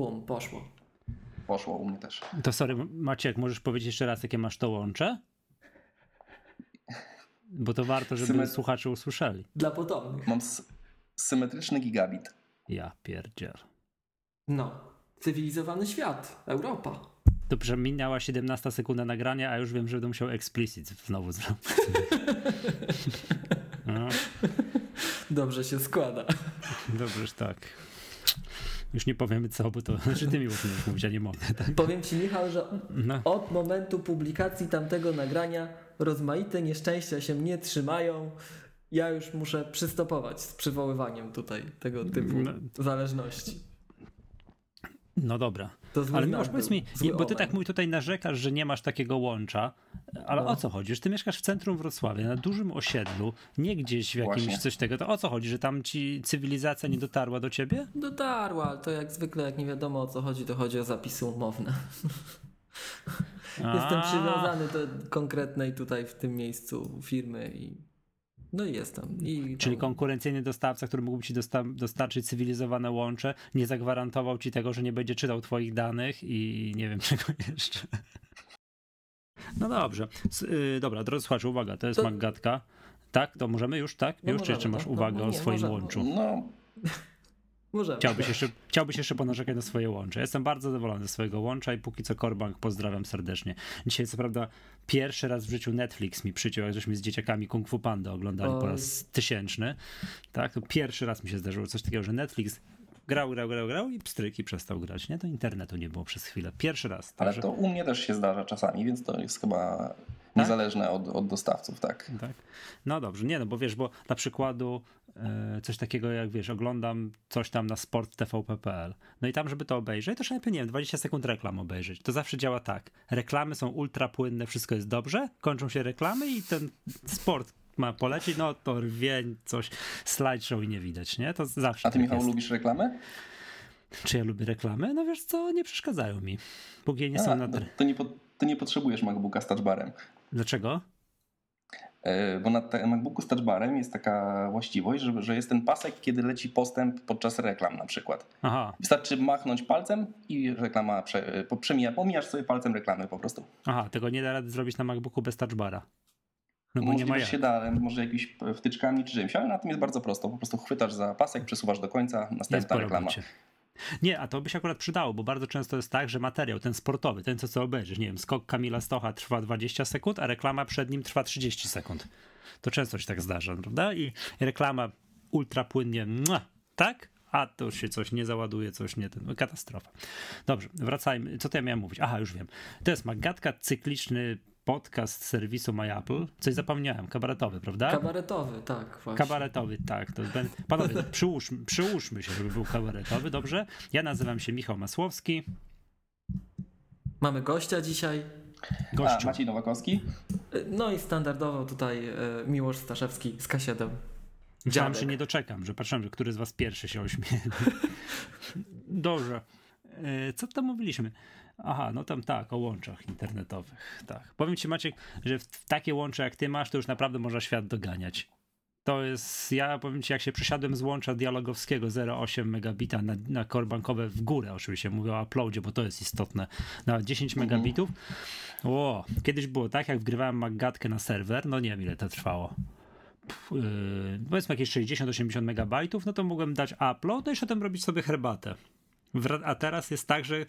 bum, poszło. Poszło u mnie też. To sorry, Maciek, możesz powiedzieć jeszcze raz, jakie masz to łącze? Bo to warto, żeby Symet- słuchacze usłyszeli. Dla potomnych. Mam symetryczny gigabit. Ja pierdziel. No. Cywilizowany świat. Europa. Dobrze, minęła 17 sekunda nagrania, a już wiem, że będę musiał explicit znowu zrobić. No, Dobrze się składa. dobrze, tak. Już nie powiemy co, bo to znaczy ty mi mówić, a nie mogę. Tak? Powiem ci, Michał, że No. od momentu publikacji tamtego nagrania rozmaite nieszczęścia się mnie trzymają. Ja już muszę przystopować z przywoływaniem tutaj tego typu No. zależności. no dobra. Ale Miłosz, powiedz mi, bo ty tak mój tutaj narzekasz, że nie masz takiego łącza, ale No. o co chodzi? Że ty mieszkasz w centrum Wrocławia, na dużym osiedlu, nie gdzieś w jakimś Właśnie. coś tego, to o co chodzi? Że tam ci cywilizacja nie dotarła do ciebie? Dotarła, ale to jak zwykle, jak nie wiadomo o co chodzi, to chodzi o zapisy umowne. Jestem przywiązany do konkretnej tutaj w tym miejscu firmy i no i jestem. I Czyli tam- konkurencyjny dostawca, który mógłby ci dosta- dostarczyć cywilizowane łącze, nie zagwarantował ci tego, że nie będzie czytał twoich danych i nie wiem czego jeszcze. No dobrze. S- y, dobra, drodzy słuchacze, uwaga, to jest To- Maggatka. Tak, to możemy już, tak? No już, czy możemy, jeszcze masz no. uwagę No o swoim możemy. łączu? No, Możemy. Chciałbyś jeszcze, chciałbyś jeszcze ponarzekać na swoje łącze. Jestem bardzo zadowolony ze swojego łącza i póki co Korbank pozdrawiam serdecznie. Dzisiaj co prawda pierwszy raz w życiu Netflix mi przyciął, jak żeśmy z dzieciakami Kung Fu Panda oglądali po Oj. raz tysięczny. Tak, to pierwszy raz mi się zdarzyło coś takiego, że Netflix grał, grał, grał, grał i pstryk i przestał grać. Nie? To internetu nie było przez chwilę. Pierwszy raz. ale Także, to u mnie też się zdarza czasami, więc to jest chyba niezależne od, od dostawców, tak. tak? No dobrze, nie no, bo wiesz, bo na przykładu coś takiego jak wiesz, oglądam coś tam na sport tvp.pl, no i tam, żeby to obejrzeć, to najpierw, nie wiem, 20 sekund reklam obejrzeć. To zawsze działa tak. Reklamy są ultra płynne, wszystko jest dobrze, kończą się reklamy i ten sport ma polecieć, no to rwie coś, slideshow i nie widać, nie? To zawsze A ty, tak Michał, jest. lubisz reklamy? Czy ja lubię reklamy? No wiesz co, nie przeszkadzają mi. Póki nie są A, na... to, to, nie, po- ty nie potrzebujesz MacBooka z touchbarem. Dlaczego? E, Bo na MacBooku z touchbarem jest taka właściwość, że, że jest ten pasek, kiedy leci postęp podczas reklam na przykład. Aha, Wystarczy machnąć palcem i reklama prze, po- przemija. Pomijasz sobie palcem reklamy po prostu. aha, tego nie da rady zrobić na MacBooku bez touchbara. No bo nie Możliwe, jak. się da, może jakimiś wtyczkami czy czymś, ale na tym jest bardzo prosto. Po prostu chwytasz za pasek, przesuwasz do końca, następna reklama. robocie. Nie, a to by się akurat przydało, bo bardzo często jest tak, że materiał, ten sportowy, ten co co obejrzysz, nie wiem, skok Kamila Stocha trwa 20 sekund, a reklama przed nim trwa 30 sekund. To często się tak zdarza, prawda? I reklama ultra płynnie, tak? A to się coś nie załaduje, coś nie, ten, katastrofa. Dobrze, wracajmy. Co to ja miałem mówić? Aha, już wiem. To jest Magatka, cykliczny podcast serwisu MyApple. Coś zapomniałem, kabaretowy, prawda? Kabaretowy, tak, właśnie. Kabaretowy, tak. To ben... Panowie, przyłóżmy, przyłóżmy się, żeby był kabaretowy, dobrze? Ja nazywam się Michał Masłowski. Mamy gościa dzisiaj. A, Gościu. Maciej Nowakowski? No i standardowo tutaj e, Miłosz Staszewski z K7. Myślałem, że nie doczekam, że patrzyłem, że który z was pierwszy się ośmieje. Dobrze. E, Co tam mówiliśmy? Aha, no tam tak, o łączach internetowych. Tak. Powiem ci Maciek, że w, takie łącze jak ty masz, to już naprawdę można świat doganiać. To jest, ja powiem ci, jak się przesiadłem z łącza dialogowskiego 0,8 megabita na, na core bankowe w górę, oczywiście mówię o uploadzie, bo to jest istotne, na 10 megabitów. O, kiedyś było tak, jak wgrywałem Maggatkę na serwer, no nie wiem ile to trwało. Yy, powiedzmy jakieś 60-80 megabajtów, no to mogłem dać upload, no i potem robić sobie herbatę. A teraz jest tak, że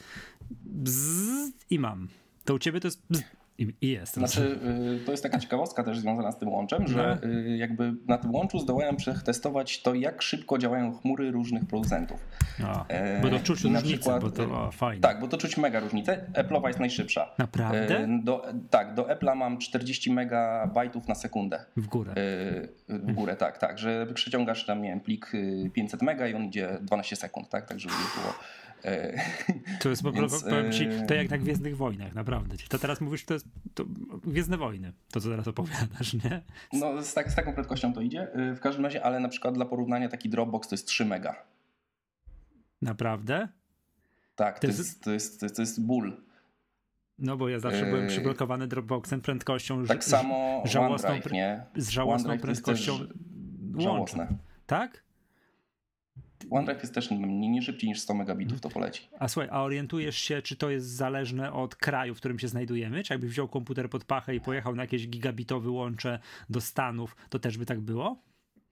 bzz i mam. To u ciebie to jest bzz i, i jest. Znaczy, y, to jest taka ciekawostka też związana z tym łączem, że No. y, jakby na tym łączu zdołałem przetestować to, jak szybko działają chmury różnych producentów. A, E, bo to czuć różnicę, przykład, bo to o, fajnie. Tak, bo to czuć mega różnicę. Apple'owa jest najszybsza. Naprawdę? E, Do, tak, do Apple'a mam 40 megabajtów na sekundę. W górę. E, W górę, tak, tak, że przeciągasz tam, nie wiem, plik y, 500 mega i on idzie 12 sekund, tak, tak żeby było. E, To jest po Więc, prostu, powiem ci, e, to jak na Gwiezdnych Wojnach, naprawdę. To teraz mówisz, to jest to Gwiezdne Wojny, to co teraz opowiadasz, nie? No, z, tak, z taką prędkością to idzie. Y, W każdym razie, ale na przykład dla porównania taki Dropbox to jest 3 mega. Naprawdę? Tak, To to jest- jest, to jest, to jest, to jest ból. No bo ja zawsze byłem Yy. przyblokowany Dropboxem prędkością Tak samo żałosną OneDrive, nie? z żałosną OneDrive prędkością. Żałosne. Tak? OneDrive jest też nie, nie szybciej niż 100 megabitów to poleci. A słuchaj, a orientujesz się, czy to jest zależne od kraju, w którym się znajdujemy? Czy jakbyś wziął komputer pod pachę i pojechał na jakieś gigabitowe łącze do Stanów, to też by tak było?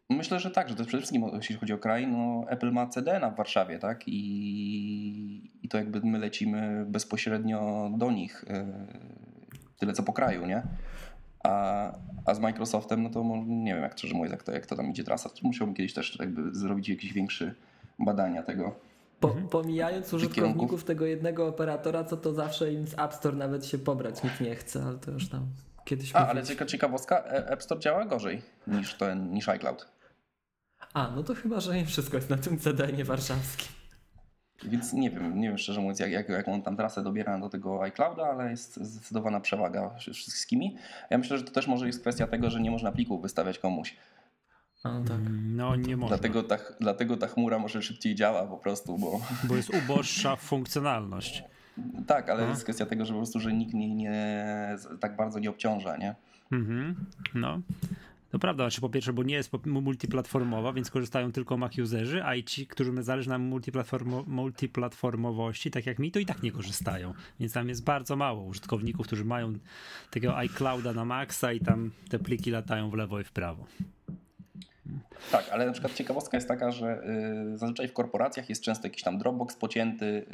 Myślę, że tak, że to przede wszystkim jeśli chodzi o kraj, no Apple ma CDN w Warszawie, tak? I, I to jakby my lecimy bezpośrednio do nich. e, Tyle co po kraju, nie? A, a z Microsoftem, no to nie wiem, jak szczerze mówiąc, jak to, jak to tam idzie trasa. Musiałbym kiedyś też jakby zrobić jakieś większe badania tego. Po, pomijając kierunków. użytkowników tego jednego operatora, co to zawsze im z App Store nawet się pobrać nikt nie chce, ale to już tam kiedyś A, ale mówiliśmy. cieka- ciekawostka, e- App Store działa gorzej niż ten, niż iCloud. A, no to chyba, że nie wszystko jest na tym CD-nie warszawskim. Więc nie wiem, nie wiem szczerze mówiąc, jak, jak, jak on tam trasę dobiera do tego iClouda, ale jest zdecydowana przewaga wszy- wszystkimi. Ja myślę, że to też może jest kwestia tego, że nie można plików wystawiać komuś. No tak. Mm, No nie można, Dlatego ta, dlatego ta chmura może szybciej działa po prostu, bo bo jest uboższa funkcjonalność. tak, ale No. jest kwestia tego, że po prostu, że nikt nie, nie tak bardzo nie obciąża, nie? Mhm, no. To prawda, znaczy po pierwsze, bo nie jest multiplatformowa, więc korzystają tylko Mac userzy, a i ci, którym zależy na multiplatformo, multiplatformowości, tak jak mi, to i tak nie korzystają. Więc tam jest bardzo mało użytkowników, którzy mają takiego iClouda na maksa i tam te pliki latają w lewo i w prawo. Tak, ale na przykład ciekawostka jest taka, że y, zazwyczaj w korporacjach jest często jakiś tam Dropbox pocięty, y,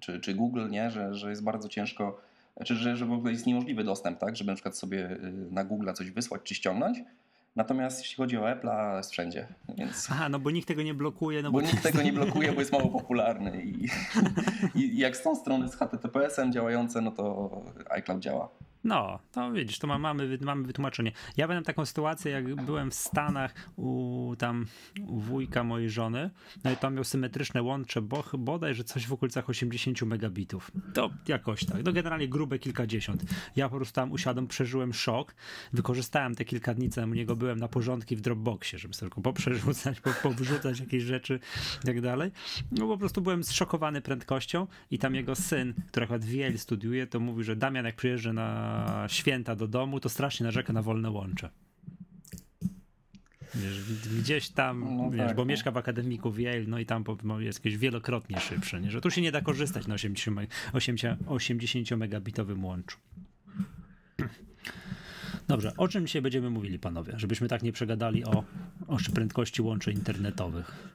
czy, czy Google, nie? Że, że jest bardzo ciężko, czy że, że w ogóle jest niemożliwy dostęp, tak? Żeby na przykład sobie y, na Google coś wysłać czy ściągnąć. Natomiast jeśli chodzi o Apple, jest wszędzie, więc... Aha, no bo nikt tego nie blokuje, no Bo bo, nikt tego nie blokuje, bo jest mało popularny i, i jak z tą strony z HTTPS-em działające, no to iCloud działa. No, to widzisz, to ma, mamy, mamy wytłumaczenie. Ja miałem taką sytuację, jak byłem w Stanach u tam u wujka mojej żony, no i tam miał symetryczne łącze, bo bodajże coś w okolicach 80 megabitów. To jakoś tak, no generalnie grube kilkadziesiąt. Ja po prostu tam usiadłem, przeżyłem szok, wykorzystałem te kilka dni, co u niego byłem na porządki w Dropboxie, żeby sobie tylko poprzerzucać, po- powrzucać jakieś rzeczy i tak dalej. No po prostu byłem zszokowany prędkością i tam jego syn, który akurat w Yale studiuje, to mówi, że Damian jak przyjeżdża na święta do domu, to strasznie narzeka na wolne łącze. Wiesz, gdzieś tam, No wiesz, tak, bo no. mieszka w akademiku w Yale, no i tam no, jest jakieś wielokrotnie szybsze, nie? że tu się nie da korzystać na 80, me- 80, 80 megabitowym łączu. Dobrze, o czym dzisiaj będziemy mówili, panowie? Żebyśmy tak nie przegadali o, o prędkości łączy internetowych.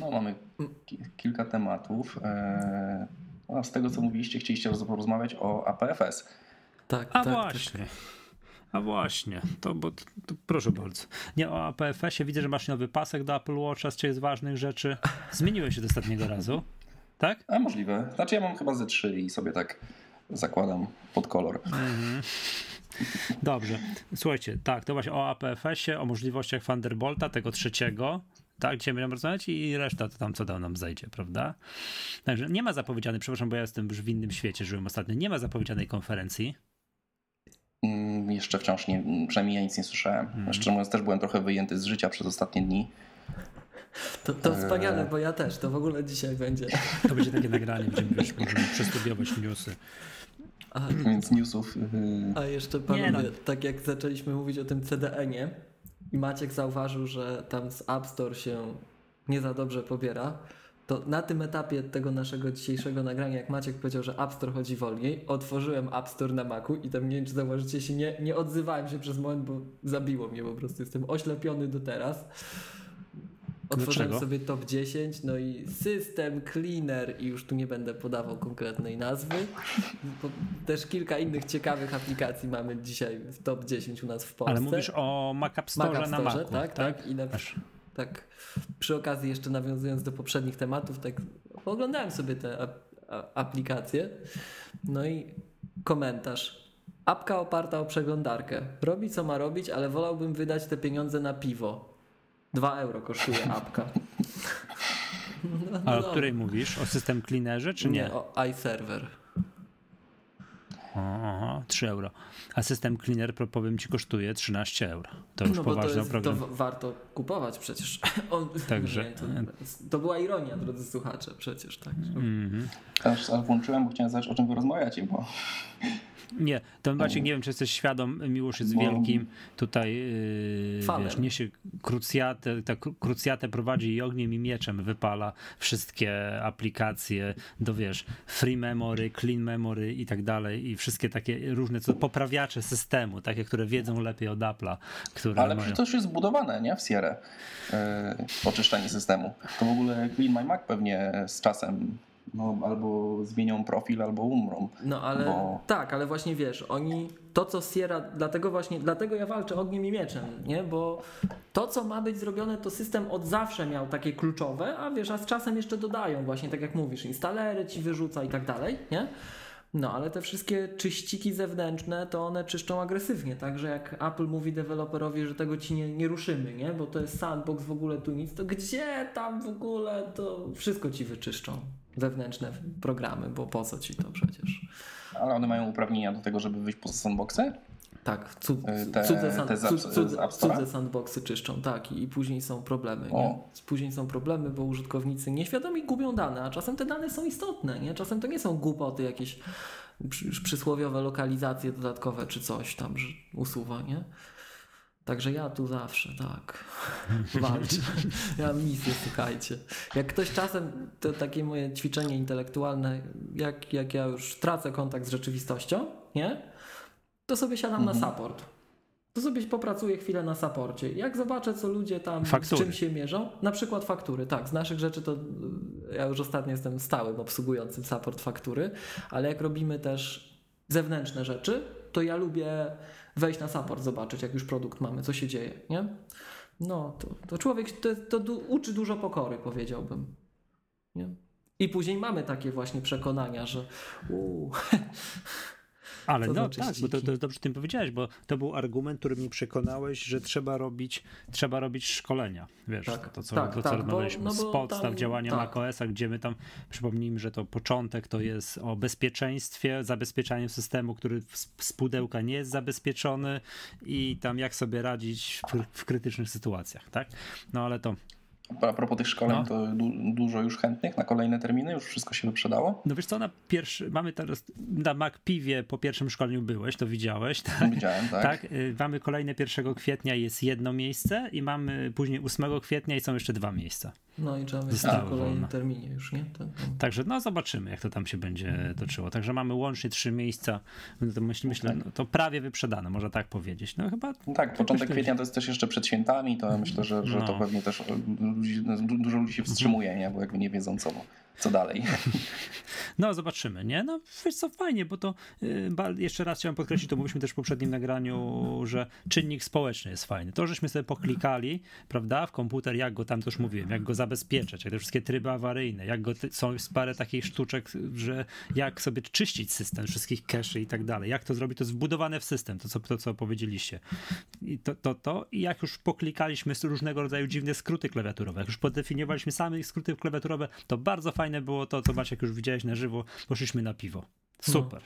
No, mamy ki- kilka tematów. Eee, A z tego, co mówiliście, chcieliście roz- porozmawiać o APFS. Tak, A tak, właśnie. A właśnie, to, bo, to proszę bardzo. Nie o APFS-ie widzę, że masz nowy pasek do Apple Watcha z z ważnych rzeczy. Zmieniłeś się do ostatniego razu, tak? A możliwe. Znaczy ja mam chyba ze trzy i sobie tak zakładam pod kolor. Dobrze. Słuchajcie, tak, to właśnie o APFS-ie, o możliwościach Thunderbolta, tego trzeciego. Tak, dzisiaj będziemy rozmawiać i reszta to tam co tam nam zajdzie, prawda? Także nie ma zapowiedzianej, przepraszam, bo ja jestem już w innym świecie, żyłem ostatnio, nie ma zapowiedzianej konferencji. Mm, Jeszcze wciąż nie, przynajmniej ja nic nie słyszałem. Szczerze mówiąc, też byłem trochę wyjęty z życia przez ostatnie dni. To, to wspaniale, bo ja też, to w ogóle dzisiaj będzie. To będzie takie nagranie, będziemy już możemy przestudiować newsy. A, Więc newsów. Yy, a jeszcze panowie, no. tak jak zaczęliśmy mówić o tym CDN-ie i Maciek zauważył, że tam z App Store się nie za dobrze pobiera, to na tym etapie tego naszego dzisiejszego nagrania, jak Maciek powiedział, że App Store chodzi wolniej, otworzyłem App Store na Macu i tam nie wiem, czy zauważycie się, nie, nie odzywałem się przez moment, bo zabiło mnie po prostu. Jestem oślepiony do teraz. Otworzyłem Dlaczego? sobie top 10, no i system, cleaner i już tu nie będę podawał konkretnej nazwy. Bo też kilka innych ciekawych aplikacji mamy dzisiaj w top 10 u nas w Polsce. Ale mówisz o Mac App Store Mac App na Store, Macu, tak, tak. I na, tak. Przy okazji jeszcze nawiązując do poprzednich tematów, tak oglądałem sobie te ap- aplikacje. No i komentarz. Apka oparta o przeglądarkę. Robi co ma robić, ale wolałbym wydać te pieniądze na piwo. 2 euro kosztuje apka. No, A o no. której mówisz? O system cleanerze, czy nie? Nie, o iServer. Aha, 3 euro. A system cleaner, pro- powiem ci, kosztuje 13 euro. To już No bo to, poważny jest, to program. wa- warto kupować przecież. On, Także- Nie, to, to była ironia, drodzy słuchacze, przecież tak. Mhm. Aż aż włączyłem, bo chciałem zobaczyć, o czym wy rozmawiacie, bo Nie, to Maciek, nie wiem, czy jesteś świadom, Miłosz jest wielkim tutaj, yy, wiesz, niesie krucjatę, ta kru- krucjatę prowadzi i ogniem i mieczem wypala wszystkie aplikacje do, wiesz, free memory, clean memory i tak dalej i wszystkie takie różne co, poprawiacze systemu, takie, które wiedzą lepiej od Apple'a, które Ale mają... przecież to już jest zbudowane, nie? W Sierra. Yy, oczyszczenie systemu. To w ogóle Clean My Mac pewnie z czasem no, albo zmienią profil, albo umrą. No ale Bo- tak, ale właśnie wiesz, oni to co Sierra, dlatego właśnie, dlatego ja walczę ogniem i mieczem, nie? Bo to co ma być zrobione, to system od zawsze miał takie kluczowe, a wiesz, a z czasem jeszcze dodają właśnie, tak jak mówisz, instalery ci wyrzuca i tak dalej, nie? No, ale te wszystkie czyściki zewnętrzne, to one czyszczą agresywnie, także jak Apple mówi deweloperowi, że tego ci nie, nie ruszymy, nie? Bo to jest sandbox, w ogóle tu nic, to gdzie tam w ogóle to wszystko ci wyczyszczą wewnętrzne programy, bo po co ci to przecież? Ale one mają uprawnienia do tego, żeby wyjść poza sandboxy? Tak, cud, Y, te- cudze, sand, te z cud, cud, cudze sandboxy czyszczą, tak, i, i później są problemy. Nie? Później są problemy, bo użytkownicy nieświadomie gubią dane, a czasem te dane są istotne, nie? Czasem to nie są głupoty, jakieś przy, przysłowiowe lokalizacje dodatkowe czy coś tam usuwa, nie? Także ja tu zawsze, tak, walczę. Ja mam misję, słuchajcie. Jak ktoś czasem, to takie moje ćwiczenie intelektualne, jak, jak ja już tracę kontakt z rzeczywistością, nie? To sobie siadam na support. To sobie popracuję chwilę na saporcie. Jak zobaczę, co ludzie tam Faktury. z czym się mierzą, na przykład faktury. Tak, z naszych rzeczy to y, ja już ostatnio jestem stałym obsługującym support faktury, ale jak robimy też zewnętrzne rzeczy, to ja lubię wejść na support, zobaczyć, jak już produkt mamy, co się dzieje, nie? No, to, to człowiek to, to du, uczy dużo pokory, powiedziałbym. Nie? I później mamy takie właśnie przekonania, że uu, Ale Co no za tak, bo to, to dobrze tym powiedziałeś, bo to był argument, który mnie przekonałeś, że trzeba robić, trzeba robić szkolenia. Wiesz, Tak, to co, tak, to, co tak, bo- rozmawialiśmy no z bo podstaw tam- działania tak. macOS-a, gdzie my tam, przypomnijmy, że to początek to jest o bezpieczeństwie, zabezpieczaniu systemu, który z pudełka nie jest zabezpieczony i tam jak sobie radzić w, w krytycznych sytuacjach, tak? No ale to A propos tych szkoleń, No. to du dużo już chętnych na kolejne terminy? Już wszystko się wyprzedało? No wiesz co, na pierwszy, mamy teraz, na MacPiwie po pierwszym szkoleniu byłeś, to widziałeś, tak? Widziałem, tak? Tak, y, mamy kolejne 1 kwietnia jest jedno miejsce i mamy później 8 kwietnia i są jeszcze dwa miejsca. no i trzeba mieć na kolejnym terminie już, nie? To, to. Także no zobaczymy, jak to tam się będzie toczyło. Także mamy łącznie trzy miejsca. No to myśl, myślę, no, to prawie wyprzedane, można tak powiedzieć. No chyba No tak, początek kwietnia to jest też jeszcze przed świętami, to myślę, że, że to No. pewnie też ludzi, du- dużo ludzi się wstrzymuje, nie? bo jakby nie wiedzą co, co dalej. No, zobaczymy, nie? No, wiesz co, fajnie, bo to y, jeszcze raz chciałem podkreślić, to mówiliśmy też w poprzednim nagraniu, że czynnik społeczny jest fajny. To, żeśmy sobie poklikali, prawda, w komputer, jak go tam, to już mówiłem, jak go zabezpieczać, jak te wszystkie tryby awaryjne, jak go, są parę takich sztuczek, że jak sobie czyścić system, wszystkich cache i tak dalej, jak to zrobić, to jest wbudowane w system, to co, to, co powiedzieliście. I to, to, to, i jak już poklikaliśmy różnego rodzaju dziwne skróty klawiaturowe, jak już podefiniowaliśmy same skróty klawiaturowe, to bardzo fajne było to, co Maciek już widziałeś na żywo, poszliśmy na piwo. Super.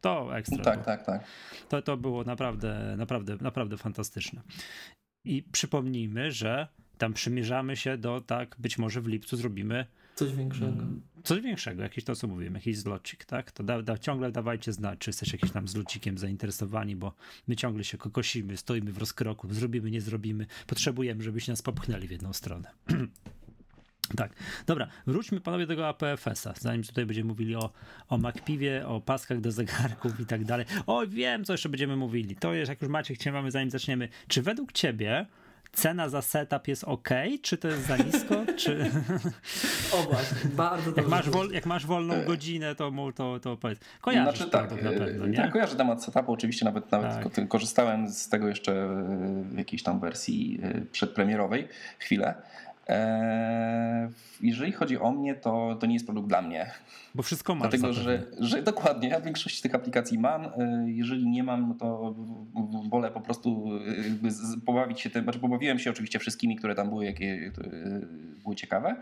To ekstra. tak, było. tak, tak. To, to było naprawdę, naprawdę, naprawdę fantastyczne. I przypomnijmy, że tam przymierzamy się do, tak, być może w lipcu zrobimy Coś większego. Mm. coś większego, jakieś to, co mówiłem, jakiś zlocik, tak? To da, da, ciągle dawajcie znać, czy jesteście jakimś tam zlocikiem zainteresowani, bo my ciągle się kokosimy, stoimy w rozkroku, zrobimy, nie zrobimy, potrzebujemy, żebyście nas popchnęli w jedną stronę. Tak, dobra, wróćmy panowie do tego APFS-a, zanim tutaj będziemy mówili o, o MacPivie, o paskach do zegarków i tak dalej. O, wiem, co jeszcze będziemy mówili. To jest, jak już macie, chciałem zanim zaczniemy. Czy według ciebie cena za setup jest ok, czy to jest za nisko, czy... O właśnie, bardzo. Jak masz, wol, jak masz wolną godzinę, to, mu- to, to powiedz. Kojarzysz znaczy to tak, na pewno, e, nie? tak, kojarzę temat setupu, oczywiście nawet, nawet Tak. ko- korzystałem z tego jeszcze e, w jakiejś tam wersji e, przedpremierowej chwilę. E, jeżeli chodzi o mnie, to, to nie jest produkt dla mnie. Bo wszystko masz Dlatego, że, że dokładnie, ja większość tych aplikacji mam. E, Jeżeli nie mam, no to wolę po prostu pobawić się tym. Znaczy, pobawiłem się oczywiście wszystkimi, które tam były, jakie e, były ciekawe.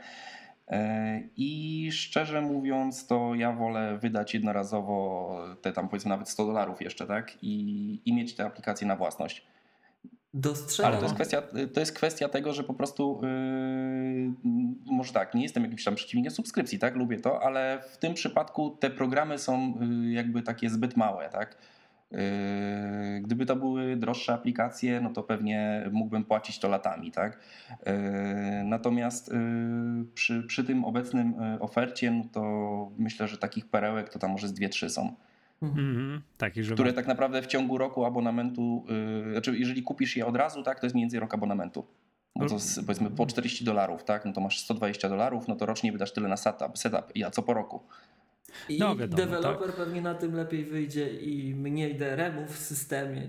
E, I szczerze mówiąc, to ja wolę wydać jednorazowo te tam powiedzmy nawet 100 dolarów jeszcze, tak? I, I mieć te aplikacje na własność. Dostrzegam. Ale to jest kwestia, to jest kwestia tego, że po prostu yy, może tak, nie jestem jakimś tam przeciwnikiem subskrypcji, tak, lubię to, ale w tym przypadku te programy są yy, jakby takie zbyt małe, tak. Yy, gdyby to były droższe aplikacje, no to pewnie mógłbym płacić to latami, tak. Yy, natomiast yy, przy, przy tym obecnym ofercie, no to myślę, że takich perełek to tam może z dwie, trzy są. Mhm, że które tak naprawdę w ciągu roku abonamentu, yy, znaczy jeżeli kupisz je od razu, tak, to jest mniej więcej rok abonamentu. No to z, powiedzmy po 40 dolarów, tak, no to masz 120 dolarów, no to rocznie wydasz tyle na setup, setup a co po roku. I No, wiadomo, deweloper tak. pewnie na tym lepiej wyjdzie i mniej DRM-ów w systemie.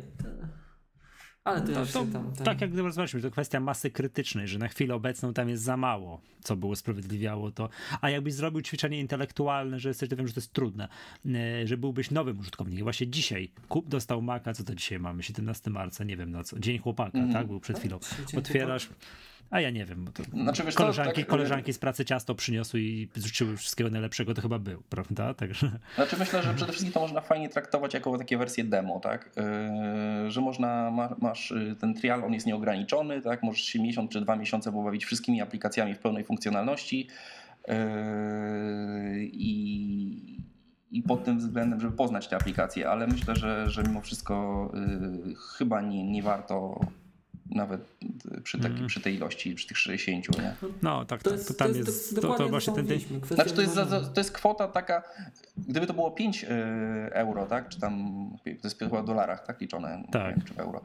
Ale to, jeszcze to, tam, tam. tak jak rozmawialiśmy, to kwestia masy krytycznej, że na chwilę obecną tam jest za mało, co by usprawiedliwiało to. A jakbyś zrobił ćwiczenie intelektualne, że jesteś, to wiem, że to jest trudne, e, że byłbyś nowym użytkownikiem. Właśnie dzisiaj kup dostał Maca, co to dzisiaj mamy? 17 marca, nie wiem na co. Dzień chłopaka, Mhm. tak? Był przed chwilą. Dzień Otwierasz. A ja nie wiem, bo to Znaczy, wiesz koleżanki, tak, koleżanki z pracy ciasto przyniosły i życzyły wszystkiego najlepszego, to chyba był, prawda? Także Znaczy myślę, że przede wszystkim to można fajnie traktować jako takie wersje demo, tak? Yy, że można, ma, masz yy, ten trial, on jest nieograniczony, tak? Możesz się miesiąc czy dwa miesiące pobawić wszystkimi aplikacjami w pełnej funkcjonalności yy, i, i pod tym względem, żeby poznać te aplikacje, ale myślę, że, że mimo wszystko yy, chyba nie, nie warto nawet przy, taki, Mhm. przy tej ilości, przy tych 60, nie? no tak, To tak, jest, to tam to jest, jest, to, to, to właśnie ten, Znaczy to jest, to jest kwota taka, gdyby to było 5 y, euro, tak, czy tam, to jest chyba w dolarach, tak, liczone, nie Tak. wiem, czy w euro, y,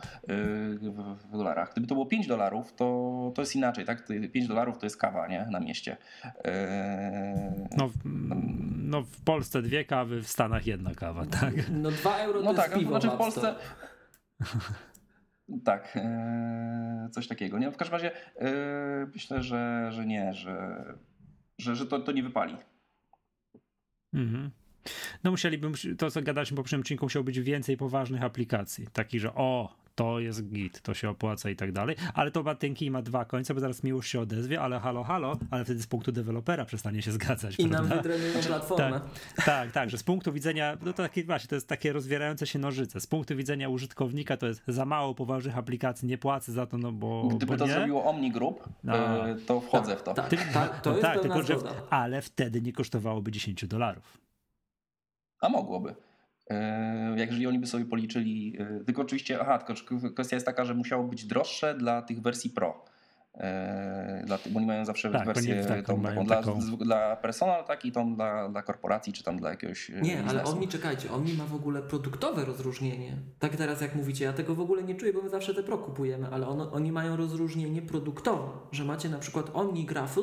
w, w dolarach. Gdyby to było 5 dolarów, to, to jest inaczej, tak, 5 dolarów to jest kawa, nie, na mieście. Y, no, w- no w Polsce dwie kawy, w Stanach jedna kawa, tak? No 2 euro No to tak, jest piwo znaczy w Polsce... Tak, e, coś takiego. Nie? W każdym razie e, myślę, że, że nie, że, że, że to, to nie wypali. Mhm. No musieliby, to co gadaliśmy po poprzednim odcinku, musiało być więcej poważnych aplikacji. Takich, że o, to jest git, to się opłaca i tak dalej. Ale to ma tynki ma dwa końce, bo zaraz miłość się odezwie, ale halo, halo, ale wtedy z punktu dewelopera przestanie się zgadzać. I nam prawda? wydrenują platformę. Tak, tak, że z punktu widzenia, no to takie właśnie, to jest takie rozwierające się nożyce. Z punktu widzenia użytkownika to jest za mało poważnych aplikacji, nie płacę za to, no bo, Gdyby bo to nie. zrobiło Omni Group, A. e, to wchodzę w to. Tak, Ty- tak, to no jest tak, pełna tylko, że, ale wtedy nie kosztowałoby 10 dolarów. A mogłoby. E, Jak jeżeli oni by sobie policzyli, e, tylko oczywiście, aha, tylko kwestia jest taka, że musiało być droższe dla tych wersji Pro. E, Dla, bo oni mają zawsze Tak, wersję tą, mają taką dla, taką- dla personal, tak i tą dla, dla korporacji, czy tam dla jakiegoś Nie, ale biznesu. Omni, czekajcie, Omni ma w ogóle produktowe rozróżnienie. Tak teraz jak mówicie, ja tego w ogóle nie czuję, bo my zawsze te Pro kupujemy, ale ono, oni mają rozróżnienie produktowe, że macie na przykład Omni Graffle,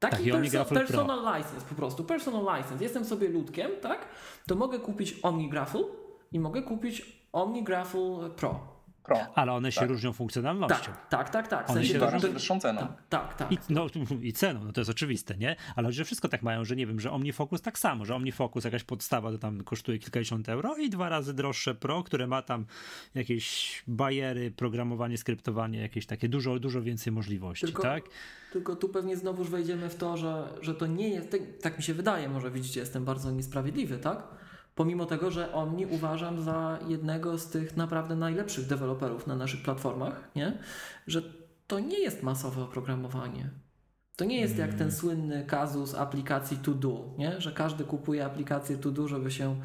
taki Tak, Omni perso- Graffle Pro. personal license po prostu, personal license. Jestem sobie ludkiem, tak? To mogę kupić Omni Graffle i mogę kupić Omni Graffle Pro. Pro. Ale one się Tak. różnią funkcjonalnością. Tak, tak, tak, tak. W One sensie się że wyższą ceną. Tak, tak, tak. I, no, I ceną, no to jest oczywiste, nie? Ale chodzi, że wszystko tak mają, że nie wiem, że OmniFocus tak samo, że OmniFocus jakaś podstawa to tam kosztuje kilkadziesiąt euro i dwa razy droższe Pro, które ma tam jakieś bajery, programowanie, skryptowanie, jakieś takie dużo, dużo więcej możliwości, Tylko- tak? Tylko tu pewnie znowuż wejdziemy w to, że, że to nie jest, tak, tak mi się wydaje, może widzicie, jestem bardzo niesprawiedliwy, tak? Pomimo tego, że Omni uważam za jednego z tych naprawdę najlepszych deweloperów na naszych platformach, nie? Że to nie jest masowe oprogramowanie. To nie jest jak ten słynny kazus aplikacji To Do, nie? że każdy kupuje aplikację To Do, żeby się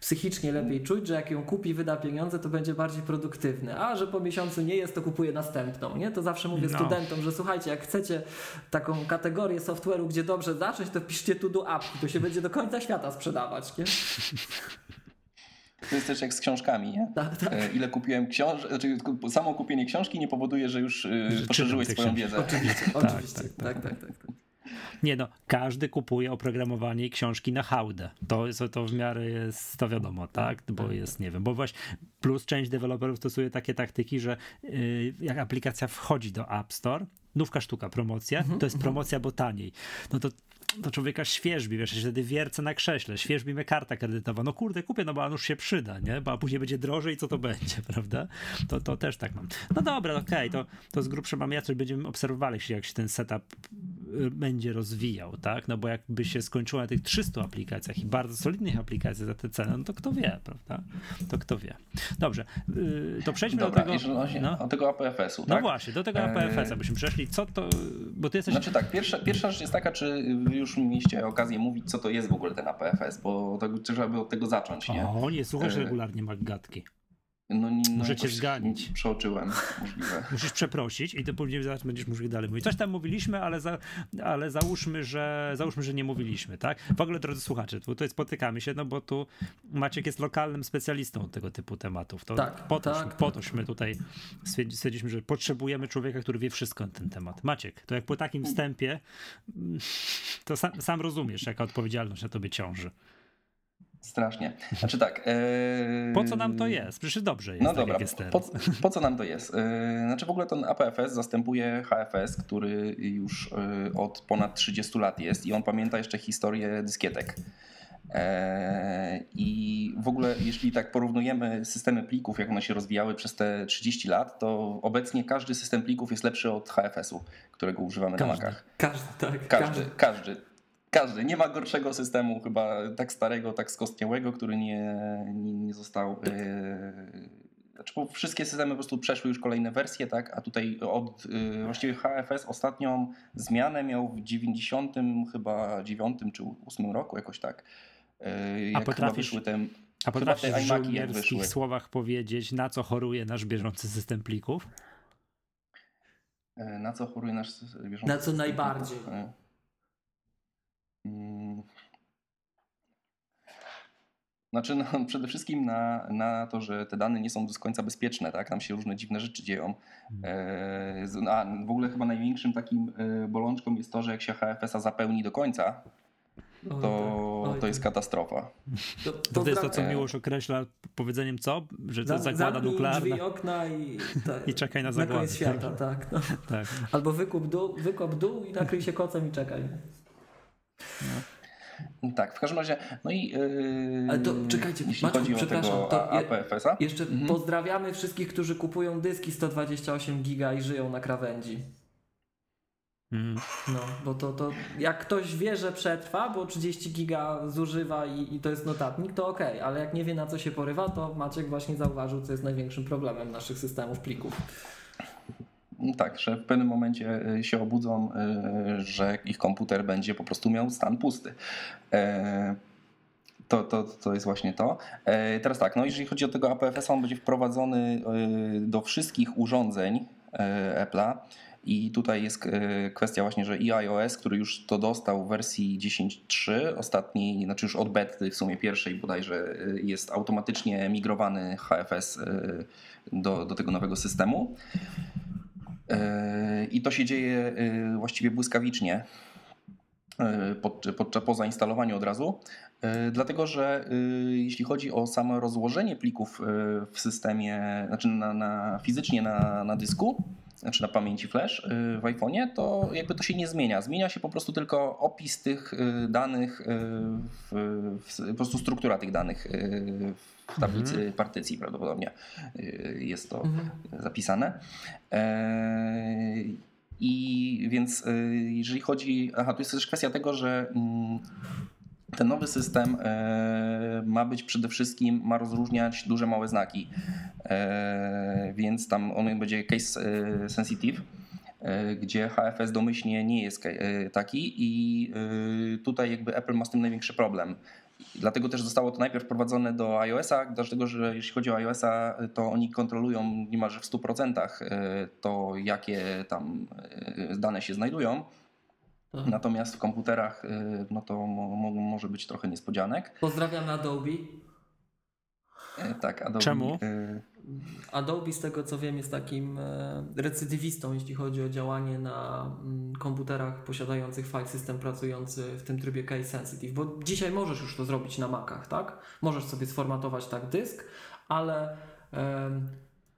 psychicznie lepiej czuć, że jak ją kupi, wyda pieniądze, to będzie bardziej produktywny, a że po miesiącu nie jest, to kupuje następną. Nie? To zawsze mówię No. studentom, że słuchajcie, jak chcecie taką kategorię software'u, gdzie dobrze zacząć, to piszcie To Do apki, to się będzie do końca świata sprzedawać. Nie? To jest też jak z książkami, nie? Tak, tak. E, Ile kupiłem książek, znaczy samo kupienie książki nie powoduje, że już e, czytam poszerzyłeś swoją książki. wiedzę. Oczywiście, oczywiście. tak, Tak, tak, tak. tak. Nie no, każdy kupuje oprogramowanie i książki na hałdę. To, to w miarę jest, to wiadomo, tak? Bo jest, nie wiem, bo właśnie plus część deweloperów stosuje takie taktyki, że yy, jak aplikacja wchodzi do App Store, nówka sztuka, promocja, to jest promocja, bo taniej. No to to człowieka świeżbi, wiesz, ja się wtedy wiercę na krześle, świeżbi mnie karta kredytowa, no kurde, kupię, no bo już się przyda, nie? Bo a później będzie drożej, co to będzie, prawda? To, to też tak mam. No dobra, okej, to, to z grubsza mamy ja coś będziemy obserwowali, jak się ten setup będzie rozwijał, tak? No bo jakby się skończyło na tych 300 aplikacjach i bardzo solidnych aplikacjach za tę cenę, no to kto wie, prawda? To kto wie. Dobrze, y, to przejdźmy Dobra, do tego... No. do tego APFS-u, No tak? właśnie, do tego APFS-a byśmy przeszli. Co to, bo ty jesteś... Znaczy tak, pierwsza, pierwsza rzecz jest taka, czy wy już mieliście okazję mówić, co to jest w ogóle ten APFS, bo to, trzeba by od tego zacząć, nie? O, nie słuchasz regularnie Maggatki. No, nie- no Muszę cię zganić. Przeoczyłem, możliwe. Musisz przeprosić i to później zaraz będziesz mógł dalej mówić. Coś tam mówiliśmy, ale, za, ale załóżmy, że, załóżmy, że nie mówiliśmy, tak? W ogóle, drodzy słuchacze, tu tutaj spotykamy się, no bo tu Maciek jest lokalnym specjalistą tego typu tematów. To Tak, po, tak. po tośmy tutaj stwierdziliśmy, że potrzebujemy człowieka, który wie wszystko na ten temat. Maciek, to jak po takim wstępie, to sam, sam rozumiesz, jaka odpowiedzialność na tobie ciąży. Strasznie. Znaczy tak. E... Po co nam to jest? Przecież dobrze jest, No tak dobra, jak jest teraz. po, po co nam to jest? E, Znaczy w ogóle ten APFS zastępuje HFS, który już e, od ponad 30 lat jest i on pamięta jeszcze historię dyskietek. I w ogóle, jeśli tak porównujemy systemy plików, jak one się rozwijały przez te 30 lat, to obecnie każdy system plików jest lepszy od HFS-u, którego używamy na Każdy. Macach. Każdy, tak. Każdy, każdy. Każdy. Nie ma gorszego systemu, chyba tak starego, tak skostniałego, który nie, nie, nie został. Yy... Znaczy, wszystkie systemy po prostu przeszły już kolejne wersje, tak? A tutaj od yy, właściwie HFS ostatnią zmianę miał w 90 chyba 9 czy 8 roku, jakoś tak. Yy, jak chyba potrafisz- wyszły te. A potrafisz te w żołnierskich słowach powiedzieć, na co choruje nasz bieżący system plików? Yy, Na co choruje nasz bieżący Na co system? najbardziej? Yy. Mm. Znaczy, no, przede wszystkim na, na to, że te dane nie są do końca bezpieczne, tak? Tam się różne dziwne rzeczy dzieją. E, z- a w ogóle chyba największym takim e, bolączką jest to, że jak się HFS-a zapełni do końca, Oj, to, tak. Oj, to jest tak. katastrofa. To, To, to jest to, co E. Miłosz określa powiedzeniem co? Że to Za- zagłada nuklearna. drzwi, okna i, tak, I czekaj na na zagładę. koniec świata, tak. No. Tak. Albo wykup dół, wykop dół i nakryj się kocem i czekaj. Tak, w każdym razie, no i yy, Ale to czekajcie, o przepraszam, tego to A- je- APFS-a, Jeszcze Mhm. pozdrawiamy wszystkich, którzy kupują dyski 128 giga i żyją na krawędzi. Mm. No, bo to, to jak ktoś wie, że przetrwa, bo 30 giga zużywa i, i to jest notatnik, to okej, ale jak nie wie na co się porywa, to Maciek właśnie zauważył, co jest największym problemem naszych systemów plików. Tak, że w pewnym momencie y, się obudzą, y, że ich komputer będzie po prostu miał stan pusty. E, To, to, to jest właśnie to. E, Teraz tak, no jeżeli chodzi o tego APFS, on będzie wprowadzony do wszystkich urządzeń e, Apple'a. I tutaj jest e, kwestia właśnie, że i iOS, który już to dostał w wersji 10.3, ostatniej, znaczy już od bety w sumie pierwszej bodajże, e, jest automatycznie migrowany HFS e, do, do tego nowego systemu. E, I to się dzieje e, właściwie błyskawicznie e, pod, pod, po zainstalowaniu od razu. Dlatego, że jeśli chodzi o samo rozłożenie plików w systemie, znaczy na, na, fizycznie na, na dysku, znaczy na pamięci flash e, w iPhone'ie, to jakby to się nie zmienia. Zmienia się po prostu tylko opis tych e, danych, e, w, w, po prostu struktura tych danych e, w tablicy partycji prawdopodobnie e, jest to Mhm. zapisane. Eee, I więc e, jeżeli chodzi. Aha, tu jest też kwestia tego, że mm, ten nowy system e, ma być przede wszystkim, ma rozróżniać duże, małe znaki. E, Więc tam on będzie case e, sensitive gdzie HFS domyślnie nie jest taki i tutaj jakby Apple ma z tym największy problem. Dlatego też zostało to najpierw wprowadzone do iOS-a, dlatego że jeśli chodzi o iOS-a, to oni kontrolują niemalże w 100% e, to, jakie tam dane się znajdują. Tak. Natomiast w komputerach e, no to mo, mo, może być trochę niespodzianek. Pozdrawiam Adobe. E, Tak, Adobe, Czemu? e, Adobe, z tego co wiem, jest takim e, recydywistą, jeśli chodzi o działanie na mm, komputerach posiadających file system pracujący w tym trybie case sensitive. Bo dzisiaj możesz już to zrobić na Macach, tak? Możesz sobie sformatować tak dysk, ale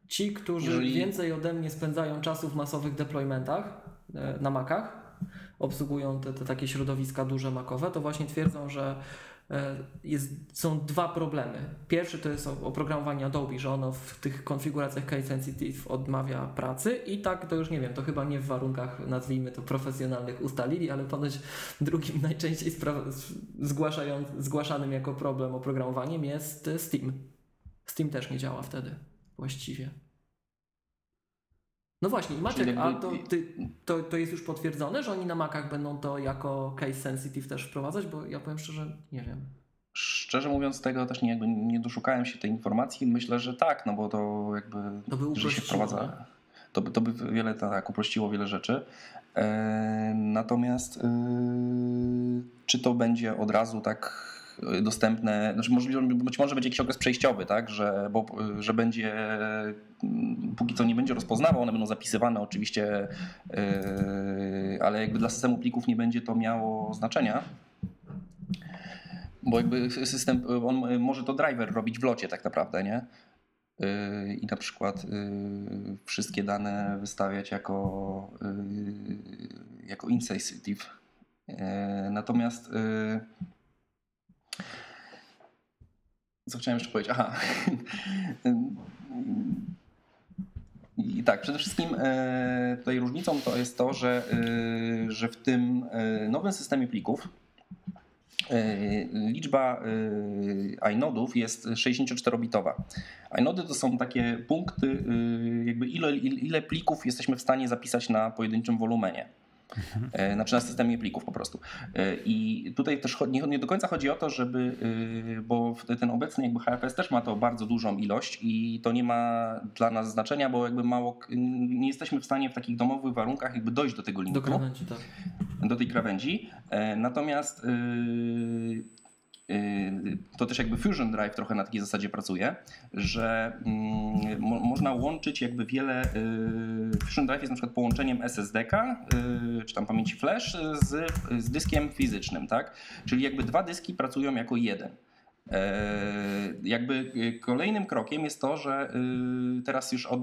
ci, którzy Jeżeli- więcej ode mnie spędzają czasu w masowych deploymentach e, na Macach, obsługują te, te takie środowiska duże makowe, to właśnie twierdzą, że e, jest, są dwa problemy. Pierwszy to jest oprogramowanie Adobe, że ono w tych konfiguracjach case sensitive odmawia pracy i tak to już nie wiem, to chyba nie w warunkach nazwijmy to profesjonalnych ustalili, ale ponoć drugim najczęściej zgłaszanym jako problem oprogramowaniem jest Steam. Steam też nie działa wtedy właściwie. No właśnie, Maciek, a to, ty, to, to jest już potwierdzone, że oni na Macach będą to jako case sensitive też wprowadzać? Bo ja powiem szczerze, nie wiem. Szczerze mówiąc, tego też nie, jakby nie doszukałem się tej informacji. Myślę, że tak, no bo to jakby. To by że się wprowadza. To by, to by wiele tak, uprościło wiele rzeczy. E, natomiast e, czy to będzie od razu tak dostępne, znaczy być może będzie jakiś okres przejściowy, tak, że, bo, że będzie, póki co nie będzie rozpoznawał, one będą zapisywane oczywiście, yy, ale jakby dla systemu plików nie będzie to miało znaczenia, bo jakby system, on może to driver robić w locie tak naprawdę, nie? Yy, I na przykład yy, wszystkie dane wystawiać jako, jako insensitive. Natomiast co chciałem jeszcze powiedzieć? Aha. I tak, przede wszystkim e, tutaj różnicą to jest to, że, e, że w tym e, nowym systemie plików liczba inodów jest 64-bitowa. Inody to są takie punkty, jakby ile, ile plików jesteśmy w stanie zapisać na pojedynczym wolumenie. Mhm. Znaczy na systemie plików po prostu. E, I tutaj też nie, nie, do końca chodzi o to, żeby, e, bo ten obecny jakby HFS też ma to bardzo dużą ilość i to nie ma dla nas znaczenia, bo jakby mało, nie jesteśmy w stanie w takich domowych warunkach jakby dojść do tego limitu. Do krawędzi, tak. Do tej krawędzi. Natomiast to też jakby Fusion Drive trochę na takiej zasadzie pracuje, że mm, mo można łączyć jakby wiele. Yy, Fusion Drive jest na przykład połączeniem SSD-ka, yy, czy tam pamięci flash z, z dyskiem fizycznym, tak? Czyli jakby dwa dyski pracują jako jeden. Jakby kolejnym krokiem jest to, że teraz już od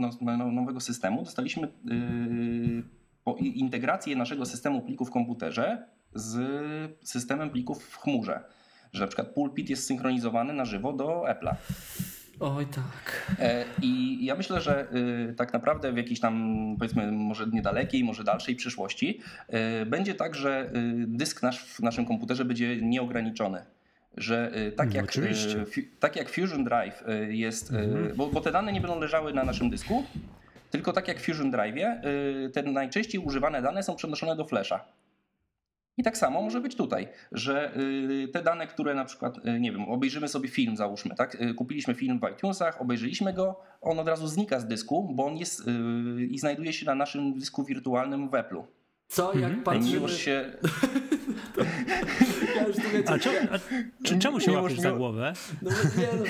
nowego systemu dostaliśmy integrację naszego systemu plików w komputerze z systemem plików w chmurze że na przykład pulpit jest synchronizowany na żywo do Apple'a. Oj tak. E, I ja myślę, że y, tak naprawdę w jakiejś tam powiedzmy może niedalekiej, może dalszej przyszłości y, będzie tak, że y, dysk nasz w naszym komputerze będzie nieograniczony. Że tak no, jak, tak jak Fusion Drive jest, mhm. bo, bo te dane nie będą leżały na naszym dysku, tylko tak jak w Fusion Drive, te najczęściej używane dane są przenoszone do Flasha. I tak samo może być tutaj, że y, te dane, które na przykład, y, nie wiem, obejrzymy sobie film, załóżmy, tak? Y, kupiliśmy film w iTunesach, obejrzeliśmy go, on od razu znika z dysku, bo on jest i znajduje się na naszym dysku wirtualnym w Apple'u. Co, jak mhm. patrzymy... się... ja już tu wiecie, a, czemu, a czemu się łapiesz za głowę? No nie no.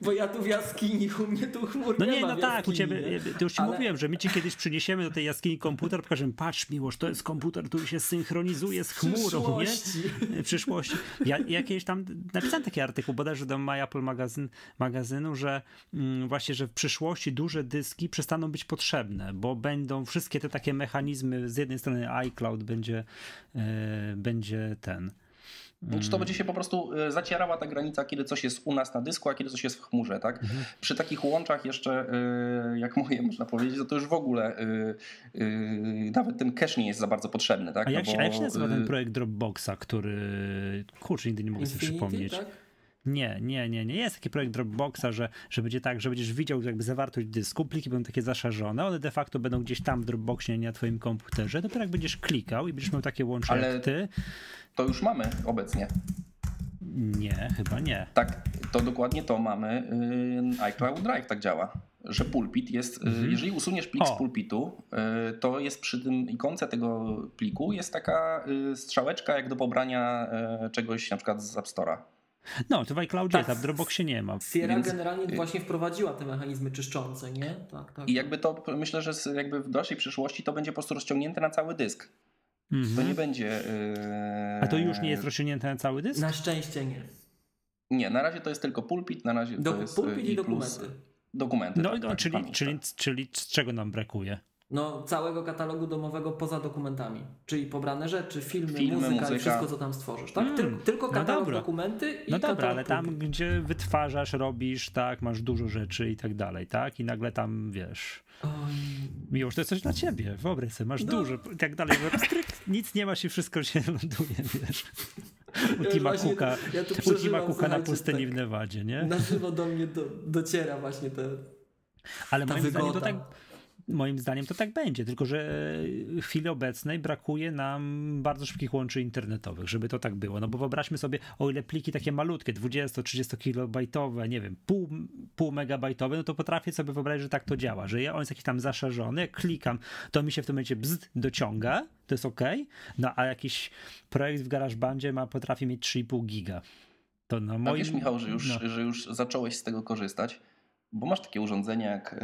Bo ja tu w jaskini, u mnie tu chmur No nie, nie no tak, u ciebie, to już ci ale... mówiłem, że my ci kiedyś przyniesiemy do tej jaskini komputer, pokażemy, patrz Miłosz, to jest komputer, który się synchronizuje z chmurą, nie? W przyszłości. Ja jakieś tam napisałem taki artykuł, bodajże do My Apple magazyn, magazynu, że mm, właśnie, że w przyszłości duże dyski przestaną być potrzebne, bo będą wszystkie te takie mechanizmy, z jednej strony iCloud będzie, yy, będzie ten czy to będzie się po prostu e, zacierała ta granica, kiedy coś jest u nas na dysku, a kiedy coś jest w chmurze, tak? Mhm. Przy takich łączach jeszcze, e, jak moje można powiedzieć, to, to już w ogóle e, nawet ten cache nie jest za bardzo potrzebny, tak? A jak, no bo... a jak się nazywa ten projekt Dropboxa, który, kurczę, nigdy nie mogę sobie przypomnieć. Tak? Nie, nie, nie, nie. Jest taki projekt Dropboxa, że, że będzie tak, że będziesz widział jakby zawartość dysku, pliki będą takie zaszarzone, one de facto będą gdzieś tam w Dropboxie, nie na twoim komputerze. Dopiero jak będziesz klikał i będziesz miał takie łącze Ale jak ty. To już mamy obecnie. Nie, chyba nie. Tak, to dokładnie to mamy. Yy, iCloud Drive tak działa że pulpit jest, yy, mhm. jeżeli usuniesz plik o. z pulpitu, yy, to jest przy tym ikonce tego pliku jest taka strzałeczka jak do pobrania czegoś na przykład z App Store'a. No, to w iCloudzie tak, w Dropboxie nie ma. Sierra Więc... generalnie właśnie wprowadziła te mechanizmy czyszczące, nie? Tak, tak. I jakby to, myślę, że jakby w dalszej przyszłości to będzie po prostu rozciągnięte na cały dysk. Mm -hmm. To nie będzie... Yy... A to już nie jest rozciągnięte na cały dysk? Na szczęście nie. Nie, na razie to jest tylko pulpit, na razie Do, to jest pulpit i, i dokumenty. Dokumenty. No, tak, no tak, czyli, czyli, czyli z czego nam brakuje? No, całego katalogu domowego poza dokumentami. Czyli pobrane rzeczy, filmy, Filmy, muzyka, i muzyka. wszystko, co tam stworzysz, tak? Mm, Tyl- tylko no katalog, dobra. dokumenty i No dobra, ale tam, gdzie wytwarzasz, robisz, tak, masz dużo rzeczy i tak dalej, tak? I nagle tam, wiesz, Oj, miłość to jest coś dla ciebie, wyobraź sobie, masz No. dużo i tak dalej, że pstryk, nic nie masz i wszystko się ląduje, wiesz. U Ja to- ja to u Tima przeżyłam, Cooka na pustyni tak. w Nevadzie, nie? na żywo do mnie do, dociera właśnie te... Ale ta moim zdaniem to wygoda. tak. Moim zdaniem to tak będzie, tylko że w chwili obecnej brakuje nam bardzo szybkich łączy internetowych, żeby to tak było. No bo wyobraźmy sobie, o ile pliki takie malutkie, 20-30 kilobajtowe, nie wiem, pół, pół megabajtowe, no to potrafię sobie wyobrazić, że tak to działa, że ja, on jest jakiś tam zaszerzony, jak klikam, to mi się w tym momencie bzd dociąga, to jest ok, no a jakiś projekt w GarageBandzie ma, potrafi mieć 3,5 giga. To na A moim... wiesz, Michał, że już, no. że już zacząłeś z tego korzystać, bo masz takie urządzenie jak y,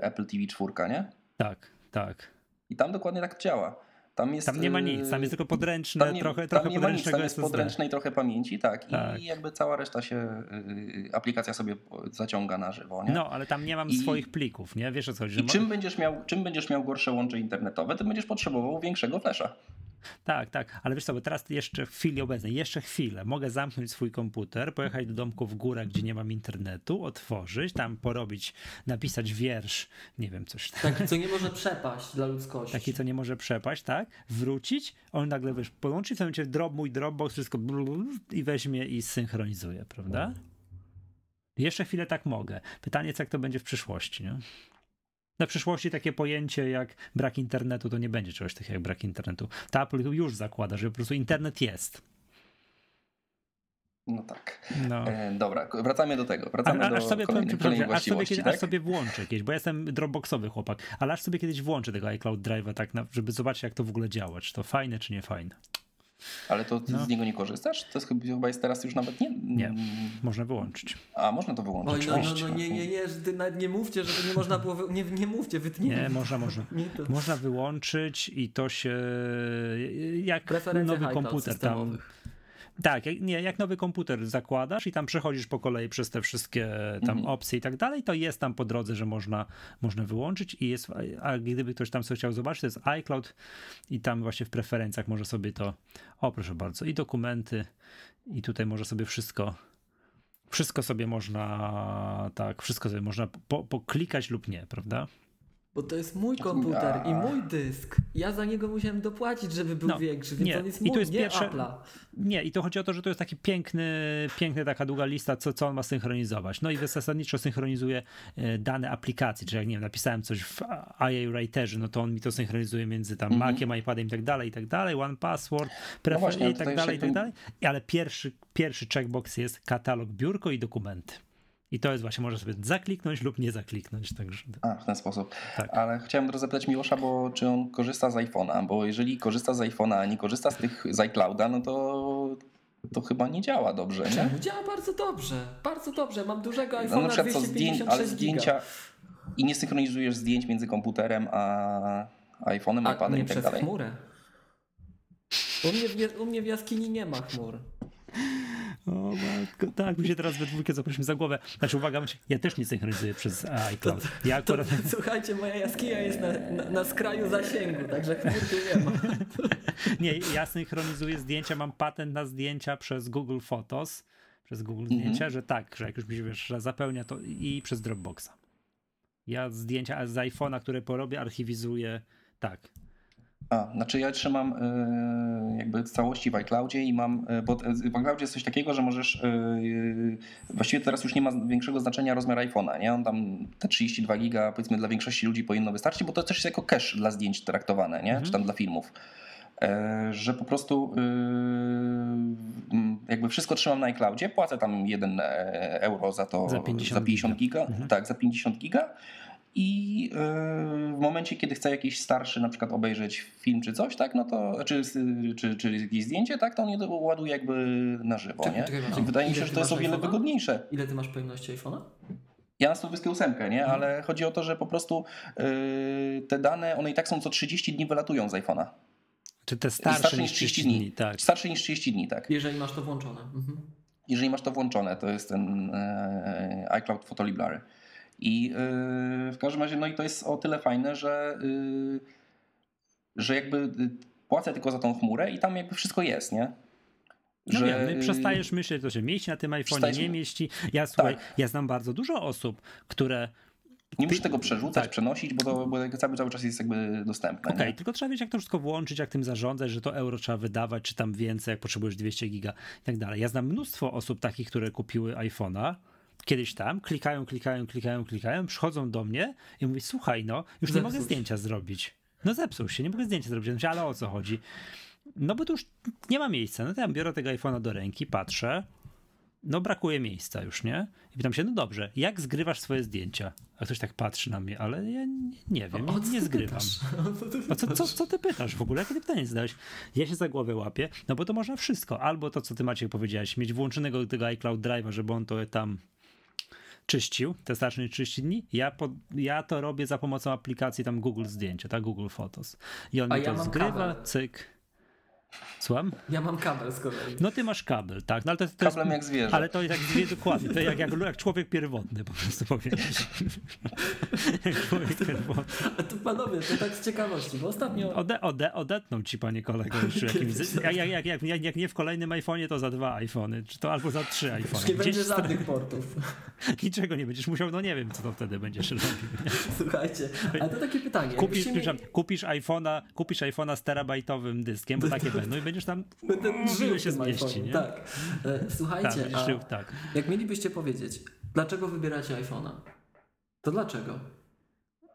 Apple TV 4, nie? Tak, tak. I tam dokładnie tak działa. Tam, jest, Tam nie ma y, nic, tam jest tylko podręczne, tam nie, trochę, tam trochę nie ma nic, tam jest SSD. podręcznej trochę pamięci, tak. Tak. I jakby cała reszta się, y, aplikacja sobie zaciąga na żywo, nie? No, ale tam nie mam I- swoich plików, nie? Wiesz o co chodzi? I czym będziesz, miał, czym będziesz miał gorsze łącze internetowe, tym będziesz potrzebował większego flesza. Tak, tak, ale wiesz co, bo teraz jeszcze w chwili obecnej, jeszcze chwilę, mogę zamknąć swój komputer, pojechać do domku w górę, gdzie nie mam internetu, otworzyć, tam porobić, napisać wiersz, nie wiem, coś tam. Tak, co nie może przepaść dla ludzkości. Taki, co nie może przepaść, tak? Wrócić, on nagle, wiesz, połączy w tym momencie drop, mój Dropbox, wszystko i weźmie i synchronizuje, prawda? Jeszcze chwilę tak mogę. Pytanie, co jak to będzie w przyszłości, nie? Na przyszłości takie pojęcie jak brak internetu, to nie będzie czegoś takiego jak brak internetu. Ta Apple już zakłada, że po prostu internet jest. No tak. No. E, dobra, wracamy do tego. Wracamy A, do aż sobie, powiem kolejnej prawdę, aż sobie, kiedy, tak? aż sobie włączę jakieś, bo ja jestem dropboxowy chłopak, ale aż sobie kiedyś włączę tego iCloud Drive'a, tak, na, żeby zobaczyć jak to w ogóle działa, czy to fajne, czy nie fajne. Ale to ty No. z niego nie korzystasz? To jest chyba- jest teraz już nawet nie... Nie. Można wyłączyć. A, można to wyłączyć. Oj, no, no, no nie, nie, nie, że nie mówcie, żeby nie można było, wy... nie, nie mówcie, wytnijcie. Nie, można, można. Nie to. Można wyłączyć i to się jak nowy komputer tam. systemowych. Tak, jak, nie, jak nowy komputer zakładasz i tam przechodzisz po kolei przez te wszystkie tam Mhm. opcje i tak dalej, to jest tam po drodze, że można, można wyłączyć i jest, a gdyby ktoś tam sobie chciał zobaczyć, to jest iCloud i tam właśnie w preferencjach może sobie to, o proszę bardzo, i dokumenty i tutaj może sobie wszystko wszystko sobie można, tak, wszystko sobie można po, poklikać lub nie, prawda? Bo to jest mój komputer i mój dysk. Ja za niego musiałem dopłacić, żeby był No, większy, więc nie. on jest I mój, to jest nie pierwsze- Apple'a. Nie, i to chodzi o to, że to jest taki piękny, piękny taka długa lista, co, co on ma synchronizować. No i zasadniczo synchronizuje e, dane aplikacji, czyli jak nie wiem, napisałem coś w IA Writerze, no to on mi to synchronizuje między tam Mhm. Maciem, iPadem i tak dalej, i tak dalej, One Password, prefer- właśnie, i tak dalej, i tak dalej. I- Ale pierwszy, pierwszy checkbox jest katalog, biurko i dokumenty. I to jest właśnie, można sobie zakliknąć lub nie zakliknąć, także A, w ten sposób. Tak. Ale chciałem teraz zapytać Miłosza, bo czy on korzysta z iPhone'a, bo jeżeli korzysta z iPhone'a, a nie korzysta z tych z iClouda, no to to chyba nie działa dobrze, nie? Działa bardzo dobrze, bardzo dobrze. Mam dużego No, na iPhone'a przykład co zdjęć, 256 ale zdjęcia i nie synchronizujesz zdjęć między komputerem a iPhone'em, A iPadem i tak przez dalej. chmurę. U mnie, w, u mnie w jaskini nie ma chmur. O matko, tak, my się teraz we dwójkę zaprosimy za głowę. Znaczy uwaga, ja też nie synchronizuję przez iCloud. Ja To, akurat... słuchajcie, moja jaskinia jest na, na, na skraju zasięgu, także chmur tu nie ma. Nie, ja synchronizuję zdjęcia, mam patent na zdjęcia przez Google Photos, przez Google Zdjęcia, że tak, że jak już mi się wiesz, że zapełnia to i przez Dropboxa. Ja zdjęcia z iPhone'a, które porobię, archiwizuję tak. A, znaczy ja trzymam y, jakby całości w iCloudzie i mam, y, bo w iCloudzie jest coś takiego, że możesz, y, właściwie teraz już nie ma większego znaczenia rozmiar iPhone'a, nie? On tam te 32 giga powiedzmy dla większości ludzi powinno wystarczyć, bo to też jest jako cache dla zdjęć traktowane, nie? Czy tam dla filmów. E, że po prostu mm, jakby wszystko trzymam na iCloudzie, płacę tam 1 euro za to, Za 50 50 giga, Mhm. tak, za 50 giga i yy, w momencie, kiedy chcę jakiś starszy na przykład obejrzeć film czy coś, tak, no to, czy, czy, czy jakieś zdjęcie, tak, to on je ładuje jakby na żywo, Czekaj, nie? czekaj, I Wydaje mi się, że to jest o wiele iPhone'a? wygodniejsze. Ile ty masz pojemności iPhone'a? Ja mam 128, nie? Mhm. Ale chodzi o to, że po prostu yy, te dane, one i tak są co 30 dni wylatują z iPhone'a. Czy te starsze, niż 30 dni, tak. Starsze niż 30 dni, tak. Jeżeli masz to włączone. Mhm. Jeżeli masz to włączone, to jest ten e, iCloud Photo Library. I yy, w każdym razie, no i to jest o tyle fajne, że, yy, że jakby y, płacę tylko za tą chmurę i tam jakby wszystko jest, nie? No że... wiem, przestajesz myśleć, to się mieści na tym iPhone, nie mieści. Ja słuchaj, tak. ja znam bardzo dużo osób, które nie muszę tego przerzucać, tak. przenosić, bo to bo cały, cały czas jest jakby dostępne. Okej, okay, tylko trzeba wiedzieć, jak to wszystko włączyć, jak tym zarządzać, że to euro trzeba wydawać, czy tam więcej, jak potrzebujesz 200 giga i tak dalej. Ja znam mnóstwo osób takich, które kupiły iPhone'a, kiedyś tam, klikają, klikają, klikają, klikają, przychodzą do mnie i mówią, słuchaj, no, już nie mogę zdjęcia zrobić. No zepsuł się, nie mogę zdjęcia zrobić. ale o co chodzi? No bo tu już nie ma miejsca. No to ja biorę tego iPhone'a do ręki, patrzę, no brakuje miejsca już, nie? I pytam się, no dobrze, jak zgrywasz swoje zdjęcia? A ktoś tak patrzy na mnie, ale ja nie, nie wiem, nie, nie zgrywam. A co, co, co ty pytasz w ogóle? Jakie pytanie zadałeś? Ja się za głowę łapię, no bo to można wszystko. Albo to, co ty Maciek powiedziałeś, mieć włączonego tego iCloud Drive'a, żeby on to tam czyścił, te starsze 30 dni. Ja, po, ja to robię za pomocą aplikacji tam Google Zdjęcia, tak? Google Photos. I on A mi ja to zgrywa, kabel. cyk Słucham? Ja mam kabel z kolei. No ty masz kabel, tak. No, ale to, to Kablem jest, jak zwierzę. Ale to jak zwierzę, dokładnie. To jak, jak, jak człowiek pierwotny po prostu powiedzieć. jak człowiek pierwotny. A to panowie, to tak z ciekawości, bo ostatnio... Ode, ode, odetną ci panie kolego już jakimś... jak, jak, jak, jak, jak, jak nie w kolejnym iPhone'ie, to za dwa iPhony, czy to albo za trzy iPhony. Nie będzie żadnych portów. Niczego nie będziesz musiał, no nie wiem, co to wtedy będziesz robił. Słuchajcie, ale to takie pytanie. Kupisz, mi... kupisz iPhone'a kupisz iPhone'a z terabajtowym dyskiem, bo takie będą i będziesz tam Będę żył się zmieści, nie? Tak. E, słuchajcie, tak, żył, tak. jak mielibyście powiedzieć, dlaczego wybieracie iPhone'a? To dlaczego?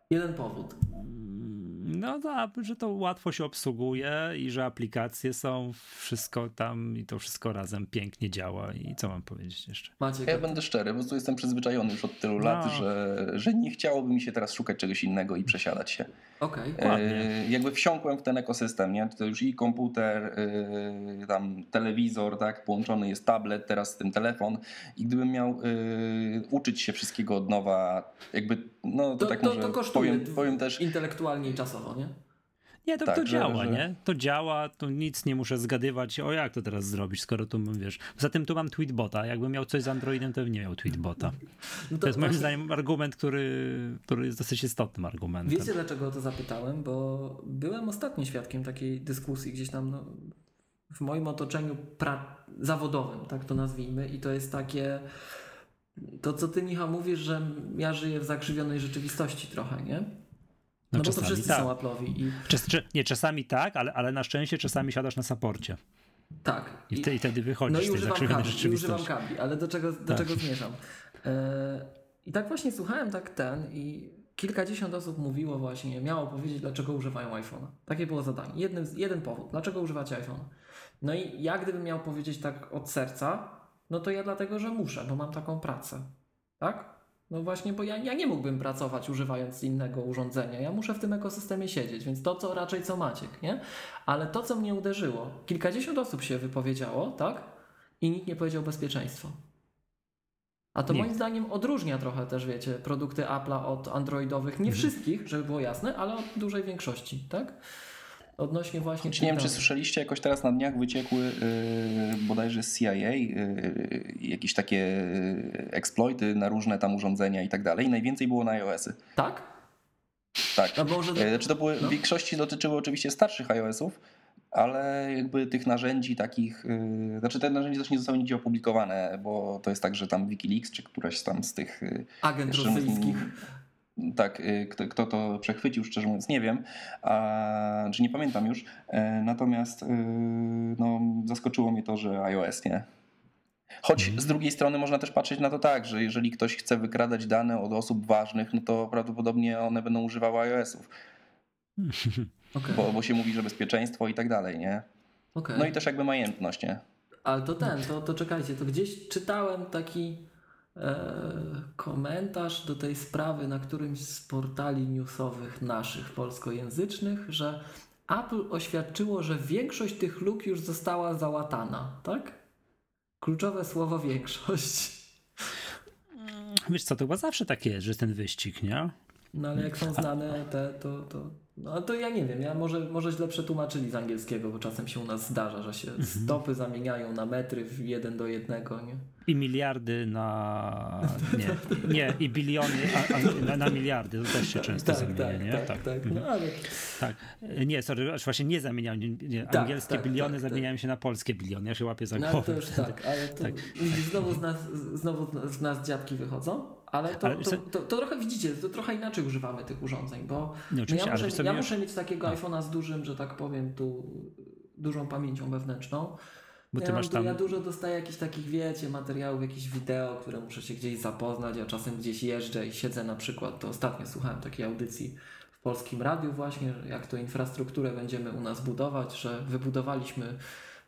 Jeden powód. No, to, że to łatwo się obsługuje i że aplikacje są, wszystko tam i to wszystko razem pięknie działa i co mam powiedzieć jeszcze? Maciek, ja będę szczery, bo tu jestem przyzwyczajony już od tylu no. lat, że, że nie chciałoby mi się teraz szukać czegoś innego i przesiadać się. Okej, okay, e, Jakby wsiąkłem w ten ekosystem, nie? To już i komputer, e, tam telewizor, tak? Połączony jest tablet, teraz z tym telefon i gdybym miał e, uczyć się wszystkiego od nowa, jakby, no to, to tak to, może to kosztuje powiem, powiem też... intelektualnie i czasowo, nie? Nie, to, tak, to działa, że... nie? To działa, to nic nie muszę zgadywać, o jak to teraz zrobić, skoro tu, wiesz, zatem tu mam tweetbota, jakbym miał coś z Androidem, to bym nie miał tweetbota. No to, to, jest moim zdaniem argument, który, który jest dosyć istotnym argumentem. Wiecie dlaczego o to zapytałem? Bo byłem ostatnio świadkiem takiej dyskusji gdzieś tam no, w moim otoczeniu pra- zawodowym, tak to nazwijmy i to jest takie to, co ty Michał mówisz, że ja żyję w zakrzywionej rzeczywistości trochę, nie? No, no bo to wszyscy tak. są Apple'owi. I... Czas, nie, czasami tak, ale, ale na szczęście czasami siadasz na saporcie. Tak. I, I, wtedy wychodzisz no i z tej zakrzywiony rzeczywistości. I używam kabli, ale do czego, do tak. czego zmierzam? E, I tak właśnie słuchałem tak ten i kilkadziesiąt osób mówiło właśnie, miało powiedzieć, dlaczego używają iPhone'a. Takie było zadanie. Jeden, jeden powód. Dlaczego używacie iPhone'a? No i ja gdybym miał powiedzieć tak od serca, no to ja dlatego, że muszę, bo mam taką pracę. Tak? No właśnie, bo ja, ja nie mógłbym pracować używając innego urządzenia. Ja muszę w tym ekosystemie siedzieć, więc to co raczej co Maciek, nie? Ale to, co mnie uderzyło, kilkadziesiąt osób się wypowiedziało, tak? I nikt nie powiedział bezpieczeństwo. A to nie. moim zdaniem odróżnia trochę też, wiecie, produkty Apple'a od androidowych. Nie mhm. wszystkich, żeby było jasne, ale od dużej większości, tak? Odnośnie właśnie... nie wiem, czy słyszeliście, jakoś teraz na dniach wyciekły yy, bodajże z CIA yy, jakieś takie yy, exploity na różne tam urządzenia i tak dalej. Najwięcej było na iOS-y. Tak? Tak. No może... Znaczy to były, no. w większości dotyczyły oczywiście starszych iOS-ów, ale jakby tych narzędzi takich, yy, znaczy te narzędzia też nie zostały nigdzie opublikowane, bo to jest tak, że tam Wikileaks czy któraś tam z tych... Yy, Agent rosyjskich tak, y, kto, kto, to przechwycił, szczerze mówiąc, nie wiem, a, czy nie pamiętam już. E, natomiast y, no, zaskoczyło mnie to, że iOS nie. Choć mhm. z drugiej strony można też patrzeć na to tak, że jeżeli ktoś chce wykradać dane od osób ważnych, no to prawdopodobnie one będą używały iOS-ów. Okay. Bo, bo się mówi, że bezpieczeństwo i tak dalej, nie? Okay. No i też jakby majętność, nie? Ale to ten, to, to czekajcie, to gdzieś czytałem taki komentarz do tej sprawy na którymś z portali newsowych naszych polskojęzycznych, że Apple oświadczyło, że większość tych luk już została załatana, tak? Kluczowe słowo większość. Wiesz co, to chyba zawsze tak jest, że jest ten wyścig, nie? No ale jak są znane te, to, to No to ja nie wiem, ja może, może źle przetłumaczyli z angielskiego, bo czasem się u nas zdarza, że się Mhm. stopy zamieniają na metry w jeden do jednego, nie? I miliardy na. Nie, nie i biliony a, a, na, na miliardy. To też się często zamienia, nie? tak, tak, Mhm. No ale Tak. Nie, sorry, właśnie nie zamieniają. Nie, Tak, angielskie tak, biliony tak, tak. zamieniają się na polskie biliony. Ja się łapię za No głowę. to już tak, ale to Tak. znowu z nas, znowu z nas dziadki wychodzą, ale to, Ale to, to, to trochę widzicie, to trochę inaczej używamy tych urządzeń, bo no ja, muszę, ja już- muszę mieć takiego No. iPhone'a z dużym, że tak powiem, tu dużą pamięcią wewnętrzną. Bo ty ja, masz tam. ja dużo dostaję jakichś takich, wiecie, materiałów, jakichś wideo, które muszę się gdzieś zapoznać, a czasem gdzieś jeżdżę i siedzę na przykład, to ostatnio słuchałem takiej audycji w Polskim Radiu właśnie, jak to infrastrukturę będziemy u nas budować, że wybudowaliśmy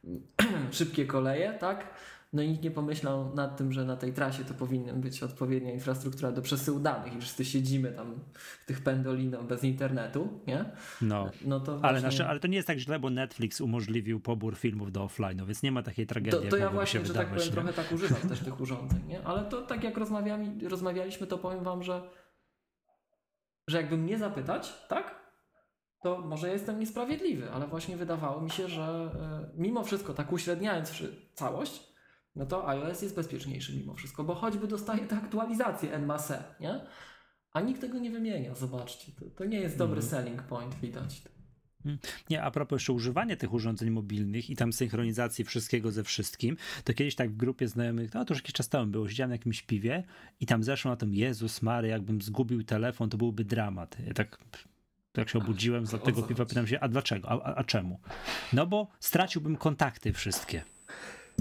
szybkie koleje, tak? No i nikt nie pomyślał nad tym, że na tej trasie to powinna być odpowiednia infrastruktura do przesyłu danych i wszyscy siedzimy tam w tych pendolino bez internetu, nie? No. No to Ale, właśnie... nasze, ale to nie jest tak źle, bo Netflix umożliwił pobór filmów do offline, więc nie ma takiej tragedii, To, to ja właśnie, że tak powiem, nie? trochę tak używam też tych urządzeń, nie? Ale to tak jak rozmawiali, rozmawialiśmy, to powiem wam, że że jakby mnie zapytać, tak? To może jestem niesprawiedliwy, ale właśnie wydawało mi się, że e, mimo wszystko, tak uśredniając całość, no to iOS jest bezpieczniejszy mimo wszystko, bo choćby dostaje tę aktualizację NMASE, nie? A nikt tego nie wymienia, zobaczcie. To, to nie jest dobry Mhm. selling point, widać. Nie, a propos jeszcze używania tych urządzeń mobilnych i tam synchronizacji wszystkiego ze wszystkim, to kiedyś tak w grupie znajomych, no to już jakiś czas temu było, siedziałem na jakimś piwie i tam zeszło na tym, Jezus Mary, jakbym zgubił telefon, to byłby dramat. Ja tak, tak się obudziłem z tego piwa, pytam się, a dlaczego, a, a, a czemu? No bo straciłbym kontakty wszystkie.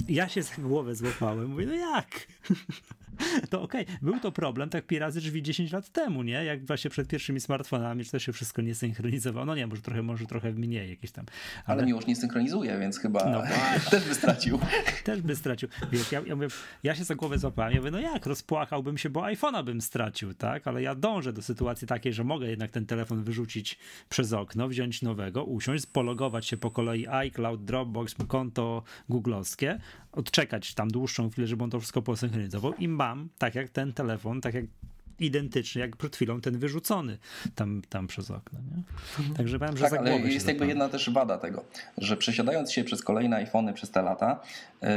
Ja się za głowę złapałem, mówię, no jak? To okej, był to problem tak pi razy drzwi 10 lat temu, nie? Jak właśnie przed pierwszymi smartfonami, że to się wszystko nie synchronizowało. No nie, może trochę, może trochę mniej jakieś tam. Ale Miłosz nie synchronizuje, więc chyba No też by stracił. Też by stracił. Wiesz, ja, ja, mówię, ja się za głowę złapałem. Ja mówię, no jak, rozpłakałbym się, bo iPhone'a bym stracił, tak? Ale ja dążę do sytuacji takiej, że mogę jednak ten telefon wyrzucić przez okno, wziąć nowego, usiąść, pologować się po kolei iCloud, Dropbox, konto googlowskie, odczekać tam dłuższą chwilę, żeby on to wszystko posynchronizował i mam, tak jak ten telefon, tak jak identyczny, jak przed chwilą ten wyrzucony tam, tam przez okno, nie? Także powiem, że Tak, ale jest jakby jedna też wada tego, że przesiadając się przez kolejne iPhony przez te lata, yy,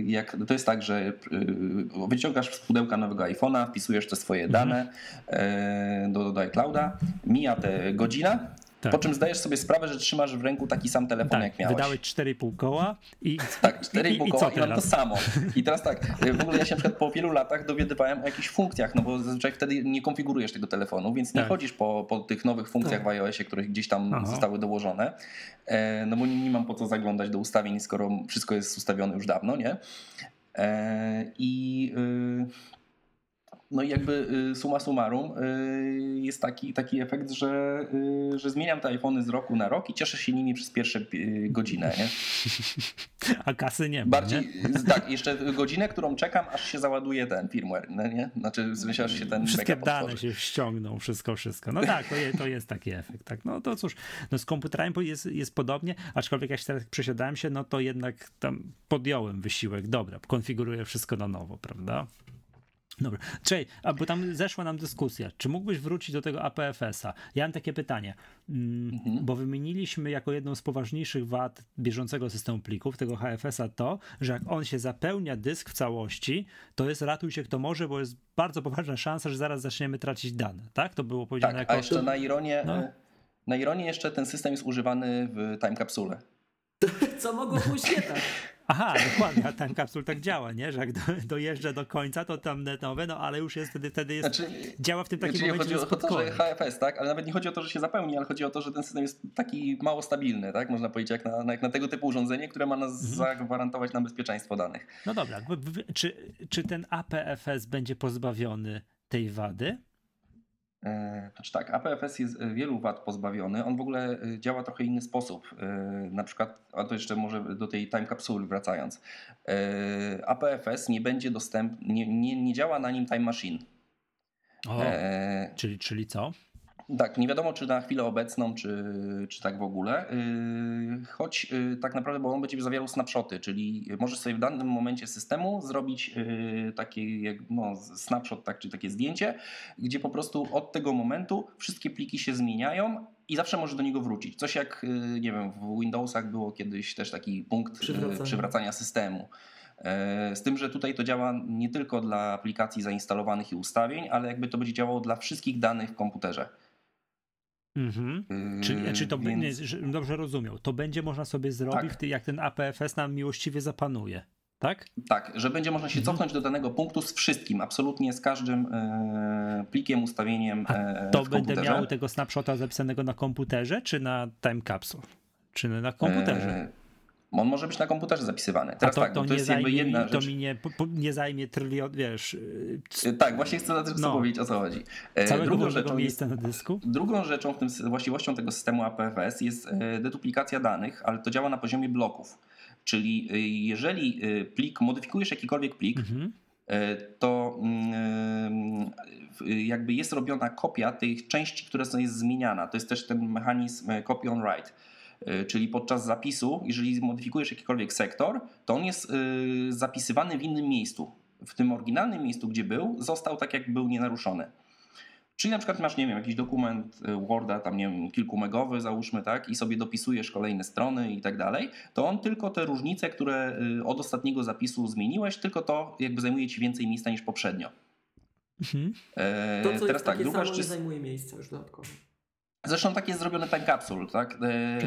jak, to jest tak, że yy, wyciągasz z pudełka nowego iPhone'a, wpisujesz te swoje Mhm. dane yy, do, do iClouda, mija te godzina, Tak. po czym zdajesz sobie sprawę, że trzymasz w ręku taki sam telefon Tak, jak miałeś. wydałeś 4,5 koła i Tak, i, 4,5 i, i koła i mam to samo. I teraz tak, w ogóle ja się na przykład po wielu latach dowiadywałem o jakichś funkcjach, no bo zazwyczaj wtedy nie konfigurujesz tego telefonu, więc nie Tak. chodzisz po, po tych nowych funkcjach w iOSie, które gdzieś tam Aha. zostały dołożone, e, no bo nie, nie mam po co zaglądać do ustawień, skoro wszystko jest ustawione już dawno, nie? E, I y, no i jakby y, summa summarum y, jest taki, taki efekt, że, y, że zmieniam te iPhony z roku na rok i cieszę się nimi przez pierwsze godzinę, nie? A kasy nie ma, Bardziej, nie? tak, jeszcze godzinę, którą czekam, aż się załaduje ten firmware, no nie? Znaczy, w sensie, aż się ten Wszystkie dane otworzy. się ściągną, wszystko, wszystko. No tak, to, je, to jest taki efekt. Tak. No to cóż, no z komputerami jest, jest podobnie, aczkolwiek jak się teraz przesiadałem się, no to jednak tam podjąłem wysiłek. Dobra, konfiguruję wszystko na nowo, prawda? Dobra, a bo tam zeszła nam dyskusja. Czy mógłbyś wrócić do tego APFS-a? Ja mam takie pytanie, mm, Mhm. bo wymieniliśmy jako jedną z poważniejszych wad bieżącego systemu plików, tego HFS-a, to, że jak on się zapełnia dysk w całości, to jest ratuj się kto może, bo jest bardzo poważna szansa, że zaraz zaczniemy tracić dane. Tak? To było powiedziane Tak, jako. a jeszcze na ironię, No. na ironię jeszcze ten system jest używany w time capsule. Co mogło pójść nie tak? Aha, dokładnie, a ten kapsul tak działa, nie? Że jak do, dojeżdża do końca, to tam netowe, no ale już jest wtedy, wtedy jest, Znaczy, działa w tym takim Czyli momencie, chodzi o to, że. HFS, tak? Ale nawet nie chodzi o to, że się zapełni, ale chodzi o to, że ten system jest taki mało stabilny, tak? Można powiedzieć, jak na, jak na tego typu urządzenie, które ma nas Mhm. zagwarantować nam bezpieczeństwo danych. No dobra, czy, czy ten APFS będzie pozbawiony tej wady? E, Znaczy tak, APFS jest e, wielu wad pozbawiony. On w ogóle e, działa trochę inny sposób. Na przykład, a to jeszcze może do tej time capsule wracając. APFS nie będzie dostępny, nie, nie, nie działa na nim time machine. O, E, czyli, czyli co? Tak, nie wiadomo czy na chwilę obecną, czy, czy tak w ogóle. Yy, Choć yy, tak naprawdę, bo on będzie zawierał snapshoty, czyli możesz sobie w danym momencie systemu zrobić yy, taki jak, no, snapshot, tak, czy takie zdjęcie, gdzie po prostu od tego momentu wszystkie pliki się zmieniają, i zawsze możesz do niego wrócić. Coś jak, y, nie wiem, w Windowsach było kiedyś też taki punkt y, Przywracania. przywracania systemu. E, Z tym, że tutaj to działa nie tylko dla aplikacji zainstalowanych i ustawień, ale jakby to będzie działało dla wszystkich danych w komputerze. Mhm. Yy, Czy, czy to więc- będzie, że- dobrze rozumiał, to będzie można sobie zrobić, Tak. jak ten APFS nam miłościwie zapanuje, tak? Tak, że będzie można się Mhm. cofnąć do danego punktu z wszystkim, absolutnie z każdym e, plikiem, ustawieniem e, To będę miał tego snapshota zapisanego na komputerze, czy na time capsule? Czy na komputerze? E, On może być na komputerze zapisywany. Teraz to, tak, to, bo to jest jakby zajmie, jedna mi- to rzecz. mi nie, po, nie zajmie trylion, wiesz, E, Tak, właśnie chcę chcę No. powiedzieć o co chodzi. Całego Drugą rzeczą, jest, na dysku. drugą rzeczą w tym właściwością tego systemu APFS jest e, deduplikacja danych, ale to działa na poziomie bloków. Czyli jeżeli plik, modyfikujesz jakikolwiek plik, Mhm. to mm, jakby jest robiona kopia tych części, które są jest zmieniana. To jest też ten mechanizm copy on write. E, Czyli podczas zapisu, jeżeli modyfikujesz jakikolwiek sektor, to on jest e, zapisywany w innym miejscu. W tym oryginalnym miejscu, gdzie był, został tak, jak był nienaruszony. Czyli na przykład masz, nie wiem, jakiś dokument e, Worda, tam nie wiem, kilkumegowy załóżmy, tak, i sobie dopisujesz kolejne strony i tak dalej, to on tylko te różnice, które od ostatniego zapisu zmieniłeś, tylko to jakby zajmuje ci więcej miejsca niż poprzednio. Mhm. E, To, co Teraz jest tak, takie druga samo, rzecz nie zajmuje miejsca już dodatkowo. Zresztą tak jest zrobiony time capsule, tak?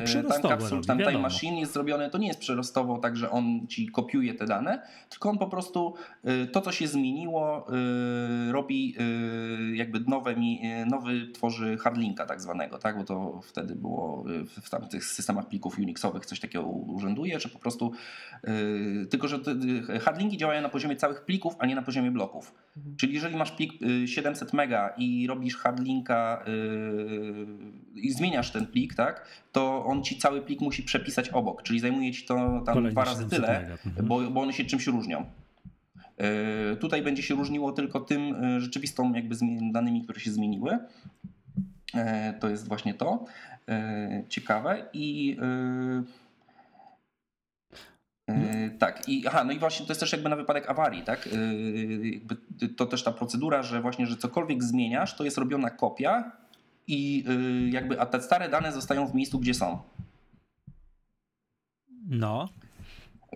Przyrostowo capsule, robi, tam time machine jest zrobione, to nie jest przyrostowo tak, że on ci kopiuje te dane, tylko on po prostu e, to, co się zmieniło, e, robi jakby nowe, nowy tworzy hardlinka tak zwanego, tak? Bo to wtedy było w tamtych systemach plików Unixowych coś takiego urzęduje, że po prostu tylko, że hardlinki działają na poziomie całych plików, a nie na poziomie bloków. Mhm. Czyli jeżeli masz plik y, 700 mega i robisz hardlinka i zmieniasz ten plik, tak, to on ci cały plik musi przepisać obok, czyli zajmuje ci to tam Kolejne dwa razy 700 tyle. Mhm. bo, bo one się czymś różnią. Y, Tutaj będzie się różniło tylko tym y, rzeczywistą jakby danymi, które się zmieniły. E, To jest właśnie to e, ciekawe i E, Tak, i aha, no i właśnie to jest też jakby na wypadek awarii, tak? E, Jakby to też ta procedura, że właśnie, że cokolwiek zmieniasz, to jest robiona kopia i e, jakby, a te stare dane zostają w miejscu, gdzie są. No,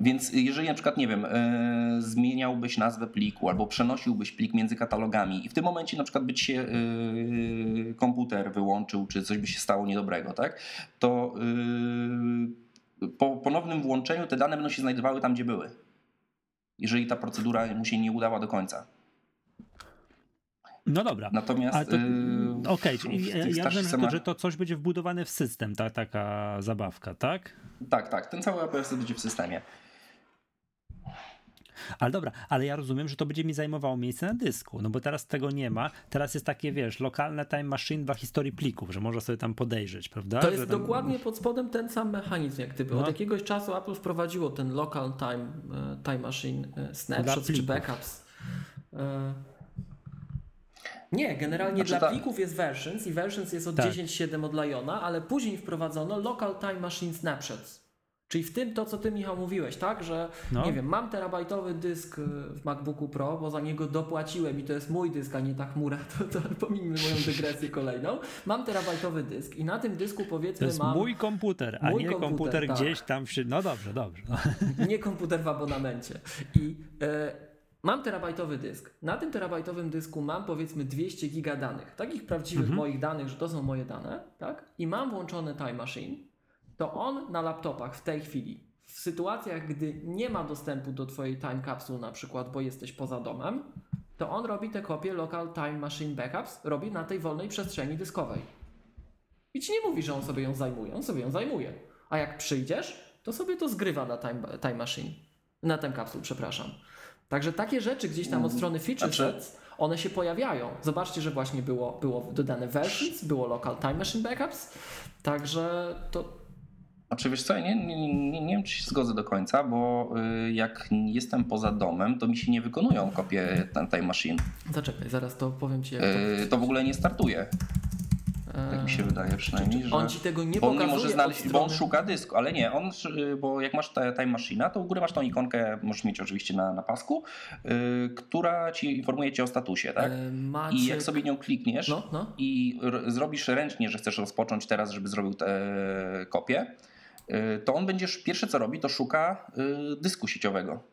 Więc jeżeli na przykład, nie wiem, e, zmieniałbyś nazwę pliku albo przenosiłbyś plik między katalogami i w tym momencie na przykład by ci się e, komputer wyłączył, czy coś by się stało niedobrego, tak? To e, po ponownym włączeniu te dane będą się znajdowały tam, gdzie były. Jeżeli ta procedura mu się nie udała do końca. No dobra. Natomiast to, e, Okej, tych ja starszych wiem, że to, systemach- że to coś będzie wbudowane w system, ta, taka zabawka, tak? Tak, tak, ten cały APS będzie w systemie. Ale dobra, ale ja rozumiem, że to będzie mi zajmowało miejsce na dysku, no bo teraz tego nie ma. Teraz jest takie, wiesz, lokalne time machine dla historii plików, że można sobie tam podejrzeć, prawda? To jest tam- dokładnie pod spodem ten sam mechanizm, jak gdyby. No. Od jakiegoś czasu Apple wprowadziło ten local time, e, time machine e, snapshots czy backups. Nie, generalnie Znaczy dla ta- plików jest versions i versions jest od Tak. 10.7 od Liona, ale później wprowadzono local time machine snapshots. Czyli w tym to, co ty Michał mówiłeś, tak? Że No. nie wiem, mam terabajtowy dysk y, w MacBooku Pro, bo za niego dopłaciłem i to jest mój dysk, a nie ta chmura, to, to pomijmy moją dygresję kolejną. Mam terabajtowy dysk i na tym dysku To powiedzmy jest mam mój komputer, a Mój nie komputer, komputer, tak. gdzieś tam wszy... No dobrze, dobrze. Nie komputer w abonamencie. I e, mam terabajtowy dysk. Na tym terabajtowym dysku mam powiedzmy 200 giga danych, takich prawdziwych Mhm. moich danych, że to są moje dane, tak? I mam włączony Time Machine, to on na laptopach w tej chwili, w sytuacjach, gdy nie ma dostępu do Twojej Time Capsule na przykład, bo jesteś poza domem, to on robi te kopie Local Time Machine Backups, robi na tej wolnej przestrzeni dyskowej. I ci nie mówi, że on sobie ją zajmuje, on sobie ją zajmuje. A jak przyjdziesz, to sobie to zgrywa na Time, time Machine. Na Time Capsule, przepraszam. Także takie rzeczy gdzieś tam od strony feature sets, one się pojawiają. Zobaczcie, że właśnie było, było dodane versions, było local time machine backups, także to Znaczy wiesz co, nie, nie, nie, nie wiem czy się zgodzę do końca, bo y, jak jestem poza domem, to mi się nie wykonują kopie ten Time Machine. zaczekaj, zaraz to powiem Ci jak to... Y, To w ogóle nie startuje. Tak mi się wydaje przynajmniej, że On ci tego nie bo on pokazuje nie może znaleźć, bo on strony- szuka dysku, ale nie, on, bo jak masz Time Machine, to u góry masz tą ikonkę, możesz mieć oczywiście na, na pasku, y, która ci informuje cię o statusie, tak? E, Maciek... I jak sobie nią klikniesz No, no. i zrobisz ręcznie, że chcesz rozpocząć teraz, żeby zrobił tę kopię, y, to on będziesz, pierwsze co robi, to szuka y, dysku sieciowego,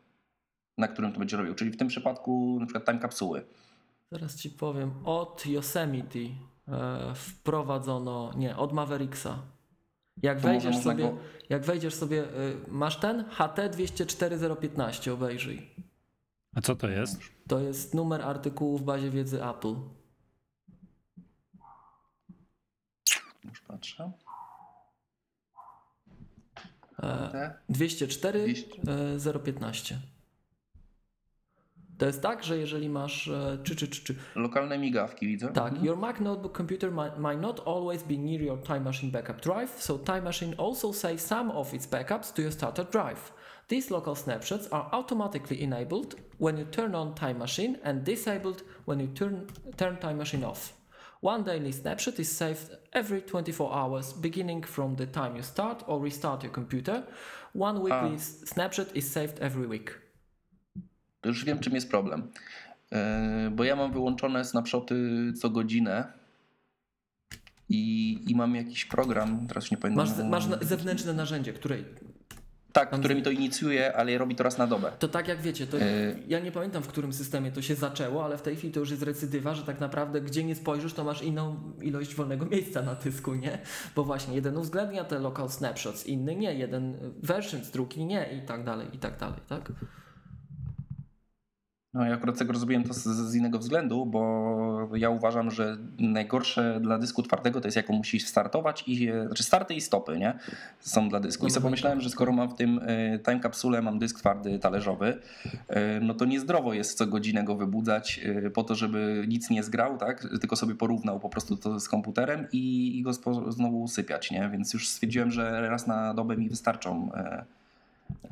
na którym to będzie robił, czyli w tym przypadku na przykład time kapsuły. Zaraz ci powiem. Od Yosemite wprowadzono, nie, od Mavericksa. Jak wejdziesz można sobie, go- jak wejdziesz sobie, e, masz ten HT 204015, obejrzyj. A co to jest? To jest numer artykułu w bazie wiedzy Apple. Już patrzę. E, Te? 204 200. e, 015. To jest tak, że jeżeli masz e, czy czy czy czy Lokalne migawki widzę. Tak, your Mac notebook computer might, not always be near your Time Machine backup drive, so Time Machine also saves some of its backups to your starter drive. These local snapshots are automatically enabled when you turn on Time Machine and disabled when you turn, turn Time Machine off. One daily snapshot is saved every 24 hours, beginning from the time you start or restart your computer. One weekly s- snapshot is saved every week. To już wiem, czym jest problem. Yy, Bo ja mam wyłączone snapshoty co godzinę i, i mam jakiś program, teraz nie pamiętam. Masz, masz zewnętrzne narzędzie, które Tak, który mi to inicjuje, ale robi to raz na dobę. To tak jak wiecie, to E, ja nie pamiętam w którym systemie to się zaczęło, ale w tej chwili to już jest recydywa, że tak naprawdę gdzie nie spojrzysz, to masz inną ilość wolnego miejsca na dysku, nie? Bo właśnie jeden uwzględnia te local snapshots, inny nie, jeden versions, drugi nie i tak dalej, i tak dalej, tak? No ja akurat tego zrobiłem to z, z innego względu, bo ja uważam, że najgorsze dla dysku twardego to jest jak on musi startować i znaczy starty i stopy, nie? Są dla dysku. I sobie tak. pomyślałem, że skoro mam w tym y, time kapsule mam dysk twardy talerzowy, y, no to niezdrowo jest co godzinę go wybudzać y, po to, żeby nic nie zgrał, tak? Tylko sobie porównał po prostu to z komputerem i, i go znowu usypiać, nie? Więc już stwierdziłem, że raz na dobę mi wystarczą.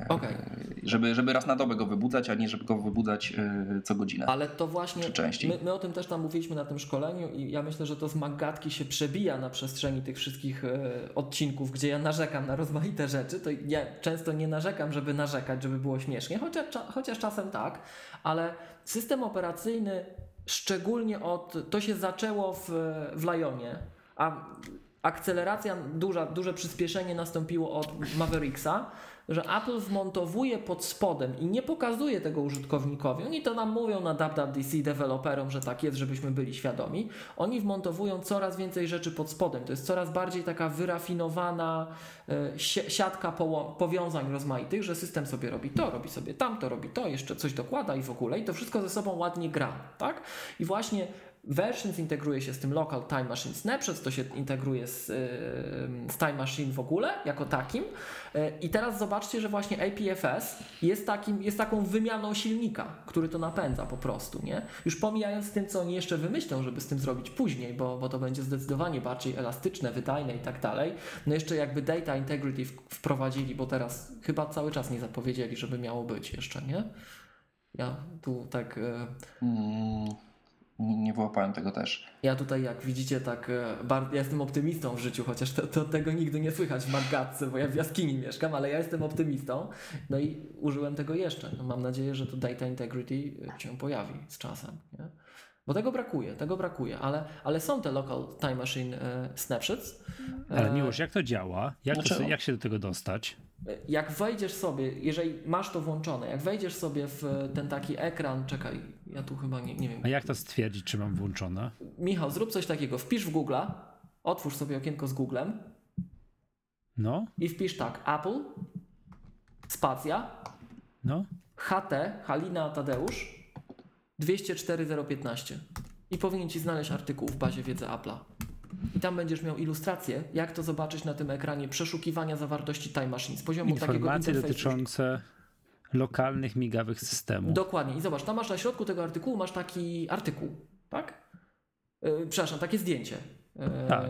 Y, Okej. żeby, żeby raz na dobę go wybudzać, a nie żeby go wybudzać y, co godzinę. Ale to właśnie, Czy częściej? my, my o tym też tam mówiliśmy na tym szkoleniu i ja myślę, że to z Magatki się przebija na przestrzeni tych wszystkich e, odcinków, gdzie ja narzekam na rozmaite rzeczy, to ja często nie narzekam, żeby narzekać, żeby było śmiesznie, chociaż, chociaż czasem tak, ale system operacyjny szczególnie od, to się zaczęło w, w Lionie, a akceleracja, duża, duże przyspieszenie nastąpiło od Mavericksa, że Apple wmontowuje pod spodem i nie pokazuje tego użytkownikowi. Oni to nam mówią na WWDC deweloperom, że tak jest, żebyśmy byli świadomi. Oni wmontowują coraz więcej rzeczy pod spodem. To jest coraz bardziej taka wyrafinowana e, si- siatka powiązań rozmaitych, że system sobie robi to, robi sobie tamto, robi to, jeszcze coś dokłada i w ogóle. I to wszystko ze sobą ładnie gra, tak? I właśnie Versions integruje się z tym Local Time Machine Snapshots, to się integruje z, yy, z Time Machine w ogóle, jako takim. Yy, I teraz zobaczcie, że właśnie APFS jest, takim, jest taką wymianą silnika, który to napędza po prostu, nie? Już pomijając tym, co oni jeszcze wymyślą, żeby z tym zrobić później, bo, bo to będzie zdecydowanie bardziej elastyczne, wydajne i tak dalej. No jeszcze jakby Data Integrity wprowadzili, bo teraz chyba cały czas nie zapowiedzieli, żeby miało być jeszcze, nie? Ja tu tak... Yy, Mm, nie, nie wyłapałem tego też. ja tutaj, jak widzicie, tak e, ja jestem optymistą w życiu, chociaż to, to, tego nigdy nie słychać w Margatce, bo ja w jaskini mieszkam, ale ja jestem optymistą. No i użyłem tego jeszcze. No, mam nadzieję, że to Data Integrity e, się pojawi z czasem. Nie? Bo tego brakuje, tego brakuje, ale, ale są te Local Time Machine e, Snapshots. E, Ale Miłosz, jak to działa? Jak, to, jak się do tego dostać? Jak wejdziesz sobie, jeżeli masz to włączone, jak wejdziesz sobie w e, ten taki ekran, czekaj, ja tu chyba nie, nie wiem, A jak to stwierdzić, czy mam włączone? Michał, zrób coś takiego. Wpisz w Google'a, otwórz sobie okienko z Googlem No, i wpisz tak: Apple, spacja, no. HT, Halina Tadeusz, 204015. I powinien ci znaleźć artykuł w bazie wiedzy Apple'a. I tam będziesz miał ilustrację, jak to zobaczyć na tym ekranie przeszukiwania zawartości Time Machine z poziomu takiego Informacje interfejsu. dotyczące lokalnych migawych systemów. Dokładnie. I zobacz, tam masz na środku tego artykułu, masz taki artykuł, tak? Yy, przepraszam, takie zdjęcie. Tak.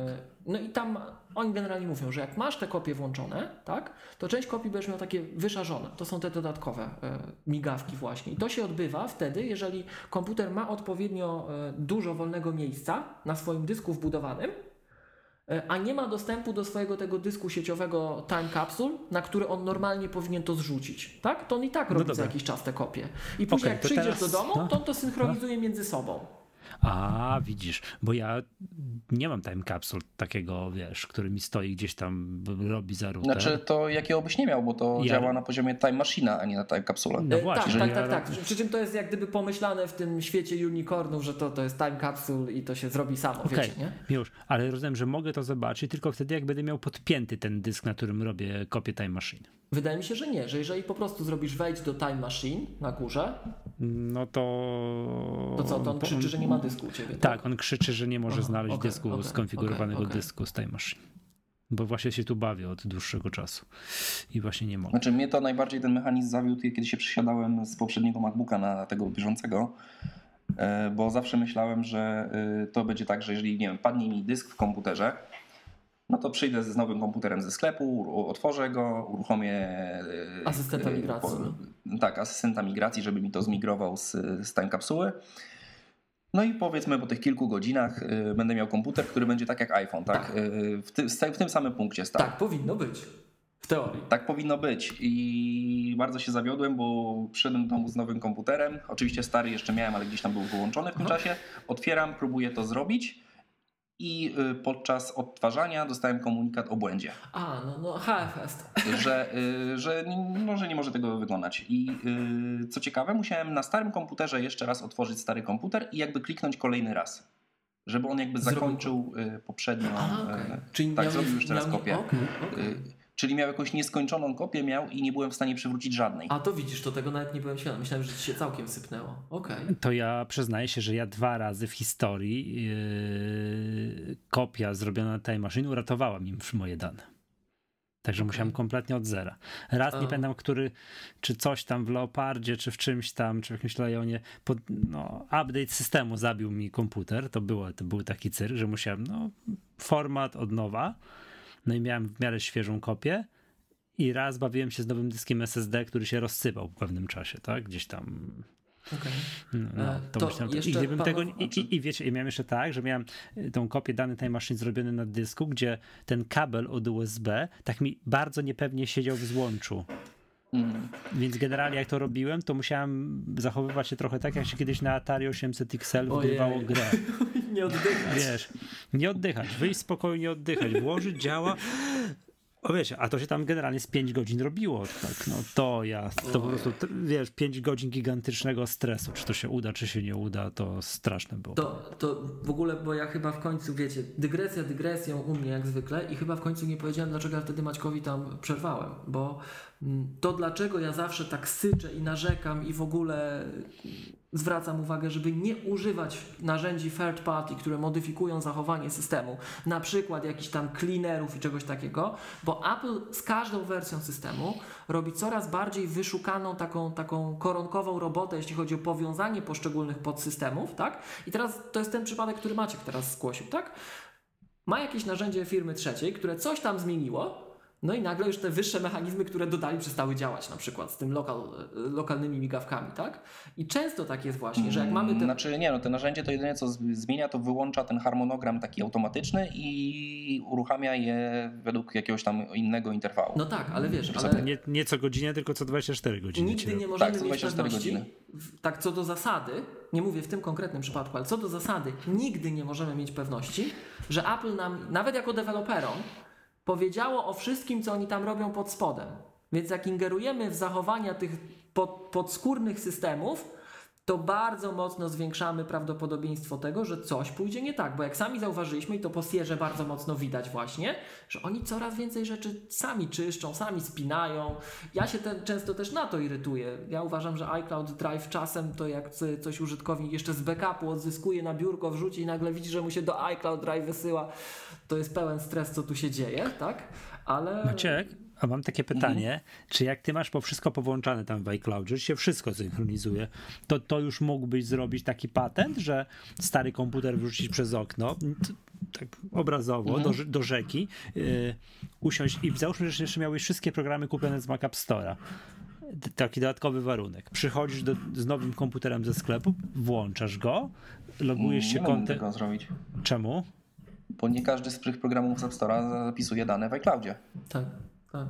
No i tam oni generalnie mówią, że jak masz te kopie włączone, tak, to część kopii będziesz miał takie wyszarzone. To są te dodatkowe yy, migawki właśnie. I to się odbywa wtedy, jeżeli komputer ma odpowiednio yy, dużo wolnego miejsca na swoim dysku wbudowanym e, a nie ma dostępu do swojego tego dysku sieciowego Time Capsule, na który on normalnie powinien to zrzucić, tak? To on i tak No robi dobra. za jakiś czas te kopie. I później Okej, jak przyjdziesz teraz- do domu, no. to on to synchronizuje między sobą. A, widzisz, bo ja nie mam time capsule takiego, wiesz, który mi stoi gdzieś tam, robi za router. Znaczy to jakiego byś nie miał, bo to Ja- działa na poziomie Time Machine, a nie na Time Capsule. No E, właśnie, tak, tak, ja tak, tak. Przy czym to jest jak gdyby pomyślane w tym świecie unicornów, że to, to jest time capsule i to się zrobi samo, Okej, wiecie, nie? już, ale rozumiem, że mogę to zobaczyć tylko wtedy, jak będę miał podpięty ten dysk, na którym robię kopię Time Machine. Wydaje mi się, że nie, że jeżeli po prostu zrobisz wejdź do Time Machine na górze, No to... to co, to on krzyczy, że nie ma dysku u ciebie. Tak, on krzyczy, że nie może Aha, znaleźć okej, dysku, okej, skonfigurowanego okej. dysku z Time Machine. Bo właśnie się tu bawię od dłuższego czasu i właśnie nie mogę. Znaczy mnie to najbardziej ten mechanizm zawiódł, kiedy się przesiadałem z poprzedniego MacBooka na tego bieżącego, e, bo zawsze myślałem, że e, to będzie tak, że jeżeli nie wiem, padnie mi dysk w komputerze, no to przyjdę z nowym komputerem ze sklepu, otworzę go, uruchomię e, Asystenta e, migracji. po- Tak, asystenta migracji, żeby mi to zmigrował z, z time kapsuły. No i powiedzmy po tych kilku godzinach e, będę miał komputer, który będzie tak jak iPhone, tak? Tak. E, W, tym, w tym samym punkcie stał. Tak, powinno być. W teorii. Tak powinno być i bardzo się zawiodłem, bo przyszedłem do domu z nowym komputerem. Oczywiście stary jeszcze miałem, ale gdzieś tam był wyłączony w tym Aha. czasie. Otwieram, próbuję to zrobić i y, podczas odtwarzania dostałem komunikat o błędzie, A, no, no, HFS. że, y, że, no, że nie może tego wykonać. I y, co ciekawe, musiałem na starym komputerze jeszcze raz otworzyć stary komputer i jakby kliknąć kolejny raz. Żeby on jakby zakończył poprzednią. Aha, okej. y, Czyli tak, miał zrobił nie- już teraz miał nie- kopię. okej, okej. Czyli miał jakąś nieskończoną kopię miał i nie byłem w stanie przywrócić żadnej. A to widzisz, to tego nawet nie byłem świadom. Myślałem, że ci się całkiem sypnęło. Okej. To ja przyznaję się, że ja dwa razy w historii yy, kopia zrobiona na Time Machine uratowała mi moje dane. Także Okej. musiałem kompletnie od zera. Raz A. nie pamiętam, który, czy coś tam w Leopardzie, czy w czymś tam, czy w jakimś Lionie, pod, no, update systemu zabił mi komputer. To, było, to był taki cyrk, że musiałem, no, format od nowa. No i miałem w miarę świeżą kopię. I raz bawiłem się z nowym dyskiem SSD, który się rozsypał po pewnym czasie, tak? Gdzieś tam okej. no, no, E, to to myślałem, I gdybym tego. I, i, I wiecie, i miałem jeszcze tak, że miałem y, tą kopię danej Time Machine zrobiony na dysku, gdzie ten kabel od USB tak mi bardzo niepewnie siedział w złączu. Mm. Więc generalnie jak to robiłem, to musiałem zachowywać się trochę tak, jak się kiedyś na Atari 800 XL Ojej. wygrywało grę. Nie oddychać. Wiesz, nie oddychać, wyjść spokojnie oddychać, włożyć działa. O wiecie, a to się tam generalnie z 5 godzin robiło. Tak, no to ja, to po prostu, wiesz, 5 godzin gigantycznego stresu. Czy to się uda, czy się nie uda, to straszne było. To, to w ogóle, bo ja chyba w końcu, wiecie, dygresja dygresją u mnie jak zwykle i chyba w końcu nie powiedziałem, dlaczego ja wtedy Maćkowi tam przerwałem, bo to dlaczego ja zawsze tak syczę i narzekam i w ogóle zwracam uwagę, żeby nie używać narzędzi third party, które modyfikują zachowanie systemu, na przykład jakichś tam cleanerów i czegoś takiego, bo Apple z każdą wersją systemu robi coraz bardziej wyszukaną taką, taką koronkową robotę, jeśli chodzi o powiązanie poszczególnych podsystemów, tak? I teraz to jest ten przypadek, który Maciek teraz zgłosił, tak? Ma jakieś narzędzie firmy trzeciej, które coś tam zmieniło, no i nagle już te wyższe mechanizmy, które dodali, przestały działać, na przykład z tym lokal, lokalnymi migawkami, tak? I często tak jest właśnie, że jak mamy te... Znaczy nie, no to narzędzie to jedynie co zmienia, to wyłącza ten harmonogram taki automatyczny i uruchamia je według jakiegoś tam innego interwału. No tak, ale wiesz, ale Nie, nie co godzinę, tylko co 24 godziny. nigdy nie możemy Tak, mieć 24 pewności, godziny. tak co do zasady, nie mówię w tym konkretnym przypadku, ale co do zasady, nigdy nie możemy mieć pewności, że Apple nam, nawet jako deweloperom, powiedziało o wszystkim, co oni tam robią pod spodem. Więc jak ingerujemy w zachowania tych pod, podskórnych systemów, to bardzo mocno zwiększamy prawdopodobieństwo tego, że coś pójdzie nie tak. Bo jak sami zauważyliśmy, i to po Sierze bardzo mocno widać właśnie, że oni coraz więcej rzeczy sami czyszczą, sami spinają. Ja się często też na to irytuję. Ja uważam, że iCloud Drive czasem to jak coś użytkownik jeszcze z backupu odzyskuje na biurko, wrzuci i nagle widzi, że mu się do iCloud Drive wysyła. To jest pełen stres, co tu się dzieje, tak? Ale... Maciek, a mam takie pytanie, czy jak ty masz po wszystko powłączane tam w iCloudzie, że się wszystko synchronizuje, to to już mógłbyś zrobić taki patent, że stary komputer wrzucić przez okno, tak obrazowo, do, rze- do rzeki, yy, usiąść i załóżmy, że jeszcze miałeś wszystkie programy kupione z Mac App Store'a. Taki dodatkowy warunek. Przychodzisz do, z nowym komputerem ze sklepu, włączasz go, logujesz się nie mogę kontem. tego zrobić. Czemu? bo nie każdy z tych programów z App Store'a zapisuje dane w iCloudzie. Tak, tak.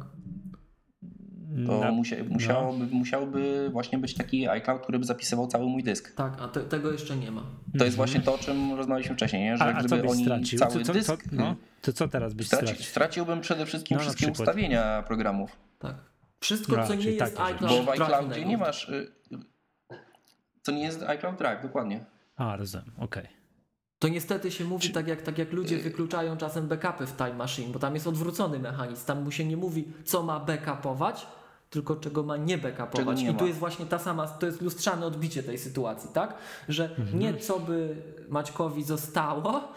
To Na- musia, musiałoby, musiałby właśnie być taki iCloud, który by zapisywał cały mój dysk. Tak, a te, tego jeszcze nie ma. To jest właśnie to, o czym rozmawialiśmy wcześniej, nie? że Mhm. A, a gdyby oni stracił? cały Co, co, dysk... co, no, to co teraz byś straci, stracił? straciłbym przede wszystkim No, wszystkie przykład. ustawienia programów. Tak. Wszystko, A, co nie jest rzeczy. iCloud Bo w Drive iCloudzie nie masz... y, Co nie jest iCloud Drive, dokładnie. A, rozumiem, okej. To niestety się mówi tak jak, tak jak ludzie wykluczają czasem backupy w Time Machine, bo tam jest odwrócony mechanizm. Tam mu się nie mówi, co ma backupować, tylko czego ma nie backupować. nie I tu jest właśnie ta sama, to jest lustrzane odbicie tej sytuacji, tak? Że Mhm. nie co by Maćkowi zostało,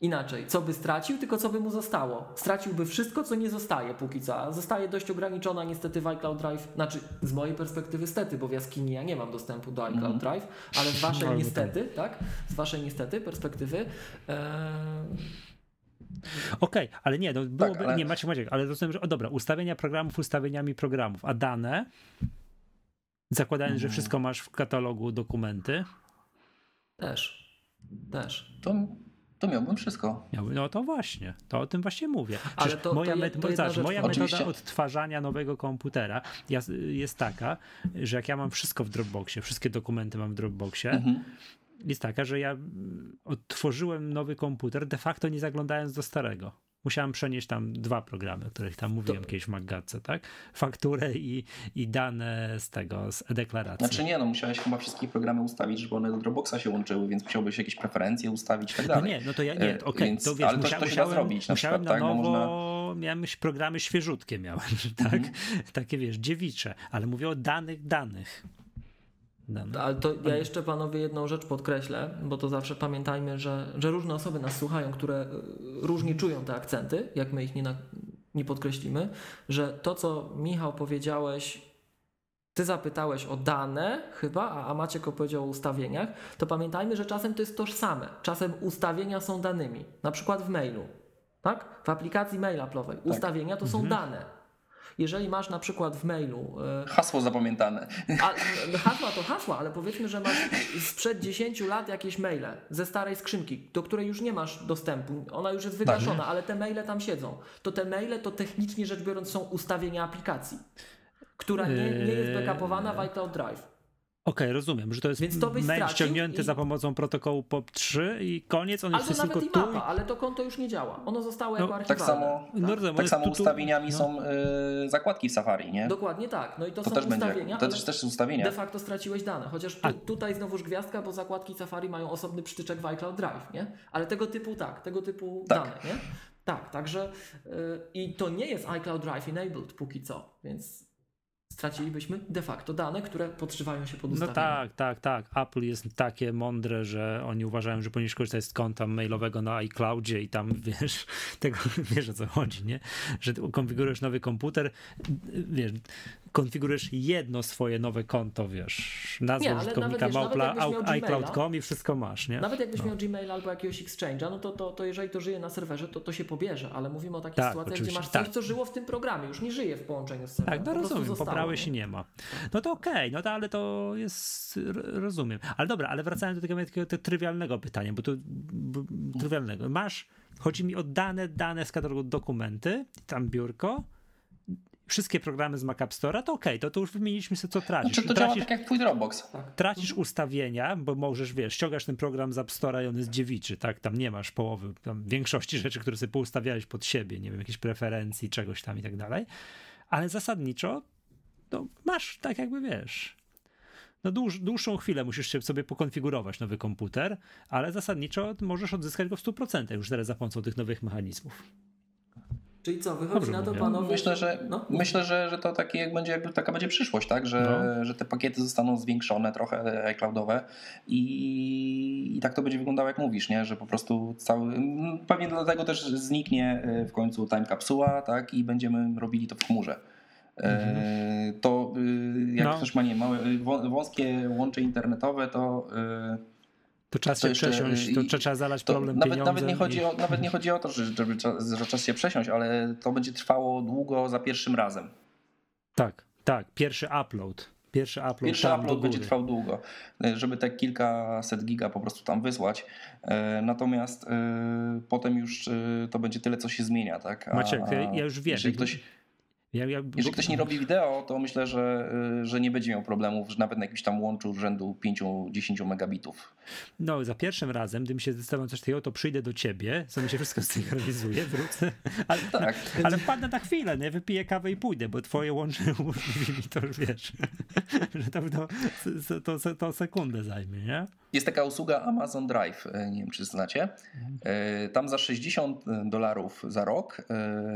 inaczej, co by stracił, tylko co by mu zostało. Straciłby wszystko, co nie zostaje póki co, a zostaje dość ograniczona niestety w iCloud Drive, znaczy z mojej perspektywy stety, bo w jaskini ja nie mam dostępu do iCloud Mhm. Drive, ale z waszej niestety, tak? Z waszej niestety perspektywy e, Okej, ale nie, no byłoby, ale- nie, Maciek, Maciek, ale rozumiem, że, o dobra, ustawienia programów ustawieniami programów, a dane, zakładając, że Mhm. wszystko masz w katalogu dokumenty, też, też. To, to miałbym wszystko. no to właśnie, to o tym właśnie mówię. Ale to- moja, to to jedna zobacz, rzecz. moja Oczywiście. metoda odtwarzania nowego komputera jest, jest taka, że jak ja mam wszystko w Dropboxie, wszystkie dokumenty mam w Dropboxie, Mhm. jest taka, że ja odtworzyłem nowy komputer de facto nie zaglądając do starego. Musiałem przenieść tam dwa programy, o których tam mówiłem kiedyś w Maggatce, tak? Fakturę i, i dane z tego, z e-deklaracji. Znaczy nie, no musiałeś chyba wszystkie programy ustawić, żeby one do Dropboxa się łączyły, więc musiałbyś jakieś preferencje ustawić i tak no dalej. nie, no to ja nie, E, okej, więc- to wiesz, ale to- musia, to się da musiałem, zrobić na musiałem przykład, na tak? Bo nowo, miałem programy świeżutkie miałem, tak? Mhm. Takie wiesz, dziewicze, ale mówię o danych, danych. Dane. Ale to ja jeszcze panowie jedną rzecz podkreślę, bo to zawsze pamiętajmy, że, że różne osoby nas słuchają, które y, różnie czują te akcenty, jak my ich nie, na, nie podkreślimy, że to, co Michał powiedziałeś, ty zapytałeś o dane chyba, a, a Maciek opowiedział o ustawieniach, to pamiętajmy, że czasem to jest tożsame. Czasem ustawienia są danymi, na przykład w mailu, tak? W aplikacji mail Apple'owej. Ustawienia to są dane. Jeżeli masz na przykład w mailu y, Hasło zapamiętane. a, no, hasła to hasła, ale powiedzmy, że masz sprzed 10 lat jakieś maile ze starej skrzynki, do której już nie masz dostępu. Ona już jest wygaszona, ale te maile tam siedzą. To te maile to technicznie rzecz biorąc są ustawienia aplikacji, która nie, nie jest backupowana w iCloud Drive. Okej, rozumiem, że to jest Więc to byś mail ściągnięty i- za pomocą protokołu POP3 i koniec, on Albo jest nawet tylko i tu. mapa, ale to konto już nie działa. Ono zostało No, jako Tak archiwalne. samo, No, rozumiem, on tak jest samo tu- tu- ustawieniami no. są y, zakładki w Safari, nie? Dokładnie tak. No i to, To są też będzie. ustawienia, To ale też, też są ustawienia. de facto straciłeś dane. Chociaż tu, tutaj znowuż gwiazdka, bo zakładki Safari mają osobny przytyczek w iCloud Drive, nie? Ale tego typu tak, tego typu Tak. dane, nie? Tak, także yy, i to nie jest iCloud Drive enabled póki co, więc stracilibyśmy de facto dane, które podszywają się pod No ustawienia. tak, tak, tak. Apple jest takie mądre, że oni uważają, że powinieneś korzystać z konta mailowego na iCloudzie i tam wiesz, tego wiesz o co chodzi, nie? Że konfigurujesz nowy komputer, wiesz, konfigurujesz jedno swoje nowe konto, wiesz, nazwę użytkownika Małpla, iCloud.com i wszystko masz, nie? Nawet jakbyś miał Gmail albo jakiegoś Exchange'a, no to, to, to jeżeli to żyje na serwerze, to to się pobierze, ale mówimy o takich Tak, sytuacjach, gdzie oczywiście, masz coś, tak. co żyło w tym programie, już nie żyje w połączeniu z serwerem. Tak, no po rozumiem, zostało, pobrałeś i nie ma. No to okej, no to ale to jest, rozumiem. Ale dobra, ale wracając do tego takiego te trywialnego pytania, bo to b, trywialnego. Masz, chodzi mi o dane, dane z katalogu dokumenty, tam biurko, wszystkie programy z Mac App Store'a, to okej, to, to już wymieniliśmy sobie, co tracisz. Znaczy to działa tracisz, tak jak twój Dropbox. tracisz ustawienia, bo możesz, wiesz, ściągasz ten program z App Store'a i on jest dziewiczy, tak? Tam nie masz połowy, tam większości rzeczy, które sobie poustawiałeś pod siebie, nie wiem, jakichś preferencji, czegoś tam i tak dalej. Ale zasadniczo, no, masz tak jakby, wiesz, no dłuż, dłuższą chwilę musisz sobie pokonfigurować nowy komputer, ale zasadniczo możesz odzyskać go w 100% już teraz za pomocą tych nowych mechanizmów. Czyli co, wychodzi Dobrze na to mówię. panowie... Myślę, że, No. myślę, że, że to takie jak będzie, jakby taka będzie przyszłość, tak? Że, No. że te pakiety zostaną zwiększone trochę iCloudowe i, i tak to będzie wyglądało jak mówisz, nie? Że po prostu cały. Pewnie dlatego też zniknie y, w końcu time kapsuła, tak? I będziemy robili to w chmurze. E, To y, jak No. ktoś ma nie małe, wą- wąskie łącze internetowe, to To czas To się przesiąść, to i- trzeba zalać to problem nawet, nawet, nie chodzi i... o, nawet nie chodzi o to, że, żeby, że czas się przesiąść, ale to będzie trwało długo za pierwszym razem. Tak, tak, pierwszy upload. Pierwszy upload, Pierwszy upload będzie trwał długo, żeby te kilkaset giga po prostu tam wysłać. E, Natomiast e, potem już e, to będzie tyle, co się zmienia, tak? A Maciek, ja- już wiem. Jeżeli ktoś, Ja, ja, jeżeli ktoś nie robi wideo, to myślę, że, e, że nie będzie miał problemów, że nawet na jakimś tam łączu rzędu 5-10 megabitów. No, za pierwszym razem, gdym się zdecydował coś takiego, to przyjdę do ciebie, sobie się wszystko synchronizuję, wrócę, ale, Tak. ale wpadnę na chwilę, nie? Wypiję kawę i pójdę, bo twoje łącze umożliwi mi to, już wiesz, że to, to, to, to, sekundę zajmie, nie? Jest taka usługa Amazon Drive, e, nie wiem czy znacie. E, Tam za 60 dolarów za rok,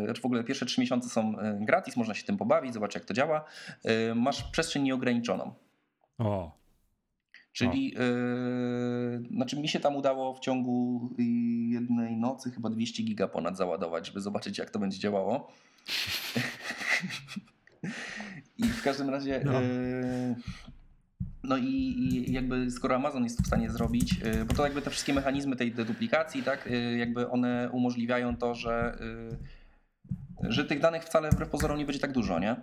znaczy w ogóle pierwsze 3 miesiące są e, gratis, można się tym pobawić, zobaczyć jak to działa. E, Masz przestrzeń nieograniczoną. O, Czyli, yy, znaczy mi się tam udało w ciągu y, jednej nocy chyba 200 giga ponad załadować, żeby zobaczyć jak to będzie działało. I w każdym razie, No. yy, no i, i jakby skoro Amazon jest w stanie zrobić, yy, bo to jakby te wszystkie mechanizmy tej deduplikacji, tak, jakby one umożliwiają to, że, że tych danych wcale wbrew pozorom nie będzie tak dużo, nie?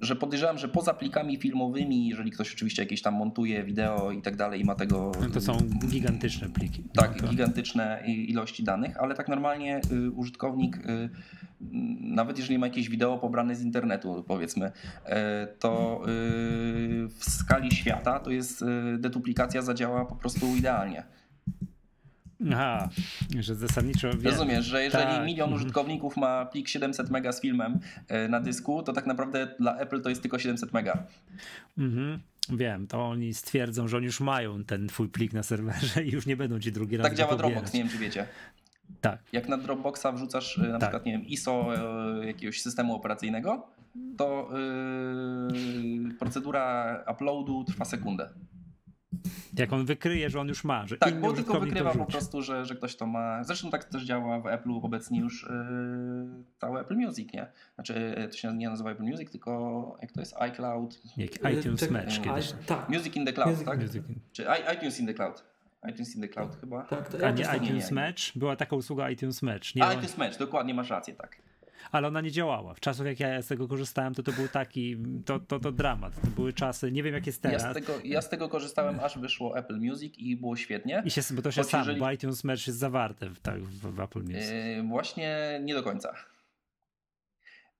że podejrzewam, że poza plikami filmowymi, jeżeli ktoś oczywiście jakieś tam montuje wideo i tak dalej i ma tego... no to są gigantyczne pliki. Tak, no gigantyczne ilości danych, ale tak normalnie y, użytkownik, y, nawet jeżeli ma jakieś wideo pobrane z internetu, powiedzmy, y, to y, w skali świata to jest y, deduplikacja zadziała po prostu idealnie. Aha, że zasadniczo wiem. Rozumiesz, że jeżeli Tak, milion mhm. użytkowników ma plik 700 mega z filmem y, na dysku, to tak naprawdę dla Apple to jest tylko 700 mega. Mhm. Wiem, to oni stwierdzą, że oni już mają ten twój plik na serwerze i już nie będą ci drugi raz Tak działa pobierać. Dropbox, nie wiem czy wiecie. Tak. Jak na Dropboxa wrzucasz y, na Tak. przykład, nie wiem, ISO y, jakiegoś systemu operacyjnego, to yy, procedura uploadu trwa sekundę. Jak on wykryje, że on już ma, że Tak, bo tylko wykrywa po prostu, że, że ktoś to ma. Zresztą tak też działa w Apple'u obecnie już yy, całe Apple Music, nie? Znaczy to się nie nazywa Apple Music, tylko jak to jest iCloud. Jak iTunes Czekaj, Match kiedyś. Tak, Music in the Cloud, Music- tak? Music. Czy i- iTunes in the Cloud. iTunes in the Cloud chyba. tak. To A ja nie iTunes nie. Match? Była taka usługa iTunes Match. Nie, A, iTunes Match, dokładnie masz rację, tak. Ale ona nie działała. W czasach, jak ja z tego korzystałem, to to był taki, to, to, to dramat. To były czasy, nie wiem jak jest Ja teraz. z, tego, ja z tego korzystałem, aż wyszło Apple Music i było świetnie. I się, bo to się Choć samo, jeżeli- bo iTunes Match jest zawarte w, tak, w, Apple Music. Yy, właśnie nie do końca.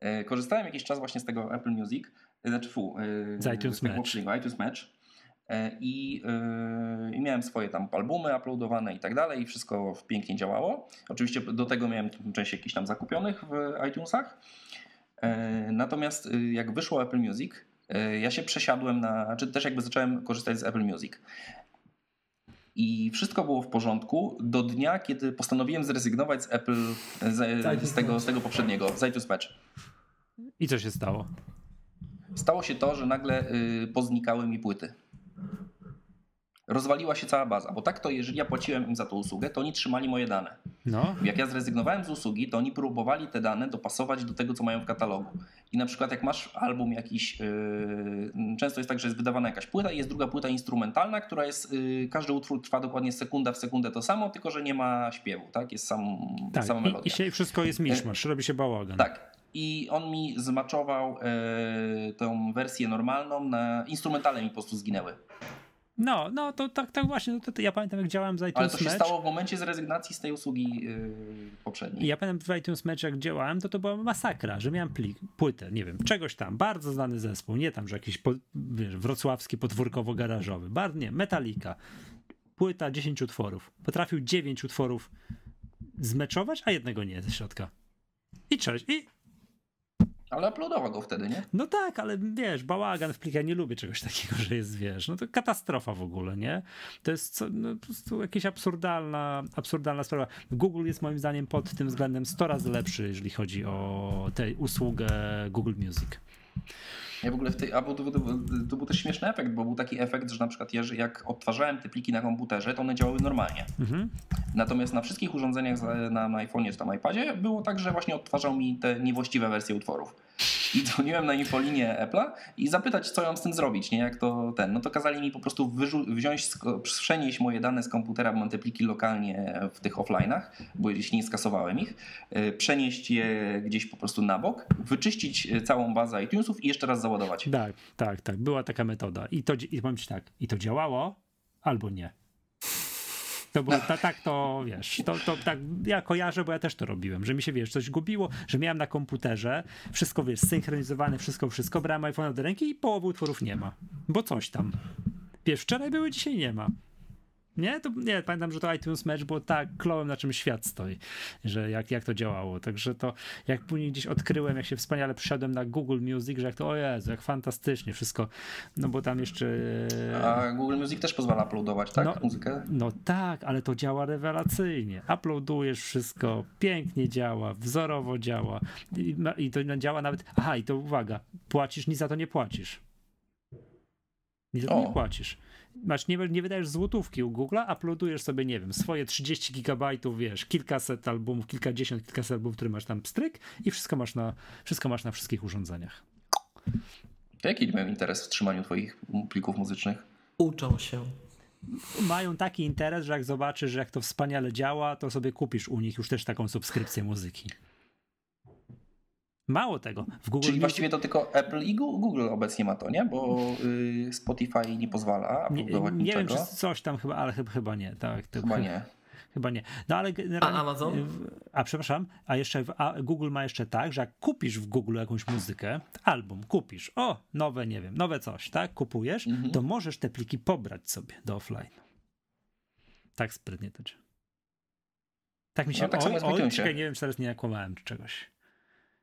Yy, Korzystałem jakiś czas właśnie z tego Apple Music, yy, znaczy fu, yy, Z iTunes Match. iTunes Match. Yy, I, yy, I miałem swoje tam albumy uploadowane i tak dalej, i wszystko pięknie działało. Oczywiście do tego miałem część jakichś tam zakupionych w iTunesach. Yy, Natomiast yy, jak wyszło Apple Music, yy, ja się przesiadłem na, czy też jakby zacząłem korzystać z Apple Music. I wszystko było w porządku do dnia, kiedy postanowiłem zrezygnować z Apple, z, z, tego, z tego poprzedniego, z iTunes Match. I co się stało? Stało się to, że nagle poznikały mi płyty. Rozwaliła się cała baza, bo tak to jeżeli ja płaciłem im za tą usługę, to oni trzymali moje dane. No, Jak ja zrezygnowałem z usługi, to oni próbowali te dane dopasować do tego, co mają w katalogu. I na przykład jak masz album jakiś, yy, często jest tak, że jest wydawana jakaś płyta i jest druga płyta instrumentalna, która jest, yy, każdy utwór trwa dokładnie sekunda w sekundę to samo, tylko że nie ma śpiewu, tak? Jest sam, tak. sama I, melodia. I się wszystko jest miszmasz, robi się bałagan. Tak. I on mi zmaczował e, tą wersję normalną, na instrumentale mi po prostu zginęły. No, no to tak, tak właśnie. No to, to ja pamiętam, jak działałem z Ale iTunes to się Match. stało w momencie z rezygnacji z tej usługi e, poprzedniej. Ja pamiętam w iTunes Match, jak działałem, to to była masakra, że miałem plik, płytę, nie wiem, czegoś tam, bardzo znany zespół, nie tam, że jakiś po, wiesz, wrocławski podwórkowo-garażowy, bar, nie, Metallica, płyta 10 utworów. Potrafił 9 utworów zmeczować, a jednego nie ze środka. I cześć. I, Ale uploadował go wtedy, nie? no tak, ale wiesz, bałagan w plikach, nie lubię czegoś takiego, że jest, wiesz, no to katastrofa w ogóle, nie? To jest co, no, po prostu jakaś absurdalna, absurdalna sprawa. Google jest moim zdaniem pod tym względem 100 razy lepszy, jeżeli chodzi o tę usługę Google Music. Ja w ogóle w tej, a bo to, to, to był też śmieszny efekt, bo był taki efekt, że na przykład jeżeli- jak odtwarzałem te pliki na komputerze, to one działały normalnie. Mhm. Natomiast na wszystkich urządzeniach na, na iPhone'ie czy tam iPadzie było tak, że właśnie odtwarzał mi te niewłaściwe wersje utworów. Dzwoniłem na infolinię Apple'a i zapytać, co mam z tym zrobić, nie? Jak to ten. No to kazali mi po prostu wziąć, przenieść moje dane z komputera, bo mam te pliki lokalnie w tych offline'ach, bo jeśli nie skasowałem ich, y, przenieść je gdzieś po prostu na bok, wyczyścić całą bazę iTunesów i jeszcze raz załadować. Tak, tak, tak. Była taka metoda. I to, i powiem ci tak, i to działało, albo nie. To było ta, tak, to wiesz, to, to tak ja kojarzę, bo ja też to robiłem, że mi się wiesz, coś gubiło, że miałem na komputerze, wszystko wiesz, synchronizowane, wszystko, wszystko, brałem iPhone do ręki i połowy utworów nie ma, bo coś tam. Wiesz, wczoraj były, dzisiaj nie ma. Nie? To, nie, pamiętam, że to iTunes Match było tak klołem, na czym świat stoi, że jak, jak to działało. Także to, jak później gdzieś odkryłem, jak się wspaniale przyszedłem na Google Music, że jak to, o Jezu, jak fantastycznie wszystko, no bo tam jeszcze... A Google Music też pozwala uploadować, tak? No, Muzykę? No tak, ale to działa rewelacyjnie. Uploadujesz wszystko, pięknie działa, wzorowo działa i, i to działa nawet... Aha, i to uwaga, płacisz, nic za to nie płacisz. Nic za to nie płacisz masz, nie, nie wydajesz złotówki u Google'a, uploadujesz sobie, nie wiem, swoje 30 gigabajtów, wiesz, kilkaset albumów, kilkadziesiąt, kilkaset albumów, które masz tam stryk i wszystko masz na, wszystko masz na wszystkich urządzeniach. To jaki mają interes w trzymaniu twoich plików muzycznych? Uczą się. Mają taki interes, że jak zobaczysz, że jak to wspaniale działa, to sobie kupisz u nich już też taką subskrypcję muzyki. Mało tego. W Google Czyli właściwie to tylko Apple i Google obecnie ma to, nie? Bo y, Spotify nie pozwala nie, nie niczego. wiem, czy coś tam chyba, ale chyba, chyba nie. Tak, to chyba nie. Chyba nie. No ale a Amazon? A przepraszam, a jeszcze w, a Google ma jeszcze tak, że jak kupisz w Google jakąś muzykę, album kupisz, o, nowe, nie wiem, nowe coś, tak, kupujesz, mhm. to możesz te pliki pobrać sobie do offline. Tak sprytnie to działa. Tak mi się... No, tak oj, oj, czekaj, nie wiem, czy teraz nie nakłamałem czy czegoś.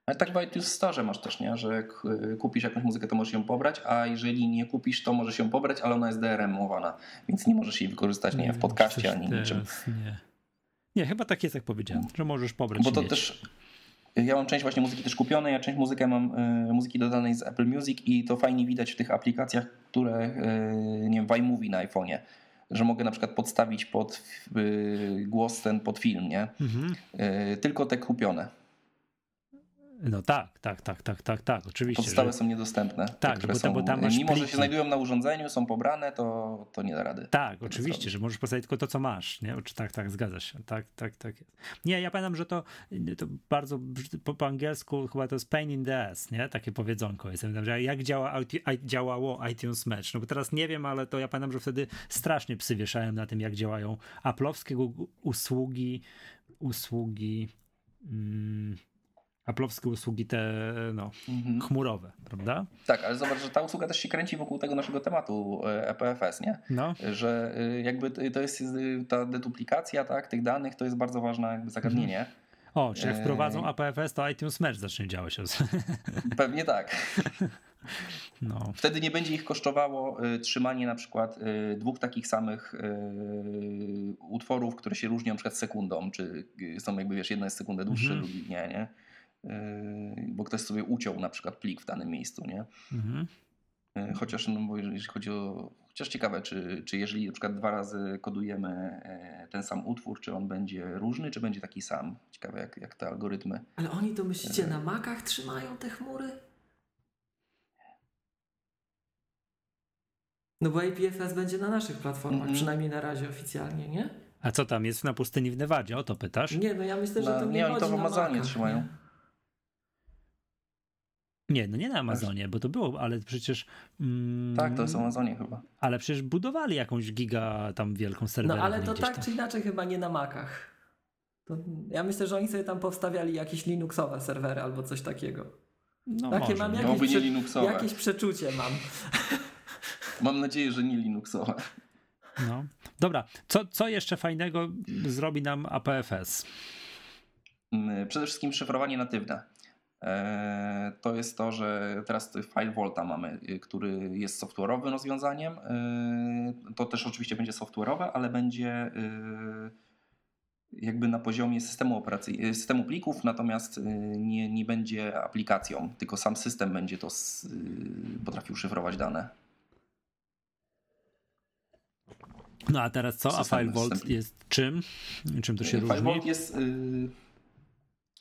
Ale tak w iTunes Store masz też, nie? że jak y, kupisz jakąś muzykę, to możesz ją pobrać, a jeżeli nie kupisz, to możesz ją pobrać, ale ona jest DRM-owana, więc nie możesz jej wykorzystać nie, w podcaście ani niczym. Nie. nie, chyba tak jest, jak powiedziałem, że możesz pobrać. Bo to też ja mam część właśnie muzyki też kupionej, ja część muzykę mam, y, muzyki dodanej z Apple Music i to fajnie widać w tych aplikacjach, które, y, nie wiem, w iMovie na iPhone'ie, że mogę na przykład podstawić pod y, głos ten pod film, nie? Mhm. Y, tylko te kupione. No tak, tak, tak, tak, tak, tak, oczywiście. Podstawy że... są niedostępne. Tak, te, bo, są, bo tam masz mimo, pliki. że się znajdują na urządzeniu, są pobrane, to, to nie da rady. Tak, oczywiście, że możesz postawić tylko to, co masz. Nie? Tak, tak, zgadza się. Tak, tak, tak. Nie, ja pamiętam, że to, to bardzo po, po, angielsku chyba to jest pain in the ass, nie? Takie powiedzonko jest. Że jak działa, działało iTunes Match. No bo teraz nie wiem, ale to ja pamiętam, że wtedy strasznie psy wieszałem na tym, jak działają Apple'owskie usługi, usługi mm, Apple'owskie usługi te no, mhm. chmurowe, prawda? Tak, ale zobacz, że ta usługa też się kręci wokół tego naszego tematu EPFS, nie? No. Że y, jakby to jest y, ta deduplikacja tak, tych danych, to jest bardzo ważne jakby zagadnienie. Mhm. O, czyli jak wprowadzą APFS, to iTunes Match zacznie działać. Pewnie tak. No. Wtedy nie będzie ich kosztowało trzymanie na przykład dwóch takich samych utworów, które się różnią na przykład sekundą, czy są jakby wiesz, jedna jest sekundę dłuższe, mhm. drugi nie, nie? Yy, bo ktoś sobie uciął na przykład plik w danym miejscu, nie? Mhm. Yy, chociaż, no, bo jeżeli chodzi o. Chociaż ciekawe, czy, czy jeżeli na przykład dwa razy kodujemy e, ten sam utwór, czy on będzie różny, czy będzie taki sam. Ciekawe, jak, jak te algorytmy. Ale oni to myślicie, na makach trzymają te chmury? No bo APFS będzie na naszych platformach, mm -hmm. przynajmniej na razie oficjalnie, nie? A co tam jest na pustyni w Nevadzie? O to pytasz? Nie, no ja myślę, że to na, nie, nie oni to w Amazonie trzymają. Nie? Nie, no nie na Amazonie, bo to było, ale przecież. Mm, tak, to jest Amazonie chyba. Ale przecież budowali jakąś giga tam wielką serwerownię. No ale to tak tam. czy inaczej chyba nie na Macach. To ja myślę, że oni sobie tam powstawiali jakieś Linuxowe serwery albo coś takiego. No Takie może. mam jakieś, prze... Linuxowe. jakieś przeczucie mam. Mam nadzieję, że nie Linuxowe. No. Dobra, co, co jeszcze fajnego zrobi nam APFS? Mm, przede wszystkim szyfrowanie natywne. E, to jest to, że teraz File Volta mamy, y, który jest software'owym rozwiązaniem. E, to też oczywiście będzie software'owe, ale będzie y, jakby na poziomie systemu operacyjnego, systemu plików, natomiast y, nie, nie będzie aplikacją, tylko sam system będzie to potrafił szyfrować dane. No a teraz co? A FileVault jest czym? Czym to się różni? FileVault jest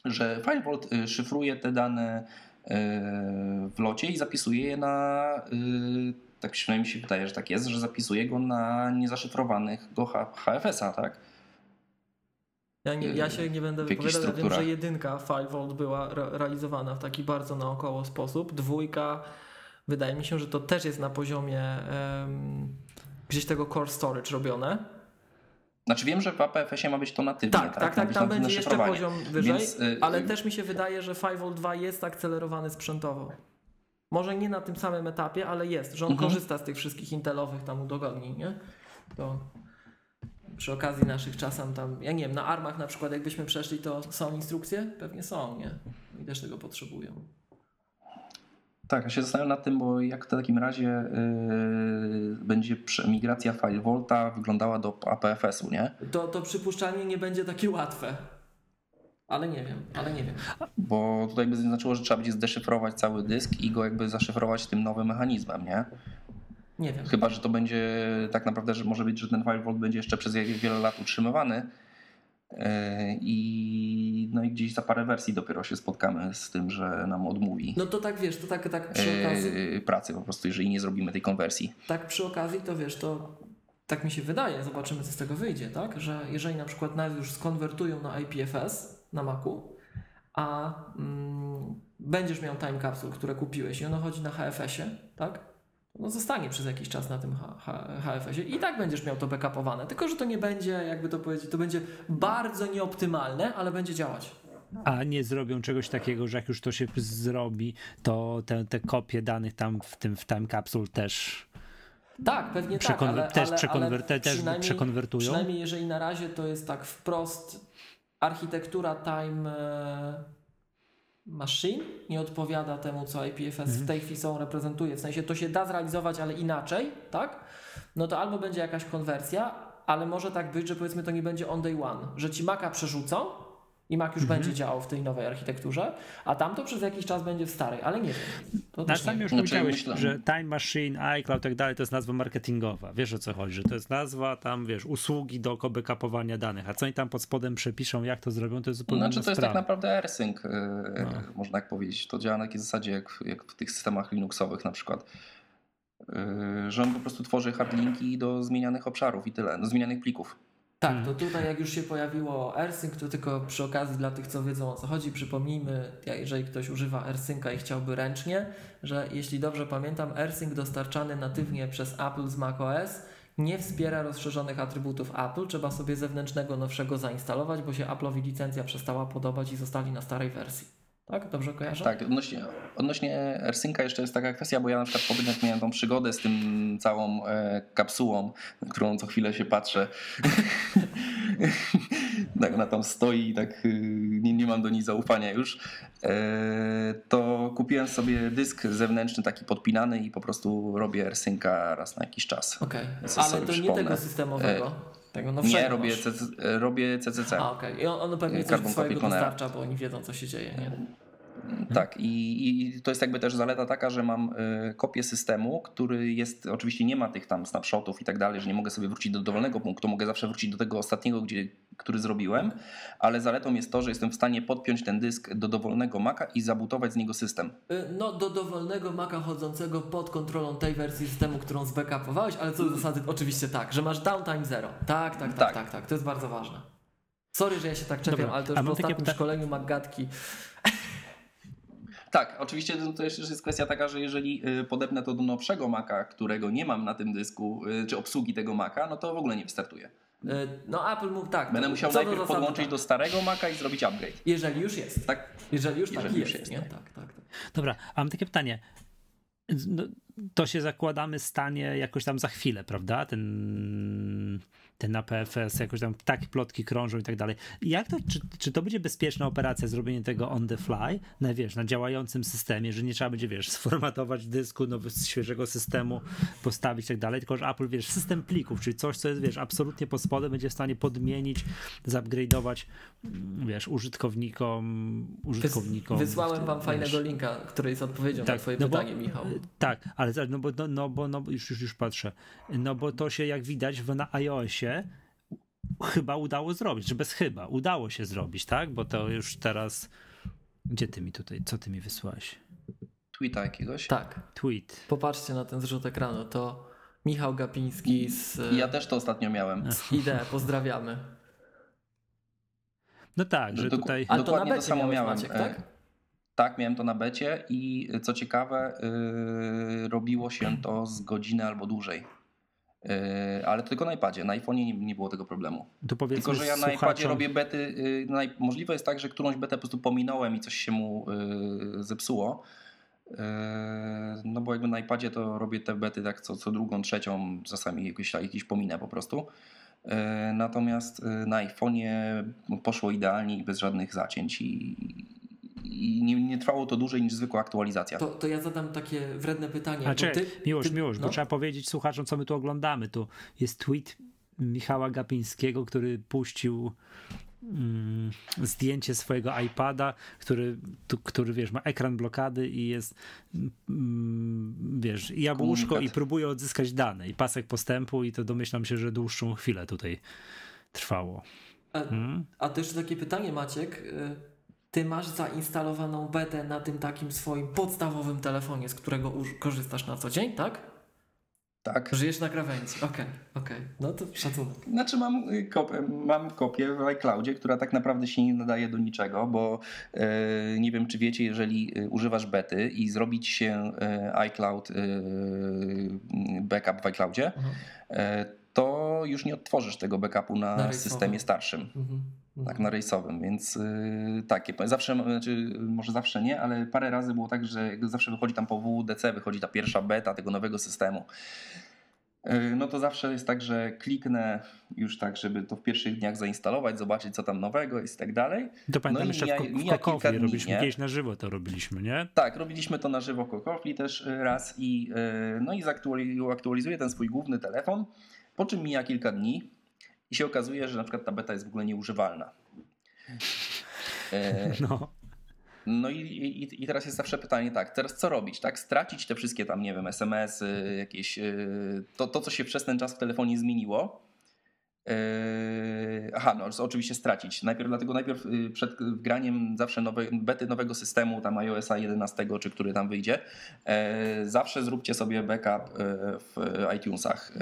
że FileVault y, szyfruje te dane w locie i zapisuje je na, tak przynajmniej mi się wydaje, że tak jest, że zapisuje go na niezaszyfrowanego HFS-a, tak? Ja, nie, ja się nie będę wypowiadał, ja wiem, że jedynka 5V była realizowana w taki bardzo naokoło sposób. Dwójka, wydaje mi się, że to też jest na poziomie um, gdzieś tego core storage robione. Znaczy wiem, że w APFS-ie ma być to natywnie. Tak, tak, tak, tak tam będzie jeszcze poziom wyżej, Więc, yy, ale yy, też mi się wydaje, że 5V 2 jest akcelerowany sprzętowo. Może nie na tym samym etapie, ale jest, że on mhm. korzysta z tych wszystkich intelowych tam udogodnień, nie? To przy okazji naszych czasem tam, ja nie wiem, na armach na przykład jakbyśmy przeszli, to są instrukcje? Pewnie są, nie? I też tego potrzebują. Tak, ja się zastanawiam nad tym, bo jak w takim razie yy, będzie migracja file Volta wyglądała do APFS-u, nie? To, to przypuszczalnie nie będzie takie łatwe. Ale nie wiem, ale nie wiem. Bo tutaj by znaczyło, że trzeba będzie zdeszyfrować cały dysk i go jakby zaszyfrować tym nowym mechanizmem, nie? Nie wiem. Chyba, że to będzie tak naprawdę, że może być, że ten firewall będzie jeszcze przez wiele lat utrzymywany i, no i gdzieś za parę wersji dopiero się spotkamy z tym, że nam odmówi. No to tak wiesz, to tak, tak przy e, okazji. Pracy po prostu, jeżeli nie zrobimy tej konwersji. Tak przy okazji, to wiesz, to tak mi się wydaje, zobaczymy co z tego wyjdzie, tak? Że jeżeli na przykład nas już skonwertują na IPFS na Macu, a mm, będziesz miał time capsule, które kupiłeś i ono chodzi na HFS-ie, tak? No zostanie przez jakiś czas na tym HFS-ie i tak będziesz miał to backupowane. Tylko, że to nie będzie, jakby to powiedzieć, to będzie bardzo nieoptymalne, ale będzie działać. A nie zrobią czegoś takiego, że jak już to się zrobi, to te, te kopie danych tam w tym w time capsule też. Tak, pewnie tak, ale, też, ale, przekonwer ale też przekonwertują. Przynajmniej jeżeli na razie to jest tak wprost architektura time e, machine nie odpowiada temu, co IPFS mhm. w tej chwili są reprezentuje. W sensie to się da zrealizować, ale inaczej, tak? No to albo będzie jakaś konwersja, ale może tak być, że powiedzmy to nie będzie on day one, że ci Maca przerzucą i Mac już mhm. będzie działał w tej nowej architekturze, a tamto przez jakiś czas będzie w starej, ale nie wiem. To Na sam już znaczy, powiedziałeś, że Time Machine, iCloud i tak dalej to jest nazwa marketingowa. Wiesz o co chodzi, że to jest nazwa tam, wiesz, usługi do backupowania danych, a co oni tam pod spodem przepiszą, jak to zrobią, to jest zupełnie Znaczy to jest tak naprawdę AirSync, yy, no. można tak powiedzieć. To działa na takiej zasadzie jak, jak w tych systemach Linuxowych na przykład. Yy, że on po prostu tworzy hardlinki do zmienianych obszarów i tyle, do zmienianych plików. Tak, to tutaj jak już się pojawiło AirSync, to tylko przy okazji dla tych, co wiedzą o co chodzi, przypomnijmy, jeżeli ktoś używa AirSynca i chciałby ręcznie, że jeśli dobrze pamiętam, AirSync dostarczany natywnie przez Apple z macOS nie wspiera rozszerzonych atrybutów Apple, trzeba sobie zewnętrznego nowszego zainstalować, bo się Apple'owi licencja przestała podobać i zostali na starej wersji. Tak? Dobrze kojarzę? Tak, odnośnie, odnośnie jeszcze jest taka kwestia, bo ja na przykład po tym jak miałem tą przygodę z tym całą e, kapsułą, na którą co chwilę się patrzę, tak ona tam stoi i tak y, nie, nie mam do niej zaufania już, e, to kupiłem sobie dysk zewnętrzny taki podpinany i po prostu robię AirSynca raz na jakiś czas. Okej, okay. ale to nie tego systemowego. E, tego nowszego Nie, robię, CC, robię CCC. A, okej. Okay. I on, on pewnie coś swojego dostarcza, bo oni wiedzą, co się dzieje, nie? Tak, i, i, to jest jakby też zaleta taka, że mam y, kopię systemu, który jest, oczywiście nie ma tych tam snapshotów i tak dalej, że nie mogę sobie wrócić do dowolnego punktu, mogę zawsze wrócić do tego ostatniego, gdzie, który zrobiłem, ale zaletą jest to, że jestem w stanie podpiąć ten dysk do dowolnego Maca i zabutować z niego system. Y, no, do dowolnego Maca chodzącego pod kontrolą tej wersji systemu, którą zbackupowałeś, ale co do zasady oczywiście tak, że masz downtime zero. Tak, tak, tak, tak, tak, tak. to jest bardzo ważne. Sorry, że ja się tak czepiam, ale to już w ostatnim takie... szkoleniu MacGatki tak, oczywiście to też jest kwestia taka, że jeżeli y, podepnę to do nowszego Maca, którego nie mam na tym dysku, y, czy obsługi tego Maca, no to w ogóle nie wystartuje. Y, no Apple mógł tak. Będę musiał najpierw do podłączyć tak. do starego Maca i zrobić upgrade. Jeżeli już jest. Tak. Jeżeli już Jeżeli taki już jest. jest nie? Tak, tak, tak. Dobra, a mam takie pytanie. No, to się zakładamy stanie jakoś tam za chwilę, prawda? Ten ten APFS, jakoś tam takie plotki krążą i tak dalej. Jak to, czy, czy to będzie bezpieczna operacja, zrobienie tego on the fly, na, wiesz, na działającym systemie, że nie trzeba będzie, wiesz, sformatować dysku nowy, świeżego systemu, postawić i tak dalej, tylko że Apple, wiesz, system plików, czyli coś, co jest, wiesz, absolutnie pod spodem, będzie w stanie podmienić, zupgrade'ować, wiesz, użytkownikom, użytkownikom. Wysłałem wam wiesz, fajnego linka, który jest odpowiedzią tak, na twoje no pytanie, bo, Michał. Tak, ale no bo, no, no bo, no, już, już, już patrzę, no bo to się, jak widać, w, na iOSie chyba udało zrobić, że bez chyba, udało się zrobić, tak? Bo to już teraz. Gdzie ty mi tutaj, co ty mi wysłałeś? tweeta jakiegoś. Tak. Tweet. Popatrzcie na ten zrzut ekranu. To Michał Gapiński z, ja też to ostatnio miałem. z IDE. Pozdrawiamy. No tak, że tutaj... Ale to na Dokładnie to becie samo miałem. Maciek, E, tak? Tak, miałem to na becie i co ciekawe, yy, robiło się to z godziny albo dłużej. Yy, ale tylko na iPadzie. Na iPhone'ie nie, nie było tego problemu. Tylko, że ja na iPadzie robię bety. Yy, możliwe jest tak, że którąś betę po prostu pominąłem i coś się mu yy, zepsuło. No bo jakby na iPadzie to robię te bety tak co, co drugą, trzecią, czasami jakieś, jakieś pominę po prostu. Natomiast na iPhone'ie poszło idealnie i bez żadnych zacięć i, i nie, nie trwało to dłużej niż zwykła aktualizacja. To, to ja zadam takie wredne pytanie. Czekaj, ty, miłość, ty, miłość, no. bo trzeba powiedzieć słuchaczom, co my tu oglądamy. Tu jest tweet Michała Gapińskiego, który puścił mm, zdjęcie swojego iPada, który, tu, który wiesz, ma ekran blokady i jest mm, wiesz, jabłuszko Komunikat. i próbuje odzyskać dane i pasek postępu i to domyślam się, że dłuższą chwilę tutaj trwało. A, Mm? a też takie pytanie, Maciek. Ty masz zainstalowaną betę na tym takim swoim podstawowym telefonie, z którego korzystasz na co dzień, tak? Tak. Żyjesz na krawędzi. Okej, okej. No to szacunek. Znaczy mam, y, kopię, mam kopię w iCloudzie, która tak naprawdę się nie nadaje do niczego, bo e, nie wiem czy wiecie, jeżeli y, używasz bety i zrobić się e, iCloud, e, backup w iCloudzie, Mhm. e, to już nie odtworzysz tego backupu na, Na systemie starszym. Mhm. Tak, na rejsowym, więc yy, tak, zawsze, znaczy, może zawsze nie, ale parę razy było tak, że zawsze wychodzi tam po WDC, wychodzi ta pierwsza beta tego nowego systemu. Yy, No to zawsze jest tak, że kliknę już tak, żeby to w pierwszych dniach zainstalować, zobaczyć co tam nowego jest i tak dalej. To pamiętam i jeszcze mija- w, ko- Kokofli dni, robiliśmy, nie? kiedyś na żywo to robiliśmy, nie? Tak, robiliśmy to na żywo w Kokofli też y, raz i y, no i zaktuali- aktualizuję ten swój główny telefon, po czym mija kilka dni i się okazuje, że na przykład ta beta jest w ogóle nieużywalna. E, No. No i, i, i teraz jest zawsze pytanie, tak, teraz co robić, tak? Stracić te wszystkie tam, nie wiem, SMS-y, jakieś, yy, to, to co się przez ten czas w telefonie zmieniło. Yy, aha, no oczywiście stracić. Najpierw, dlatego najpierw yy, przed wgraniem zawsze nowe, bety nowego systemu, tam iOSa 11, czy który tam wyjdzie, yy, zawsze zróbcie sobie backup yy, w iTunesach,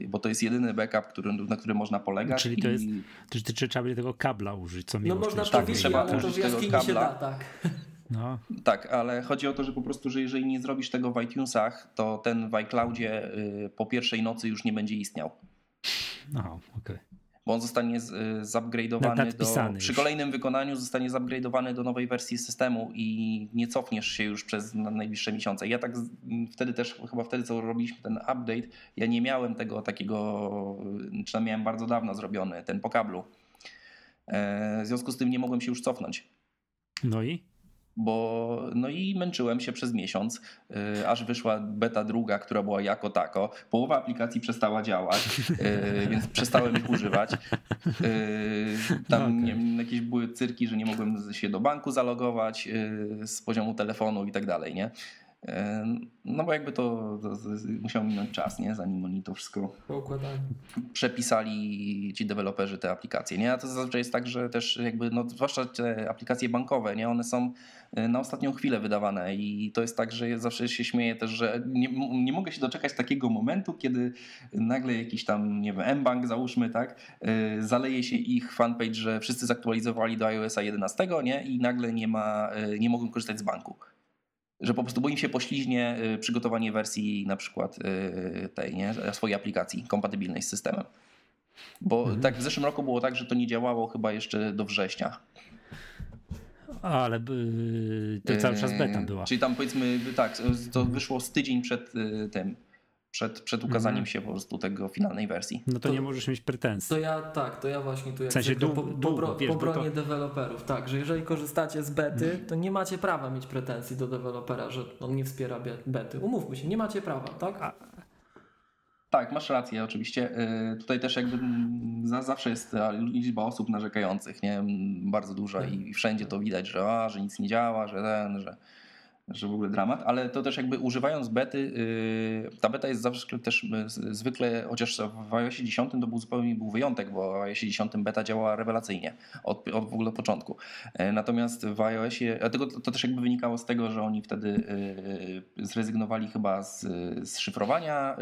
yy, bo to jest jedyny backup, który, na który można polegać. Czyli to i- jest- Czy, czy, czy trzeba będzie tego kabla użyć, co No Miłosz można tak, to wiedzieć, trzeba ale użyć tego jaskini się da, kabla. tak. No, Tak, ale chodzi o to, że po prostu, że jeżeli nie zrobisz tego w iTunesach, to ten w iCloudzie y, po pierwszej nocy już nie będzie istniał. No okej. Bo on zostanie y, zupgrade'owany do. Przy już. kolejnym wykonaniu zostanie zupgrade'owany do nowej wersji systemu i nie cofniesz się już przez na- najbliższe miesiące. Ja tak wtedy też, chyba wtedy co robiliśmy ten update, ja nie miałem tego takiego, czy miałem bardzo dawno zrobiony, ten po kablu. E, W związku z tym nie mogłem się już cofnąć. No i? Bo no i męczyłem się przez miesiąc, yy, aż wyszła beta druga, która była jako tako. Połowa aplikacji przestała działać, yy, więc przestałem ich używać. Yy, tam Okej. nie, wiem, jakieś były cyrki, że nie mogłem się do banku zalogować z poziomu telefonu i tak dalej, nie? No bo jakby to, to, to musiał minąć czas, nie? Zanim oni to wszystko przepisali ci deweloperzy te aplikacje. Nie? A to zazwyczaj jest tak, że też jakby, no, zwłaszcza te aplikacje bankowe, nie? one są y, na ostatnią chwilę wydawane i to jest tak, że ja zawsze się śmieję też, że nie, nie mogę się doczekać takiego momentu, kiedy nagle jakiś tam, nie wiem, mBank załóżmy, tak, y, zaleje się ich fanpage, że wszyscy zaktualizowali do iOSa 11, nie? I nagle nie ma, y, nie mogą korzystać z banku. Że po prostu, bo im się pośliźnie y, przygotowanie wersji na przykład y, tej, nie, swojej aplikacji kompatybilnej z systemem. Bo Mhm. tak w zeszłym roku było tak, że to nie działało chyba jeszcze do września. Ale y, to cały czas beta była. Czyli tam powiedzmy, tak, to wyszło z tydzień przed tym, przed, przed ukazaniem Mhm. się po prostu tego finalnej wersji. No to, to- nie możesz mieć pretensji. To ja tak, to ja właśnie tu jak W sensie dłu- po, po, długo, bro- wiesz, po bronie to- Mhm. deweloperów, tak, że jeżeli korzystacie z bety, to nie macie prawa mieć pretensji do dewelopera, że on nie wspiera be- bety. Umówmy się, nie macie prawa, tak? Tak, masz rację oczywiście. Y, Tutaj też jakby za, zawsze jest ta liczba osób narzekających, nie? Bardzo duża i, i wszędzie to widać, że, a, że nic nie działa, że ten, że... że w ogóle dramat, ale to też jakby używając bety, yy, ta beta jest zawsze też yy, zwykle, chociaż w iOSie 10 to był zupełnie był wyjątek, bo w iOSie 10 beta działa rewelacyjnie od, od w ogóle początku. Yy, natomiast w iOSie, dlatego to, też jakby wynikało z tego, że oni wtedy yy, zrezygnowali chyba z, z szyfrowania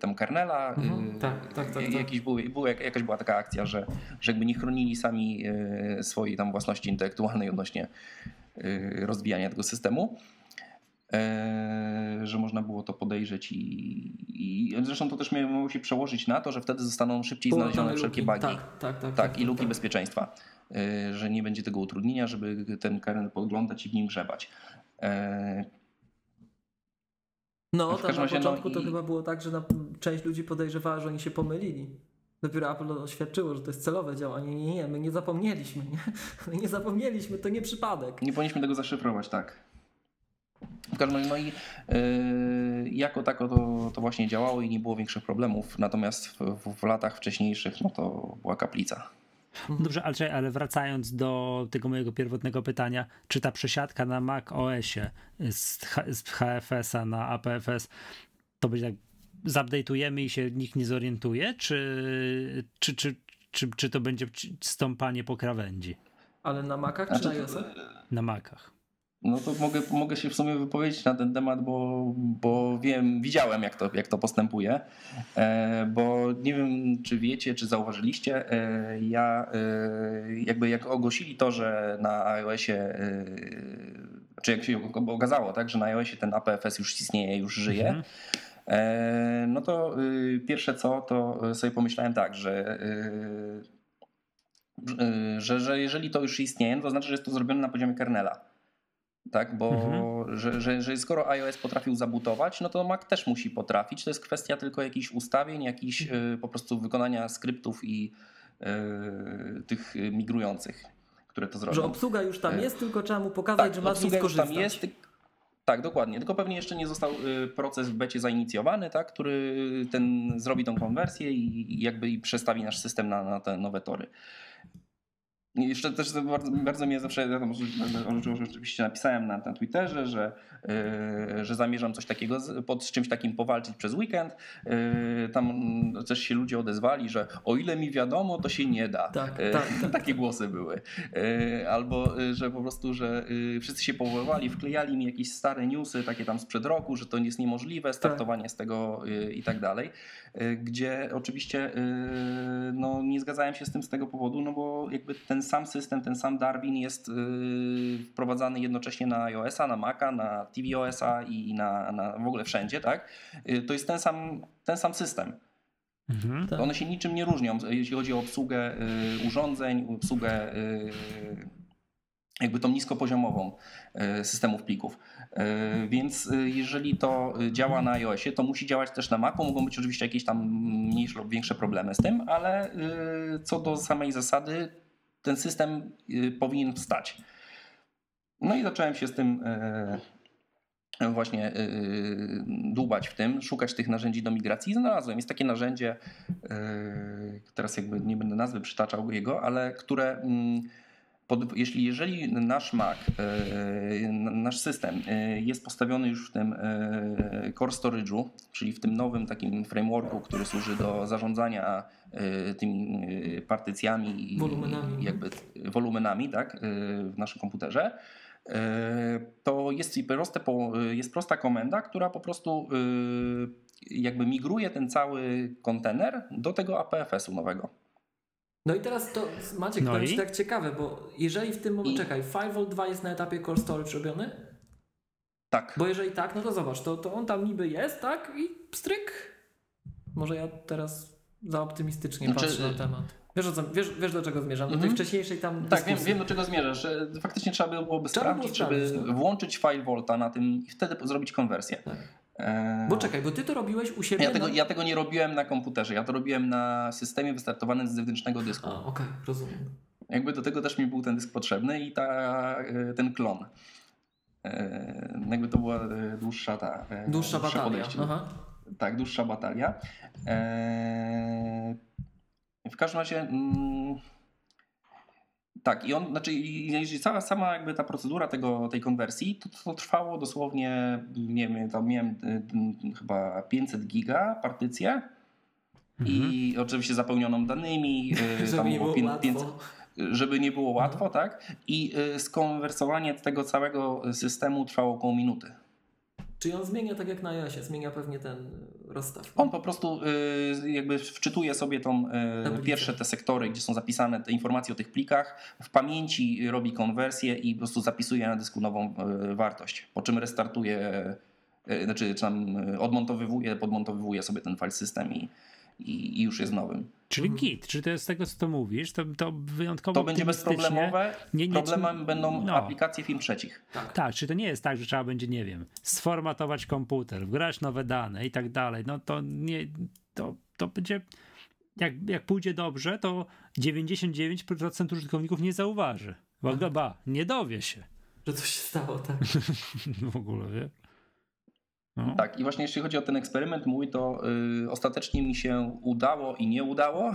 tam kernela. Mhm, tak, tak, tak, Jakiś był, był, jakaś była taka akcja, że, że jakby nie chronili sami swojej tam własności intelektualnej odnośnie rozwijania tego systemu, e, że można było to podejrzeć i, i zresztą to też miało się przełożyć na to, że wtedy zostaną szybciej znalezione wszelkie bugi. Tak, tak, tak, tak, i luki tak. bezpieczeństwa, e, że nie będzie tego utrudnienia, żeby ten kernel podglądać i w nim grzebać. E, no, tam na no początku no to i... chyba było tak, że część ludzi podejrzewała, że oni się pomylili. Dopiero Apple oświadczyło, że to jest celowe działanie. Nie, nie, my nie zapomnieliśmy. Nie? My nie zapomnieliśmy, to nie przypadek. Nie powinniśmy tego zaszyfrować, tak. W każdym razie, no i yy, jako tako to, to właśnie działało i nie było większych problemów. Natomiast w, w, w latach wcześniejszych, no to była kaplica. Mhm. Dobrze, ale, ale wracając do tego mojego pierwotnego pytania, czy ta przesiadka na Mac OS-ie z, z HFS-a na APFS to będzie tak zupdate'ujemy i się nikt nie zorientuje, czy, czy, czy, czy, czy to będzie stąpanie po krawędzi? Ale na Macach czy znaczy, na iOS? Na Macach. No to mogę, mogę się w sumie wypowiedzieć na ten temat, bo, bo wiem, widziałem jak to, jak to postępuje, e, bo nie wiem czy wiecie, czy zauważyliście, e, ja e, jakby jak ogłosili to, że na iOSie, e, czy jak się okazało, tak, że na iOSie ten APFS już istnieje, już żyje, mhm no to y, pierwsze co, to sobie pomyślałem tak, że, y, y, że, że jeżeli to już istnieje, no to znaczy, że jest to zrobione na poziomie kernela. Tak, bo mhm. że, że, że skoro iOS potrafił zabutować, no to Mac też musi potrafić. To jest kwestia tylko jakichś ustawień, jakichś mhm. po prostu wykonania skryptów i y, tych migrujących, które to zrobią. Że obsługa już tam jest, tylko trzeba mu pokazać, tak, że ma z niej skorzystać. Tam jest, tak, dokładnie. Tylko pewnie jeszcze nie został y, proces w becie zainicjowany, tak, który ten zrobi tą konwersję i jakby przestawi nasz system na, na te nowe tory. I jeszcze też bardzo, bardzo mnie zawsze, tam oczywiście napisałem na, na Twitterze, że, yy, że zamierzam coś takiego, pod czymś takim powalczyć przez weekend. Yy, tam też się ludzie odezwali, że o ile mi wiadomo, to się nie da. Tak, yy, tak, tak. Takie głosy były. Albo, że po prostu, że wszyscy się powoływali, wklejali mi jakieś stare newsy, takie tam sprzed roku, że to jest niemożliwe, startowanie tak. z tego i tak dalej. Gdzie oczywiście no, nie zgadzałem się z tym z tego powodu, no bo jakby ten sam system, ten sam Darwin jest yy, wprowadzany jednocześnie na iOS-a, na Maca, na tvOS-a i na, na w ogóle wszędzie, tak? Yy, to jest ten sam, ten sam system. Mhm, tak. One się niczym nie różnią, jeśli chodzi o obsługę yy, urządzeń, obsługę jakby tą niskopoziomową systemów plików. Więc jeżeli to działa na iOSie, to musi działać też na Macu. Mogą być oczywiście jakieś tam mniejsze lub większe problemy z tym, ale co do samej zasady, ten system y, powinien wstać. No i zacząłem się z tym e, właśnie e, dłubać w tym, szukać tych narzędzi do migracji. Znalazłem. Jest takie narzędzie, e, teraz jakby nie będę nazwy przytaczał jego, ale które mm, pod, jeśli jeżeli nasz Mac, nasz system jest postawiony już w tym core storage'u, czyli w tym nowym takim frameworku, który służy do zarządzania tymi partycjami wolumenami. jakby wolumenami tak, w naszym komputerze, to jest, proste, jest prosta komenda, która po prostu jakby migruje ten cały kontener do tego APFS-u nowego. No i teraz to, Maciek, no powiem Ci tak ciekawe, bo jeżeli w tym momencie, I... czekaj, Firewall 2 jest na etapie core storage robiony? Tak. Bo jeżeli tak, no to zobacz, to, to on tam niby jest, tak? I pstryk. Może ja teraz za optymistycznie znaczy, patrzę na temat. Wiesz, co, wiesz, wiesz do czego zmierzam? Do tej mhm. wcześniejszej tam Tak, wiem, wiem do czego zmierzasz. Faktycznie trzeba byłoby trzeba sprawdzić, było żeby no. włączyć file Volta na tym i wtedy zrobić konwersję. Tak. E... Bo czekaj, bo ty to robiłeś u siebie. Ja tego, na... ja tego nie robiłem na komputerze, ja to robiłem na systemie wystartowanym z zewnętrznego dysku. okej, okay, rozumiem. Jakby do tego też mi był ten dysk potrzebny i ta, e, ten klon. E, jakby to była e, dłuższa ta. Dłuższa batalia. Aha tak, dłuższa batalia. Eee, w każdym razie mm, Tak, i on, znaczy, jeżeli cała sama jakby ta procedura tego, tej konwersji, to, to trwało dosłownie, nie wiem, tam miałem y, y, chyba 500 giga partycję i oczywiście zapełnioną danymi. y, Żeby tam nie było łatwo. 500 żeby nie było łatwo, tak? I skonwersowanie tego całego systemu trwało około minuty. Czyli on zmienia tak jak na iOSie, zmienia pewnie ten rozstaw. On po prostu y, jakby wczytuje sobie tą y, pierwsze te sektory, gdzie są zapisane te informacje o tych plikach, w pamięci robi konwersję i po prostu zapisuje na dysku nową y, wartość, po czym restartuje, y, znaczy czy tam y, odmontowywuje, podmontowywuje sobie ten file system i, i, i już jest nowym. Czyli Mhm. git, czy to jest z tego, co to mówisz, to, to wyjątkowo To będzie bezproblemowe, Nie, nie, problemem będą no. aplikacje firm trzecich. Tak. Tak, czy to nie jest tak, że trzeba będzie, nie wiem, sformatować komputer, wgrać nowe dane i tak dalej, no to nie, to, to będzie, jak, jak pójdzie dobrze, to 99% użytkowników nie zauważy. Ba, ba, nie dowie się Że coś się stało, tak. w ogóle, wie? No. Tak, i właśnie jeśli chodzi o ten eksperyment mój, to y, ostatecznie mi się udało i nie udało,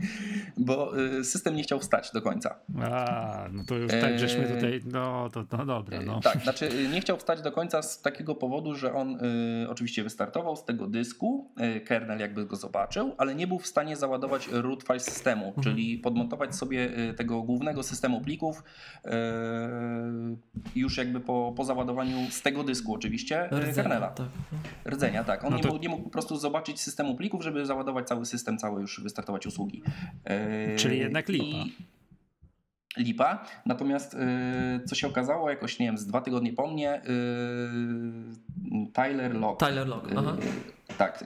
bo y, system nie chciał wstać do końca. A, no to już tak, żeśmy Eee, tutaj, no to no dobra, no. Tak, znaczy y, nie chciał wstać do końca z takiego powodu, że on y, oczywiście wystartował z tego dysku, y, kernel jakby go zobaczył, ale nie był w stanie załadować root file systemu, czyli podmontować sobie y, tego głównego systemu plików już jakby po, po załadowaniu z tego dysku oczywiście kernela. Tak. Rdzenia, tak. On No nie, to- mógł, nie mógł po prostu zobaczyć systemu plików, żeby załadować cały system, cały już wystartować usługi. Yy, Czyli jednak lipa. i- Lipa. Natomiast yy, co się okazało, jakoś nie wiem, z dwa tygodnie po mnie yy, Tyler Lock. Tyler Lock, aha. Yy, tak,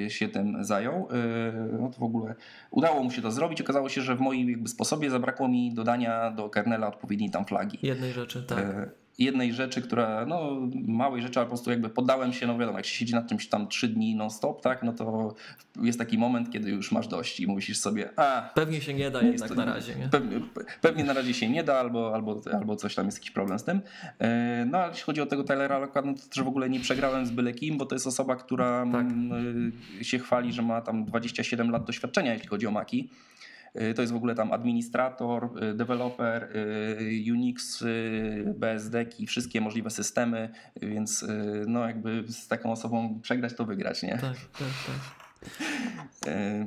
yy, się tym zajął. Yy, no to w ogóle udało mu się to zrobić. Okazało się, że w moim jakby sposobie zabrakło mi dodania do kernela odpowiedniej tam flagi. Jednej rzeczy, tak. E, jednej rzeczy, która, no małej rzeczy, ale po prostu jakby poddałem się, no wiadomo, jak się siedzi nad czymś tam trzy dni non stop, tak, no to jest taki moment, kiedy już masz dość i myślisz sobie, a Pewnie się nie da jednak to- na razie, nie? Pewnie, pewnie na razie się nie da, albo, albo, albo coś tam jest jakiś problem z tym. E, No ale jeśli chodzi o tego Tylera Locka, no to też w ogóle nie przegrałem z byle kim, bo to jest osoba, która Tak. mm, y, się chwali, że ma tam 27 lat doświadczenia, jeśli chodzi o Maki. Y, To jest w ogóle tam administrator, y, deweloper, y, Unix, BSD i wszystkie możliwe systemy, więc no jakby z taką osobą przegrać to wygrać, nie? Tak, tak, tak. E,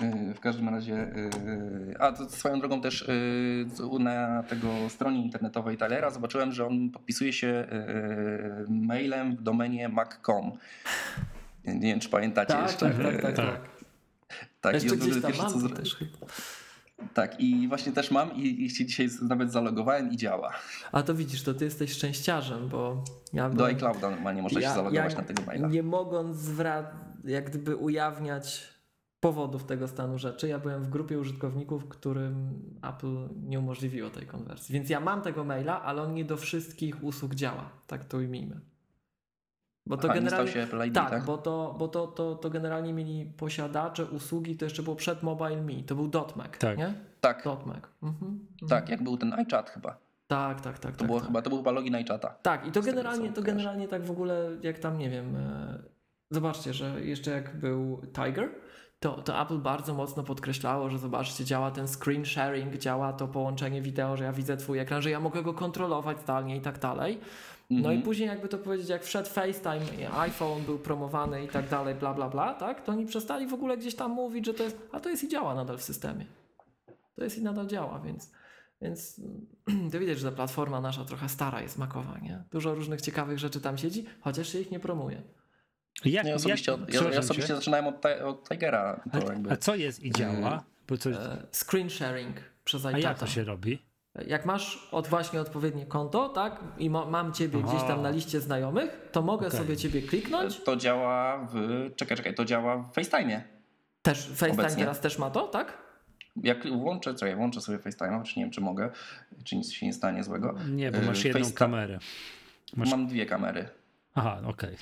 e, W każdym razie, e, a to swoją drogą też e, na tego stronie internetowej Tylera zobaczyłem, że on podpisuje się e, mailem w domenie mac.com. Nie wiem, czy pamiętacie Tak, jeszcze. tak, tak, tak, Tak. Tak. I Jeszcze w gdzieś tam pierwsze, co to zro- też chyba. Tak, i właśnie też mam i, i się dzisiaj nawet zalogowałem i działa. A to widzisz, to ty jesteś szczęściarzem, bo ja Do byłem- iClouda normalnie można się zalogować na tego maila. Nie mogąc zwra- jak gdyby ujawniać powodów tego stanu rzeczy, ja byłem w grupie użytkowników, którym Apple nie umożliwiło tej konwersji. Więc ja mam tego maila, ale on nie do wszystkich usług działa. Tak to ujmijmy. Bo to Aha, nie generalnie. stał się Apple ID, tak, tak? bo, to, bo to, to, to generalnie mieli posiadacze usługi, to jeszcze było przed Mobile Me, to był .Mac, Tak. nie? Tak, .Mac. Mhm, mhm. tak, jak był ten iChat chyba. tak, tak, tak. To, tak, było tak. chyba, to był chyba login iChata. Tak, i to generalnie, to generalnie tak w ogóle, jak tam, nie wiem, e, zobaczcie, że jeszcze jak był Tiger, to, to Apple bardzo mocno podkreślało, że zobaczcie, działa ten screen sharing, działa to połączenie wideo, że ja widzę twój ekran, że ja mogę go kontrolować zdalnie i tak dalej. No Mhm. i później jakby to powiedzieć, jak wszedł FaceTime, i iPhone był promowany i tak dalej, bla, bla, bla, tak, to oni przestali w ogóle gdzieś tam mówić, że to jest, a to jest i działa nadal w systemie. To jest i nadal działa, więc, więc to widać, że ta platforma nasza trochę stara jest makowa, nie? Dużo różnych ciekawych rzeczy tam siedzi, chociaż się ich nie promuje. Jak, Ja osobiście, jak, ja, ja osobiście zaczynałem od, od Tigera. To a, jakby... a co jest i działa? Bo co, E, screen sharing przez a jak to się robi? Jak masz od właśnie odpowiednie konto, tak, i mam ciebie gdzieś tam Aha. na liście znajomych, to mogę Okej. sobie ciebie kliknąć. To działa w. Czekaj, czekaj, to działa w FaceTime. Też FaceTime Obecnie. teraz też ma to, tak? Jak włączę, czekaj, włączę sobie FaceTime, czy nie wiem, czy mogę, czy nic się nie stanie złego. Nie, bo masz jedną FaceTime- kamerę. Masz- Mam dwie kamery. Aha, okej.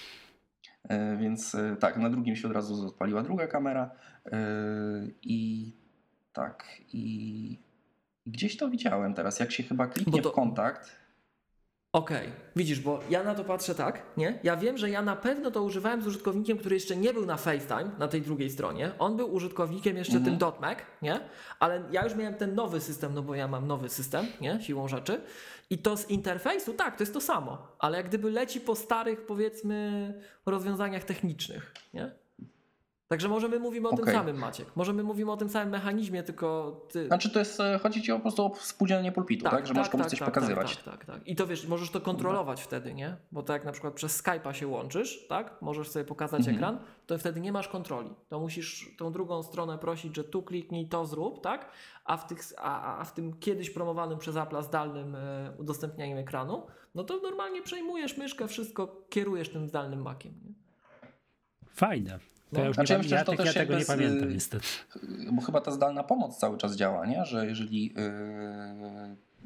E, Więc e, tak, na drugim się od razu odpaliła druga kamera. e, I tak, i gdzieś to widziałem teraz. Jak się chyba kliknie to- w kontakt. Okej, widzisz, bo ja na to patrzę tak, nie? Ja wiem, że ja na pewno to używałem z użytkownikiem, który jeszcze nie był na FaceTime, na tej drugiej stronie. On był użytkownikiem jeszcze tym .Mac, nie? Ale ja już miałem ten nowy system, no bo ja mam nowy system, nie? Siłą rzeczy. I to z interfejsu, tak, to jest to samo. Ale jak gdyby leci po starych, powiedzmy, rozwiązaniach technicznych, nie? Także może my mówimy o tym Okej. samym, Maciek. Może my mówimy o tym samym mechanizmie, tylko ty... Znaczy to jest, e, chodzi ci o, po prostu o spółdzielenie pulpitu, tak? Że możesz komuś coś pokazywać. Tak, tak, tak. I to wiesz, możesz to kontrolować wtedy, nie? Bo tak jak na przykład przez Skype'a się łączysz, tak? Możesz sobie pokazać Mhm. ekran, to wtedy nie masz kontroli. To musisz tą drugą stronę prosić, że tu kliknij, to zrób, tak? A w, tych, a, a w tym kiedyś promowanym przez Apple'a zdalnym e, udostępnianiem ekranu, no to normalnie przejmujesz myszkę, wszystko kierujesz tym zdalnym makiem. Nie? Fajne. To No. ja już Znaczy, nie, ja myślę, ja, to tak, ja tego nie jakby z- pamiętam niestety. Bo chyba ta zdalna pomoc cały czas działa, nie? Że jeżeli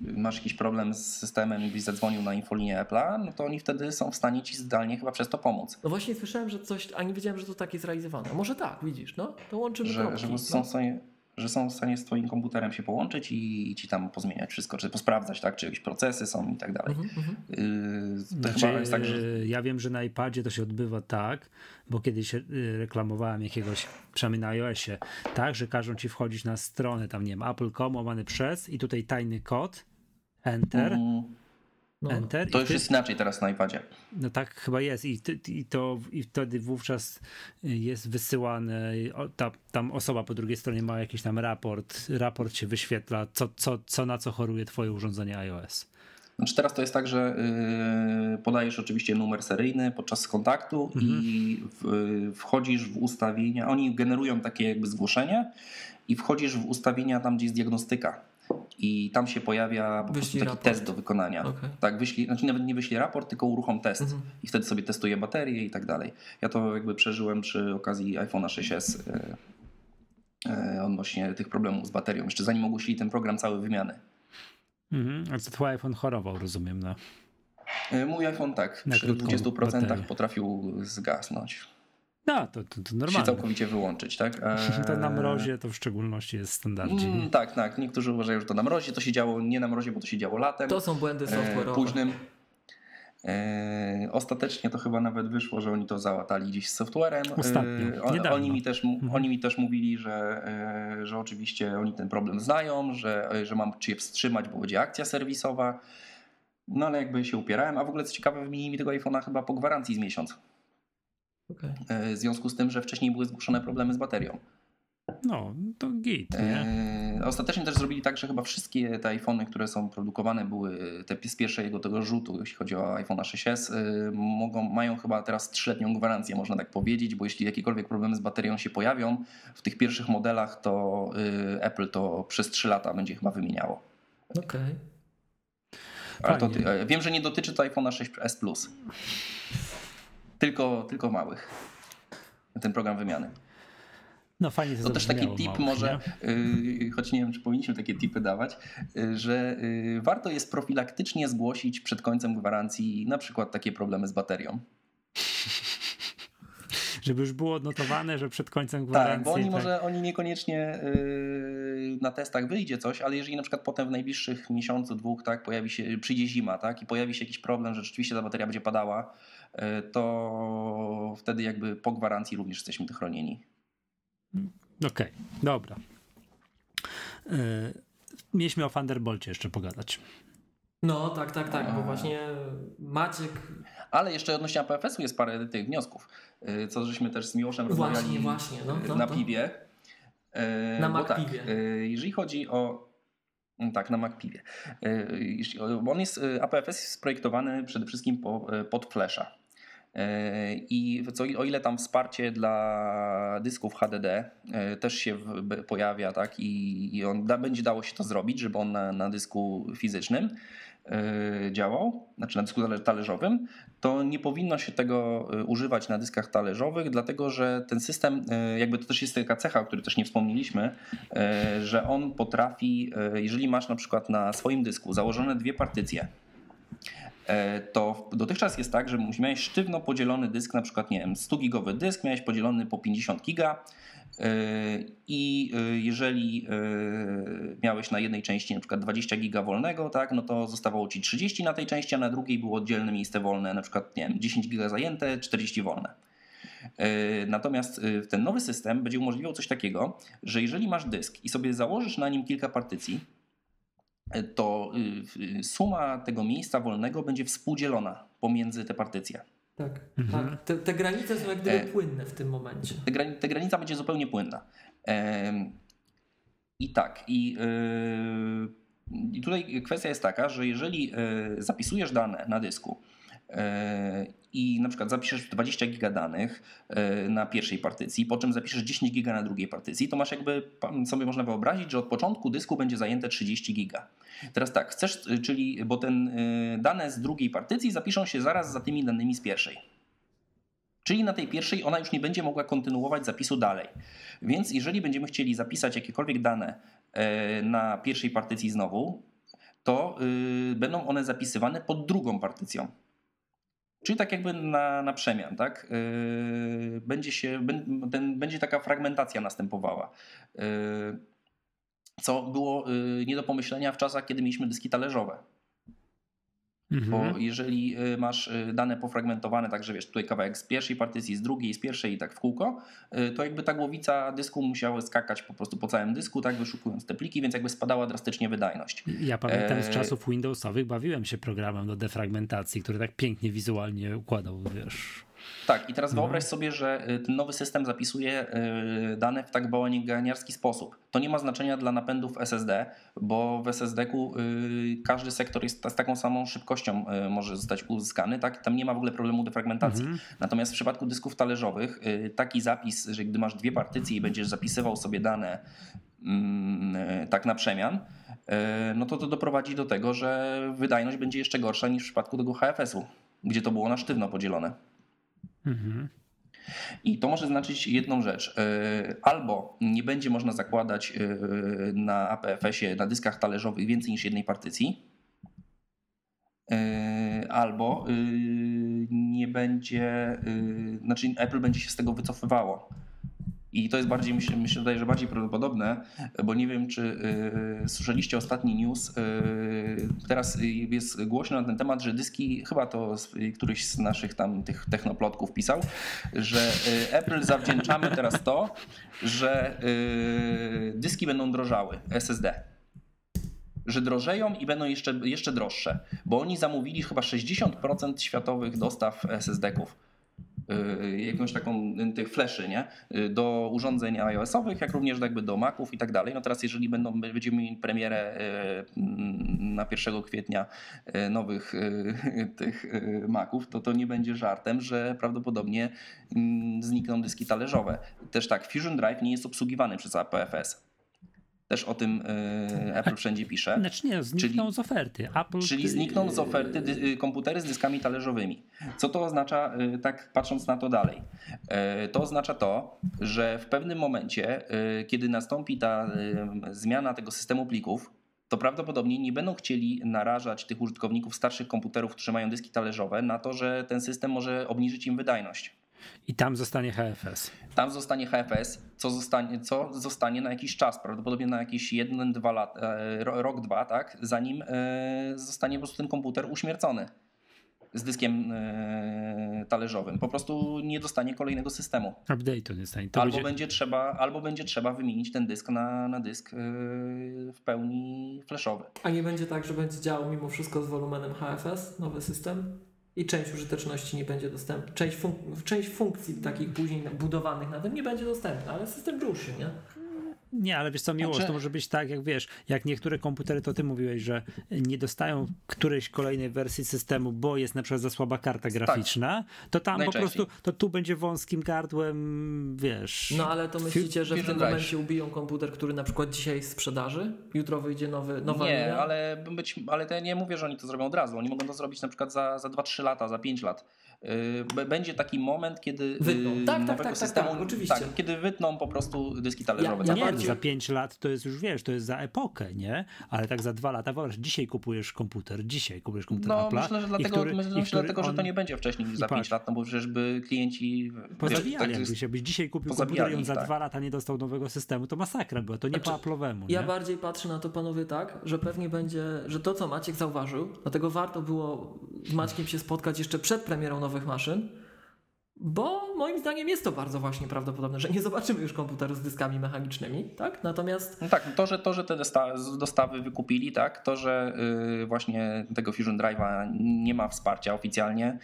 yy, masz jakiś problem z systemem i byś zadzwonił na infolinię Apple'a, no to oni wtedy są w stanie ci zdalnie chyba przez to pomóc. No właśnie słyszałem, że coś, a nie wiedziałem, że to tak jest realizowane. Może tak, widzisz, no? To łączymy Że, kropki, że, no. są w stanie, że są w stanie z twoim komputerem się połączyć i, i ci tam pozmieniać wszystko, czy posprawdzać, tak? Czy jakieś procesy są i tak dalej. To Znaczy, chyba jest tak, że... Ja wiem, że na iPadzie to się odbywa tak, bo kiedyś e, reklamowałem jakiegoś, przynajmniej na iOSie, tak, że każą ci wchodzić na stronę, tam nie wiem, apple.com łamany przez i tutaj tajny kod, enter, Mm, No. enter. to już ty- jest inaczej teraz na iPadzie. No tak chyba jest i, ty, i, to, i wtedy wówczas jest wysyłane, o, ta, tam osoba po drugiej stronie ma jakiś tam raport, raport się wyświetla, co, co, co na co choruje twoje urządzenie iOS. Znaczy teraz to jest tak, że yy, podajesz oczywiście numer seryjny podczas kontaktu i w, wchodzisz w ustawienia, oni generują takie jakby zgłoszenie i wchodzisz w ustawienia tam, gdzie jest diagnostyka. I tam się pojawia po prostu taki raport. test do wykonania. Okej. Tak, wyślij, znaczy nawet nie wyślij raport, tylko uruchom test. Mhm. I wtedy sobie testuje baterię i tak dalej. Ja to jakby przeżyłem przy okazji iPhone'a 6s yy, yy, odnośnie tych problemów z baterią. Jeszcze zanim ogłosili ten program cały wymiany. Mhm. A co twój iPhone chorował, rozumiem, no. Yy, Mój iPhone tak, Na przy krótką 20% baterię. potrafił zgasnąć. No, to, to, to się całkowicie wyłączyć, tak? Eee, To na mrozie to w szczególności jest standardzie. Mm, tak, tak. Niektórzy uważają, że to na mrozie. To się działo nie na mrozie, bo to się działo latem. To są błędy e, software'owe. późnym. E, ostatecznie to chyba nawet wyszło, że oni to załatali gdzieś z softwarem. Ostatnio, E, niedawno. oni, mi też, Mhm. oni mi też mówili, że, e, że oczywiście oni ten problem znają, że, że mam czy je wstrzymać, bo będzie akcja serwisowa. No ale jakby się upierałem, a w ogóle co ciekawe, wymienili mi tego iPhone'a chyba po gwarancji z miesiąc. Okej. E, w związku z tym, że wcześniej były zgłoszone problemy z baterią. No, to git, nie? E, Ostatecznie też zrobili tak, że chyba wszystkie te iPhony, które są produkowane, były te z pierwszego tego rzutu, jeśli chodzi o iPhone 6s, e, mogą, mają chyba teraz trzyletnią gwarancję, można tak powiedzieć, bo jeśli jakiekolwiek problemy z baterią się pojawią w tych pierwszych modelach, to e, Apple to przez 3 lata będzie chyba wymieniało. Okej. Ale to, e, wiem, że nie dotyczy to iPhone'a 6s Plus. Tylko, tylko małych. Ten program wymiany. No fajnie to To też taki tip małych, może, nie? yy, choć nie wiem, czy powinniśmy takie tipy dawać, yy, że yy, warto jest profilaktycznie zgłosić przed końcem gwarancji na przykład takie problemy z baterią. Żeby już było odnotowane, że przed końcem gwarancji... Tak, bo oni może oni niekoniecznie na testach wyjdzie coś, ale jeżeli na przykład potem w najbliższych miesiącu, dwóch, tak, pojawi się, przyjdzie zima, tak, i pojawi się jakiś problem, że rzeczywiście ta bateria będzie padała, to wtedy jakby po gwarancji również jesteśmy tu chronieni. Okej, dobra. Yy, mieliśmy o Thunderbolcie jeszcze pogadać. No tak, tak, tak, bo właśnie Maciek. Ale jeszcze odnośnie APFS-u jest parę tych wniosków, yy, co żeśmy też z Miłoszem rozmawiali Właśnie, właśnie. No, no, na no. piwie. Na MacPiwie. Tak, jeżeli chodzi o. mm, Tak, na jeśli- bo On jest, yy, APFS jest sprojektowany przede wszystkim po, yy, pod Flasha. I co, o ile tam wsparcie dla dysków HDD też się pojawia, tak, i, i on da, będzie dało się to zrobić, żeby on na, na dysku fizycznym działał, znaczy na dysku tale- talerzowym, to nie powinno się tego y, używać na dyskach talerzowych, dlatego że ten system, y, jakby to też jest taka cecha, o której też nie wspomnieliśmy, y, że on potrafi, y, jeżeli masz na przykład na swoim dysku założone dwie partycje to dotychczas jest tak, że miałeś sztywno podzielony dysk, na przykład, nie wiem, 100 gigowy dysk, miałeś podzielony po 50 giga i jeżeli miałeś na jednej części na przykład 20 giga wolnego, tak, no to zostawało ci 30 na tej części, a na drugiej było oddzielne miejsce wolne, na przykład nie wiem, 10 giga zajęte, 40 wolne. Natomiast ten nowy system będzie umożliwiał coś takiego, że jeżeli masz dysk i sobie założysz na nim kilka partycji, to suma tego miejsca wolnego będzie współdzielona pomiędzy te partycje. Tak, mhm. tak. Te, te, granice są jak gdyby e, płynne w tym momencie. Te, grani te granica będzie zupełnie płynna. I tak, i, yy, i tutaj kwestia jest taka, że jeżeli yy, zapisujesz dane na dysku, i na przykład zapiszesz 20 giga danych e, na pierwszej partycji, po czym zapiszesz 10 giga na drugiej partycji, to masz jakby, sobie można wyobrazić, że od początku dysku będzie zajęte 30 giga. Teraz tak, chcesz, e, czyli, bo ten e, dane z drugiej partycji zapiszą się zaraz za tymi danymi z pierwszej. Czyli na tej pierwszej ona już nie będzie mogła kontynuować zapisu dalej. Więc jeżeli będziemy chcieli zapisać jakiekolwiek dane na pierwszej partycji znowu, to będą one zapisywane pod drugą partycją. Czyli tak jakby na, na przemian, tak? Yy, będzie, się, ten, będzie taka fragmentacja następowała. Yy, co było yy, nie do pomyślenia w czasach, kiedy mieliśmy dyski talerzowe. Mhm. Bo jeżeli y, masz y, dane pofragmentowane, także wiesz, tutaj kawałek z pierwszej partycji, z drugiej, z pierwszej i tak w kółko, y, to jakby ta głowica dysku musiała skakać po prostu po całym dysku, tak wyszukując te pliki, więc jakby spadała drastycznie wydajność. Ja pamiętam z e, czasów Windowsowych bawiłem się programem do defragmentacji, który tak pięknie wizualnie układał, wiesz, tak, i teraz mhm. wyobraź sobie, że y, ten nowy system zapisuje y, dane w tak bałaganiarski sposób. To nie ma znaczenia dla napędów SSD, bo w SSD-ku y, każdy sektor jest z taką samą szybkością może zostać uzyskany, tak? Tam nie ma w ogóle problemu defragmentacji. Mhm. Natomiast w przypadku dysków talerzowych taki zapis, że gdy masz dwie partycje i będziesz zapisywał sobie dane mm, tak na przemian, no to to doprowadzi do tego, że wydajność będzie jeszcze gorsza niż w przypadku tego HFS-u, gdzie to było na sztywno podzielone. Mhm. I to może znaczyć jedną rzecz. E, albo nie będzie można zakładać e, na APFS-ie, na dyskach talerzowych więcej niż jednej partycji, e, albo nie będzie, znaczy Apple będzie się z tego wycofywało. I to jest bardziej, myślę, myślę że bardziej prawdopodobne, bo nie wiem, czy y, słyszeliście ostatni news. Y, teraz jest głośno na ten temat, że dyski, chyba to któryś z naszych tam tych technoplotków pisał, że y, Apple zawdzięczamy teraz to, że dyski będą drożały, SSD że drożeją i będą jeszcze, jeszcze droższe, bo oni zamówili chyba 60% światowych dostaw SSD-ków. Y, jakąś taką y, tych fleszy, nie? Y, do urządzeń iOS-owych, jak również jakby do Maców i tak dalej. No teraz jeżeli będą, będziemy mieli premierę mm, na 1 kwietnia nowych tych Maców, to to nie będzie żartem, że prawdopodobnie mm, znikną dyski talerzowe. Też tak, Fusion Drive nie jest obsługiwany przez APFS. Też o tym y, Apple wszędzie pisze. Znaczy nie, znikną czyli, z oferty. Apple... Czyli znikną z oferty dy, y, komputery z dyskami talerzowymi. Co to oznacza, y, tak patrząc na to dalej? To oznacza to, że w pewnym momencie, kiedy nastąpi ta zmiana tego systemu plików, to prawdopodobnie nie będą chcieli narażać tych użytkowników starszych komputerów, którzy mają dyski talerzowe, na to, że ten system może obniżyć im wydajność. I tam zostanie HFS. Tam zostanie HFS, co zostanie, co zostanie na jakiś czas, prawdopodobnie na jakieś jeden, dwa lat, e, rok, dwa, tak, zanim e, zostanie po prostu ten komputer uśmiercony z dyskiem e, talerzowym. Po prostu nie dostanie kolejnego systemu. Update'u nie dostanie. albo, będzie... będzie... trzeba, albo będzie trzeba wymienić ten dysk na, na dysk w pełni flashowy. A nie będzie tak, że będzie działał mimo wszystko z wolumenem HFS, nowy system? I część użyteczności nie będzie dostępna. Część, część funkcji takich później budowanych na tym nie będzie dostępna, ale system ruszy, nie? Nie, ale wiesz co, miłość, znaczy... to może być tak, jak wiesz, jak niektóre komputery, to ty mówiłeś, że nie dostają którejś kolejnej wersji systemu, bo jest na przykład za słaba karta tak. graficzna, tak. to tam po prostu, to tu będzie wąskim gardłem, wiesz. No ale to myślicie, że w tym momencie ubiją komputer, który na przykład dzisiaj jest w sprzedaży? Jutro wyjdzie nowy, nowa Nie, linia? ale, być, ale to ja nie mówię, że oni to zrobią od razu. Oni mogą to zrobić na przykład za, za 2-3 lata, za 5 lat. Y, będzie taki moment, kiedy wytną. Tak, tak, nowego tak, systemu, tak, tak, oczywiście. tak, kiedy wytną po prostu dyski talerzowe. Ja- ja nie, za 5 lat to jest już, wiesz, to jest za epokę, nie? Ale tak za 2 lata, wyobraź, dzisiaj kupujesz komputer, dzisiaj kupujesz komputer No, Apple'a myślę, że dlatego, który, myślę, który dlatego że to nie będzie wcześniej niż za i patrz. 5 lat, no bo przecież by klienci wiesz, Pozabijali, tak jest- jakbyś, jakbyś dzisiaj kupił komputer i on za tak. dwa lata nie dostał nowego systemu, to masakra była, to nie Znaczy, po Apple'owemu? Ja bardziej patrzę na to, panowie, tak, że pewnie będzie, że to, co Maciek zauważył, dlatego warto było z Maćkiem się spotkać jeszcze przed premierą nowych maszyn, bo moim zdaniem jest to bardzo właśnie prawdopodobne, że nie zobaczymy już komputerów z dyskami mechanicznymi, tak? Natomiast No tak, to, że, to, że te dosta- dostawy wykupili, tak, to, że y, właśnie tego Fusion Drive'a nie ma wsparcia oficjalnie,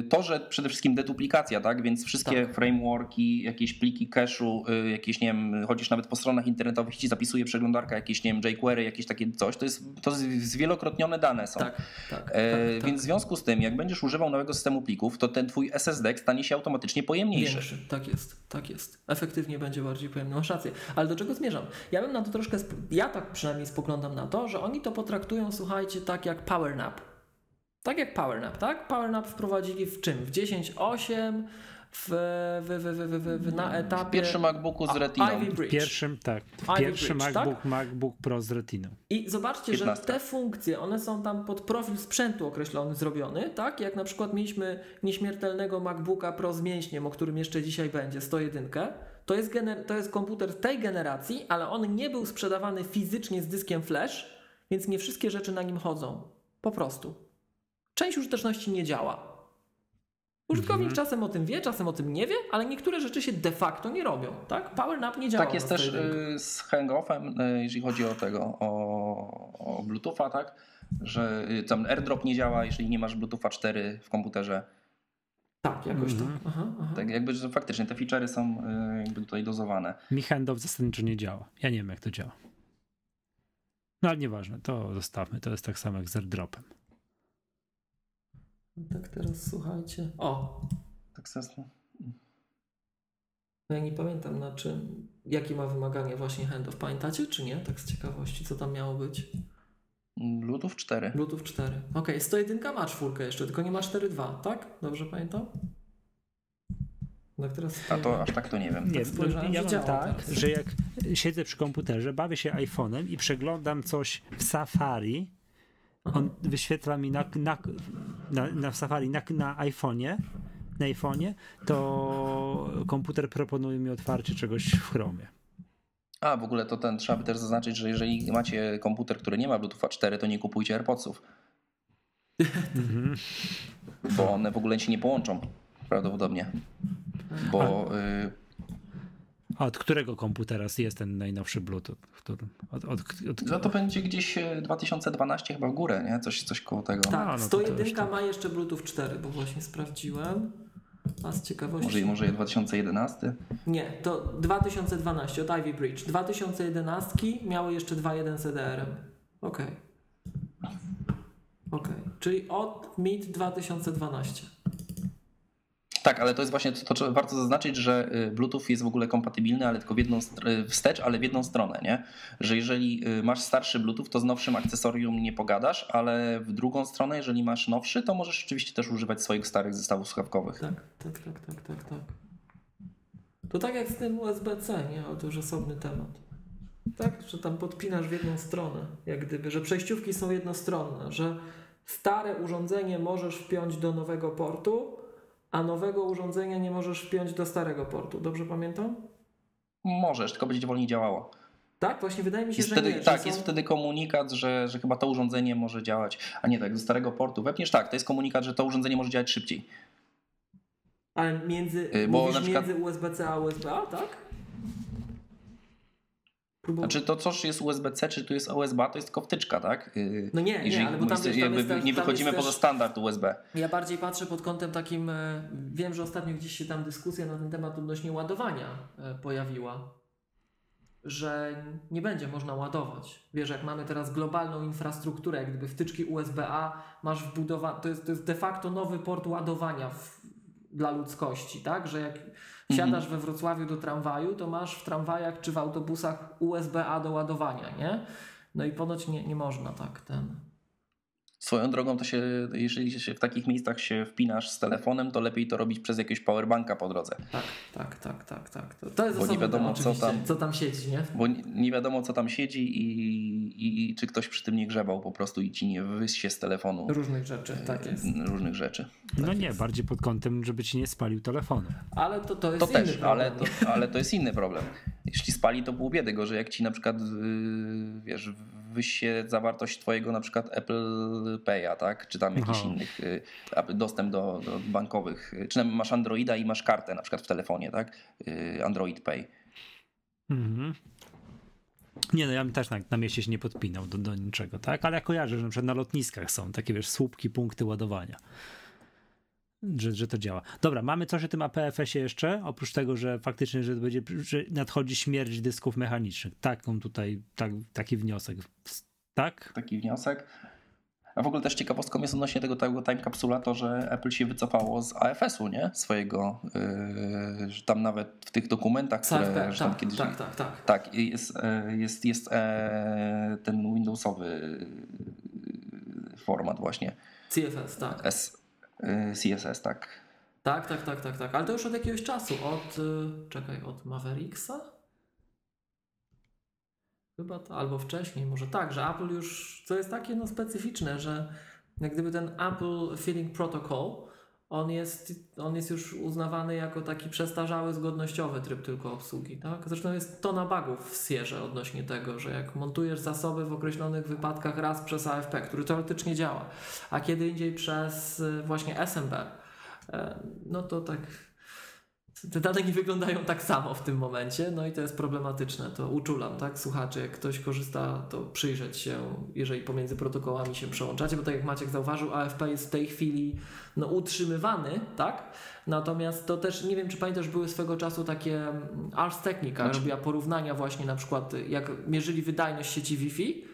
y, to, że przede wszystkim deduplikacja, tak, więc wszystkie Tak. frameworki, jakieś pliki cache'u, y, jakieś, nie wiem, chodzisz nawet po stronach internetowych ci zapisuje przeglądarka jakieś, nie wiem, jQuery, jakieś takie coś, to jest, to zwielokrotnione dane są. tak, tak, E, tak, Więc w związku z tym, jak będziesz używał nowego systemu plików, to ten twój SSD stanie się automatycznie pojemniejszy. Większy, tak jest, tak jest. Efektywnie będzie bardziej pojemny, masz rację. Ale do czego zmierzam? Ja bym na to troszkę, ja tak przynajmniej spoglądam na to, że oni to potraktują, słuchajcie, tak jak Power Nap. Tak jak Power Nap, tak? Power Nap wprowadzili w czym? W 10.8, w, w, w, w, w, w, na etapie... W pierwszym MacBooku z Retiną. Ivy Bridge. Pierwszym, tak, Ivy pierwszy Bridge, MacBook, MacBook Pro z Retiną. I zobaczcie, 15. że te funkcje, one są tam pod profil sprzętu określony, zrobiony, tak? Jak na przykład mieliśmy nieśmiertelnego MacBooka Pro z mięśniem, o którym jeszcze dzisiaj będzie, 101. To jest, gener- to jest komputer tej generacji, ale on nie był sprzedawany fizycznie z dyskiem flash, więc nie wszystkie rzeczy na nim chodzą. Po prostu. Część użyteczności nie działa. Użytkownik Mhm. czasem o tym wie, czasem o tym nie wie, ale niektóre rzeczy się de facto nie robią, tak? PowerNap nie działa. Tak jest też 101. y, z hangoffem, y, jeżeli chodzi o tego, o, o Bluetootha, tak? Że y, tam AirDrop nie działa, jeżeli nie masz Bluetootha 4 w komputerze. Tak, jakoś Mhm. tak. Aha, aha. Tak jakby, że faktycznie te feature'y są y, jakby tutaj dozowane. Mi handoff zasadniczo nie działa. Ja nie wiem, jak to działa. No ale nieważne, to zostawmy. To jest tak samo jak z airdropem. Tak teraz słuchajcie. O, Tak sens- no ja nie pamiętam na czym, jakie ma wymagania właśnie handoff. Pamiętacie czy nie? Tak z ciekawości, co tam miało być? Bluetooth 4. Bluetooth 4. Okej, 101 ma czwórkę jeszcze, tylko nie ma 4.2, tak? Dobrze pamiętam? Tak teraz A to aż tak to nie wiem. Nie, spojrzałem, ja że mam tak, teraz. że jak siedzę przy komputerze, bawię się iPhone'em i przeglądam coś w Safari, on wyświetla mi na, na, na, na Safari, na, na iPhone'ie, na iPhone'ie, to komputer proponuje mi otwarcie czegoś w Chromie. A w ogóle to ten trzeba by też zaznaczyć, że jeżeli macie komputer, który nie ma Bluetootha 4, to nie kupujcie AirPodsów, Mhm. bo one w ogóle się nie połączą prawdopodobnie. Bo y, A od którego komputera jest ten najnowszy Bluetooth? Który, od, od, od, no to będzie gdzieś y, 2012 chyba w górę, nie? Coś, coś koło tego. Tak, A, no to 101 to już tak. ma jeszcze Bluetooth 4, bo właśnie sprawdziłem. A z ciekawości. Może, może 2011? Nie, to 2012 od Ivy Bridge. 2011 miały jeszcze 2.1 z EDR-em. Okej. Okej, czyli od mid 2012. Tak, ale to jest właśnie to, to warto zaznaczyć, że y, Bluetooth jest w ogóle kompatybilny, ale tylko w jedną y, wstecz, ale w jedną stronę, nie? Że jeżeli y, masz starszy Bluetooth, to z nowszym akcesorium nie pogadasz, ale w drugą stronę, jeżeli masz nowszy, to możesz rzeczywiście też używać swoich starych zestawów słuchawkowych. Tak, tak, tak, tak, tak, tak. To tak jak z tym USB-C, nie? Ale to już osobny temat. Tak, że tam podpinasz w jedną stronę, jak gdyby, że przejściówki są jednostronne, że stare urządzenie możesz wpiąć do nowego portu, a nowego urządzenia nie możesz wpiąć do starego portu. Dobrze pamiętam? Możesz, tylko będzie wolniej działało. Tak, właśnie wydaje mi się, Jest że wtedy, nie. że tak, są- jest wtedy komunikat, że, że chyba to urządzenie może działać, a nie tak, do starego portu wepniesz, tak, to jest komunikat, że to urządzenie może działać szybciej. Ale między, bo na przykład- między USB-C a USB-A, tak? Próbował... Znaczy to, co jest USB-C, czy tu jest USB, to jest tylko wtyczka, tak? Yy, No nie, nie, jeżeli ale bo tam, wiesz, tam jest nie wychodzimy jest poza też- standard USB. Ja bardziej patrzę pod kątem takim, e, wiem, że ostatnio gdzieś się tam dyskusja na ten temat odnośnie ładowania e, pojawiła, że nie będzie można ładować. Wiesz, jak mamy teraz globalną infrastrukturę, jak gdyby wtyczki USB-A masz wbudowane, to jest, to jest de facto nowy port ładowania w, dla ludzkości, tak? Że jak wsiadasz we Wrocławiu do tramwaju, to masz w tramwajach czy w autobusach USB-A do ładowania, nie? No i ponoć nie, nie można tak ten... Swoją drogą to się, jeżeli się w takich miejscach się wpinasz z telefonem, to lepiej to robić przez jakiegoś powerbanka po drodze. Tak, tak, tak, tak, tak. To, to jest Bo nie wiadomo, temat, co tam- co tam siedzi, nie? Bo nie- nie wiadomo, co tam siedzi i, i, i czy ktoś przy tym nie grzebał po prostu i ci nie wyssie z telefonu Różnych rzeczy, tak jest. różnych rzeczy. No nie, bardziej pod kątem, żeby ci nie spalił telefonu. Ale to, to jest To inny też, problem. ale to, ale to jest inny problem. Jeśli spali, to pół biedy, że jak ci na przykład, yy, wiesz, wysie zawartość twojego na przykład Apple Pay'a, tak? Czy tam jakichś Aha. innych, aby dostęp do, do bankowych, yy, czy tam masz Androida i masz kartę na przykład w telefonie, tak? Yy, Android Pay. Mhm. Nie, no ja bym też na, na mieście się nie podpinał do, do niczego, tak? Ale ja kojarzę, że na przykład na lotniskach są takie, wiesz, słupki, punkty ładowania. Że, że to działa. Dobra, mamy coś o tym APFS-ie jeszcze? Oprócz tego, że faktycznie, że, będzie, że nadchodzi śmierć dysków mechanicznych. Taką tutaj, tak, taki wniosek. Tak? Taki wniosek. A w ogóle też ciekawostką jest odnośnie tego, tego time kapsula to, że Apple się wycofało z AFS-u, nie? Swojego, yy, że tam nawet w tych dokumentach, które CFP, że tam tak, kiedyś... tak, tak, tak. Tak, i jest, e, jest, jest e, ten Windowsowy format właśnie. CFS, tak. S, CSS, tak. Tak, tak, tak, tak, tak. Ale to już od jakiegoś czasu. Od, y, czekaj, od Mavericksa? Chyba to, albo wcześniej, może tak, że Apple już, co jest takie no specyficzne, że jak gdyby ten Apple Feeling Protocol, on jest, on jest już uznawany jako taki przestarzały, zgodnościowy tryb tylko obsługi, tak? Zresztą jest tona bugów w Sierze odnośnie tego, że jak montujesz zasoby w określonych wypadkach raz przez AFP, który teoretycznie działa, a kiedy indziej przez y, właśnie SMB, e, no to tak te dane nie wyglądają tak samo w tym momencie, no i to jest problematyczne. To uczulam, tak? Słuchacze, jak ktoś korzysta, to przyjrzeć się, jeżeli pomiędzy protokołami się przełączacie, bo tak jak Maciek zauważył, AFP jest w tej chwili no, utrzymywany, tak? Natomiast to też, nie wiem czy pamiętasz, były swego czasu takie mm, Ars Technica, Znaczy- robiła porównania właśnie na przykład, jak mierzyli wydajność sieci Wi-Fi,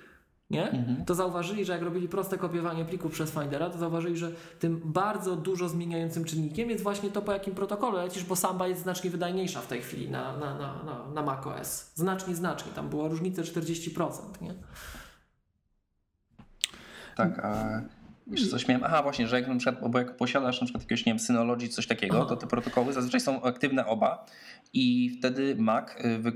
nie? Mhm. to zauważyli, że jak robili proste kopiowanie plików przez Findera, to zauważyli, że tym bardzo dużo zmieniającym czynnikiem jest właśnie to, po jakim protokole lecisz, bo Samba jest znacznie wydajniejsza w tej chwili na, na, na, na, na macOS. Znacznie, znacznie. Tam była różnica 40%, nie? Tak, a jeszcze coś miałem. Aha, właśnie, że jak na przykład, bo jak posiadasz na przykład jakiegoś, nie wiem, Synology, coś takiego, Aha. to te protokoły zazwyczaj są aktywne oba i wtedy Mac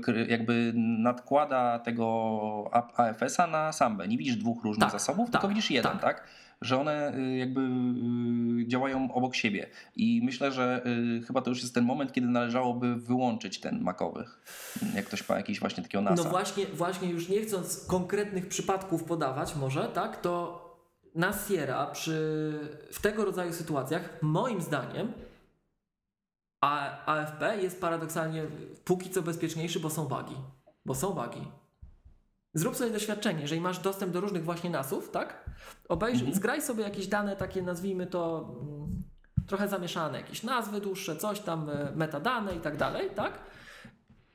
y, jakby nadkłada tego AFS-a na Sambę. Nie widzisz dwóch różnych Tak, zasobów, tak, tylko widzisz jeden, tak. tak? Że one y, jakby y, działają obok siebie. I myślę, że chyba to już jest ten moment, kiedy należałoby wyłączyć ten Macowy. Jak ktoś ma jakiś właśnie takiego NASA. No właśnie, właśnie już nie chcąc konkretnych przypadków podawać może, tak, to na Sierra przy, w tego rodzaju sytuacjach moim zdaniem A, AFP jest paradoksalnie póki co bezpieczniejszy, bo są bugi. Bo są bugi. Zrób sobie doświadczenie, jeżeli masz dostęp do różnych właśnie nasów, tak? Obejrzyj, Mhm. zgraj sobie jakieś dane takie, nazwijmy to mm, trochę zamieszane, jakieś nazwy dłuższe, coś tam, e, metadane i tak dalej, tak?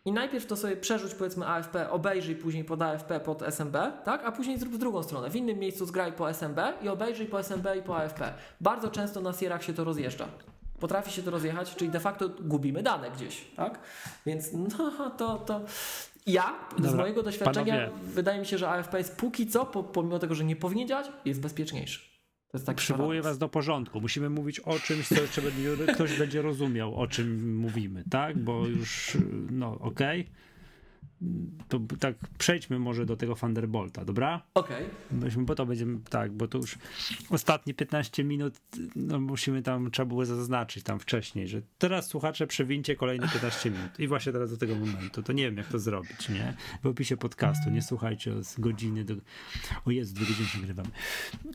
I najpierw to sobie przerzuć powiedzmy AFP, obejrzyj później pod AFP, pod SMB, tak? A później zrób w drugą stronę. W innym miejscu zgraj po SMB i obejrzyj po SMB i po AFP. Bardzo często na Sierach się to rozjeżdża. Potrafi się to rozjechać, czyli de facto gubimy dane gdzieś, tak? Więc no to, to ja z Dobra, mojego doświadczenia panowie. wydaje mi się, że AFP jest póki co, po- pomimo tego, że nie powinien działać, jest bezpieczniejszy. Taki Przywołuję was do porządku. Musimy mówić o czymś, co jeszcze będzie, ktoś będzie rozumiał, o czym mówimy, tak? Bo już, no okej. To tak, przejdźmy może do tego Thunderbolta, dobra? Okej. Myśmy, bo to będziemy, tak, bo to już ostatnie 15 minut, no musimy tam, trzeba było zaznaczyć tam wcześniej, że teraz słuchacze przewincie kolejne 15 minut i właśnie teraz do tego momentu, to nie wiem jak to zrobić, nie? W opisie podcastu, nie słuchajcie z godziny do, o jest, dwie godziny nagrywamy.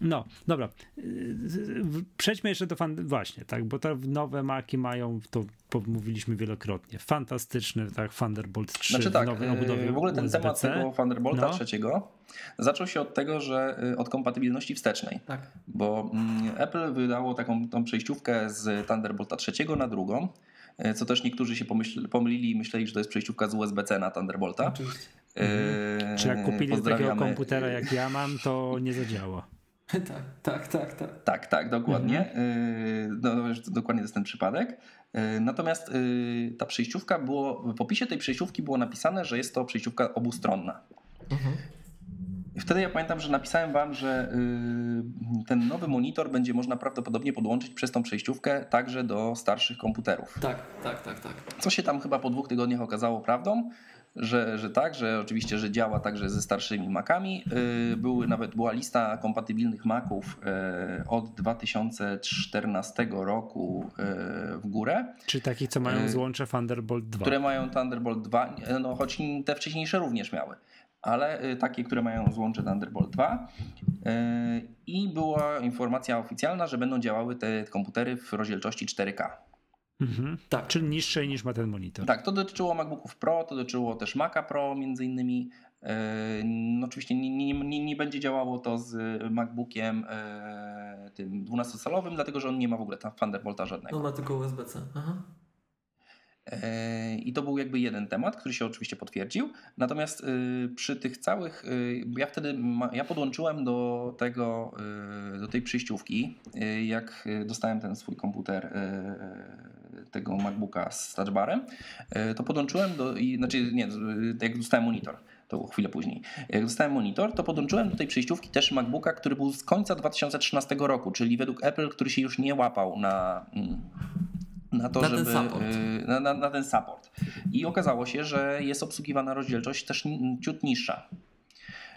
No, dobra, przejdźmy jeszcze do fan, właśnie, tak, bo te nowe marki mają, to mówiliśmy wielokrotnie, fantastyczny, tak, Thunderbolt 3 Znaczy tak, nowej yy, obudowie w ogóle ten temat tego Thunderbolta No. trzeciego zaczął się od tego, że yy, od kompatybilności wstecznej. Tak. Bo mm, Apple wydało taką tą przejściówkę z Thunderbolta trzeciego na drugą, yy, co też niektórzy się pomyśl, pomylili i myśleli, że to jest przejściówka z USB-C na Thunderbolta. Oczywiście. Yy, Czy jak kupili takiego komputera jak ja mam, to nie zadziała. tak, tak, tak, tak. Tak, tak, dokładnie. Mhm. No, to dokładnie to jest ten przypadek. Yy, Natomiast yy, ta przejściówka było, w opisie tej przejściówki było napisane, że jest to przejściówka obustronna. Mhm. Wtedy ja pamiętam, że napisałem wam, że y, ten nowy monitor będzie można prawdopodobnie podłączyć przez tą przejściówkę także do starszych komputerów. Tak, tak, tak, tak. Co się tam chyba po dwóch tygodniach okazało prawdą, że, że tak, że oczywiście, że działa także ze starszymi Macami. Y, były nawet była lista kompatybilnych Maców y, od 2014 roku y, w górę. Czy takich, co mają złącze Thunderbolt 2. które mają Thunderbolt 2, no choć te wcześniejsze również miały, ale takie, które mają złącze Thunderbolt 2. Y, I była informacja oficjalna, że będą działały te komputery w rozdzielczości 4K. Mhm. Tak. Czyli niższej niż ma ten monitor. Tak, to dotyczyło MacBooków Pro, to dotyczyło też Maca Pro między innymi. Y, No oczywiście nie, nie, nie, nie będzie działało to z MacBookiem y, tym 12-calowym, dlatego że on nie ma w ogóle tam Thunderbolta żadnego. On ma tylko USB-C. Aha. E, I to był jakby jeden temat, który się oczywiście potwierdził. Natomiast y, przy tych całych, y, ja wtedy ja podłączyłem do tego, do tej przejściówki, y, jak dostałem ten swój komputer tego MacBooka z touchbarem, to podłączyłem do, znaczy nie, jak dostałem monitor. To było chwilę później. Jak dostałem monitor, to podłączyłem do tej przejściówki też MacBooka, który był z końca 2013 roku, czyli według Apple, który się już nie łapał na, mm, na to, Na ten żeby support. y, na, na, na ten support. I okazało się, że jest obsługiwana rozdzielczość też ciut niższa.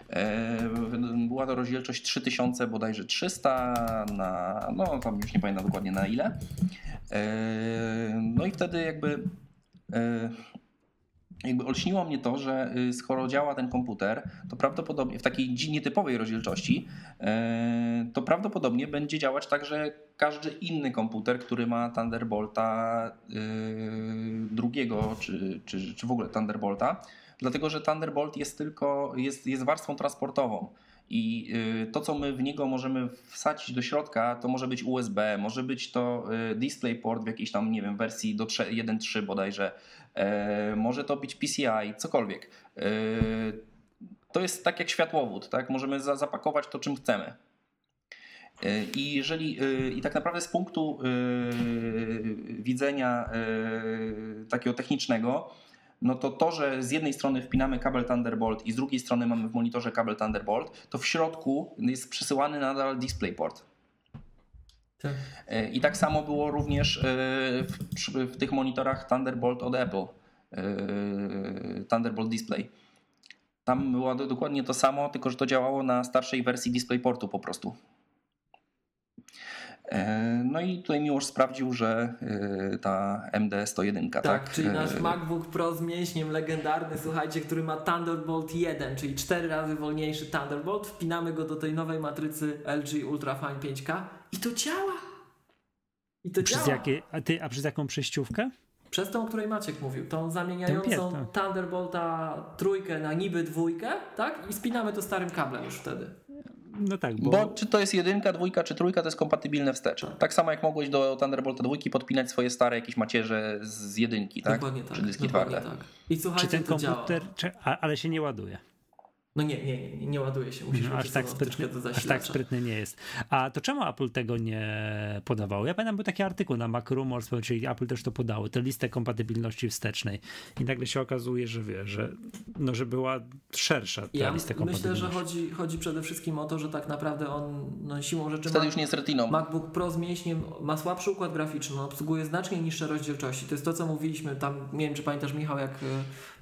E, Była to rozdzielczość 3000 bodajże 300 na, no tam już nie pamiętam dokładnie na ile. E, No i wtedy jakby e, jakby olśniło mnie to, że y, skoro działa ten komputer, to prawdopodobnie w takiej nietypowej rozdzielczości, e, to prawdopodobnie będzie działać także każdy inny komputer, który ma Thunderbolta y, drugiego, czy, czy, czy w ogóle Thunderbolta, dlatego że Thunderbolt jest tylko, jest, jest warstwą transportową. I y, to, co my w niego możemy wsadzić do środka, to może być USB, może być to DisplayPort w jakiejś tam, nie wiem, wersji do 3 1.3 bodajże, e, może to być PCI, cokolwiek. E, To jest tak jak światłowód, tak? Możemy za- zapakować to, czym chcemy. E, I jeżeli, e, i tak naprawdę z punktu e, widzenia e, takiego technicznego, no to to, że z jednej strony wpinamy kabel Thunderbolt i z drugiej strony mamy w monitorze kabel Thunderbolt, to w środku jest przesyłany nadal DisplayPort. Tak. E, I tak samo było również e, w, w tych monitorach Thunderbolt od Apple. e, Thunderbolt Display. Tam było do- dokładnie to samo, tylko że to działało na starszej wersji DisplayPortu po prostu. No i tutaj Miłosz sprawdził, że ta MD101, tak? Tak, czyli nasz MacBook Pro z mięśniem legendarny, słuchajcie, który ma Thunderbolt 1, czyli 4 razy wolniejszy Thunderbolt. Wpinamy go do tej nowej matrycy LG Ultrafine 5K i to działa. I to Przez, działa. jakie, a, ty, a przez jaką przejściówkę? Przez tą, o której Maciek mówił, tą zamieniającą Thunderbolta trójkę na niby dwójkę, tak? I spinamy to starym kablem już wtedy. No tak, bo, Bo czy to jest jedynka, dwójka czy trójka, to jest kompatybilne wstecz. Tak samo jak mogłeś do Thunderbolta dwójki podpinać swoje stare jakieś macierze z jedynki, tak? Dokładnie tak. Czy dyski dokładnie twarde. tak. I słuchajcie, czy ten komputer, czy, a, ale się nie ładuje. No nie, nie, nie, nie ładuje się. Musisz No, aż, tak sprytny, do aż tak sprytny nie jest. A to czemu Apple tego nie podawało? Ja pamiętam, był taki artykuł na Mac Rumors, czyli Apple też to podało, tę listę kompatybilności wstecznej. I nagle się okazuje, że wie, że, no, że była szersza ta Ja lista myślę, kompatybilności. że chodzi, chodzi przede wszystkim o to, że tak naprawdę on no, siłą rzeczy Wtedy ma, już nie jest retiną. MacBook Pro z mięśniem ma słabszy układ graficzny, obsługuje znacznie niższe rozdzielczości. To jest to, co mówiliśmy tam, nie wiem czy pamiętasz Michał, jak e,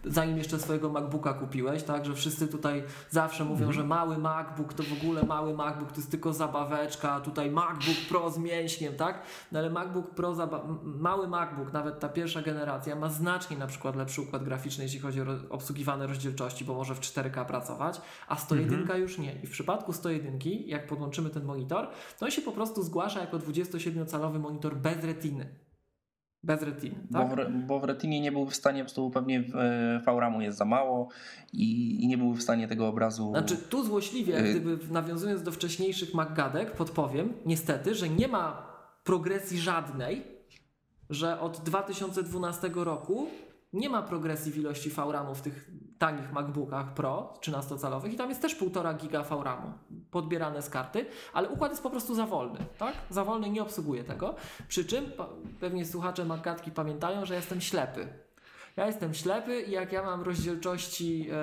zanim jeszcze swojego MacBooka kupiłeś, tak, że wszyscy tutaj zawsze mówią, Mhm. że mały MacBook to w ogóle mały MacBook to jest tylko zabaweczka, tutaj MacBook Pro z mięśniem, tak? No ale MacBook Pro, mały MacBook, nawet ta pierwsza generacja ma znacznie na przykład lepszy układ graficzny, jeśli chodzi o obsługiwane rozdzielczości, bo może w 4K pracować, a 101 Mhm. już nie. I w przypadku 101, jak podłączymy ten monitor, to on się po prostu zgłasza jako 27-calowy monitor bez retiny. Bez retiny, Bo, tak? w, re- bo w retinie nie był w stanie, po prostu pewnie e, VRAMu jest za mało i, i nie był w stanie tego obrazu. Znaczy, tu złośliwie, jak Y- gdyby nawiązując do wcześniejszych MacGadek, podpowiem, niestety, że nie ma progresji żadnej, że od 2012 roku nie ma progresji w ilości VRAMu w tych tanich MacBookach Pro 13-calowych i tam jest też 1,5 giga VRAMu podbierane z karty, ale układ jest po prostu za wolny, tak? Za wolny nie obsługuje tego. Przy czym pewnie słuchacze MacGadki pamiętają, że jestem ślepy. Ja jestem ślepy i jak ja mam rozdzielczości, e,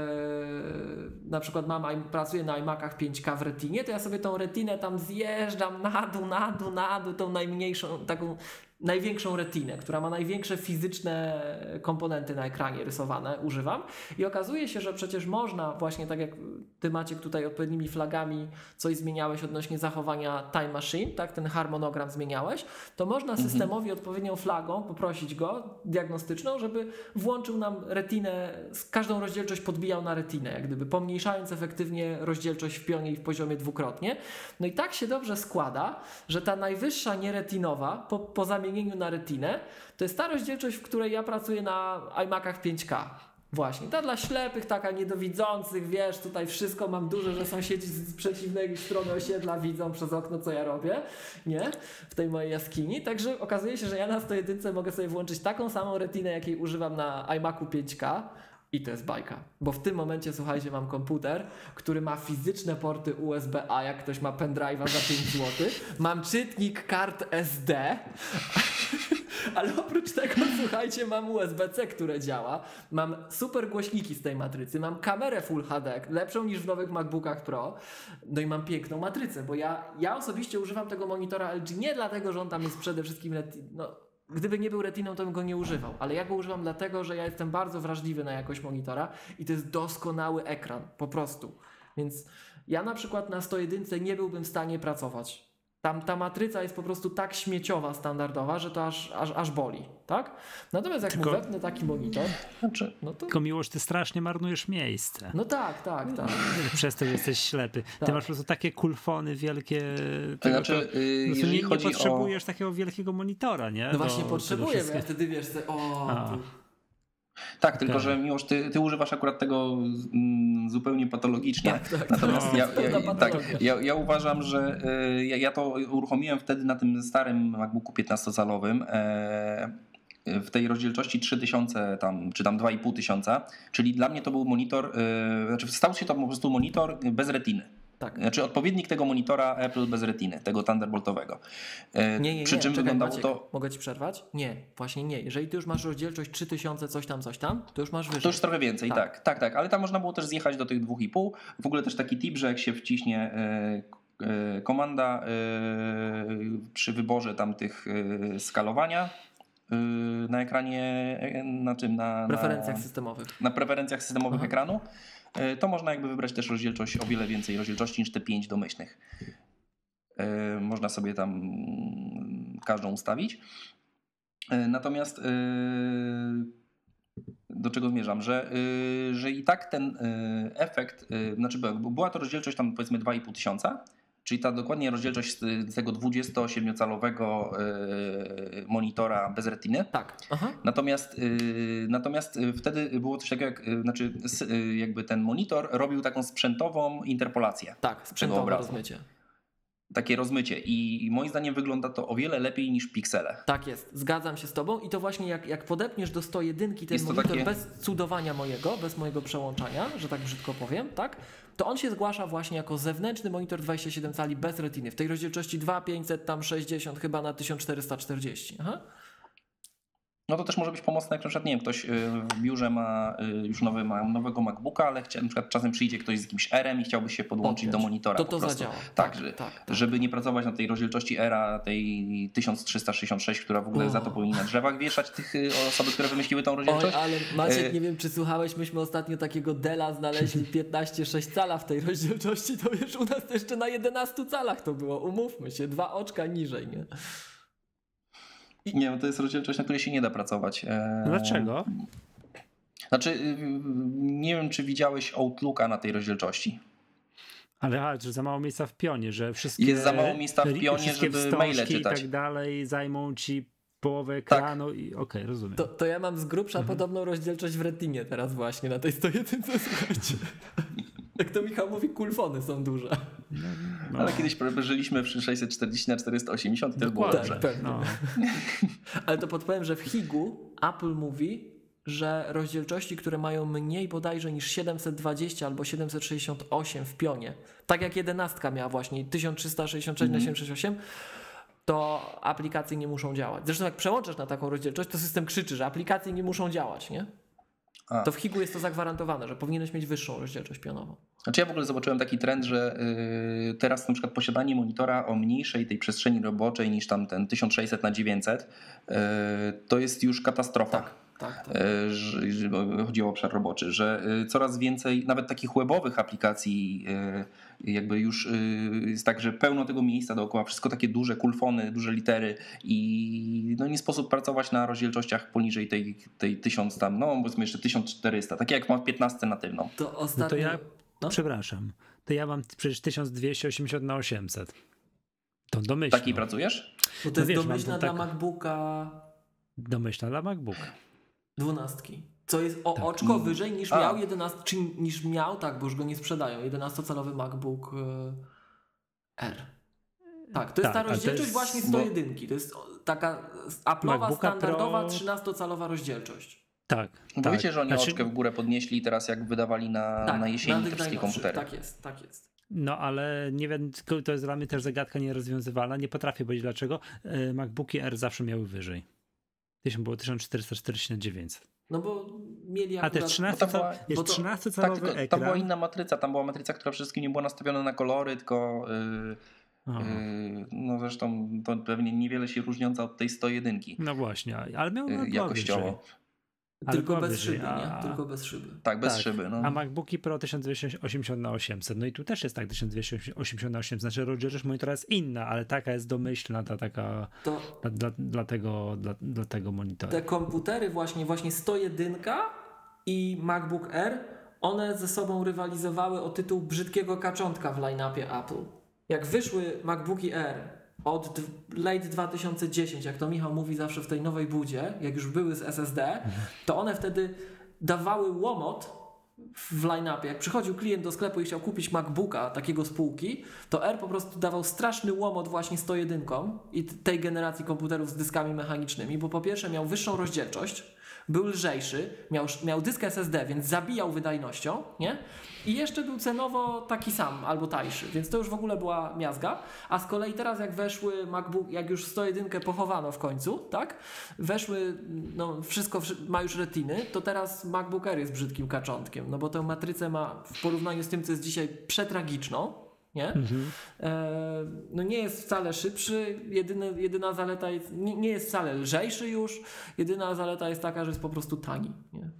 na przykład mam, pracuję na iMacach 5K w retinie, to ja sobie tą retinę tam zjeżdżam na dół, na dół, na dół, tą najmniejszą, taką największą retinę, która ma największe fizyczne komponenty na ekranie rysowane, używam i okazuje się, że przecież można właśnie tak jak ty macie tutaj odpowiednimi flagami coś zmieniałeś odnośnie zachowania Time Machine, tak, ten harmonogram zmieniałeś, to można mhm. systemowi odpowiednią flagą poprosić go, diagnostyczną, żeby włączył nam retinę, każdą rozdzielczość podbijał na retinę, jak gdyby pomniejszając efektywnie rozdzielczość w pionie i w poziomie dwukrotnie. No i tak się dobrze składa, że ta najwyższa nieretinowa po, po zamienieniu na retinę, to jest ta rozdzielczość, w której ja pracuję na iMacach 5K. Właśnie, ta dla ślepych, taka niedowidzących, wiesz, tutaj wszystko mam duże, że sąsiedzi z przeciwnej strony osiedla widzą przez okno, co ja robię, nie? W tej mojej jaskini. Także okazuje się, że ja na 101 mogę sobie włączyć taką samą retinę, jakiej używam na iMacu 5K, i to jest bajka. Bo w tym momencie, słuchajcie, mam komputer, który ma fizyczne porty USB-A, jak ktoś ma pendrive'a za 5 zł. Mam czytnik kart SD. Ale oprócz tego, słuchajcie, mam USB-C, które działa. Mam super głośniki z tej matrycy. Mam kamerę Full HD, lepszą niż w nowych MacBookach Pro. No i mam piękną matrycę, bo ja, ja osobiście używam tego monitora LG nie dlatego, że on tam jest przede wszystkim no, Gdyby nie był retiną, to bym go nie używał, ale ja go używam dlatego, że ja jestem bardzo wrażliwy na jakość monitora i to jest doskonały ekran, po prostu. Więc ja na przykład na 101 nie byłbym w stanie pracować. Tam ta matryca jest po prostu tak śmieciowa, standardowa, że to aż, aż, aż boli, tak? Natomiast jak Tylko... mu wepnę taki monitor, znaczy... no to... Tylko miłość, ty strasznie marnujesz miejsce. No tak, tak, tak. Przez to jesteś ślepy. Tak. Ty masz po prostu takie kulfony wielkie. To znaczy, to, yy, nie, nie potrzebujesz o... takiego wielkiego monitora, nie? No właśnie potrzebuję, bo ja wtedy wiesz, te, o... Tak, tylko tak. że Miłosz, ty, ty używasz akurat tego mm, zupełnie patologicznie. Tak, tak, Natomiast ja, ja, tak, ja, ja, uważam, że y, ja, ja, to uruchomiłem wtedy na tym starym MacBooku 15-calowym. E, w tej rozdzielczości 3000 tam, czy tam 2500, czyli dla mnie to był monitor, yy, znaczy stał się to po prostu monitor bez retiny. Tak. Znaczy odpowiednik tego monitora Apple bez retiny, tego Thunderboltowego. E, nie, nie, Przy nie. czym Czekaj, wyglądało Maciek, to. Mogę ci przerwać? Nie, właśnie nie. Jeżeli ty już masz rozdzielczość 3000, coś tam, coś tam, to już masz wyżej. To już trochę więcej, tak. tak, tak, tak. Ale tam można było też zjechać do tych 2,5. W ogóle też taki tip, że jak się wciśnie yy, komanda przy wyborze tam tych skalowania na ekranie, na czym? Na, preferencjach na, systemowych. Na preferencjach systemowych Aha. ekranu E, to można jakby wybrać też rozdzielczość, o wiele więcej rozdzielczości niż te 5 domyślnych. E, można sobie tam każdą ustawić. E, natomiast do czego zmierzam, że, że i tak ten efekt, znaczy była to rozdzielczość tam powiedzmy 2,5 tysiąca, Czyli ta dokładnie rozdzielczość z tego 27-calowego yy, monitora bez retiny. Tak. Aha. Natomiast, yy, natomiast wtedy było coś takiego, jak, znaczy jakby ten monitor robił taką sprzętową interpolację. Tak, sprzętowe rozmycie takie rozmycie i moim zdaniem wygląda to o wiele lepiej niż piksele. Tak jest, zgadzam się z tobą i to właśnie jak, jak podepniesz do 101 ten monitor takie... bez cudowania mojego, bez mojego przełączania, że tak brzydko powiem, tak? To on się zgłasza właśnie jako zewnętrzny monitor 27 cali bez retiny w tej rozdzielczości 2500 tam 60 chyba na 1440. Aha no to też może być pomocne, jak na przykład, nie wiem, ktoś y, w biurze ma y, już nowy, ma nowego MacBooka, ale chcia, na przykład czasem przyjdzie ktoś z jakimś R-em i chciałby się podłączyć do monitora. To to zadziała. Tak, tak, tak, tak, żeby nie pracować na tej rozdzielczości ERA, tej 1366, która w ogóle o. za to powinna na drzewach wieszać tych y, osoby, które wymyśliły tą rozdzielczość. Oj, ale Maciek, nie wiem, czy słuchałeś, myśmy ostatnio takiego Dela znaleźli 15,6 cala w tej rozdzielczości, to wiesz, u nas jeszcze na 11 calach to było, umówmy się, dwa oczka niżej, nie? Nie, to jest rozdzielczość, na której się nie da pracować. E, Dlaczego? Znaczy, y, nie wiem, czy widziałeś Outlooka na tej rozdzielczości. Ale a, że za mało miejsca w pionie, że wszystkie. Jest za mało miejsca w pionie, żeby maile czytać. i tak dalej zajmą ci połowę ekranu tak. i okej, okay, rozumiem. To, to ja mam z grubsza mhm. podobną rozdzielczość w retinie teraz właśnie na tej 101, słuchajcie. Jak to Michał mówi, kulfony są duże. No, no. Ale kiedyś żyliśmy przy 640 na 480 to było dobrze. Tak. No. Ale to podpowiem, że w Higu Apple mówi, że rozdzielczości, które mają mniej bodajże niż 720 albo 768 w pionie, tak jak 11 miała właśnie 1366 mm. na 768, mhm. to aplikacje nie muszą działać. Zresztą jak przełączasz na taką rozdzielczość, to system krzyczy, że aplikacje nie muszą działać, nie? A. To w Higu jest to zagwarantowane, że powinieneś mieć wyższą rozdzielczość pionową. Znaczy ja w ogóle zobaczyłem taki trend, że yy, teraz na przykład posiadanie monitora o mniejszej tej przestrzeni roboczej niż tam ten 1600 na 900 yy, to jest już katastrofa. Tak, tak, tak. Że- że chodzi o obszar roboczy, że yy, coraz więcej nawet takich webowych aplikacji yy, jakby już jest tak, że pełno tego miejsca dookoła, wszystko takie duże kulfony, duże litery i no nie sposób pracować na rozdzielczościach poniżej tej, tej 1000 tam, no powiedzmy jeszcze 1400, takie jak ma w 15 natywną. To No ostatnio... to ja, No. przepraszam, to ja mam przecież 1280 na 800. To domyślna. Takiej pracujesz? Bo to No jest wiesz, mam domyślna dla taką- MacBooka Domyślna dla MacBooka. Dwunastki. Co jest o Tak. oczko wyżej niż A. miał 11, czy niż miał, tak, bo już go nie sprzedają, 11-calowy MacBook y, R. Tak, to jest Tak, ta rozdzielczość jest- właśnie bo- 101. To jest taka Apple'owa standardowa Pro- 13-calowa rozdzielczość. Tak. Bo tak. wiecie, że oni Znaczy, oczkę w górę podnieśli teraz jak wydawali na, Tak, na jesieni te wszystkie komputery. Tak jest, tak jest. No ale nie wiem, to jest dla mnie też zagadka nierozwiązywalna. Nie potrafię powiedzieć dlaczego. E, MacBooki R zawsze miały wyżej. 1000 było 1440 na 900. No bo mieli A te akurat... 13 Bo to była- jest to- 13 Tak, calowy tylko tam była inna matryca. Tam była matryca, która przede wszystkim nie była nastawiona na kolory, tylko yy, yy, no zresztą to pewnie niewiele się różniąca od tej 101 No właśnie, ale miał yy, jakościowo. wyżej. Ale Tylko bez wyżej, szyby, a- nie? Tylko bez szyby. Tak, bez Tak. szyby. No. A MacBooki Pro 1280 na 800. No i tu też jest tak 1280 na 800. Znaczy rozdzielczość monitora jest inna, ale taka jest domyślna, ta taka To dla, dla, dla, tego, dla, dla tego monitora. te komputery właśnie, właśnie 101 i MacBook Air, one ze sobą rywalizowały o tytuł brzydkiego kaczątka w line-upie Apple. Jak wyszły MacBooki Air od late 2010, jak to Michał mówi zawsze w tej nowej budzie, jak już były z SSD, to one wtedy dawały łomot w line-upie. Jak przychodził klient do sklepu i chciał kupić MacBooka takiego spółki, to R po prostu dawał straszny łomot właśnie 101 i tej generacji komputerów z dyskami mechanicznymi, bo po pierwsze miał wyższą rozdzielczość, był lżejszy, miał, miał dysk SSD, więc zabijał wydajnością, nie? I jeszcze był cenowo taki sam albo tańszy, więc to już w ogóle była miazga. A z kolei teraz jak weszły MacBook, jak już 101 pochowano w końcu, tak? Weszły, no wszystko wszy- ma już retiny, to teraz MacBook Air jest brzydkim kaczątkiem, no bo tę matrycę ma w porównaniu z tym, co jest dzisiaj przetragiczną, nie? Mhm. E, no nie jest wcale szybszy, jedyny, jedyna zaleta jest, nie, nie jest wcale lżejszy już, jedyna zaleta jest taka, że jest po prostu tani. Nie?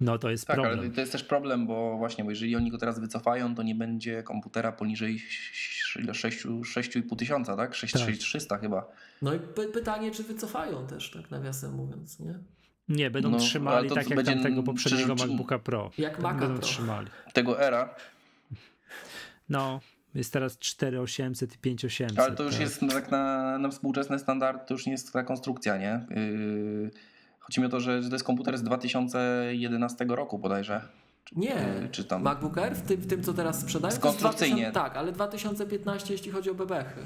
No to jest Tak, problem. ale to jest też problem, bo właśnie, bo jeżeli oni go teraz wycofają, to nie będzie komputera poniżej 6,5 tysiąca, tak? 6300 chyba. No i py- pytanie, czy wycofają też, tak nawiasem mówiąc, nie? Nie, będą No, trzymali to tak jak będzie- tamtego poprzedniego MacBooka Pro. Jak Maca Będą Pro. trzymali. Tego era, No, jest teraz 4800 i 5800. ale to już tak. jest tak na, na współczesny standard, to już nie jest ta konstrukcja, nie? Yy, chodzi mi o to, że że to jest komputer z 2011 roku bodajże. Nie, Yy, czy tam... MacBook Air w tym, w tym co teraz sprzedają, konstrukcyjnie. 2000, tak, ale 2015 jeśli chodzi o bebechy.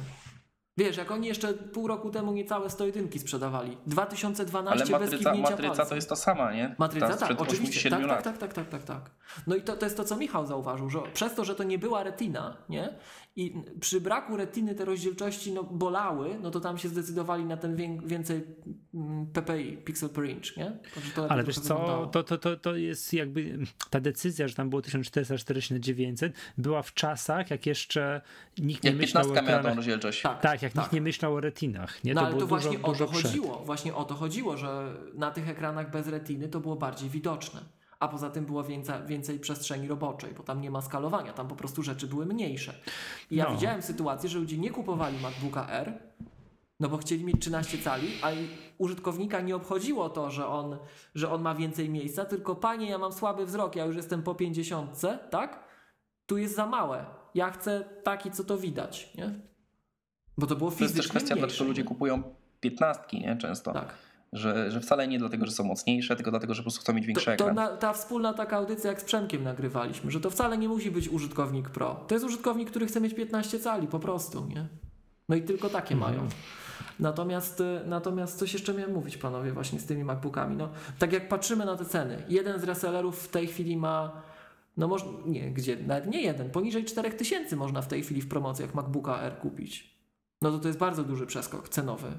Wiesz, jak oni jeszcze pół roku temu niecałe 101 sprzedawali. 2012 Ale bez matryca, kiwnięcia matryca palcem. to jest to sama, nie? Matryca, Ta tak, oczywiście. 87 Tak, tak, lat. tak, tak, tak, tak, tak. No i to, to jest to, co Michał zauważył, że przez to, że to nie była retina, nie? I przy braku retiny te rozdzielczości no, bolały, no to tam się zdecydowali na ten wię- więcej mm, PPI, pixel per inch, nie? Także to Ale wiesz co, to, to, to, to jest jakby ta decyzja, że tam było 1440 na 900 była w czasach, jak jeszcze nikt nie Jak myślał o 15 miała tą ekranach. rozdzielczość. Tak, Tak, jak tak. nikt nie myślał o retinach. Nie? No to ale to dużo, właśnie o dużo to przed. chodziło, właśnie o to chodziło, że na tych ekranach bez retiny to było bardziej widoczne. A poza tym było więcej, więcej przestrzeni roboczej, bo tam nie ma skalowania, tam po prostu rzeczy były mniejsze. I ja No. widziałem sytuację, że ludzie nie kupowali MacBooka R, no bo chcieli mieć 13 cali, a użytkownika nie obchodziło to, że on, że on ma więcej miejsca, tylko panie, ja mam słaby wzrok, ja już jestem po 50, tak? Tu jest za małe. Ja chcę taki, co to widać, nie? Bo to było To jest fizycznie też kwestia, mniejsze, dlaczego ludzie kupują piętnastki, nie? Często. Tak. Że, że wcale nie dlatego, że są mocniejsze, tylko dlatego, że po prostu chcą mieć większy To, to ekran. na, ta wspólna taka audycja, jak z Przemkiem nagrywaliśmy, że to wcale nie musi być użytkownik pro. To jest użytkownik, który chce mieć 15 cali po prostu, nie? No i tylko takie Mhm. mają. Natomiast, y, natomiast coś jeszcze miałem mówić, panowie, właśnie z tymi MacBookami. No, tak jak patrzymy na te ceny, jeden z resellerów w tej chwili ma, no może, nie, gdzie, nawet nie jeden, poniżej 4000 można w tej chwili w promocjach MacBooka R kupić. No to to jest bardzo duży przeskok cenowy e,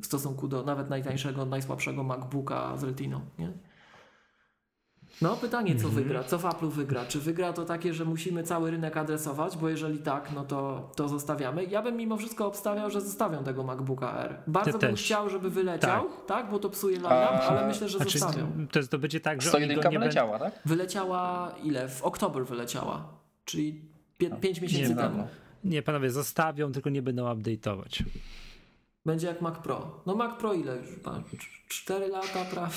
w stosunku do nawet najtańszego, najsłabszego MacBooka z Retiną, nie? No pytanie, co Mhm. wygra, co w Apple'u wygra? Czy wygra to takie, że musimy cały rynek adresować, bo jeżeli tak, no to, to zostawiamy. Ja bym mimo wszystko obstawiał, że zostawią tego MacBooka R. Bardzo bym też. chciał, żeby wyleciał, tak, bo to psuje line-up, A- ale myślę, że Znaczy, zostawią. to, to będzie tak, że oni 101 go nie będą... wyleciała, tak? Wyleciała ile? W oktober wyleciała, czyli 5 miesięcy nie, temu. no. Nie, panowie, zostawią, tylko nie będą update'ować. Będzie jak Mac Pro. No Mac Pro ile już? 4 lata prawie.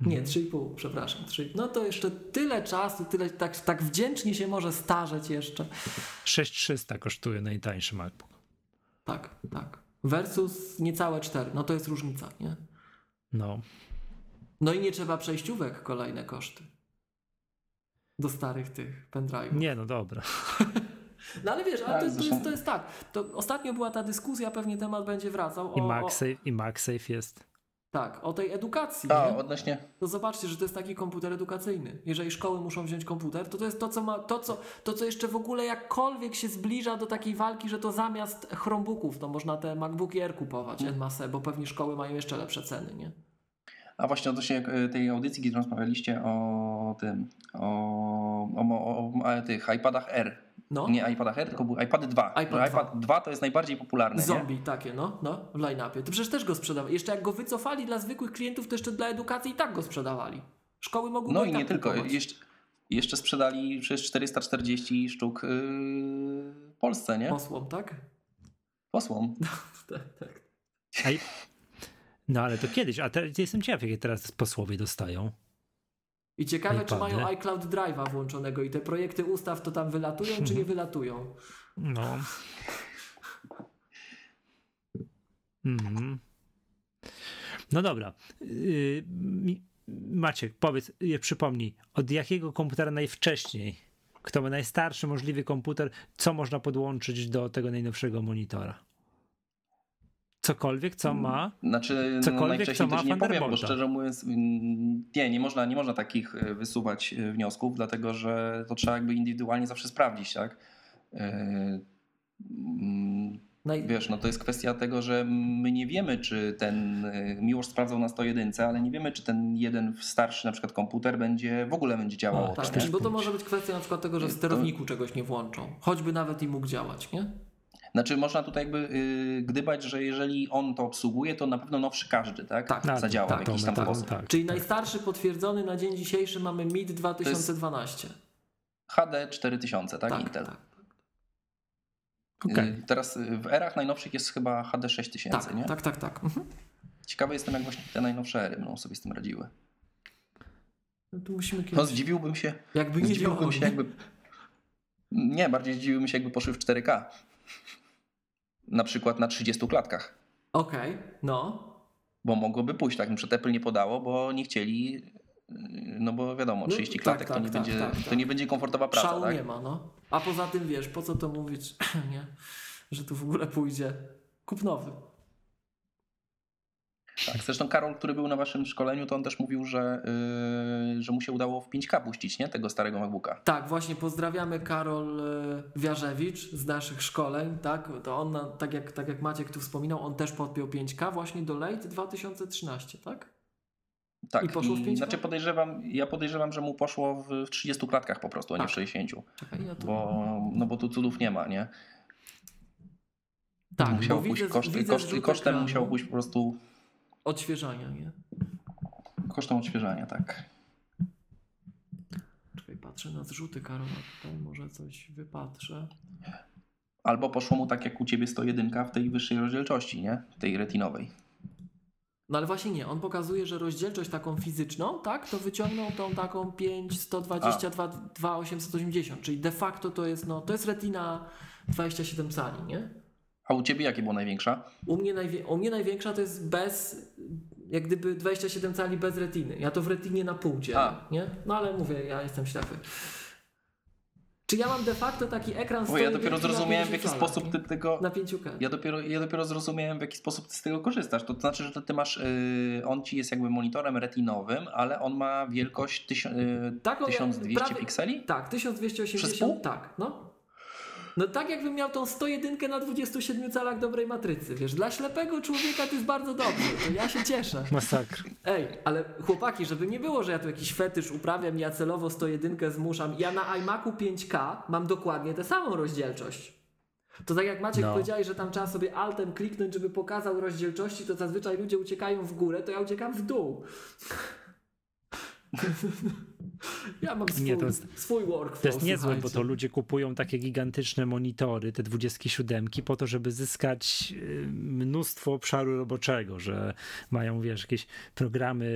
Nie, 3,5, przepraszam. 3, no to jeszcze tyle czasu, tyle tak, tak wdzięcznie się może starzeć jeszcze. 6300 kosztuje najtańszy MacBook. Tak, tak. Versus niecałe 4. No to jest różnica, nie? No. No i nie trzeba przejściówek, kolejne koszty. Do starych tych pendrive'ów. Nie, no dobra. No ale wiesz, ale Tak, to, to, jest, to jest tak. To ostatnio była ta dyskusja, pewnie temat będzie wracał. O, I o, MagSafe, i MagSafe jest. tak, o tej edukacji. A, nie? odnośnie... To zobaczcie, że to jest taki komputer edukacyjny. Jeżeli szkoły muszą wziąć komputer, to to jest to, co ma, to, co, to, co jeszcze w ogóle jakkolwiek się zbliża do takiej walki, że to zamiast Chromebooków, to można te MacBooki Air kupować, Mm. masse, bo pewnie szkoły mają jeszcze lepsze ceny, nie? A właśnie odnośnie e, tej audycji, kiedy rozmawialiście o tym, o, o, o, o, o tych iPadach R. No, Nie iPadach R, tylko był iPad 2. iPad Że iPad 2 to jest najbardziej popularny, nie? zombie takie, no, no, w line-upie. To przecież też go sprzedawali. Jeszcze jak go wycofali dla zwykłych klientów, to jeszcze dla edukacji i tak go sprzedawali. Szkoły mogły No i tak nie tylko. Jeszcze, jeszcze sprzedali przez 440 sztuk yy, w Polsce, nie? Posłom, tak? Posłom. tak, tak. A i... No ale to kiedyś, a te, jestem ciekaw, jakie teraz posłowie dostają. I ciekawe, czy mają iCloud Drive'a włączonego i te projekty ustaw to tam wylatują, czy nie wylatują. No. Mhm. No dobra. Yy, Maciek, powiedz, yy, przypomnij, od jakiego komputera najwcześniej, kto ma najstarszy możliwy komputer, co można podłączyć do tego najnowszego monitora? Cokolwiek, co ma. Znaczy, no, Cokolwiek, najwcześniej co też ma nie powiem, bo szczerze mówiąc, mm, nie, nie można, nie można takich e, wysuwać e, wniosków, dlatego że to trzeba jakby indywidualnie zawsze sprawdzić, tak? E, mm. Wiesz, no to jest kwestia tego, że my nie wiemy, czy ten Miłosz sprawdzał na 101, ale nie wiemy, czy ten jeden starszy na przykład komputer będzie w ogóle będzie działał. O, tak, Tak, też bo to może być kwestia na przykład tego, że w To- sterowniku czegoś nie włączą. Choćby nawet i mógł działać, nie? Znaczy można tutaj jakby y, gdybać, że jeżeli on to obsługuje, to na pewno nowszy każdy, tak? Tak, Tak, Zadziała tak, w jakiś tam tak, sposób. tak. Czyli najstarszy potwierdzony na dzień dzisiejszy mamy MID 2012. HD 4000, tak? tak, Intel. tak. Okej. Y, Teraz y, w erach najnowszych jest chyba HD 6000, Tak, nie? tak, tak, tak. Mhm. Ciekawy jestem, jak właśnie te najnowsze ery będą sobie z tym radziły. No tu musimy No kiedyś... zdziwiłbym się, Jakby nie zdziwiłbym działało. się jakby... Nie, bardziej zdziwiłbym się, jakby poszły w 4K. Na przykład na 30 klatkach. Okej, no. Bo mogłoby pójść, tak? Przed Apple nie podało, bo nie chcieli, y, no bo wiadomo, No, 30 tak, klatek tak, to, nie tak, będzie, tak, to tak. nie będzie komfortowa praca, Szału tak? nie ma, no. A poza tym, wiesz, po co to mówić, nie? Że tu w ogóle pójdzie kup nowy. Tak, zresztą Karol, który był na waszym szkoleniu, to on też mówił, że, yy, że mu się udało w 5K puścić, nie? Tego starego MacBooka. Tak, właśnie pozdrawiamy Karol e, Wiarzewicz z naszych szkoleń, tak? To on, tak, jak, tak jak Maciek tu wspominał, on też podpiął 5K właśnie do late 2013, tak? Tak, I poszło w 5K? znaczy podejrzewam, ja podejrzewam, że mu poszło w 30 klatkach po prostu, a nie Tak. w 60, Czekaj, ja bo, no bo tu cudów nie ma, nie? tak, musiał bo pójść widzę, widzę kosztem ekranu musiał pójść po prostu Odświeżania, nie? kosztem odświeżania, tak. Czekaj, patrzę na zrzuty Karola tutaj, może coś wypatrzę. Albo poszło mu tak jak u ciebie 101 w tej wyższej rozdzielczości, nie? Tej retinowej. No ale właśnie nie, on pokazuje, że rozdzielczość taką fizyczną, tak, to wyciągnął tą taką 5, 122, 2, 880, czyli de facto to jest, no, to jest retina 27 cali, nie? A u ciebie jakie było największa? U mnie, najwie, u mnie największa to jest bez, jak gdyby 27 cali bez retiny. Ja to w retinie na pół dzielę, A. nie? No ale mówię, ja jestem ślepy. Czy ja mam de facto taki ekran Bo ja 101 dopiero zrozumiałem w 50 jaki sposób ty tego... Na 5K. Ja dopiero, ja dopiero zrozumiałem, w jaki sposób ty z tego korzystasz. To, znaczy, że ty masz, yy, on ci jest jakby monitorem retinowym, ale on ma wielkość tysią, yy, Tak, o, ja- 1200 prawie- pikseli? Tak, Przez 1280, pół? tak, no. No tak jakbym miał tą 101 na 27 calach dobrej matrycy, wiesz, dla ślepego człowieka to jest bardzo dobrze, to ja się cieszę. Masakr. Ej, ale chłopaki, żeby nie było, że ja tu jakiś fetysz uprawiam i ja celowo 101 zmuszam, ja na iMacu 5K mam dokładnie tę samą rozdzielczość. To tak jak Maciek No. powiedziałeś, że tam trzeba sobie altem kliknąć, żeby pokazał rozdzielczości, to zazwyczaj ludzie uciekają w górę, to ja uciekam w dół. ja mam swój, Nie, to jest- swój workflow, To jest niezłe, bo to ludzie kupują takie gigantyczne monitory, te 27, po to, żeby zyskać y, mnóstwo obszaru roboczego, że mają, wiesz, jakieś programy,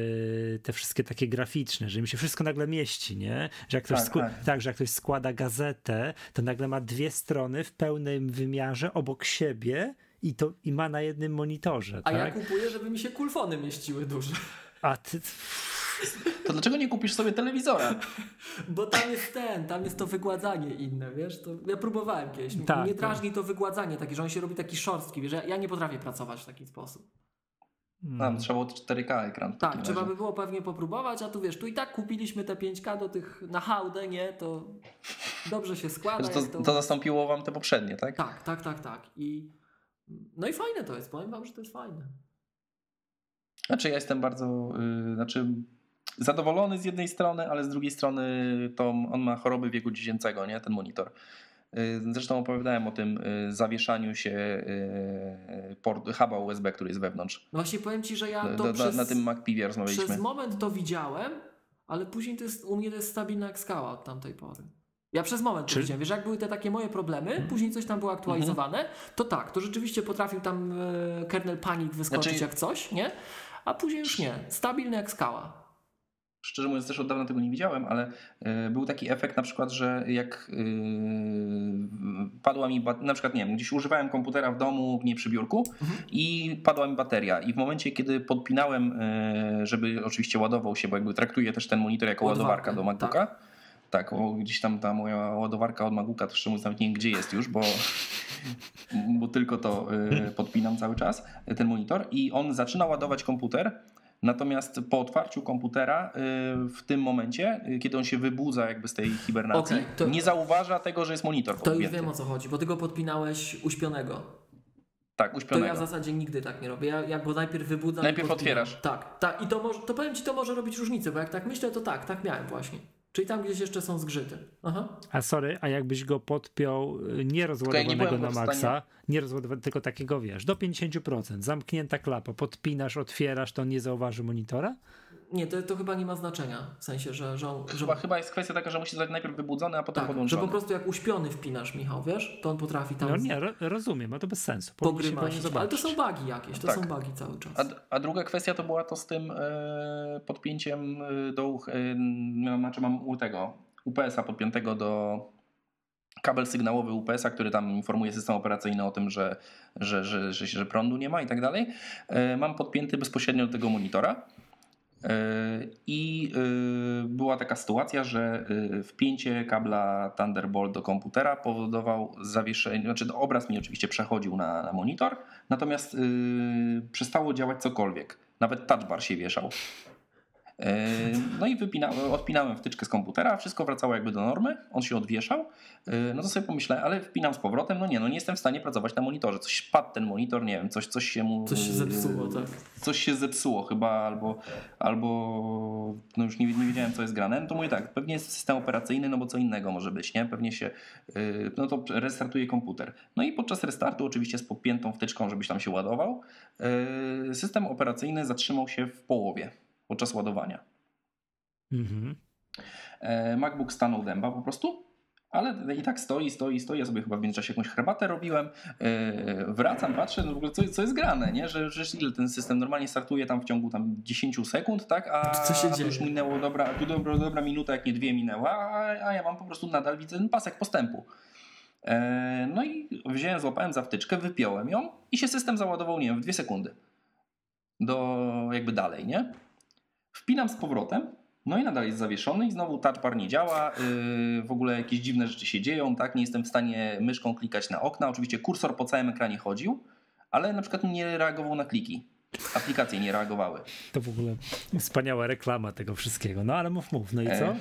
te wszystkie takie graficzne, że im się wszystko nagle mieści, nie? Że jak ktoś, Tak, tak. tak, że jak ktoś składa gazetę, to nagle ma dwie strony w pełnym wymiarze obok siebie i to i ma na jednym monitorze, A ja tak? kupuję, żeby mi się kulfony mieściły duże. A ty... To dlaczego nie kupisz sobie telewizora? Bo tam jest ten, tam jest to wygładzanie inne, wiesz? To ja próbowałem kiedyś. Tak, Mnie tak. drażni to wygładzanie takie, że on się robi taki szorstki, wiesz? Ja, nie potrafię pracować w taki sposób. Tam trzeba było 4K ekran. Tak, trzeba razie. by było pewnie popróbować, a tu wiesz, tu i tak kupiliśmy te 5K do tych na hałdę, nie? To dobrze się składa. Jak to, to zastąpiło wam te poprzednie, tak? Tak, tak, tak, tak. I no i fajne to jest, powiem wam, że to jest fajne. Znaczy ja jestem bardzo, y, znaczy zadowolony z jednej strony, ale z drugiej strony to on ma choroby wieku dziecięcego, nie? Ten monitor. Y, Zresztą opowiadałem o tym y, zawieszaniu się y, port, huba USB, który jest wewnątrz. No właśnie powiem ci, że ja to do, przez, na tym MacPivie rozmawialiśmy. przez moment to widziałem, ale później to jest, u mnie to jest stabilna jak skała od tamtej pory. Ja przez moment Czy- to widziałem. Wiesz, jak były te takie moje problemy, później coś tam było aktualizowane, to tak, to rzeczywiście potrafił tam e, kernel panic wyskoczyć Znaczy- jak coś, nie? A później już nie. Stabilny jak skała. Szczerze mówiąc, też od dawna tego nie widziałem, ale y, był taki efekt na przykład, że jak y, padła mi, na przykład nie wiem, gdzieś używałem komputera w domu, nie przy biurku i padła mi bateria. I w momencie, kiedy podpinałem, y, żeby oczywiście ładował się, bo jakby traktuję też ten monitor jako ładowarka do MacBooka. Tak, o, gdzieś tam ta moja ładowarka od MacBooka, to szczerze mówiąc nawet nie wiem gdzie jest już, bo, bo tylko to podpinam cały czas, ten monitor. I on zaczyna ładować komputer, natomiast po otwarciu komputera y, w tym momencie, y, kiedy on się wybudza jakby z tej hibernacji, Okej, to- nie zauważa tego, że jest monitor To już podpięty. wiem o co chodzi, bo ty go podpinałeś uśpionego. Tak, To uśpionego. ja w zasadzie nigdy tak nie robię. Ja, ja go najpierw wybudzam. Najpierw otwierasz. Tak, tak. I to, może, to powiem ci, to może robić różnicę, bo jak tak myślę, to tak, tak miałem właśnie. Czyli tam gdzieś jeszcze są zgrzyty. Aha. A sorry, a jakbyś go podpiął y, nie ja nie na maksa, nie rozładowanego, tylko takiego wiesz, do 50%, zamknięta klapa, podpinasz, otwierasz, to on nie zauważy monitora? Nie, to, to chyba nie ma znaczenia. W sensie, że, że, że, Chyba, chyba jest kwestia taka, że musi zostać najpierw wybudzony, a potem tak, że podłączony. po prostu jak uśpiony wpinasz, Michał, wiesz, to on potrafi tam No nie, ro, rozumiem, a to bez sensu. Powinien się Ale to są bugi jakieś, to Tak. są bugi cały czas. A, a druga kwestia to była to z tym e, podpięciem e, do, e, znaczy mam u tego UPS-a podpiętego do kabel sygnałowy UPS-a, który tam informuje system operacyjny o tym, że, że, że, że, że prądu nie ma i tak dalej. Mam podpięty bezpośrednio do tego monitora. E, I e, była taka sytuacja, że e, wpięcie kabla Thunderbolt do komputera powodował zawieszenie, znaczy obraz mi oczywiście przechodził na, na monitor, natomiast przestało działać cokolwiek. Nawet touch bar się wieszał. E, No i wypinałem, odpinałem wtyczkę z komputera, wszystko wracało jakby do normy, on się odwieszał. E, No to sobie pomyślałem, ale wpinam z powrotem, no nie, no nie jestem w stanie pracować na monitorze. Coś padł ten monitor, nie wiem, coś, coś się mu... Coś się e, zepsuło, tak. Coś się zepsuło chyba, albo, albo no już nie, nie wiedziałem, co jest grane. No to mówię tak, pewnie jest system operacyjny, no bo co innego może być, nie? Pewnie się, yy, no to restartuje komputer. No i podczas restartu, oczywiście z podpiętą wtyczką, żebyś tam się ładował, system operacyjny zatrzymał się w połowie podczas ładowania. Mhm. E, MacBook stanął dęba po prostu, ale i tak stoi, stoi, stoi. Ja sobie chyba w międzyczasie jakąś herbatę robiłem. E, Wracam, patrzę, no w ogóle co, co jest grane, nie? Że, że ile ten system normalnie startuje tam w ciągu tam 10 sekund, tak? A Co się tu już dzieje? minęło dobra, tu dobra, dobra minuta, jak nie dwie minęła, a, a ja mam po prostu nadal widzę ten pasek postępu. E, No i wziąłem, złapałem za wtyczkę, wypiąłem ją i się system załadował, nie wiem, w dwie sekundy. Do jakby dalej, nie? Wpinam z powrotem, no i nadal jest zawieszony i znowu touch bar nie działa, yy, w ogóle jakieś dziwne rzeczy się dzieją, tak? Nie jestem w stanie myszką klikać na okna. Oczywiście kursor po całym ekranie chodził, ale na przykład nie reagował na kliki. Aplikacje nie reagowały. To w ogóle wspaniała reklama tego wszystkiego. No ale mów, mów. No i co?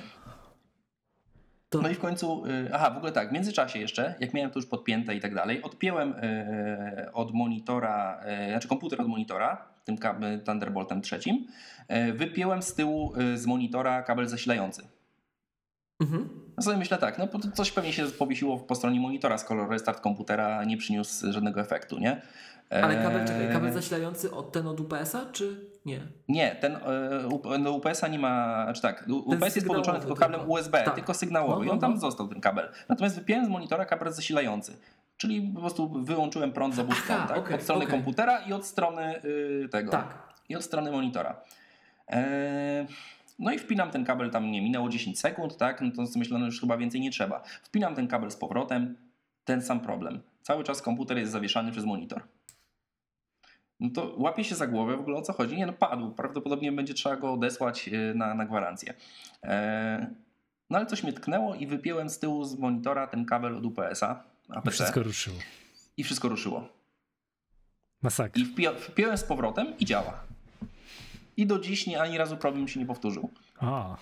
E, To... No i w końcu, y, aha, w ogóle tak, w międzyczasie jeszcze, jak miałem to już podpięte i tak dalej, odpięłem y, od monitora, y, znaczy komputer od monitora, tym kabel Thunderboltem trzecim, wypięłem z tyłu z monitora kabel zasilający. Mhm. No sobie myślę tak, no coś pewnie się powiesiło po stronie monitora, skoro restart komputera nie przyniósł żadnego efektu, nie? Ale kabel, czekaj, kabel zasilający od ten od UPS-a, czy nie? Nie, ten no UPS-a nie ma, znaczy tak, UPS jest podłączony tylko kablem. USB, tak. tylko sygnałowy no, no, i on tam no. został ten kabel. Natomiast wypiąłem z monitora kabel zasilający. Czyli po prostu wyłączyłem prąd z obu stron, tak? Okay, od strony okay. komputera i od strony y, tego. Tak. I od strony monitora. E, no i wpinam ten kabel, tam nie minęło 10 sekund, tak? No to myślę, że już chyba więcej nie trzeba. Wpinam ten kabel z powrotem, ten sam problem. Cały czas komputer jest zawieszany przez monitor no to łapie się za głowę w ogóle o co chodzi. Nie, no padł. Prawdopodobnie będzie trzeba go odesłać y, na, na gwarancję. E, no ale coś mnie tknęło i wypięłem z tyłu z monitora ten kabel od UPS-a. APC, I wszystko ruszyło. I wszystko ruszyło. Masakra. I wpiąłem z powrotem i działa. I do dziś nie, ani razu problem się nie powtórzył. A.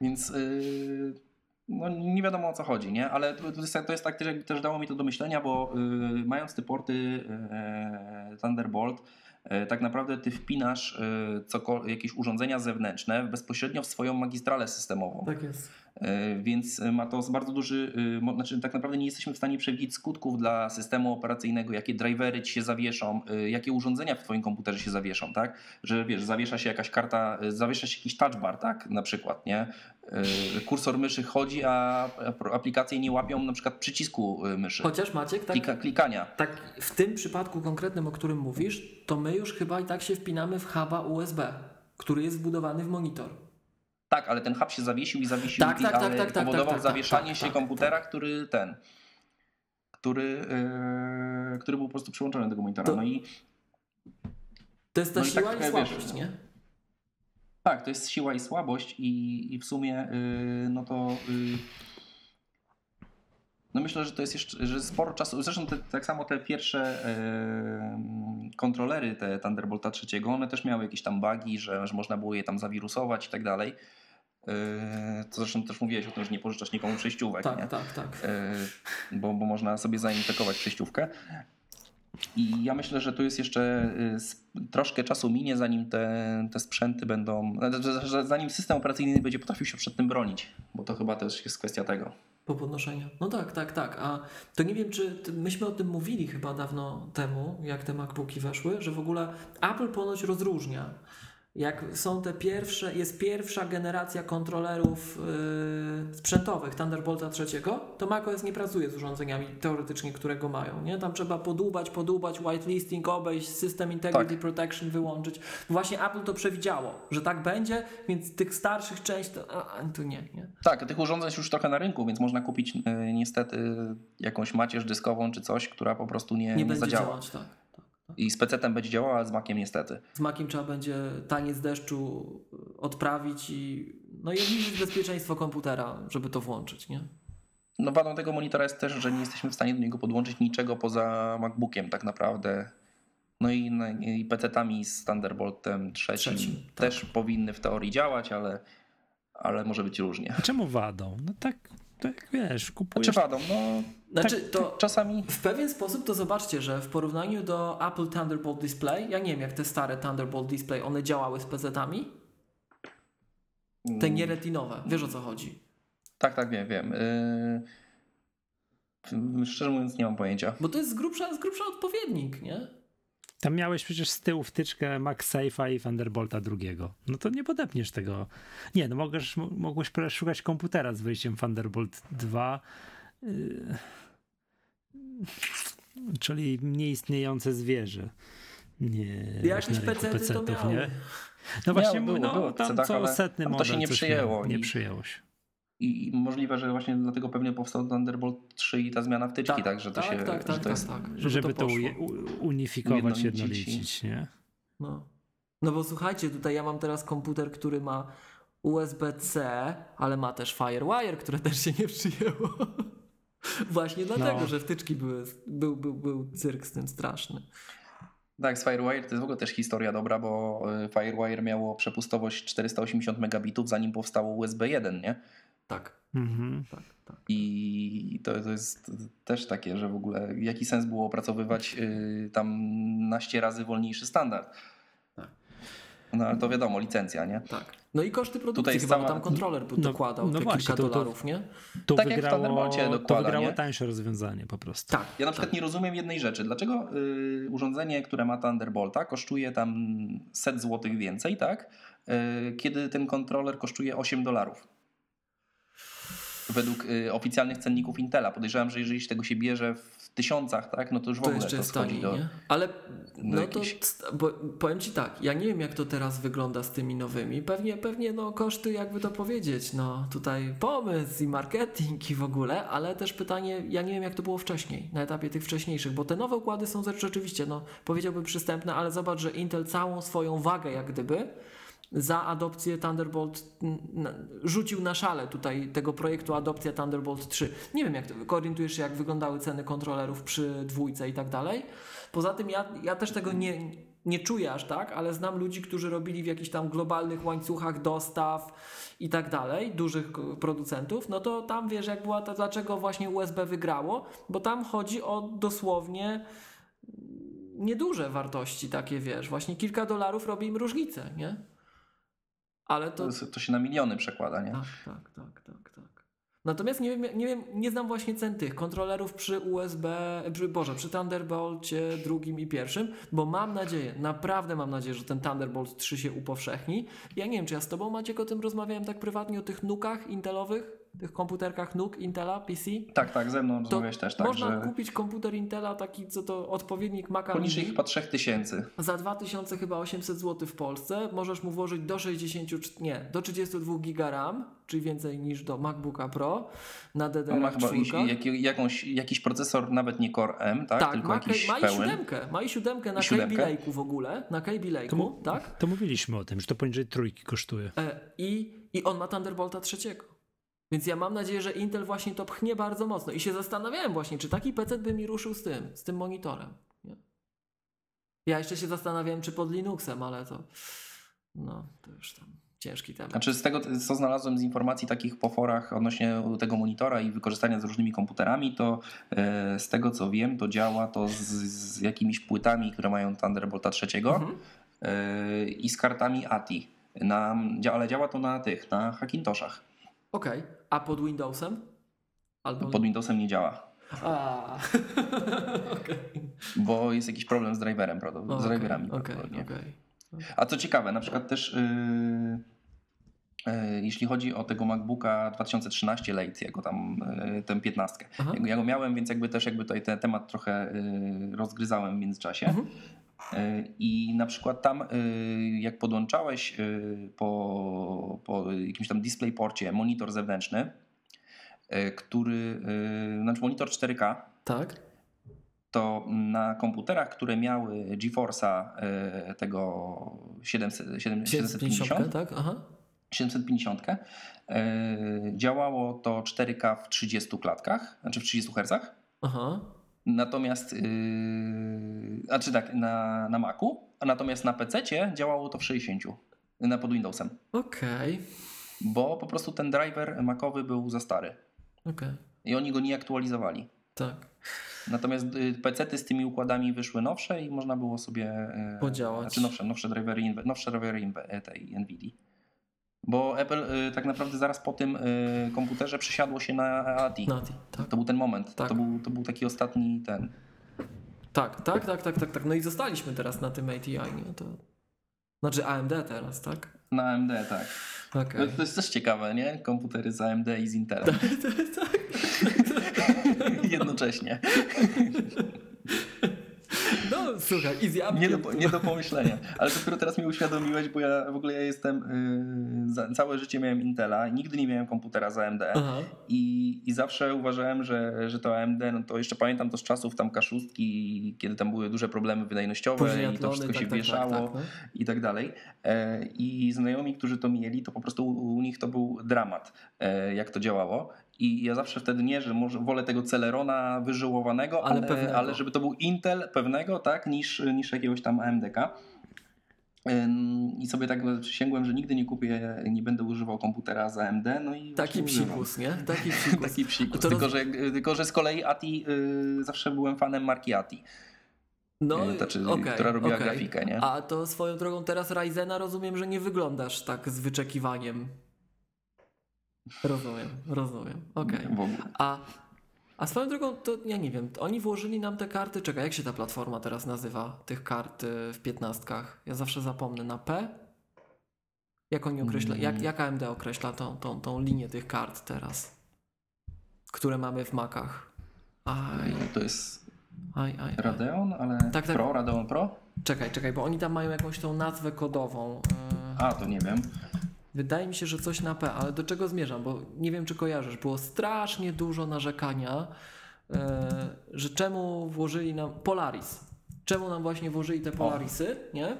Więc... Yy no, nie wiadomo o co chodzi, nie? Ale to jest, to jest tak też, też dało mi to do myślenia, bo yy, mając te porty yy, Thunderbolt, yy, tak naprawdę ty wpinasz yy, jakieś urządzenia zewnętrzne bezpośrednio w swoją magistralę systemową. Tak jest. E, więc ma to bardzo duży, e, znaczy tak naprawdę nie jesteśmy w stanie przewidzieć skutków dla systemu operacyjnego, jakie drivery ci się zawieszą, e, jakie urządzenia w twoim komputerze się zawieszą, tak? Że wiesz, zawiesza się jakaś karta, zawiesza się jakiś touchbar, tak? Na przykład, nie? Kursor myszy chodzi, a aplikacje nie łapią na przykład przycisku myszy. Chociaż Maciek, tak, Klika, klikania. Tak, w tym przypadku konkretnym, o którym mówisz, to my już chyba i tak się wpinamy w huba USB, który jest wbudowany w monitor. Tak, ale ten hub się zawiesił i zawiesił, tak, tak, tak, tak, powodował tak, tak, zawieszanie tak, się tak, komputera, który ten, który, yy, który był po prostu przyłączony do tego monitora. To, no i, to jest ta no siła i, tak, i słabość, wiesz, nie? Tak, to jest siła i słabość i, i w sumie yy, no to yy, no myślę, że to jest jeszcze że sporo czasu. Zresztą te, tak samo te pierwsze yy, kontrolery, te Thunderbolta trzeciego, one też miały jakieś tam bugi, że, że można było je tam zawirusować i tak dalej. Yy, to zresztą też mówiłeś o tym, że nie pożyczasz nikomu przejściówek. Tak, nie? tak, tak. Yy, bo, bo można sobie zainfekować przejściówkę. I ja myślę, że tu jest jeszcze y, troszkę czasu minie, zanim te, te sprzęty będą, zanim system operacyjny będzie potrafił się przed tym bronić, bo to chyba też jest kwestia tego po podnoszeniu. No tak, tak, tak. A to nie wiem, czy myśmy o tym mówili chyba dawno temu, jak te MacBooki weszły, że w ogóle Apple ponoć rozróżnia jak są te pierwsze, jest pierwsza generacja kontrolerów yy, sprzętowych Thunderbolta trzeciego, to macOS nie pracuje z urządzeniami teoretycznie, które go mają. Nie? Tam trzeba podłubać, podłubać, whitelisting obejść, System Integrity tak. Protection wyłączyć. Właśnie Apple to przewidziało, że tak będzie, więc tych starszych części to, a, to nie, nie. Tak, tych urządzeń jest już trochę na rynku, więc można kupić yy, niestety jakąś macierz dyskową czy coś, która po prostu nie, nie, nie będzie zadziała. Działać, tak. I z PC-tem będzie działał, ale z Maciem niestety. Z Maciem trzeba będzie taniec deszczu odprawić i no i obniżyć bezpieczeństwo komputera, żeby to włączyć, nie? No wadą tego monitora jest też, że nie jesteśmy w stanie do niego podłączyć niczego poza MacBookiem tak naprawdę. No i, no, i PC-tami z Thunderboltem trzecim, trzecim też tak. powinny w teorii działać, ale, ale może być różnie. czemu wadą? No tak tak wiesz, kupujesz... Znaczy wadą, no... Znaczy tak, to czasami... W pewien sposób to zobaczcie, że w porównaniu do Apple Thunderbolt Display, ja nie wiem jak te stare Thunderbolt Display, one działały z PC-tami? Te mm. nieretinowe, wiesz o co chodzi? Tak, tak, wiem, wiem. Yy... Szczerze mówiąc nie mam pojęcia. Bo to jest z grubsza, z grubsza odpowiednik, nie? Tam miałeś przecież z tyłu wtyczkę MagSafe'a i Thunderbolta drugiego. No to nie podepniesz tego. Nie, no mogłeś, mogłeś szukać komputera z wyjściem Thunderbolt 2. Yy, czyli nieistniejące zwierzę. Nie, Jakieś PC to miały. nie? No właśnie, było, no, było tam co setny model to się nie przyjęło. Nie przyjęło się. I, możliwe, że właśnie dlatego pewnie powstał Thunderbolt 3 i ta zmiana wtyczki, tak, tak że to tak, się. Tak, tak, że to jest, tak, żeby, żeby to, to unifikować, jednolicić, nie? No. no bo słuchajcie, tutaj ja mam teraz komputer, który ma USB-C, ale ma też FireWire, które też się nie przyjęło. Właśnie dlatego, no. że wtyczki były, był, był, był cyrk z tym straszny. Tak, z FireWire to jest w ogóle też historia dobra, bo y, FireWire miało przepustowość 480 megabitów zanim powstało USB 1, nie? Tak, Mhm. tak, tak. I to, to jest też takie, że w ogóle jaki sens było opracowywać y, tam naście razy wolniejszy standard. Tak. No ale to wiadomo, licencja, nie? tak. No i koszty produkcji chyba, cała- tam kontroler No- dokładał no te właśnie, kilka to- to- dolarów, nie? Tu Tak jak w wygrało, Thunderbolcie to dokłada, wygrało nie? tańsze rozwiązanie po prostu. Tak. Ja na przykład tak. nie rozumiem jednej rzeczy. Dlaczego y, urządzenie, które ma Thunderbolta kosztuje tam set złotych więcej, tak? Y, kiedy ten kontroler kosztuje 8 dolarów. Według y, oficjalnych cenników Intela. Podejrzewam, że jeżeli się tego się bierze w tysiącach, tak, no to już w To ogóle jeszcze to schodzi taniej, do... nie? Ale no to, jakiejś- bo, powiem Ci tak, ja nie wiem jak to teraz wygląda z tymi nowymi. Pewnie, pewnie no koszty, jakby to powiedzieć, no tutaj pomysł i marketing i w ogóle, ale też pytanie, ja nie wiem jak to było wcześniej, na etapie tych wcześniejszych, bo te nowe układy są rzeczywiście, no powiedziałbym przystępne, ale zobacz, że Intel całą swoją wagę jak gdyby za adopcję Thunderbolt rzucił na szale tutaj tego projektu adopcja Thunderbolt 3. Nie wiem, jak to, orientujesz się, jak wyglądały ceny kontrolerów przy dwójce i tak dalej. Poza tym ja, ja też tego nie, nie czuję aż tak, ale znam ludzi, którzy robili w jakichś tam globalnych łańcuchach dostaw i tak dalej, dużych producentów, no to tam wiesz, jak była ta, dlaczego właśnie USB wygrało, bo tam chodzi o dosłownie nieduże wartości takie, wiesz, właśnie kilka dolarów robi im różnicę, nie? Ale to... To, się na miliony przekłada, nie? Tak, tak, tak, tak, tak. Natomiast nie wiem, nie wiem, nie znam właśnie cen tych kontrolerów przy USB, przy, Boże, przy Thunderbolcie drugim i pierwszym, bo mam nadzieję, naprawdę mam nadzieję, że ten Thunderbolt 3 się upowszechni. Ja nie wiem, czy ja z tobą Maciek o tym rozmawiałem tak prywatnie, o tych nukach intelowych, tych komputerkach nuk Intela, PC. Tak, tak, ze mną To rozmawiałeś też, tak, można że kupić komputer Intela, taki co to odpowiednik Maca poniżej Mini. chyba 3000. Za 2000 chyba 800 zł w Polsce możesz mu włożyć do 60, czy- nie, do 32 giga RAM, czyli więcej niż do MacBooka Pro na On ma DDR4. chyba jak, jakąś, jakiś procesor, nawet nie Core M, tak? tak, tylko ma, jakiś ma i pełen. siódemkę, ma i siódemkę na siódemkę? Kaby Lake'u w ogóle, na Kaby To, Lake'u, mu- tak? to mówiliśmy o tym, że to poniżej trójki kosztuje. E, i, I on ma Thunderbolta trzeciego. Więc ja mam nadzieję, że Intel właśnie to pchnie bardzo mocno. I się zastanawiałem właśnie, czy taki PC by mi ruszył z tym, z tym monitorem. Nie? Ja jeszcze się zastanawiałem, czy pod Linuxem, ale to no, to już tam ciężki temat. Znaczy z tego, co znalazłem z informacji takich po forach odnośnie tego monitora i wykorzystania z różnymi komputerami, to e, z tego co wiem, to działa to z, z jakimiś płytami, które mają Thunderbolta trzeciego Mhm. e, i z kartami ATI. Na, ale działa to na tych, na Hackintoshach. Okej, a pod Windowsem? Albo... Pod Windowsem nie działa, A, okej. bo jest jakiś problem z driverem, prawda? z driverami. Prawdopodobnie. okej. A co ciekawe, na przykład też yy, yy, jeśli chodzi o tego MacBooka 2013 Lite, jako tam yy, tę 15. Aha. Ja, go miałem, więc jakby też jakby tutaj ten temat trochę yy, rozgryzałem w międzyczasie. Mhm. Yy, I na przykład tam, yy, jak podłączałeś yy, po, po jakimś tam DisplayPorcie monitor zewnętrzny, który, znaczy monitor 4K, Tak? to na komputerach, które miały GeForce'a e, tego 700, 750, 750, tak? Aha. 750 e, działało to 4K w 30 klatkach, znaczy w 30 Hz. Aha. Natomiast, yy, znaczy tak, na, na Macu, a natomiast na PC działało to w 60 na pod Windowsem, Okej. bo po prostu ten driver Macowy był za stary Okej. i oni go nie aktualizowali. Tak. Natomiast PC z tymi układami wyszły nowsze i można było sobie e, Podziałać. Znaczy nowsze, nowsze drivery, nowsze drivery e, tej Nvidia. Bo Apple e, tak naprawdę zaraz po tym e, komputerze przesiadło się na ATI. Nati, tak. To był ten moment. Tak. To, był, to był taki ostatni ten. Tak, tak, tak, tak, tak, tak. No i zostaliśmy teraz na tym ATI, nie? To... Znaczy AMD teraz, tak? Na AMD, tak. Okej. To jest też ciekawe, nie? Komputery z AMD i z Intelem. Jednocześnie. No słuchaj, i z. Nie do, nie do pomyślenia. Ale dopiero teraz mi uświadomiłeś, bo ja w ogóle ja jestem. Yy, całe życie miałem Intela nigdy nie miałem komputera z AMD. Aha. I, I zawsze uważałem, że, że to AMD, no to jeszcze pamiętam to z czasów tam kaszustki, kiedy tam były duże problemy wydajnościowe Później i to wszystko tak, się tak, wieszało tak, tak, no. i tak dalej. E, I znajomi, którzy to mieli, to po prostu u, u nich to był dramat, e, jak to działało. I ja zawsze wtedy nie, że może wolę tego Celerona wyżyłowanego, Ale ale, ale żeby to był Intel pewnego, tak, niż, niż jakiegoś tam AMDK. I sobie tak przysięgłem, że nigdy nie kupię, nie będę używał komputera z AMD. No i Taki psikus, nie? Taki psikus. Taki psikus. Tylko, roz... że, tylko, że z kolei ATI y, zawsze byłem fanem marki ATI. No, y, znaczy, okay, która robiła okay. grafikę, nie? A to swoją drogą teraz Ryzena rozumiem, że nie wyglądasz tak z wyczekiwaniem. Rozumiem, rozumiem. Okej. Okay. A a swoją drogą, to ja nie wiem, oni włożyli nam te karty, czekaj, jak się ta platforma teraz nazywa, tych kart w piętnastkach? Ja zawsze zapomnę, na P? Jak oni określa, jak, mm. jak AMD określa tą, tą, tą linię tych kart teraz, które mamy w Macach? Aj. To jest aj, aj, Radeon, ale tak, tak. Pro, Radeon Pro? Czekaj, czekaj, bo oni tam mają jakąś tą nazwę kodową. A, to nie wiem. Wydaje mi się, że coś na P, ale do czego zmierzam? Bo nie wiem, czy kojarzysz. Było strasznie dużo narzekania, e, że czemu włożyli nam Polaris. Czemu nam właśnie włożyli te Polarisy, o. nie?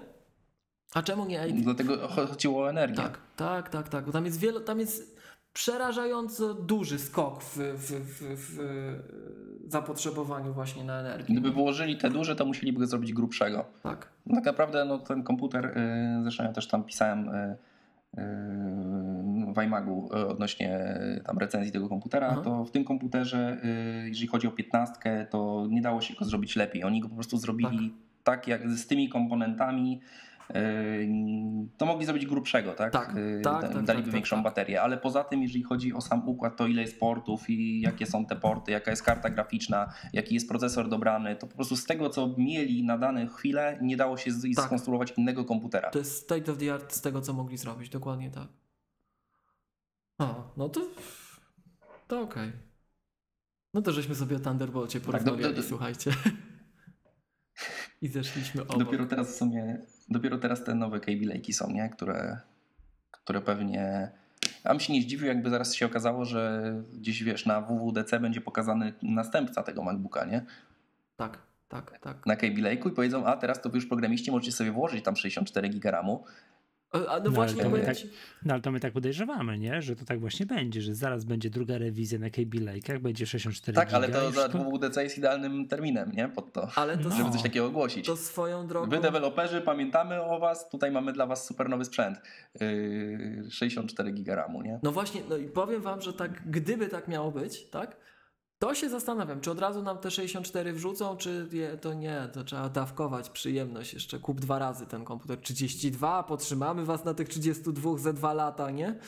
A czemu nie Dlatego chodziło o energię. Tak, tak, tak, tak. Bo tam jest wiele, tam jest przerażająco duży skok w, w, w, w zapotrzebowaniu właśnie na energię. Gdyby włożyli te duże, to musieliby zrobić grubszego. Tak. No tak naprawdę no, ten komputer, y, zresztą ja też tam pisałem y, w iMagu e, odnośnie e, tam recenzji tego komputera, Aha. to w tym komputerze, e, jeżeli chodzi o 15, to nie dało się go zrobić lepiej. Oni go po prostu zrobili tak, tak jak z tymi komponentami, to mogli zrobić grubszego, tak? tak, tak, tak Daliby tak, większą tak. baterię, ale poza tym, jeżeli chodzi o sam układ, to ile jest portów i jakie są te porty, jaka jest karta graficzna, jaki jest procesor dobrany, to po prostu z tego, co mieli na dane chwilę, nie dało się tak. skonstruować innego komputera. To jest state of the art z tego, co mogli zrobić, dokładnie tak. A, no to to okej. Okay. No to żeśmy sobie o Thunderbolcie porozmawiali, tak, do, do, do, słuchajcie. I zeszliśmy obok. Dopiero teraz w sumie, dopiero teraz te nowe Kaby Lake'i są, nie? Które, które pewnie... A bym się nie zdziwił, jakby zaraz się okazało, że gdzieś wiesz, na WWDC będzie pokazany następca tego MacBooka, nie? Tak, tak, tak. Na Kaby Lake'u i powiedzą, a teraz to wy już programiści możecie sobie włożyć tam 64 GB a, no, no właśnie, ale tak, no ale to my tak podejrzewamy, nie? że to tak właśnie będzie, że zaraz będzie druga rewizja na KB Lake'ach, będzie 64 Tak, ale to za WWDC jest idealnym terminem, nie? Pod to, ale to żeby coś takiego ogłosić. To swoją drogą. Wy deweloperzy, pamiętamy o was, tutaj mamy dla was super nowy sprzęt. Yy, 64 giga RAMu, nie? No właśnie, no i powiem wam, że tak, gdyby tak miało być, tak? To się zastanawiam, czy od razu nam te 64 wrzucą, czy je, to nie, to trzeba dawkować przyjemność jeszcze. Kup dwa razy ten komputer. 32, potrzymamy was na tych 32 ze dwa lata, nie?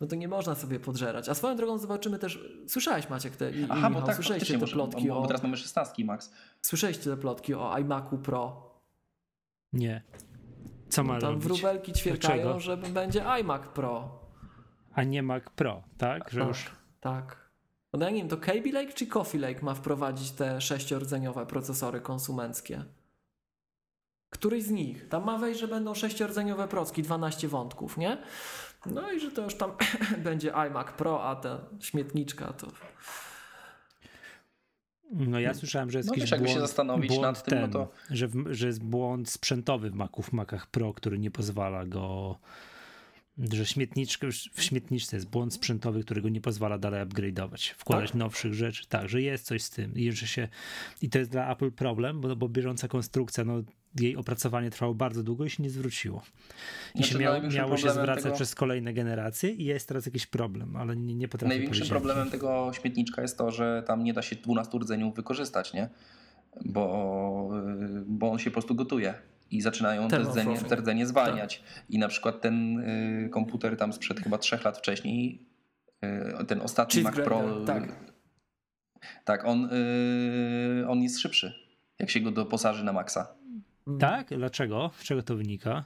No to nie można sobie podżerać. A swoją drogą zobaczymy też, słyszałeś Maciek te i, Aha, i Michał, tak, słyszeliście te plotki bo, bo, o... teraz mamy 16 Max. Słyszeliście te plotki o iMacu Pro? Nie. Co ma no, Tam wróbelki ćwierkają, że będzie iMac Pro. A nie Mac Pro, tak? Że tak, już... tak. No ja nie wiem, to Kaby Lake czy Coffee Lake ma wprowadzić te sześciordzeniowe procesory konsumenckie? Któryś z nich? Tam ma wejść, że będą sześciordzeniowe procki, 12 wątków, nie? No i że to już tam będzie iMac Pro, a ta śmietniczka to... No ja słyszałem, że jest no, jakiś wiesz, błąd, się zastanowić błąd nad tym, ten, no to... że, w, że jest błąd sprzętowy w Maców, w Macach Pro, który nie pozwala go że śmietniczka, w śmietniczce jest błąd sprzętowy, którego nie pozwala dalej upgrade'ować, wkładać tak? nowszych rzeczy. Tak, że jest coś z tym i że się i to jest dla Apple problem, bo, bo bieżąca konstrukcja, no jej opracowanie trwało bardzo długo i się nie zwróciło. I znaczy, się miało, miało się zwracać tego... przez kolejne generacje i jest teraz jakiś problem, ale nie, nie potrafię Największym problemem tego śmietniczka jest to, że tam nie da się 12 rdzeniów wykorzystać, nie? Bo, bo on się po prostu gotuje i zaczynają te rdzenie, te rdzenie zwalniać. Tak. I na przykład ten y, komputer tam sprzed chyba trzech lat wcześniej, y, ten ostatni Mac Pro, tak, tak on, y, on jest szybszy, jak się go doposaży na maksa. Tak? Dlaczego? Z czego to wynika?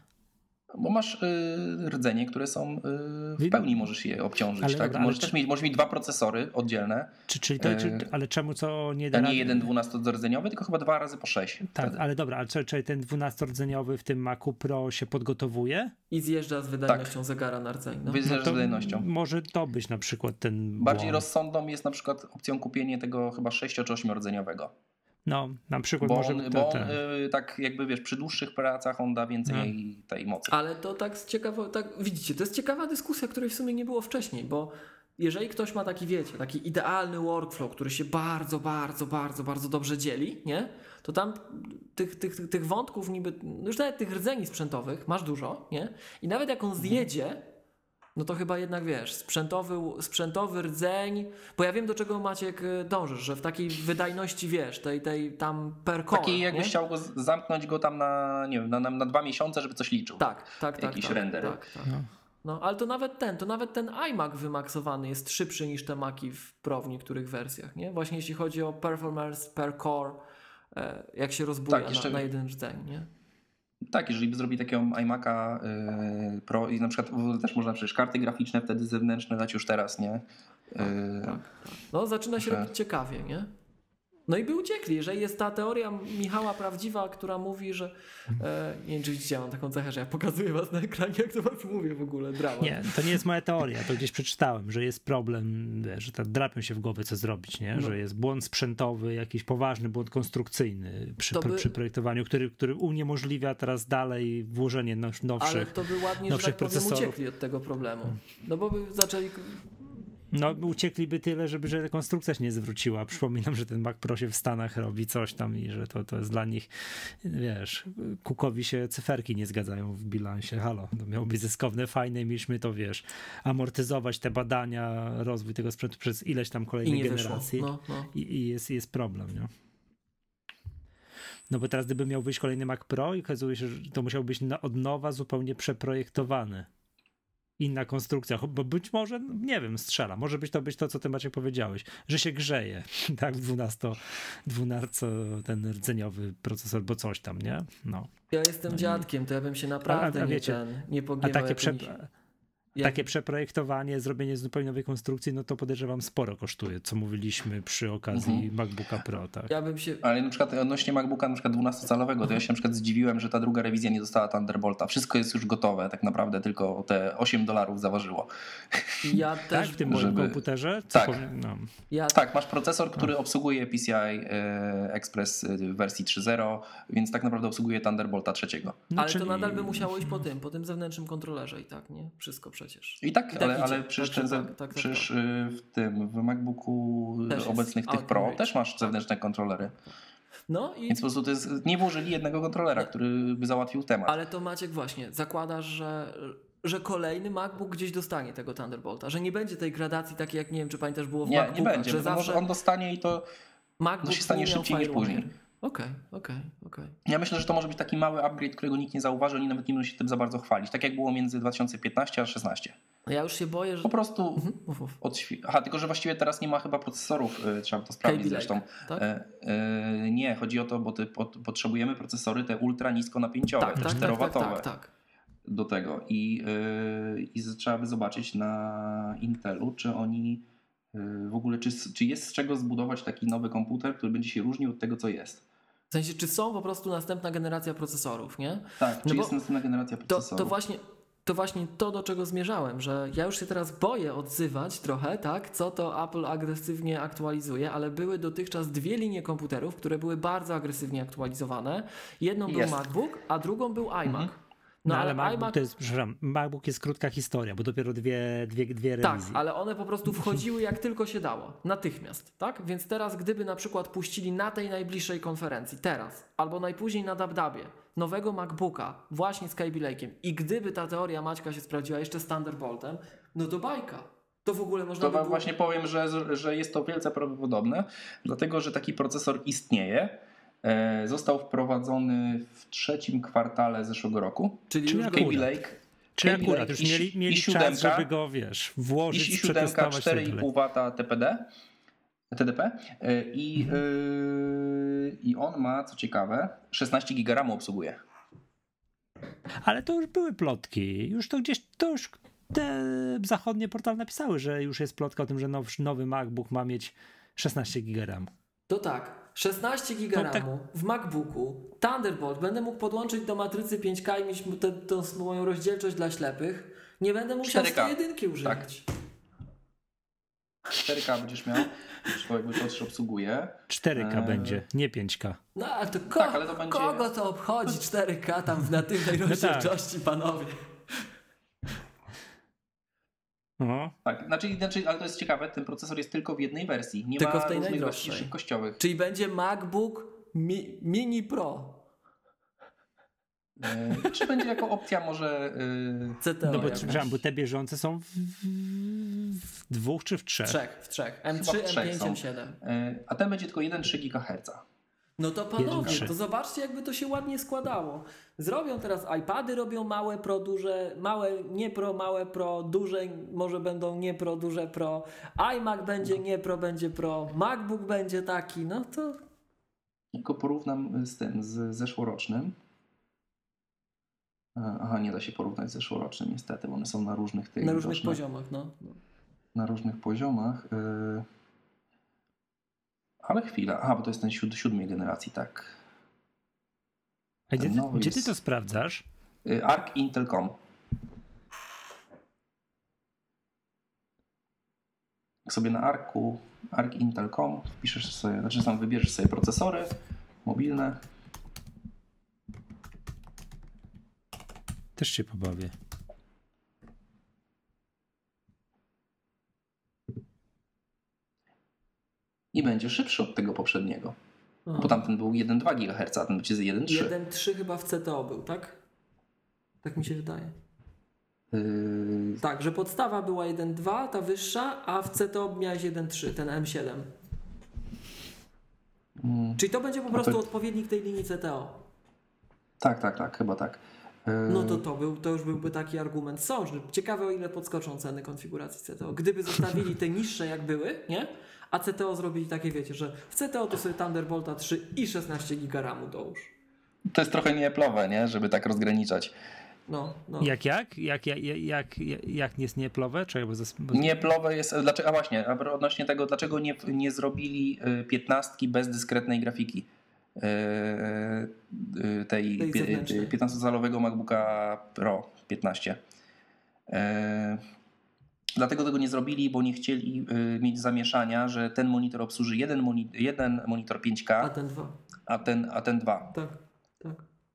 Bo masz y, rdzenie, które są y, w pełni możesz je obciążyć. Ale, tak? możesz, też mieć, możesz mieć dwa procesory oddzielne. Czy, czyli to, czy, y, ale czemu co nie da? Nie jeden dwunastordzeniowy, tylko chyba dwa razy po sześć. Tak, wtedy. ale dobra, ale czy, czy ten dwunastordzeniowy w tym Macu Pro się podgotowuje? I zjeżdża z wydajnością tak. zegara na rdzeń. No. Zjeżdża no z wydajnością. Może to być na przykład ten. Bardziej błąd. rozsądną jest na przykład opcją kupienia tego chyba sześcio czy ośmiordzeniowego. No, na przykład bo może... On, bo on, y, tak jakby wiesz, przy dłuższych pracach on da więcej no. tej mocy. Ale to tak ciekawe, tak widzicie, to jest ciekawa dyskusja, której w sumie nie było wcześniej, bo jeżeli ktoś ma taki, wiecie, taki idealny workflow, który się bardzo, bardzo, bardzo, bardzo dobrze dzieli, nie? To tam tych, tych, tych, tych wątków niby, no już nawet tych rdzeni sprzętowych masz dużo, nie? I nawet jak on zjedzie, no to chyba jednak wiesz, sprzętowy, sprzętowy rdzeń, bo ja wiem do czego Maciek y, dążysz, że w takiej wydajności wiesz, tej, tej tam per core, Taki jakbyś nie? chciał go zamknąć go tam na, nie wiem, na, na, na dwa miesiące, żeby coś liczył. Tak, tak, tak. Jakiś tak, render. Tak, tak. No. No, ale to nawet ten, to nawet ten iMac wymaksowany jest szybszy niż te Maki w Pro w niektórych wersjach, nie? Właśnie jeśli chodzi o performance per core, e, jak się rozbuja Tak, jeszcze- na, na jeden rdzeń, nie? Tak, jeżeli by zrobić takiego iMac'a y, Pro i na przykład też można przecież karty graficzne wtedy zewnętrzne dać już teraz, nie? Y, Tak, tak. No, zaczyna się Że- robić ciekawie, nie? No i by uciekli, jeżeli jest ta teoria Michała prawdziwa, która mówi, że e, nie wiem, czy widzicie, mam taką cechę, że ja pokazuję was na ekranie, jak to was mówię w ogóle, dramat. Nie, to nie jest moja teoria, to gdzieś przeczytałem, że jest problem, że tak drapią się w głowę, co zrobić, nie? No. Że jest błąd sprzętowy, jakiś poważny błąd konstrukcyjny przy, by- przy projektowaniu, który, który uniemożliwia teraz dalej włożenie Ale nowszych. to by ładnie, że nowszych tak powiem, procesorów. uciekli od tego problemu. No bo by zaczęli No, uciekliby tyle, żeby że konstrukcja się nie zwróciła. Przypominam, że ten Mac Pro się w Stanach robi coś tam i że to, to jest dla nich, wiesz, Kukowi się cyferki nie zgadzają w bilansie. Halo, to miało być zyskowne, fajne mieliśmy to, wiesz, amortyzować te badania, rozwój tego sprzętu przez ileś tam kolejnych generacji No, no. i, i jest, jest problem, nie? No bo teraz gdyby miał wyjść kolejny Mac Pro i okazuje się, że to musiał być od nowa zupełnie przeprojektowany. Inna konstrukcja, bo być może, no nie wiem, strzela. Może być to być to, co ty Maciek powiedziałeś, że się grzeje, tak, w 12, 12 ten rdzeniowy procesor, bo coś tam, nie? No. Ja jestem dziadkiem, to ja bym się naprawdę A- a nie, wiecie, ten, nie A takie, jak- takie przeprojektowanie, zrobienie zupełnie nowej konstrukcji, no to podejrzewam sporo kosztuje, co mówiliśmy przy okazji MacBooka Pro, tak. Ja bym się... Ale na przykład odnośnie MacBooka na przykład 12-calowego, to ja się na przykład zdziwiłem, że ta druga rewizja nie dostała Thunderbolta. Wszystko jest już gotowe, tak naprawdę tylko te 8 dolarów zaważyło. Ja Tak, też... w tym moim żeby- komputerze? Co Tak. powie- no. Ja, Tak, masz procesor, który obsługuje PCI e, Express e, w wersji 3.0, więc tak naprawdę obsługuje Thunderbolta trzeciego. No, ale to czyli- nadal by musiało iść po tym, po tym zewnętrznym kontrolerze i tak, nie? Wszystko przecież. I tak, I tak ale, idzie. ale przecież, Także ten, tak, tak, tak, przecież y, w tym, w MacBooku Też jest obecnych tych Pro też masz zewnętrzne kontrolery. No i... Więc po prostu to jest, nie włożyli jednego kontrolera, który by załatwił temat. Ale to Maciek właśnie, zakładasz, że, że kolejny MacBook gdzieś dostanie tego Thunderbolta, że nie będzie tej gradacji takiej jak nie wiem, czy pamiętasz było w nie, nie będzie, że zawsze on dostanie i to MacBook to się stanie szybciej niż później. Okej, okej, okej. Ja myślę, że to może być taki mały upgrade, którego nikt nie zauważy, oni nawet nie będą się tym za bardzo chwalić. Tak jak było między 2015 a 2016. No Ja już się boję, że... Po prostu Mhm, mów, mów. odświ- Aha, tylko że właściwie teraz nie ma chyba procesorów, y, trzeba to sprawdzić Kaby zresztą. tak? E, e, nie, chodzi o to, bo ty, pot, potrzebujemy procesory te ultra nisko napięciowe, Tak, te tak, tak, tak, 4-watowe tak, tak. do tego. I, y, i trzeba by zobaczyć na Intelu, czy oni w ogóle, czy, czy jest z czego zbudować taki nowy komputer, który będzie się różnił od tego, co jest. W sensie, czy są po prostu następna generacja procesorów, nie? Tak, czy No jest następna generacja To, procesorów. to, właśnie, to właśnie to, do czego zmierzałem, że ja już się teraz boję odzywać trochę, tak, co to Apple agresywnie aktualizuje, ale były dotychczas dwie linie komputerów, które były bardzo agresywnie aktualizowane. Jedną był Jest. MacBook, a drugą był iMac. Mhm. No, No, ale, ale MacBook iMac to jest, przepraszam, MacBook jest krótka historia, bo dopiero dwie, dwie, dwie Tak, rewizje. ale one po prostu wchodziły jak tylko się dało, natychmiast, tak? Więc teraz gdyby na przykład puścili na tej najbliższej konferencji, teraz, albo najpóźniej na DabDabie, nowego MacBooka, właśnie z Kaby Lake'iem i gdyby ta teoria Maćka się sprawdziła jeszcze z Thunderboltem, no to bajka. To w ogóle można To by wam było... właśnie powiem, że, że jest to wielce prawdopodobne, dlatego że taki procesor istnieje. E, Został wprowadzony w trzecim kwartale zeszłego roku. Czyli Czyli. Kaby Lake. Czy Kaby akurat Lake już i, mieli, i mieli czas, siódemka, żeby go, wiesz, i, włożyć, i siódemka przetestować tyle. 4,5 W TPD. TDP i, Mhm. e, i on ma, co ciekawe, 16 GB RAMu obsługuje. Ale to już były plotki. Już to gdzieś, to już te zachodnie portale napisały, że już jest plotka o tym, że now, nowy MacBook ma mieć 16 GB RAM. To tak, 16 giga No tak. RAMu w MacBooku, Thunderbolt, będę mógł podłączyć do matrycy 5K i mieć tę tę moją rozdzielczość dla ślepych. Nie będę musiał 4K. 101 używać. 4K będziesz miał, jakby to też obsługuje. 4K Eee. będzie, nie 5K. No ale to ko- Tak, ale to będzie- kogo to obchodzi 4K tam w natywnej tak. rozdzielczości, panowie? No. Tak, znaczy, znaczy, ale to jest ciekawe, ten procesor jest tylko w jednej wersji. Nie Tylko ma w tej najdroższej. szybkościowych. Czyli będzie MacBook Mi, Mini Pro. E, Czy będzie jako opcja może... e, CTO. No bo, przepraszam, bo te bieżące są w, w dwóch czy w W trzech? w trzech. M3, w trzech M5, są. M7. e, A ten będzie tylko 1,3 GHz. No to panowie, to zobaczcie jakby to się ładnie składało. Zrobią teraz iPady, robią małe pro, duże, małe nie pro, małe pro, duże może będą nie pro, duże pro, iMac będzie nie pro, będzie pro, MacBook będzie taki, no to Tylko porównam z tym, z zeszłorocznym. E, Aha, nie da się porównać z zeszłorocznym niestety, one są na różnych tych na różnych poziomach, no. no. na różnych poziomach. y, Ale chwila. Aha, bo to jest ten siód, siódmej generacji, tak. A gdzie, ty, Nowy gdzie ty to sprawdzasz? Y, Arc Intel.com. Sobie na Arku, Arc Intel.com wpiszesz sobie, znaczy tam wybierzesz sobie procesory mobilne. Też się pobawię. I będzie szybszy od tego poprzedniego. Aha. Bo tamten był 1,2 GHz, a ten będzie z 1,3. 1.3 chyba w CTO był, tak? Tak mi się wydaje. Yy, Tak, że podstawa była 1.2, ta wyższa, a w CTO miałeś 1.3, ten M7. mm, Czyli to będzie po to- prostu odpowiednik tej linii CTO. tak, tak, tak, chyba tak. Yy, No to to, był, to już byłby taki argument. Są, że ciekawe o ile podskoczą ceny konfiguracji CTO. Gdyby zostawili te niższe jak były, nie? A CTO zrobili takie, wiecie, że w CTO to sobie Thunderbolta 3 i 16 giga RAMu dołóż. To jest trochę nieeplowe, nie? Żeby tak rozgraniczać. No, no. Jak, jak? Jak, jak, jak, jak, nie jest nieplowe? Czekaj, bo, zas, bo Nieplowe jest. Dlaczego, a właśnie, a odnośnie tego, dlaczego nie, nie zrobili y, piętnastki bez dyskretnej grafiki? y, y, tej Tej pie- zewnętrznej. y, 15-calowego MacBooka Pro 15. Dlatego tego nie zrobili, bo nie chcieli y, mieć zamieszania, że ten monitor obsłuży jeden, moni- jeden monitor A 5K, ten dwa. a ten, a ten dwa. Tak, tak.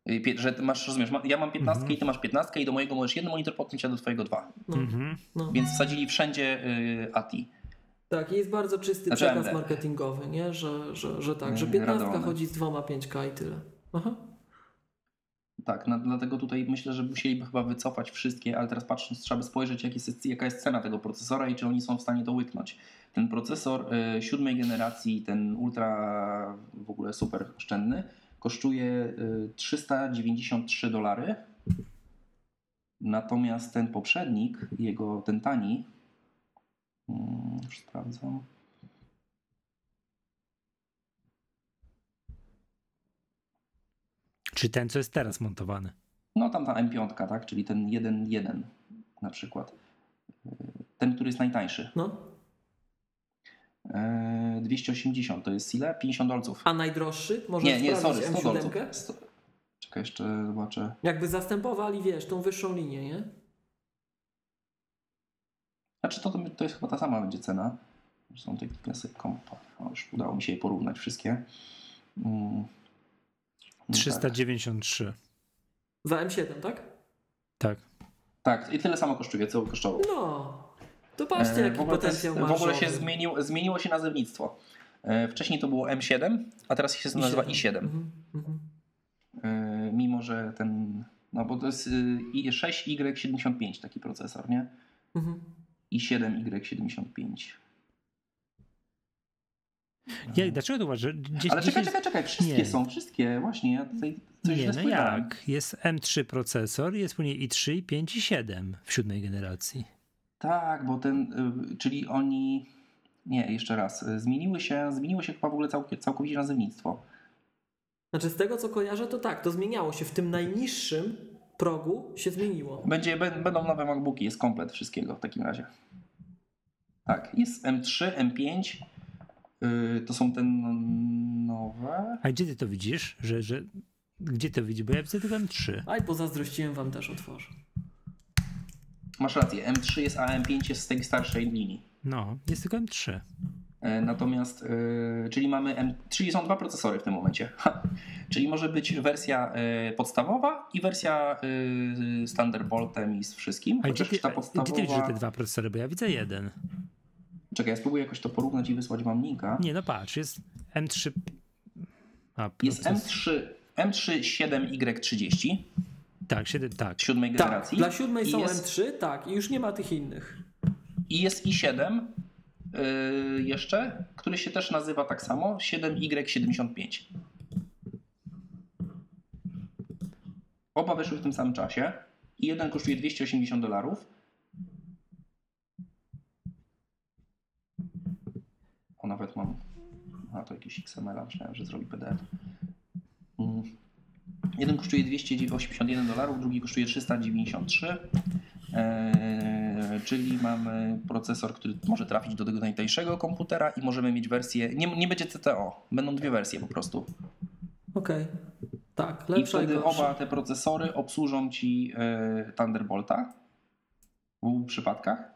Y, Że masz, rozumiesz, ma- ja mam 15 Mhm. i ty masz 15 i do mojego możesz jeden monitor podpiąć, a do twojego dwa. No, Mhm. no. Więc wsadzili wszędzie y, ATI. Tak, i jest bardzo czysty Znaczy przekaz MD. marketingowy, nie? Że, że, że tak, że Mm, 15 Radeony. chodzi z dwoma 5K i tyle. Aha. Tak, na, dlatego tutaj myślę, że musieliby chyba wycofać wszystkie, ale teraz patrząc, trzeba by spojrzeć, jak jest, jaka jest cena tego procesora i czy oni są w stanie to łyknąć. Ten procesor y, siódmej generacji, ten ultra w ogóle super oszczędny, kosztuje y, 393 dolary. Natomiast ten poprzednik, jego ten tani, mm, już sprawdzam. Czy ten, co jest teraz montowany? No tam ta M5, tak? Czyli ten 1.1 na przykład. Y, Ten, który jest najtańszy. No. E, 280 to jest ile? 50 dolców. A najdroższy? Można Nie, nie, sorry, sprawdzić 100 dolców. M7? 100. Czekaj, jeszcze zobaczę. Jakby zastępowali, wiesz, tą wyższą linię, nie? Znaczy to, to, to jest chyba ta sama będzie cena. Zresztą tej Classic Comp. O, już udało mi się je porównać wszystkie. Mm. No 393. Za M7, tak? Tak. Tak. tak, i tyle samo kosztuje, co kosztował. No. To patrzcie, E, jaki potencjał w ogóle się zmienił, zmieniło się nazewnictwo. E, Wcześniej to było M7, a teraz się nazywa i7. Mhm, mhm. E, Mimo, że ten. No bo to jest y, i- 6Y75 taki procesor, nie? Mhm. I 7Y75. Ja, dlaczego to uważasz? Gdzieś, Ale czekaj, jest... czekaj, czekaj, wszystkie Nie. są, wszystkie, właśnie, ja tutaj coś Nie, źle no jak? Jest M3 procesor, jest później i3, i 5 i 7 w siódmej generacji. Tak, bo ten, y, czyli oni, nie, jeszcze raz, y, zmieniły się, zmieniło się chyba w ogóle całk- całkowicie nazewnictwo. Znaczy z tego co kojarzę, to tak, to zmieniało się. W tym najniższym progu się zmieniło. Będzie, bę- będą nowe MacBooki, jest komplet wszystkiego w takim razie. Tak, jest M3, M5, y, to są te n- nowe. A gdzie ty to widzisz? Że, że... Gdzie to widzisz? Bo ja widzę tylko M3. Aj, pozazdrościłem wam też otworzę. Masz rację, M3 jest, a M5 jest z tej starszej linii. No, jest tylko M3. E, natomiast, e, czyli mamy, M, czyli są dwa procesory w tym momencie. Ha. Czyli może być wersja e, podstawowa i wersja z Thunderboltem i z wszystkim. A gdzie ty, ta gdzie ty podstawowa... widzisz te dwa procesory? Bo ja widzę jeden. Czekaj, ja spróbuję jakoś to porównać i wysłać wam linka. Nie, no patrz, jest M3. A, Jest proces- M3, M3 7Y30 Tak, 7, tak. siódmej Tak, generacji. dla siódmej I są jest, M3, tak, i już nie ma tych innych. I jest i7 yy, jeszcze, który się też nazywa tak samo, 7Y75. Oba wyszły w tym samym czasie i jeden kosztuje 280 dolarów. O, nawet mam. A to jakiś XML, myślałem, że zrobi PDF. Mm. Jeden kosztuje 281 dolarów, drugi kosztuje 393. Eee, czyli mamy procesor, który może trafić do tego najtańszego komputera i możemy mieć wersję. Nie, nie będzie CTO, będą dwie wersje po prostu. Okej. Tak, I lepsza i, wtedy gorsza. oba te procesory obsłużą ci e, Thunderbolta w obu przypadkach.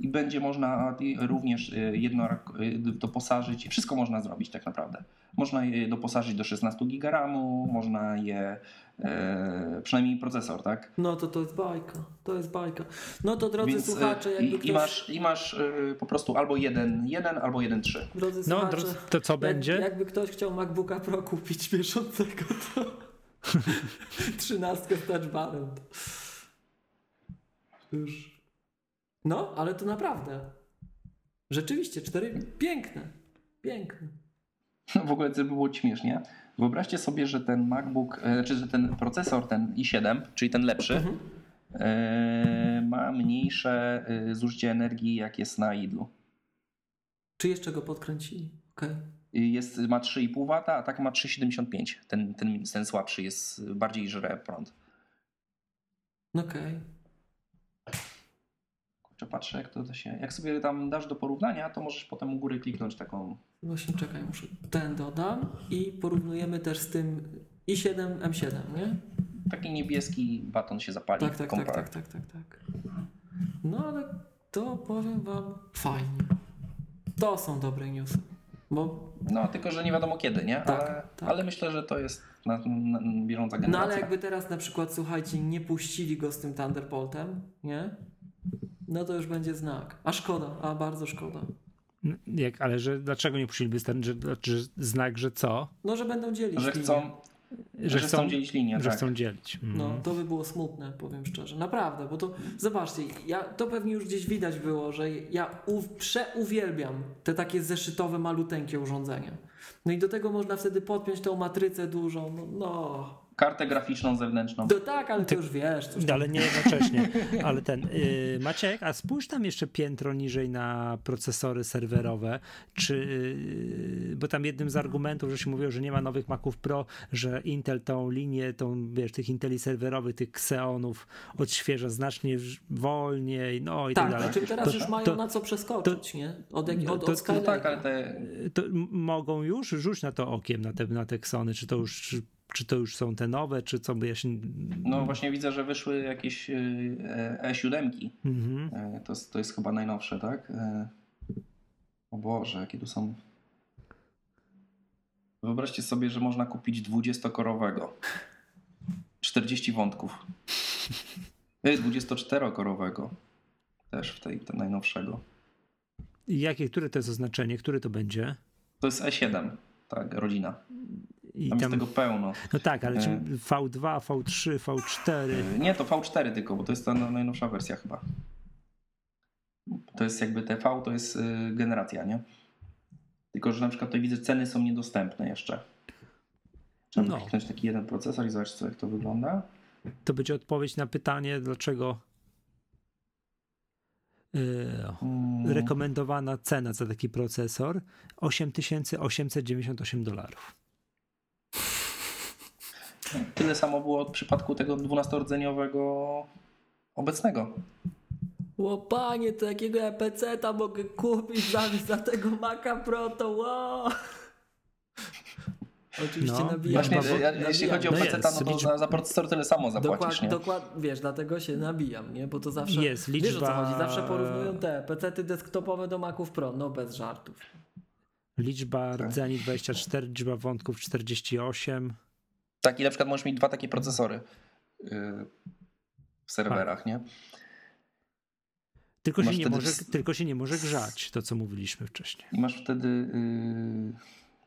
I będzie można również e, jedno e, doposażyć. Wszystko można zrobić tak naprawdę. Można je doposażyć do 16 GB RAMu, można je e, przynajmniej procesor, tak? No to to jest bajka, to jest bajka. No to drodzy Więc, e, słuchacze, jakby i, ktoś... i masz, i masz e, po prostu albo 1.1 albo 1.3. Drodzy No, słuchacze, drodzy, to co jak, będzie? Jakby ktoś chciał MacBooka Pro kupić bieżącego, to 13 z touch barem. Już. No, ale to naprawdę. Rzeczywiście, cztery piękne. Piękne. W ogóle to by było śmiesznie. Wyobraźcie sobie, że ten MacBook, znaczy, że ten procesor, ten i7, czyli ten lepszy, Mhm. e, ma mniejsze e, zużycie energii, jak jest na idlu. Czy jeszcze go podkręcili? Okej. Jest, ma 3,5 W, a tak ma 3,75. Ten, ten, ten słabszy jest bardziej żre prąd. Okej. Kurczę, patrzę, jak to się. Jak sobie tam dasz do porównania, to możesz potem u góry kliknąć taką. Właśnie czekaj, muszę ten dodam i porównujemy też z tym i7 M7, nie? Taki niebieski baton się zapali. Tak, tak, tak, tak, tak, tak, tak. No ale to powiem wam fajnie. To są dobre newsy. Bo, No, tylko że nie wiadomo kiedy, nie? Tak, ale, tak. ale myślę, że to jest na, na, bieżąca no generacja. ale jakby teraz na przykład, słuchajcie, nie puścili go z tym Thunderboltem, nie? No to już będzie znak. A szkoda, a bardzo szkoda. Jak, ale że dlaczego nie puściliby ten, że, że znak, że co? No, że będą dzielić Że linię. chcą, że chcą dzielić linię, że tak. chcą dzielić. Mhm. No, to by było smutne, powiem szczerze. Naprawdę, bo to zobaczcie, ja, to pewnie już gdzieś widać było, że ja u, przeuwielbiam te takie zeszytowe, maluteńkie urządzenia. No i do tego można wtedy podpiąć tą matrycę dużą. No, no. Kartę graficzną zewnętrzną. To tak, ale to już wiesz. Coś tam. Ale nie jednocześnie. Ale ten. Yy, Maciek, a spójrz tam jeszcze piętro niżej na procesory serwerowe. Czy. Yy, bo tam jednym z argumentów, że się mówiło, że nie ma nowych Maców Pro, że Intel tą linię, tą, wiesz, tych Inteli serwerowych, tych Xeonów odświeża znacznie wolniej, no i tak, Tak, dalej. czym teraz To- już mają to- na co przeskoczyć, nie? Od, jak, to- od, to- od to No tak, ale te, To mogą już rzuć na to okiem, na te, na te Xony, czy to już. Czy, to już są te nowe, czy co by ja się. no właśnie widzę, że wyszły jakieś y, e, E7. Mhm. E, To, jest- to jest chyba najnowsze, tak? E, O Boże, jakie tu są. Wyobraźcie sobie, że można kupić 20-korowego. 40 wątków. E, 24-korowego. Też w tej, tej najnowszego. I jakie, które to jest oznaczenie? Który to będzie? To jest E7, tak, rodzina. I Tam, tam, jest tego pełno. no tak, ale czy e- V2, V3, V4. E, Nie, to V4 tylko, bo to jest ta na- najnowsza wersja chyba. To jest jakby TV, to jest y, generacja, nie? Tylko, że na przykład tutaj widzę, ceny są niedostępne jeszcze. Trzeba No. kliknąć taki jeden procesor i zobaczyć, co, jak to wygląda. To będzie odpowiedź na pytanie, dlaczego yy, rekomendowana cena za taki procesor 8898 dolarów. Tyle samo było w przypadku tego 12-rdzeniowego obecnego. Łopanie, to jakiego EPC-ta mogę kupić zamiast za tego Maca Pro, to wow. Oczywiście No, nabijam. Właśnie, bo- ja, jeśli chodzi o No PC, no to liczb- za, za procesor tyle samo zapłacisz, Dokład, nie? dokład, wiesz, dlatego się nabijam, nie? Bo to zawsze. Jest Wiesz o co liczba- chodzi? Zawsze porównują te PC-ty desktopowe do Maców Pro, no bez żartów. Liczba rdzeni 24, liczba wątków 48. Tak, i na przykład możesz mieć dwa takie procesory yy, w serwerach, nie? Tylko się, nie wtedy może, tylko się nie może grzać, to co mówiliśmy wcześniej. I masz wtedy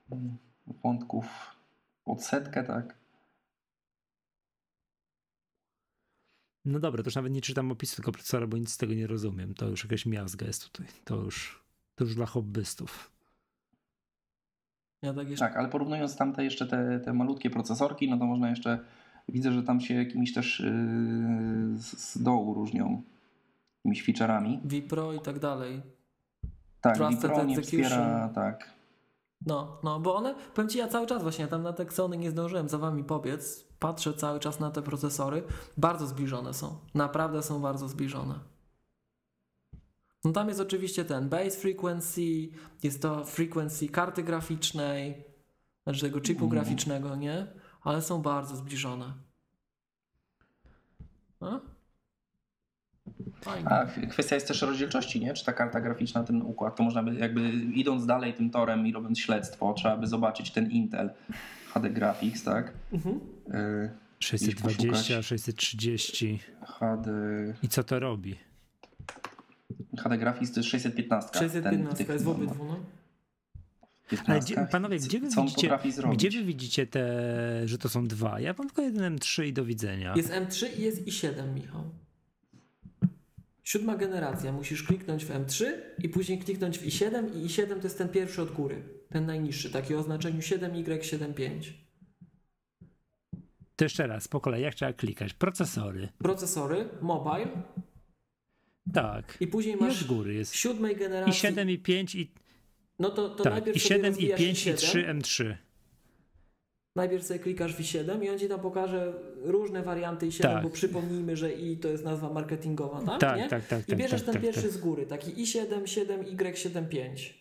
yy, wątków odsetkę, tak? No dobra, to już nawet nie czytam opisu tego procesora, bo nic z tego nie rozumiem. To już jakaś miazga jest tutaj. To już, to już dla hobbystów. Ja tak jeszcze. Tak, ale porównując tamte jeszcze te, te malutkie procesorki, no to można jeszcze, widzę, że tam się jakimiś też yy, z, z dołu różnią jakimiś feature'ami. vPro i tak dalej. Tak, Trusted Vipro nie wspiera, tak. No, no, bo one, powiem Ci, ja cały czas właśnie tam na Texony nie zdążyłem za Wami pobiec. Patrzę cały czas na te procesory. Bardzo zbliżone są. Naprawdę są bardzo zbliżone. No tam jest oczywiście ten base frequency, jest to frequency karty graficznej, znaczy tego chipu Mhm. graficznego, nie? Ale są bardzo zbliżone. No? Fajnie. A kwestia jest też rozdzielczości, nie? Czy ta karta graficzna, ten układ, to można by jakby idąc dalej tym torem i robiąc śledztwo, trzeba by zobaczyć ten Intel HD Graphics, tak? Mhm. Yy, 620, poszukać. 630. HD, I co to robi? HD Graphics to jest 615. 615 jest w obydwu, no. Ale gdzie, panowie, gdzie wy, widzicie, gdzie wy widzicie te, że to są dwa? Ja mam tylko jeden M3 i do widzenia. Jest M3 i jest i7, Michał. Siódma generacja. Musisz kliknąć w M3 i później kliknąć w i7 i i7 to jest ten pierwszy od góry. Ten najniższy, taki o oznaczeniu Y, 7Y75. To jeszcze raz, po kolei, jak trzeba klikać? Procesory. Procesory, mobile Tak. i później I masz od góry w jest. siódmej I generacji. 7, i 5, i No to, to tak. najpierw I sobie 7, i rozwijasz 5, i i7. 3, M3. Najpierw sobie klikasz w i7 i on ci tam pokaże różne warianty i7, Tak. bo przypomnijmy, że i to jest nazwa marketingowa, tak? Tak, nie? tak, tak. I tak, bierzesz tak, ten tak, pierwszy tak. z góry, taki i7, 7Y75.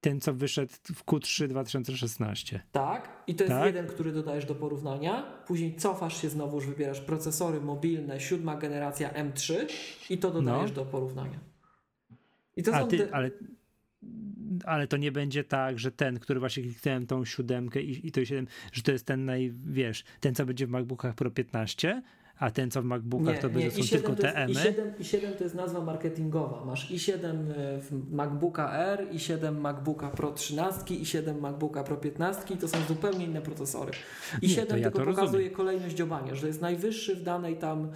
Ten, co wyszedł w Q3 2016. Tak, i to jest Tak. jeden, który dodajesz do porównania. Później cofasz się znowu, już wybierasz procesory mobilne, siódma generacja M3 i to dodajesz No. do porównania. I to A są ty, te... ale, ale to nie będzie tak, że ten, który właśnie kliknąłem tą siódemkę i, i to 7, że to jest ten naj, wiesz, ten, co będzie w MacBookach Pro 15, a ten, co w MacBookach to będzie, są i7 tylko te M. i7, I7 to jest nazwa marketingowa. Masz i7 w MacBooka R, i7 MacBooka Pro 13, i7 MacBooka Pro 15 i to są zupełnie inne procesory. Nie, i7 to ja tylko to pokazuje rozumiem. kolejność działania, że jest najwyższy w danej tam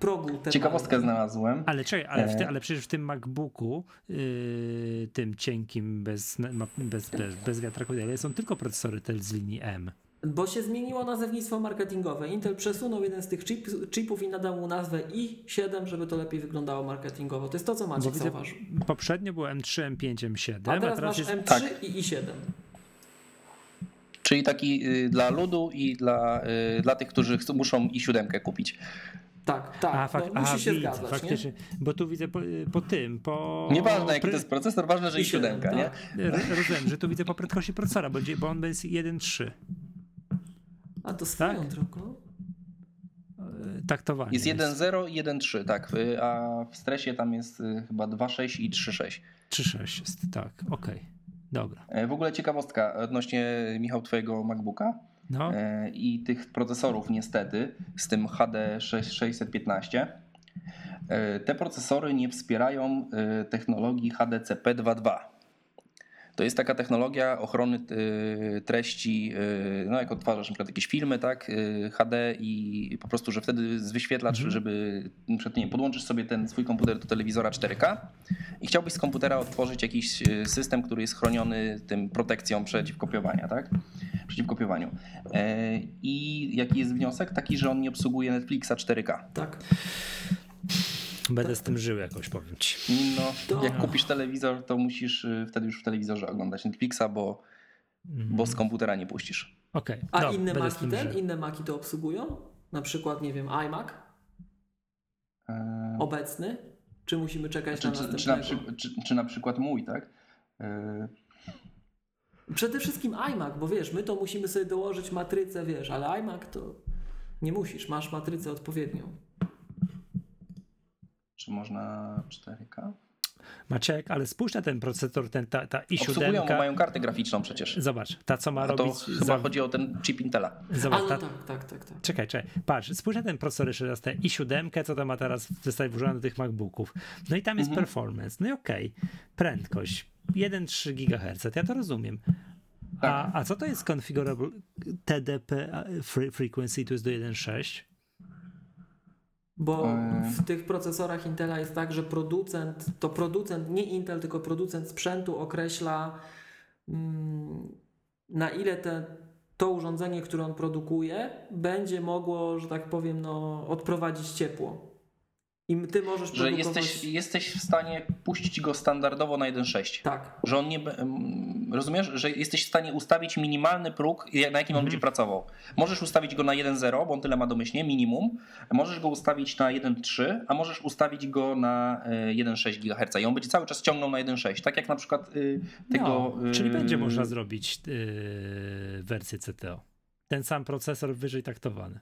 progu. Ciekawostkę znalazłem. Ale czekaj, ale, w ty, E. ale przecież w tym MacBooku, yy, tym cienkim, bez, ma- bez, bez, bez wiatraku, są tylko procesory tel z linii M. Bo się zmieniło nazewnictwo marketingowe. Intel przesunął jeden z tych chip, chipów i nadał mu nazwę i7, żeby to lepiej wyglądało marketingowo. To jest to, co Maciek widzę, zauważył. poprzednio było M3, M5, M7, A a teraz teraz masz jest... M3 tak. i i7. Czyli taki y, dla ludu i dla, y, dla tych, którzy chcą, muszą i siódemkę kupić. Tak, tak. A, fak, no, musi a się widzę, zgadzać, faktycznie, bo tu widzę po, po tym, po... Nieważne jaki to jest procesor, ważne, że i I siódem, siódemka, nie? tak. R- Rozumiem, że tu widzę po prędkości procesora, bo, bo on jest 1.3. A to swoją Tak? drogą. e, Taktowanie. Jest 1.0 i 1.3, tak. y, A w stresie tam jest y, chyba 2.6 i 3.6. 3.6 jest, tak, okej. Dobra. E, W ogóle ciekawostka odnośnie, Michał, twojego MacBooka No, e, i tych procesorów niestety z tym HD 615. e, Te procesory nie wspierają technologii HDCP 2.2. To jest taka technologia ochrony e, treści, e, no jak odtwarzasz na przykład jakieś filmy, tak, e, HD i po prostu, że wtedy z wyświetlacz, Mhm. żeby, przykład, nie podłączysz sobie ten swój komputer do telewizora 4K i chciałbyś z komputera odtworzyć jakiś system, który jest chroniony tym protekcją przeciwkopiowania, tak? Przeciwkopiowaniu. E, I jaki jest wniosek? Taki, że on nie obsługuje Netflixa 4K. Tak. Będę z tym żył jakoś, powiem ci. No, To- jak kupisz telewizor, to musisz y, wtedy już w telewizorze oglądać Netflixa, bo, Mhm. bo z komputera nie puścisz. Okej, A dobra, inne Maki ten? żył. Inne Maki to obsługują? Na przykład, nie wiem, iMac E, obecny? Czy musimy czekać Czy, na czy, następnego? czy, na przy, czy, czy na przykład mój, tak? E, Przede wszystkim iMac, bo wiesz, my to musimy sobie dołożyć matrycę, wiesz, ale iMac to nie musisz, masz matrycę odpowiednią. Czy można 4K? Maciek, ale spójrz na ten procesor, ten, ta, ta Obsługują, bo i7. mają kartę graficzną przecież. Zobacz, ta co ma A to robić. chyba za- chodzi o ten chip Intela. Zobacz, A no ta, tak, tak, tak, tak. Czekaj, czekaj, patrz, spójrz na ten procesor jeszcze raz, te i7, co tam ma teraz zostać włożone do tych MacBooków. No i tam jest Mhm. performance, no i okej, prędkość, 1,3 GHz, ja to rozumiem. A, Tak. a co to jest configurable TDP frequency, to jest do 1.6? Bo Eee. w tych procesorach Intela jest tak, że producent, to producent, nie Intel, tylko producent sprzętu określa mm, na ile te, to urządzenie, które on produkuje, będzie mogło, że tak powiem, no, odprowadzić ciepło. I ty możesz Że produkować... jesteś, jesteś w stanie puścić go standardowo na 1.6. Tak, Że on nie. Rozumiesz, że jesteś w stanie ustawić minimalny próg, na jakim on będzie pracował. Możesz ustawić go na 1.0, bo on tyle ma domyślnie, minimum. Możesz go ustawić na 1.3, a możesz ustawić go na e, 1.6 GHz i on będzie cały czas ciągnął na 1.6. Tak jak na przykład y, tego. no, czyli y, będzie można zrobić yy, wersję CTO. Ten sam procesor wyżej taktowany.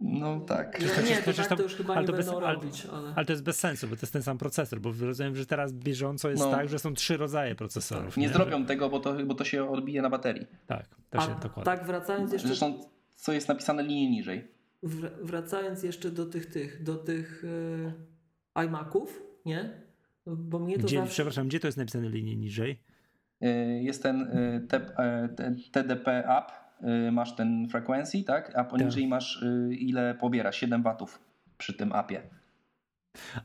No tak. nie, nie to przecież tak to- to już chyba ale nie bez- będą ale- robić, ale... Ale to jest bez sensu, bo to jest ten sam procesor, bo rozumiem, że teraz bieżąco jest No. tak, że są trzy rodzaje procesorów. Nie Że- zrobią tego, bo to, bo to się odbije na baterii. Tak, to A się dokładnie. tak wracając jeszcze Zresztą, co jest napisane linię niżej. Wr- wracając jeszcze do tych tych, do tych yy, iMaców, nie? Bo mnie to Gdzie, zawsze... Przepraszam, gdzie to jest napisane linię niżej? Y, Jest ten y, te- e, TDP up, y, masz ten frequency, tak? A poniżej masz y, ile pobiera, 7 watów przy tym apie.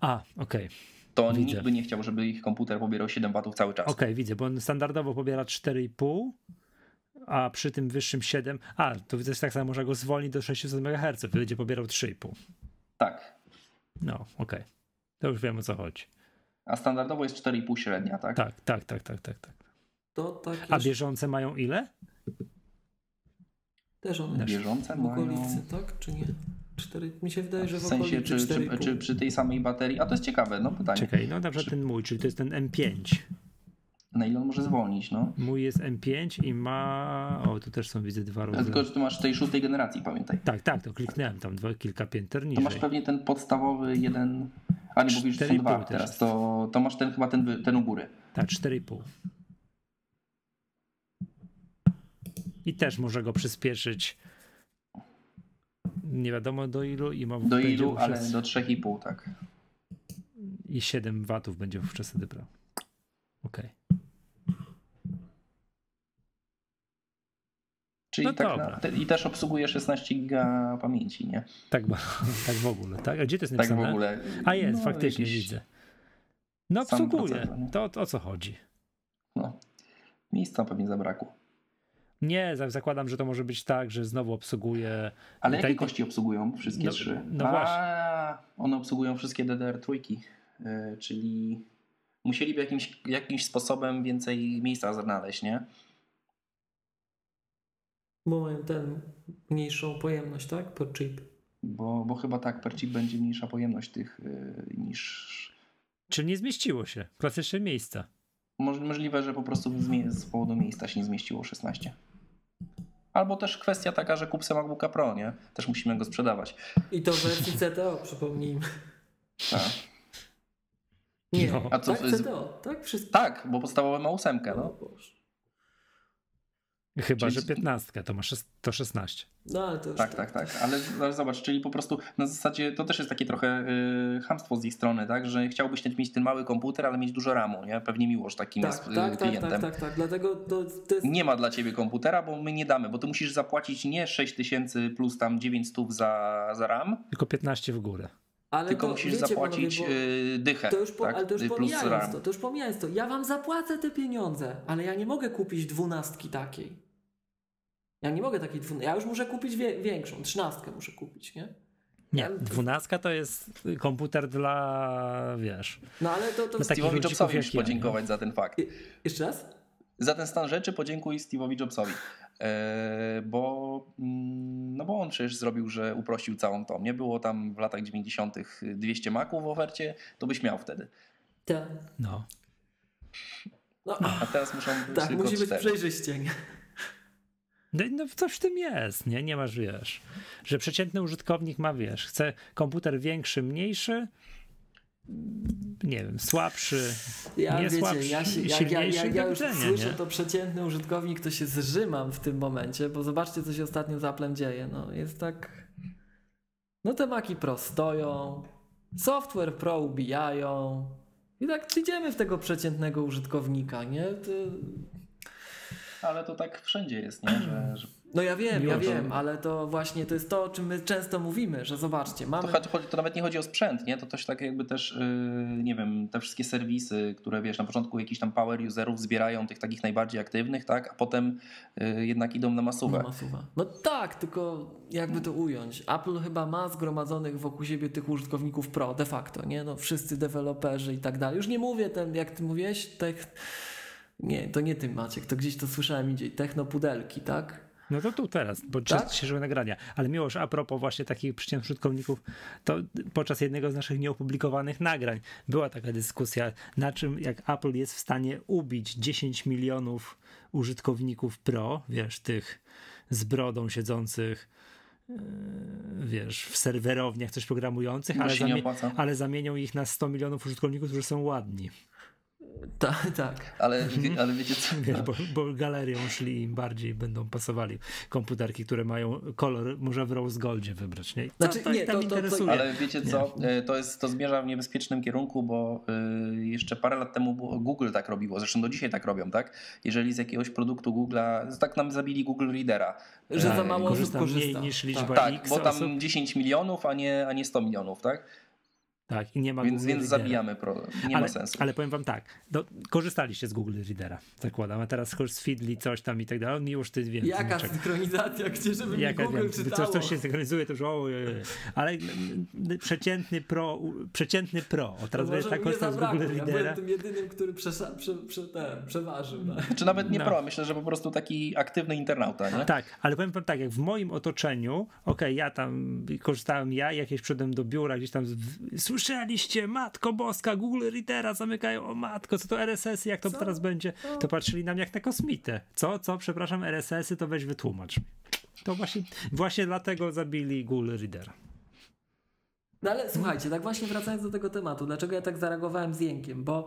A, okej. To Widzę. nikt by nie chciał, żeby ich komputer pobierał 7 watów cały czas. Okej, widzę, bo on standardowo pobiera 4,5, a przy tym wyższym 7. A, to widzę, że tak samo można go zwolnić do 600 MHz, będzie pobierał 3,5. Tak. No, okej. To już wiem o co chodzi. A standardowo jest 4,5 średnia, tak? Tak, tak, tak, tak, tak. tak. To tak A jeszcze, bieżące mają ile? Też one Bieżące w mają... okolicy, tak? Czy nie? Cztery, mi się wydaje, że W w sensie, czy, czy, 4,5. czy przy tej samej baterii? A to jest ciekawe, no pytanie. Czekaj, no na przykład ten mój, czyli to jest ten M5. Na ile on może zwolnić, no? Mój jest M5 i ma. O, tu też są widzę dwa rodzaje. Tylko, że ty masz tej szóstej generacji, pamiętaj. Tak, tak, to kliknąłem tam dwa, kilka pięter To niżej. masz pewnie ten podstawowy jeden... A nie mówisz, że są 4,5 dwa teraz. To, to masz ten chyba ten, ten u góry. Tak, 4,5. I też może go przyspieszyć. Nie wiadomo do ilu i ma Do ilu, ale do 3,5, tak. I 7 watów będzie wówczas wtedy brał. Okej. Czyli No tak na, te, I też obsługuje 16 giga pamięci, nie? Tak, bo- tak w ogóle, tak? A gdzie to jest Tak w napisane? ogóle. A jest, No, faktycznie widzę. No obsługuje. procesor? To, to o co chodzi? No. Miejsca pewnie zabrakło. Nie, za- zakładam, że to może być tak, że znowu obsługuje. Ale Tak- jakiej kości obsługują wszystkie No- trzy? no A, właśnie. One obsługują wszystkie DDR3, yy, czyli musieliby jakimś, jakimś sposobem więcej miejsca znaleźć, nie? Bo mają ten mniejszą pojemność, tak? Per chip. Bo, bo chyba tak, per chip będzie mniejsza pojemność tych yy, niż... Czy nie zmieściło się? Klasyczne miejsca. Moż- Możliwe, że po prostu z powodu miejsca się nie zmieściło 16. Albo też kwestia taka, że kup sobie MacBooka Pro, nie? Też musimy go sprzedawać. I to w wersji CTO, przypomnijmy. Tak, Nie, No. A co tak? CTO, tak? Wszystko. tak bo podstawowe ma ósemkę, O no. Chyba, Czyli- że 15 to ma szes- to 16. No ale to już Tak, tak, tak. Ale, ale zobacz, czyli po prostu na zasadzie to też jest takie trochę y, chamstwo z ich strony, tak? Że chciałbyś mieć ten mały komputer, ale mieć dużo RAMu, nie? Pewnie miłość takim Tak, jest tak, y, tak, tak, klientem. tak, tak. Dlatego to, to jest. Nie ma dla ciebie komputera, bo my nie damy, bo ty musisz zapłacić nie 6 tysięcy plus tam 900 za, za RAM, Tylko 15 w górę. Ale tylko to, musisz wiecie, zapłacić panowie, y, dychę. To już po, tak? ale to już Y, plus pomijając RAM. to, to już pomijając to. Ja wam zapłacę te pieniądze, ale ja nie mogę kupić dwunastki takiej. Ja nie mogę takiej dwunastki. Ja już muszę kupić wie, większą, trzynastkę muszę kupić, nie? Nie, 12 to jest komputer dla, wiesz, No ale to, to Steve'owi Jobsowi musisz ja, nie? podziękować za ten fakt. Jeszcze raz? Za ten stan rzeczy podziękuj Steve'owi Jobsowi. E, bo, mm, no bo on przecież zrobił, że uprościł całą tą. Nie było tam w latach 90. 200 maków w ofercie, to byś miał wtedy. Tak. no. No, A teraz muszą być tak, tylko musi być cztery. przejrzyście. Nie? No, no coś w tym jest, nie? Nie masz, wiesz, że przeciętny użytkownik ma, wiesz, chce komputer większy, mniejszy, nie wiem, słabszy, Ja, nie wiecie, słabszy, ja, się, jak, ja, już słyszę nie? to przeciętny użytkownik, to się zrzymam w tym momencie, bo zobaczcie, co się ostatnio z Applem dzieje. No, jest tak... No te Maki Pro stoją, software Pro ubijają i tak idziemy w tego przeciętnego użytkownika, nie? To... Ale to tak wszędzie jest, nie? Że, że No ja wiem, ja wiem, ale to właśnie to jest to, o czym my często mówimy, że zobaczcie, to, mamy... chodzi- to nawet nie chodzi o sprzęt, nie? To też tak jakby też, yy, nie wiem, te wszystkie serwisy, które wiesz, na początku jakiś tam power userów zbierają tych takich najbardziej aktywnych, tak? A potem yy, jednak idą na masówę. No, masuwa. no tak, tylko jakby to ująć. Apple chyba ma zgromadzonych wokół siebie tych użytkowników pro de facto, nie? No wszyscy deweloperzy i tak dalej. Już nie mówię ten, jak ty mówiłeś, tech... Nie, to nie ty Maciek, to gdzieś to słyszałem idzie, technopudelki, tak? No to tu teraz, bo Tak? często się żyły nagrania. Ale Miłosz, a propos właśnie takich przeciętnych użytkowników, to podczas jednego z naszych nieopublikowanych nagrań była taka dyskusja, na czym jak Apple jest w stanie ubić 10 milionów użytkowników Pro, wiesz, tych z brodą siedzących yy, wiesz, w serwerowniach coś programujących, ale, zamie- ale zamienią ich na 100 milionów użytkowników, którzy są ładni. Tak, tak. Ale, wie, ale wiecie co? Wiesz, bo, bo galerią szli im bardziej będą pasowali komputerki, które mają kolor, może w rose goldzie wybrać, nie? Znaczy, to, nie, tam to- to- to- interesuje. Ale wiecie co, E, to, jest, to zmierza w niebezpiecznym kierunku, bo y, jeszcze parę lat temu Google tak robiło, zresztą do dzisiaj tak robią, tak? Jeżeli z jakiegoś produktu Google'a, tak nam zabili Google Readera. Że za E, mało osób korzysta mniej niż liczba Tak. Tak, X bo tam osób. 10 milionów, a nie, a nie 100 milionów, tak? Tak, i nie ma Więc, Google więc Readera. zabijamy, pro, nie ale, ma sensu. Ale powiem wam tak, no, korzystaliście z Google Readera, zakładam, a teraz z Feedly coś tam i tak dalej, mi już ty wiem. Jaka synchronizacja, gdzie żeby mi Jaka, Google wiem, czytało. coś, coś się synchronizuje, to już ojej, ale mm, przeciętny pro, przeciętny pro, o teraz wiesz, może tak mnie korzystam z. Google Ja byłem Readera. tym jedynym, który przesza, prze, prze, ten, przeważył. Tak? Czy nawet nie No. pro, myślę, że po prostu taki aktywny internauta, nie? Tak, ale powiem wam tak, jak w moim otoczeniu, okej, ja tam korzystałem, ja jakieś przyszedłem do biura, gdzieś tam, w- słyszeliście, matko boska, Google Readera zamykają, o matko, co to RSS, jak to Co? teraz będzie, to patrzyli na mnie jak na kosmitę. Co, co, przepraszam, RSS-y, to weź wytłumacz. To właśnie, właśnie dlatego zabili Google Readera. No ale słuchajcie, tak właśnie wracając do tego tematu, dlaczego ja tak zareagowałem z jękiem, bo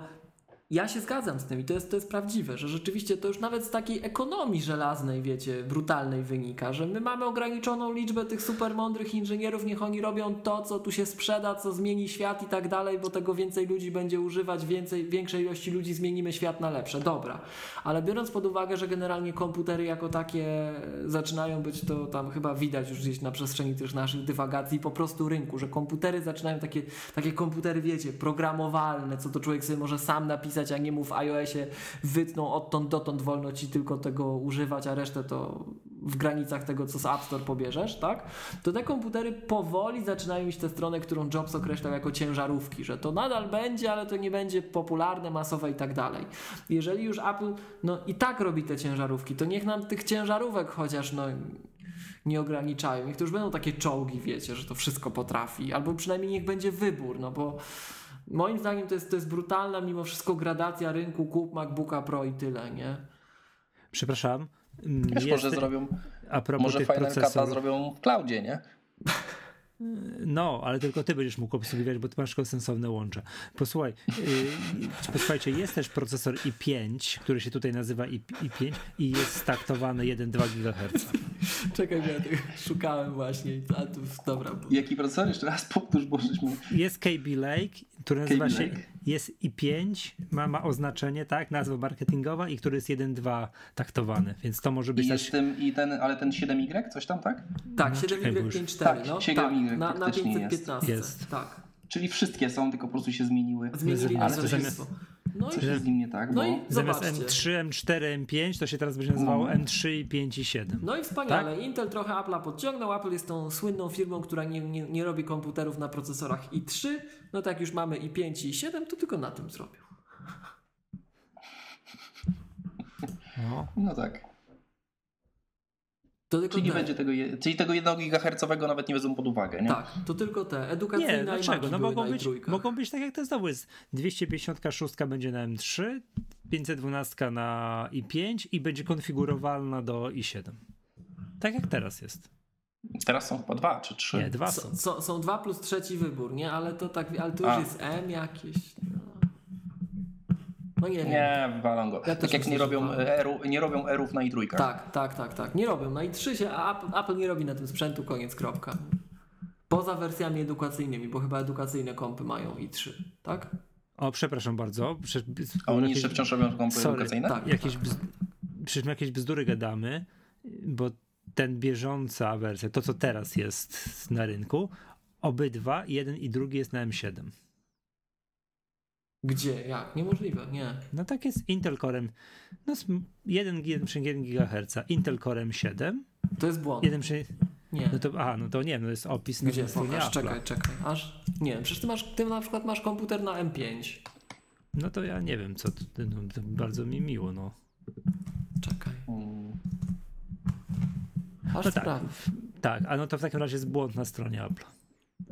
ja się zgadzam z tym i to jest, to jest prawdziwe, że rzeczywiście to już nawet z takiej ekonomii żelaznej, wiecie, brutalnej wynika, że my mamy ograniczoną liczbę tych super mądrych inżynierów, niech oni robią to, co tu się sprzeda, co zmieni świat i tak dalej, bo tego więcej ludzi będzie używać, więcej, większej ilości ludzi zmienimy świat na lepsze. Dobra, ale biorąc pod uwagę, że generalnie komputery jako takie zaczynają być, to tam chyba widać już gdzieś na przestrzeni też naszych dywagacji, po prostu rynku, że komputery zaczynają takie, takie komputery, wiecie, programowalne, co to człowiek sobie może sam napisać, a nie mu w iOSie wytną odtąd dotąd wolno ci tylko tego używać, a resztę to w granicach tego, co z App Store pobierzesz, tak? To te komputery powoli zaczynają iść tę stronę, którą Jobs określał jako ciężarówki, że to nadal będzie, ale to nie będzie popularne, masowe i tak dalej. Jeżeli już Apple no i tak robi te ciężarówki, to niech nam tych ciężarówek chociaż no nie ograniczają. Niech to już będą takie czołgi, wiecie, że to wszystko potrafi. Albo przynajmniej niech będzie wybór, no bo moim zdaniem to jest, to jest brutalna mimo wszystko gradacja rynku, kup MacBooka Pro i tyle, nie? Przepraszam. Wiesz, jest- może zrobią, a propos może Final Cut'a procesorów. zrobią w cloudzie, nie? No, ale tylko ty będziesz mógł obsługiwać, bo ty masz tylko sensowne łącza. Posłuchaj, yy, posłuchajcie, jest też procesor i5, który się tutaj nazywa I, i5 i jest staktowany 1,2 GHz. Czekaj, bo ja tego szukałem właśnie. A tu, dobra. Bo... Jaki procesor? Jeszcze raz powtórz, bo żeśmy... Jest KB Lake, który nazywa KB się, Lake. Jest i5, ma, ma oznaczenie, tak, nazwa marketingowa i który jest 1,2 taktowany, więc to może I być jest też... tym, i ten, ale ten 7Y, coś tam, tak? Tak, No, czekaj, bo już- 7Y54, Tak, no. 7Y tak, na, na faktycznie 515. jest. Tak. Czyli wszystkie są, tylko po prostu się zmieniły. Zmienili Ale zamiast- No i Coś jest z nim nie tak, No bo... i Zamiast zobaczcie. M3, M4, M5 to się teraz będzie nazywało No. M3 i 5 i 7. No i wspaniale. Intel trochę Apple'a podciągnął. Apple jest tą słynną firmą, która nie, nie, nie robi komputerów na procesorach i3. No tak już mamy i5 i i7, to tylko na tym zrobił. No. No tak. To tylko Czyli, nie będzie tego, czyli tego 1 GHz nawet nie wezmą pod uwagę, nie? Tak, to tylko te. Edukacyjne Nie, i dlaczego? No mogą być, i3. mogą być tak jak to znowu jest. 256 będzie na M3, 512 na i5 i będzie konfigurowalna do i7. Tak jak teraz jest. Teraz są chyba dwa czy trzy. Nie, dwa są. są. Są, są dwa plus trzeci wybór, nie? Ale to tak, ale to już A. jest M jakieś. No, no nie wiem. Nie, walam go. Ja tak jak nie robią, eru, nie robią erów na i trójkach. Tak, tak, tak, tak. Nie robią. Na i3 się, a Apple, nie robi na tym sprzętu, koniec, kropka. Poza wersjami edukacyjnymi, bo chyba edukacyjne kompy mają i3, tak? O, przepraszam bardzo. Prze- A oni jeszcze wciąż robią kompy Sorry, edukacyjne? tak. jakieś. Przecież my jakieś bzdury gadamy, bo ten bieżąca wersja, to co teraz jest na rynku, obydwa, jeden i drugi jest na M7. Gdzie? Jak? Niemożliwe, nie. No tak jest Intel Core, no z 1,1 GHz, Intel Core M7, To jest błąd. 1, przy- Nie. no to, aha, no to nie, no jest opis na Gdzie? Pokaż, czekaj, czekaj. Aż. Nie wiem, przecież ty masz, ty na przykład masz komputer na M5. No to ja nie wiem, co, to, no, to bardzo mi miło, no. Czekaj. Mm. Aż No tak. Tak, a no to w takim razie jest błąd na stronie Apple.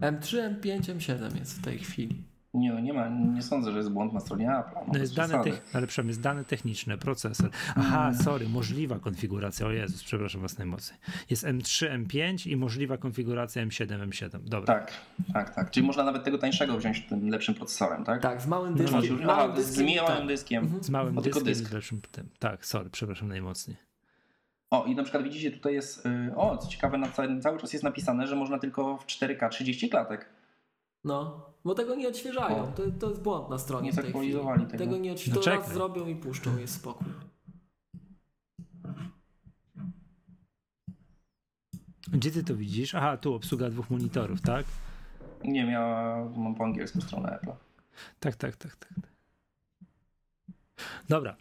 M3, M5, M7 jest w tej chwili. Nie, no nie ma, nie sądzę, że jest błąd na stronie Apple. No, No jest dane, ale przynajmniej jest dane techniczne, procesor. Aha, sorry, możliwa konfiguracja. O Jezus, przepraszam was najmocniej. Jest M3, M5 i możliwa konfiguracja M7, M7. Dobra. Tak, tak, tak. Czyli można nawet tego tańszego wziąć tym lepszym procesorem, tak? Tak, z małym No, dyskiem. Może już, małym aha, z dyskiem, małym tak. dyskiem. Mhm. Z małym No, dyskiem dysk. lepszym tym. Tak, sorry, przepraszam najmocniej. O, i na przykład widzicie, tutaj jest, y, o, co ciekawe, na cały, cały czas jest napisane, że można tylko w 4K 30 klatek. No, bo tego nie odświeżają. To, to jest błąd na stronie Nie zaktualizowali tego. Tego nie No odświeżają. to raz zrobią i puszczą, jest spokój. Gdzie ty to widzisz? Aha, tu obsługa dwóch monitorów, tak? Nie, ja mam po angielsku stronę Apple. Tak, tak, tak, tak. Dobra.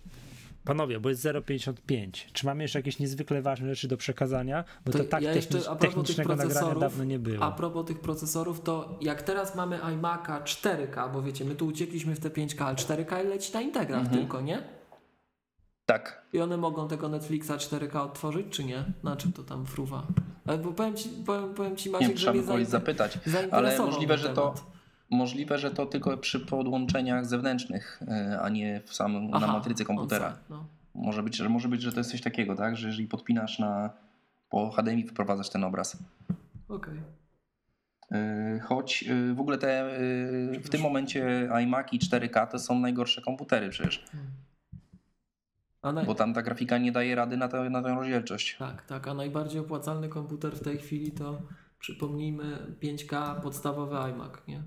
Panowie, bo jest 0,55. Czy mamy jeszcze jakieś niezwykle ważne rzeczy do przekazania? Bo to, To tak ja jeszcze technicz, a propos tych technicznego nagrania dawno nie było. A propos tych procesorów, to jak teraz mamy iMac'a 4K, bo wiecie, my tu uciekliśmy w te 5K, ale 4K leci na integrach Mhm. tylko, nie? Tak. I one mogą tego Netflixa 4K odtworzyć, czy nie? Na czym to tam fruwa? Ale bo powiem ci, powiem, powiem ci Nie Maciek, wiem, że trzeba mnie by kogoś zainter- zapytać. Ale możliwe, że to, temat. Możliwe, że to tylko przy podłączeniach zewnętrznych, y, a nie w samym, na Aha, matrycy komputera. no. Może być, że może być, że to jest coś takiego, tak? Że jeżeli podpinasz na po HDMI wyprowadzasz ten obraz. Okej. Yy, Choć yy, w ogóle te w tym momencie iMaki 4K to są najgorsze komputery przecież, A naj... bo tam ta grafika nie daje rady na, to, na tę rozdzielczość. Tak, tak, a najbardziej opłacalny komputer w tej chwili to przypomnijmy 5K podstawowy iMac, nie?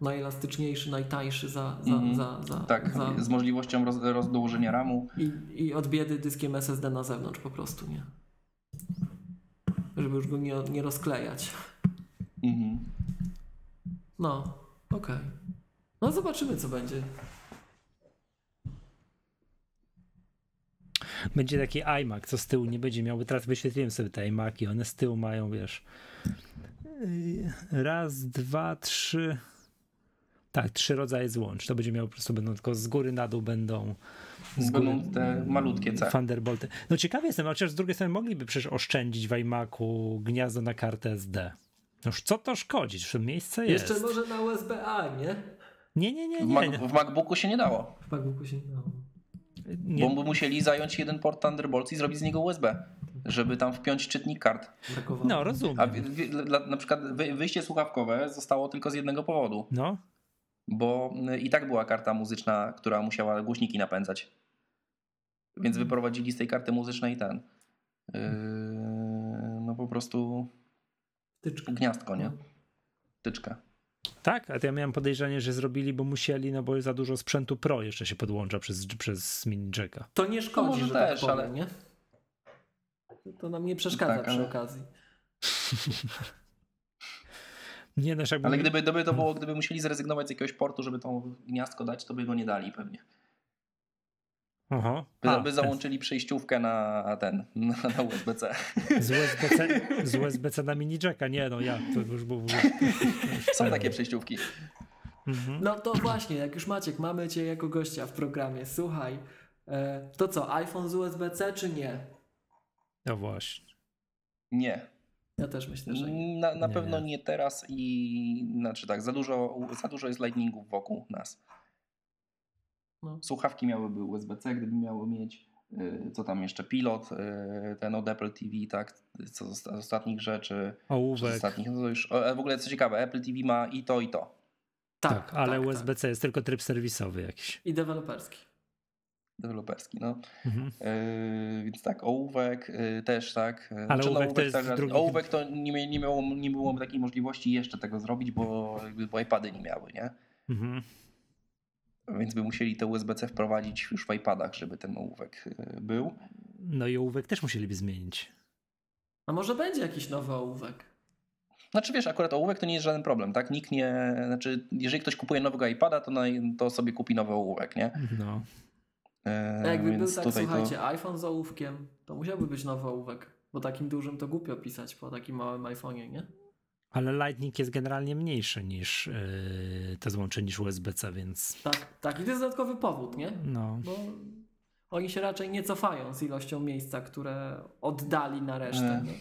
Najelastyczniejszy, najtańszy za, za, Mhm. za, za, Tak, za z możliwością roz, rozdołożenia RAMu. i, i od biedy dyskiem SSD na zewnątrz po prostu, nie? Żeby już go nie, nie rozklejać. Mhm. No, okej. No zobaczymy co będzie. Będzie taki iMac, co z tyłu nie będzie miał, bo teraz wyświetliłem sobie te iMaki, one z tyłu mają, wiesz, yy, raz, dwa, trzy, tak, trzy rodzaje złącz. To będzie miał po prostu, będą tylko z góry na dół będą z góry, Będą te malutkie C. Thunderbolty. No ciekawy jestem, chociaż z drugiej strony mogliby przecież oszczędzić w iMacu gniazdo na kartę SD. Noż co to szkodzi? Że miejsce jest. Jeszcze może na USB-A, nie? Nie, nie, nie, W, nie. Mac, nie. w MacBooku się nie dało, W MacBooku się nie dało. nie. bo by musieli zająć jeden port Thunderbolt i zrobić z niego USB, żeby tam wpiąć czytnik kart. Brakowało. No, rozumiem. A wi- dla- na przykład wy- wyjście słuchawkowe zostało tylko z jednego powodu, No, bo y, i tak była karta muzyczna, która musiała głośniki napędzać. Więc wyprowadzili z tej karty muzycznej ten. Yy, no po prostu Tyczka. gniazdko, nie? Tyczka. tak, a to ja miałem podejrzenie, że zrobili, bo musieli, no bo za dużo sprzętu Pro jeszcze się podłącza przez, przez mini jacka. To nie szkodzi, może że też, tak powiem, ale- nie? To nam nie przeszkadza Tak, przy ale- okazji. Nie, no jakby Ale gdyby, gdyby to było, gdyby musieli zrezygnować z jakiegoś portu, żeby to gniazdko dać, to by go nie dali pewnie. Aha. By, A, by załączyli przejściówkę na ten, na, na USB-C. Z USB-C, z USB-C na mini jacka. Nie, no ja, to już było... Są takie przejściówki. Mhm. No to właśnie, jak już Maciek, mamy Cię jako gościa w programie. Słuchaj, e, to co, iPhone z USB-C czy nie? No właśnie. Nie. Ja też myślę, że nie. Na, na Nie, pewno nie. nie teraz i znaczy tak, za dużo, za dużo jest lightningów wokół nas. No. Słuchawki miałyby USB-C, gdyby miały mieć. y, Co tam jeszcze? Pilot, y, ten od Apple TV, tak? Co z z ostatnich rzeczy. Z Ołówek. ostatnich, no to już. o, a W ogóle co ciekawe, Apple TV ma i to, i to. Tak, ale tak, USB-C jest tylko tryb serwisowy jakiś. I deweloperski. Deweloperski, no. Mhm. Yy, więc tak, ołówek yy, też tak. Yy, Ale ołówek to jest tak, drugi- Ołówek to nie, nie, miało, nie było takiej możliwości jeszcze tego zrobić, bo, jakby, bo iPady nie miały, nie? Mhm. Więc by musieli te USB-C wprowadzić już w iPadach, żeby ten ołówek był. No i ołówek też musieliby zmienić. A może będzie jakiś nowy ołówek? Znaczy wiesz, akurat ołówek to nie jest żaden problem, tak? Nikt nie, znaczy jeżeli ktoś kupuje nowego iPada, to, na, to sobie kupi nowy ołówek, nie? No. A jakby był więc tak, słuchajcie, to... iPhone z ołówkiem, to musiałby być nowy ołówek. Bo takim dużym to głupio pisać po takim małym iPhone'ie, nie? Ale Lightning jest generalnie mniejszy niż yy, te złącze niż USB-C, więc Tak, tak. I to jest dodatkowy powód, nie? no. Bo oni się raczej nie cofają z ilością miejsca, które oddali na resztę. Nie. Nie?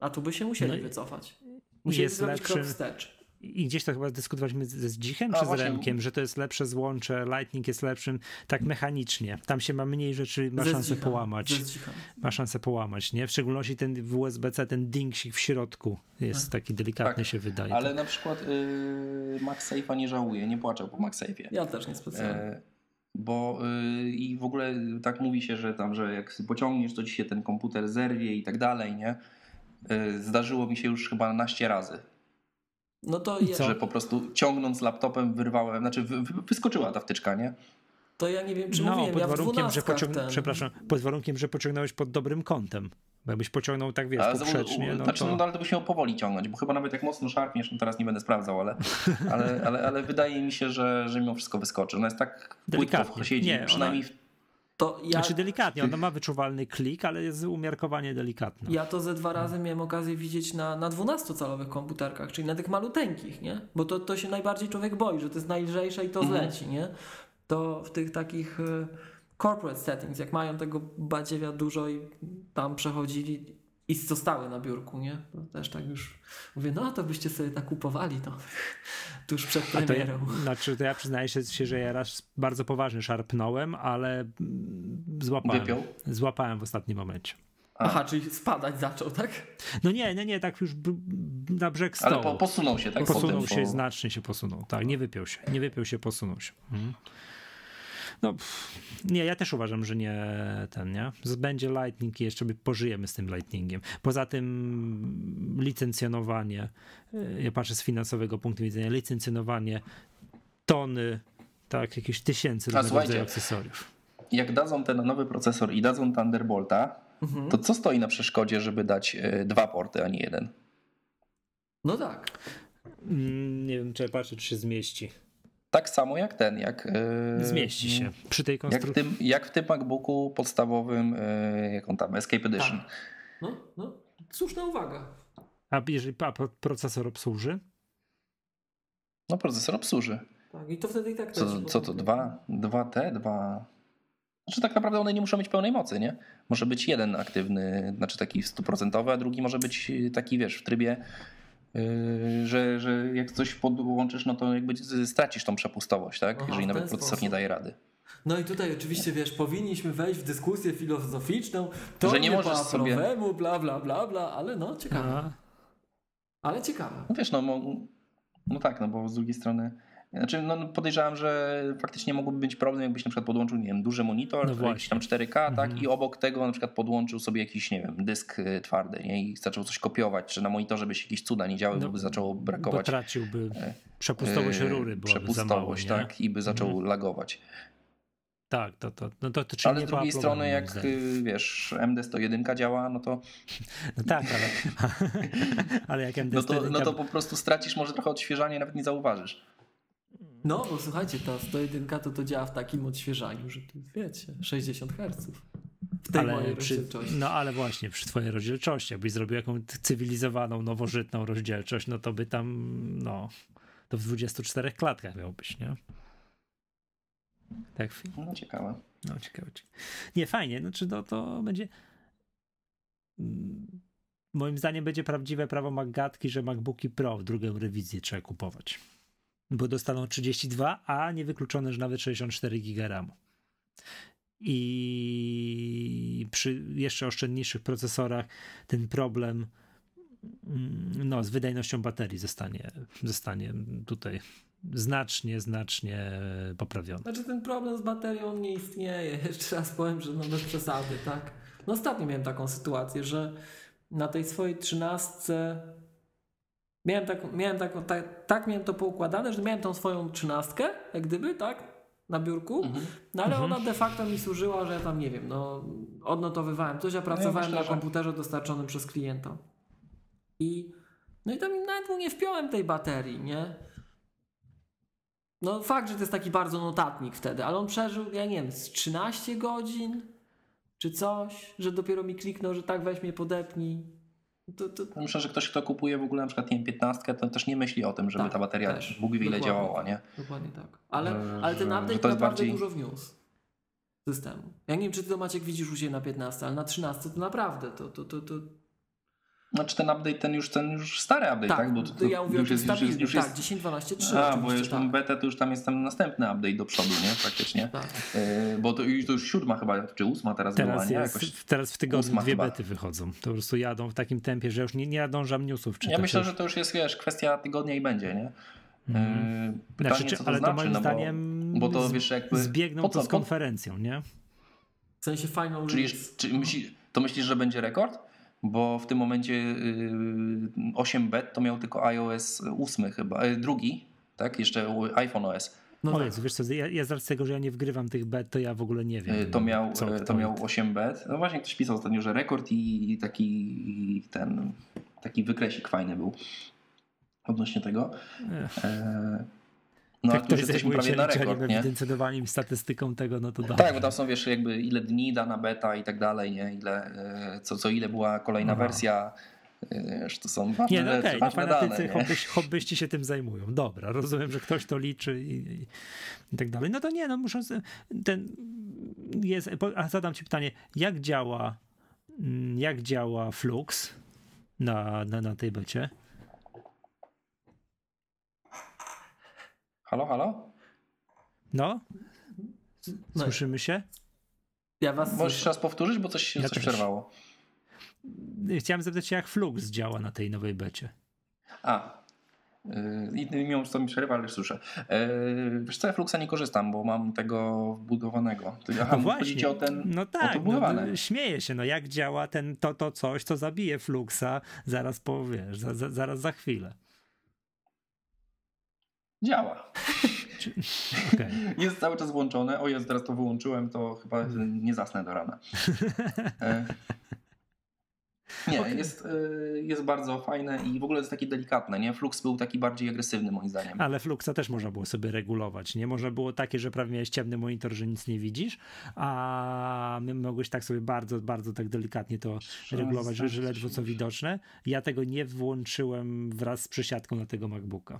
A tu by się musieli No i- wycofać. Musieli jest zrobić krok lepszy- wstecz. I gdzieś to chyba dyskutowaliśmy z, z Dzichem A, czy z właśnie. Remkiem, że to jest lepsze złącze, Lightning jest lepszym tak mechanicznie. Tam się ma mniej rzeczy, ma Ze szansę połamać. Ma szansę połamać, nie? W szczególności ten w USB-C, ten dingsik w środku jest taki delikatny Tak, się wydaje. Ale na przykład yy, MagSafe'a nie żałuję, nie płaczę po MagSafe'ie. Ja też nie specjalnie. E, Bo y, i w ogóle tak mówi się, że tam, że jak pociągniesz, to ci się ten komputer zerwie i tak dalej, nie? Y, Zdarzyło mi się już chyba naście razy, No to I ja, że po prostu ciągnąc laptopem wyrwałem, znaczy wy, wy, wyskoczyła ta wtyczka, nie? to ja nie wiem, czy no, mówiłem, pod ja w warunkiem, że pociąg... ten... przepraszam, pod warunkiem, że pociągnąłeś pod dobrym kątem. Bo jakbyś pociągnął tak, wiesz, Ale, poprzecznie, no znaczy, to... no, ale to byś miał powoli ciągnąć, bo chyba nawet jak mocno szarpniesz, no teraz nie będę sprawdzał, ale, ale, ale, ale wydaje mi się, że, że mimo wszystko wyskoczy. Ona jest tak płytko siedzi, Nie, ona- przynajmniej w To ja, Znaczy delikatnie, ona ma wyczuwalny klik, ale jest umiarkowanie delikatna. ja to ze dwa razy miałem okazję widzieć na, na 12-calowych komputerkach, czyli na tych maluteńkich, nie? Bo to, to się najbardziej człowiek boi, że to jest najlżejsze i to Mhm. zleci, nie? To w tych takich e, corporate settings, jak mają tego badziewia dużo i tam przechodzili i zostały na biurku, nie? To też tak już mówię, no to byście sobie tak kupowali to tuż przed A to ja, premierą. znaczy, to ja przyznaję się, że ja raz bardzo poważnie szarpnąłem, ale mm, złapałem. Wypiął? Złapałem w ostatnim momencie. Aha, czyli spadać zaczął, tak? No nie, nie, nie, tak już na brzeg stołu. Ale po, posunął się, tak? posunął potem, się, po- znacznie się posunął. Tak, nie wypiął się. Nie wypiął się, posunął się. Mhm. No, pff, nie, ja też uważam, że nie ten, nie? Będzie Lightning i jeszcze by pożyjemy z tym Lightningiem. Poza tym licencjonowanie, y, ja patrzę z finansowego punktu widzenia, licencjonowanie tony, tak, jakieś tysięcy rodzaju akcesoriów. Jak dadzą ten nowy procesor i dadzą Thunderbolta, Mhm. to co stoi na przeszkodzie, żeby dać e, dwa porty, a nie jeden? No tak. Mm, Nie wiem, czy patrzę, czy się zmieści. Tak samo jak ten, jak... e, Zmieści się. Przy tej Jak w, konstrukcji. tym, jak w tym MacBooku podstawowym, e, jak on tam, Escape Edition. Tak. No, no, słuszna uwaga. A jeżeli a pro- procesor obsłuży? No procesor obsłuży. Tak, i to wtedy i tak Co, co to, dwa, dwa te, dwa... Znaczy tak naprawdę one nie muszą mieć pełnej mocy, nie? Może być jeden aktywny, znaczy taki stuprocentowy, a drugi może być taki, wiesz, w trybie, że, że jak coś podłączysz, no to jakby stracisz tą przepustowość, tak? Aha, Jeżeli nawet procesor sposób. nie daje rady. No i tutaj oczywiście, wiesz, powinniśmy wejść w dyskusję filozoficzną, to Że nie nie, możesz po sobie- Apple'owemu, bla, bla, bla, bla, ale no, ciekawe. A, Ale ciekawe. No wiesz, no, no tak, no bo z drugiej strony, znaczy no podejrzewam, że faktycznie mógłby być problem, jakbyś na przykład podłączył, nie wiem, duży monitor, No jakiś tam 4K, tak, Mhm. i obok tego na przykład podłączył sobie jakiś, nie wiem, dysk y, twardy, nie, i zaczął coś kopiować, czy na monitorze by się jakieś cuda nie działy, No, bo by zaczęło bo brakować traciłby e, przepustowość y, rury, byłaby mało, przepustowość, nie? tak, i by zaczął Mhm. lagować. Tak, to, to, no to, to Ale z drugiej strony, jak zdaniem. y, wiesz, MD101 działa, no to, No tak, ale, ale jak MD no, to, no to po prostu stracisz może trochę odświeżanie nawet nie zauważysz. No, bo słuchajcie, ta 101 to to działa w takim odświeżaniu, że tu wiecie, 60 Hz. W tej mojej ale przy, rozdzielczości. no ale właśnie przy twojej rozdzielczości, jakbyś zrobił jakąś cywilizowaną, nowożytną rozdzielczość, no to by tam, no, to w 24 klatkach miał być, nie? Tak, No ciekawe. no ciekawe. ciekawe. Nie, fajnie, znaczy no to będzie moim zdaniem będzie prawdziwe prawo MacGatki, że MacBooki Pro w drugą rewizję trzeba kupować. Bo dostaną 32, a niewykluczone, że nawet 64 GB RAMu. I przy jeszcze oszczędniejszych procesorach ten problem mm, no, z wydajnością baterii zostanie, zostanie tutaj znacznie, znacznie poprawiony. Znaczy ten problem z baterią nie istnieje. Jeszcze raz powiem, że no bez przesady, tak? No ostatnio miałem taką sytuację, że na tej swojej trzynastce miałem tak, miałem tak, tak, tak miałem to poukładane, że miałem tą swoją trzynastkę, jak gdyby, tak? Na biurku, Mhm. no ale Mhm. ona de facto mi służyła, że ja tam nie wiem, no odnotowywałem coś, a pracowałem myślę, na że- komputerze dostarczonym przez klienta. I no i tam nawet nie wpiąłem tej baterii, nie? No fakt, że to jest taki bardzo notatnik wtedy, ale on przeżył, ja nie wiem, z 13 godzin czy coś, że dopiero mi kliknął, że tak weź mnie podepnij. To, to, Myślę, że ktoś, kto kupuje w ogóle na przykład nie wiem, 15, to też nie myśli o tym, żeby Tak, ta bateria też. Bóg wie ile działała, nie? dokładnie tak. Ale, Że- ale ten update naprawdę bardziej- dużo wniósł systemu. Ja nie wiem, czy ty to Maciek widzisz u siebie na 15, ale na 13 to naprawdę to, to, to, to Znaczy ten update, ten już, ten już stary update, tak? tak, Bo to, to ja mówię już jest, już już tak, jest 10, 12, 3 A, bo już tak. mam betę, to już tam jest ten następny update do przodu, nie? Praktycznie. tak. Yy, bo to już, to już siódma chyba, czy ósma teraz, była, Teraz, nie? jest, Jakoś... teraz w tygodniu dwie chyba. bety wychodzą. To po prostu jadą w takim tempie, że już nie, nie nadążam newsów czytać. Ja myślę, Już- że to już jest, wiesz, kwestia tygodnia i będzie, nie? Mhm. Yy, pytanie, Znaczy, czy, to ale znaczy, to moim no bo, zdaniem bo to z- wiesz, jakby... zbiegną po to co- z po- konferencją, nie? W sensie final Czyli, czy myśli, to myślisz, że będzie rekord? Bo w tym momencie yy, 8 bet to miał tylko iOS 8 chyba, yy, drugi, tak? Jeszcze iPhone OS. No tak. Jezu, wiesz co, ja, ja z racji tego, że ja nie wgrywam tych bet, to ja w ogóle nie wiem. Yy, To miał, co, to miał i- 8 bet. No właśnie ktoś pisał ostatnio, że rekord i, i taki ten taki wykresik fajny był odnośnie tego. Ech. No Jak a tu już ktoś jesteśmy prawie na rekord, nie? ewidencjonowaniem i statystyką tego, no to dobrze. Tak, bo tam są wiesz jakby ile dni dana beta i tak dalej, nie? Ile, yy, co, co ile była kolejna Aha. wersja. Wiesz, to są ważne Nie, no no ważne fanatycy, dane, hobbyś, hobbyści się tym zajmują. Dobra, rozumiem, że ktoś to liczy i, i, i tak dalej. No to nie, no muszę, z- ten jest, a zadam ci pytanie, jak działa, mm, jak działa Flux na, na, na tej becie? Halo, halo? No, No, słyszymy się? ja was Możesz słyszę. jeszcze raz powtórzyć, bo coś się Ja coś przerwało. Chciałem zapytać się, jak Flux działa na tej nowej becie. A. Yy, I mimo, że to mi przerywa, ale już słyszę. Yy, wiesz co, ja Fluxa nie korzystam, bo mam tego wbudowanego. To, aha, No ci o ten... no o tak, to no, wbudowane. no, śmieję się, no jak działa ten, to, to coś, co zabije Fluxa zaraz po, wiesz, za, za, zaraz za chwilę. Działa. Okej. Jest cały czas włączone. O jest, teraz to wyłączyłem, to chyba nie zasnę do rana. E, Nie, Okej. jest, y, jest bardzo fajne i w ogóle jest takie delikatne, nie? Flux był taki bardziej agresywny moim zdaniem. Ale Fluxa też można było sobie regulować, nie? Można było takie, że prawie miałeś ciemny monitor, że nic nie widzisz, a my mogłeś tak sobie bardzo, bardzo tak delikatnie to regulować, że, że ledwo co widoczne. Ja tego nie włączyłem wraz z przesiadką na tego MacBooka.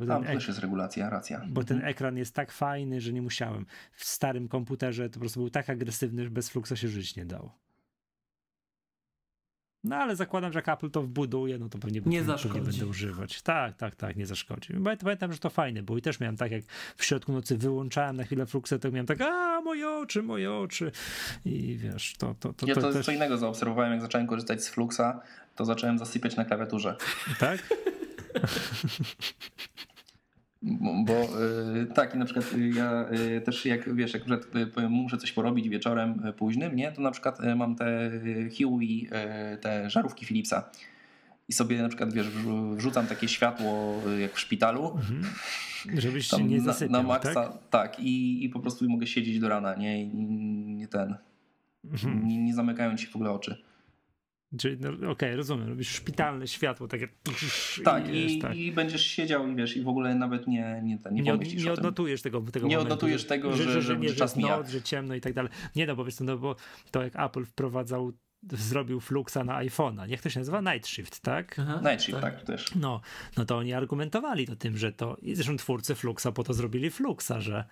Bo Tam też jest regulacja, racja. bo ten ekran jest tak fajny, że nie musiałem. W starym komputerze to po prostu był tak agresywny, że bez Fluxa się żyć nie dało. No ale zakładam, że jak Apple to wbuduje, no to pewnie, Nie pewnie będę używać. Tak, tak, tak, nie zaszkodzi. Bo ja Pamiętam, że to fajne było i też miałem tak, jak w środku nocy wyłączałem na chwilę Fluxa, to miałem tak, a moje oczy, moje oczy. I wiesz, to, to, to, Ja to, to też... co innego zaobserwowałem, jak zacząłem korzystać z Fluxa, to zacząłem zasypiać na klawiaturze. Tak? Bo, y, tak, i na przykład y, ja y, też jak wiesz, jak na przykład, muszę coś porobić wieczorem późnym, nie, to na przykład mam te Hue i y, te żarówki Philipsa. I sobie na przykład wiesz, wrzu- wrzucam takie światło jak w szpitalu. Mhm. Żebyś się Tam nie na, zasypiał, na maksa, tak? tak, i, i po prostu mogę siedzieć do rana, nie, I nie ten, Mhm. nie, nie zamykają ci w ogóle oczy. Czyli, no, okej, rozumiem, robisz szpitalne światło, takie... Tak, i, wiesz, tak. i będziesz siedział i wiesz, i w ogóle nawet nie, nie, nie, nie, od, nie odnotujesz tego, tego Nie momentu, odnotujesz że, tego, że, że- że, że nie, że czas jest noc, że ciemno i tak dalej. Nie no, po prostu, no bo to jak Apple wprowadzał, zrobił Fluxa na iPhone'a, jak to się nazywa? Night Shift, tak? Aha, Night Shift, tak, też. No, no to oni argumentowali to tym, że to, i zresztą twórcy Fluxa po to zrobili Fluxa, że,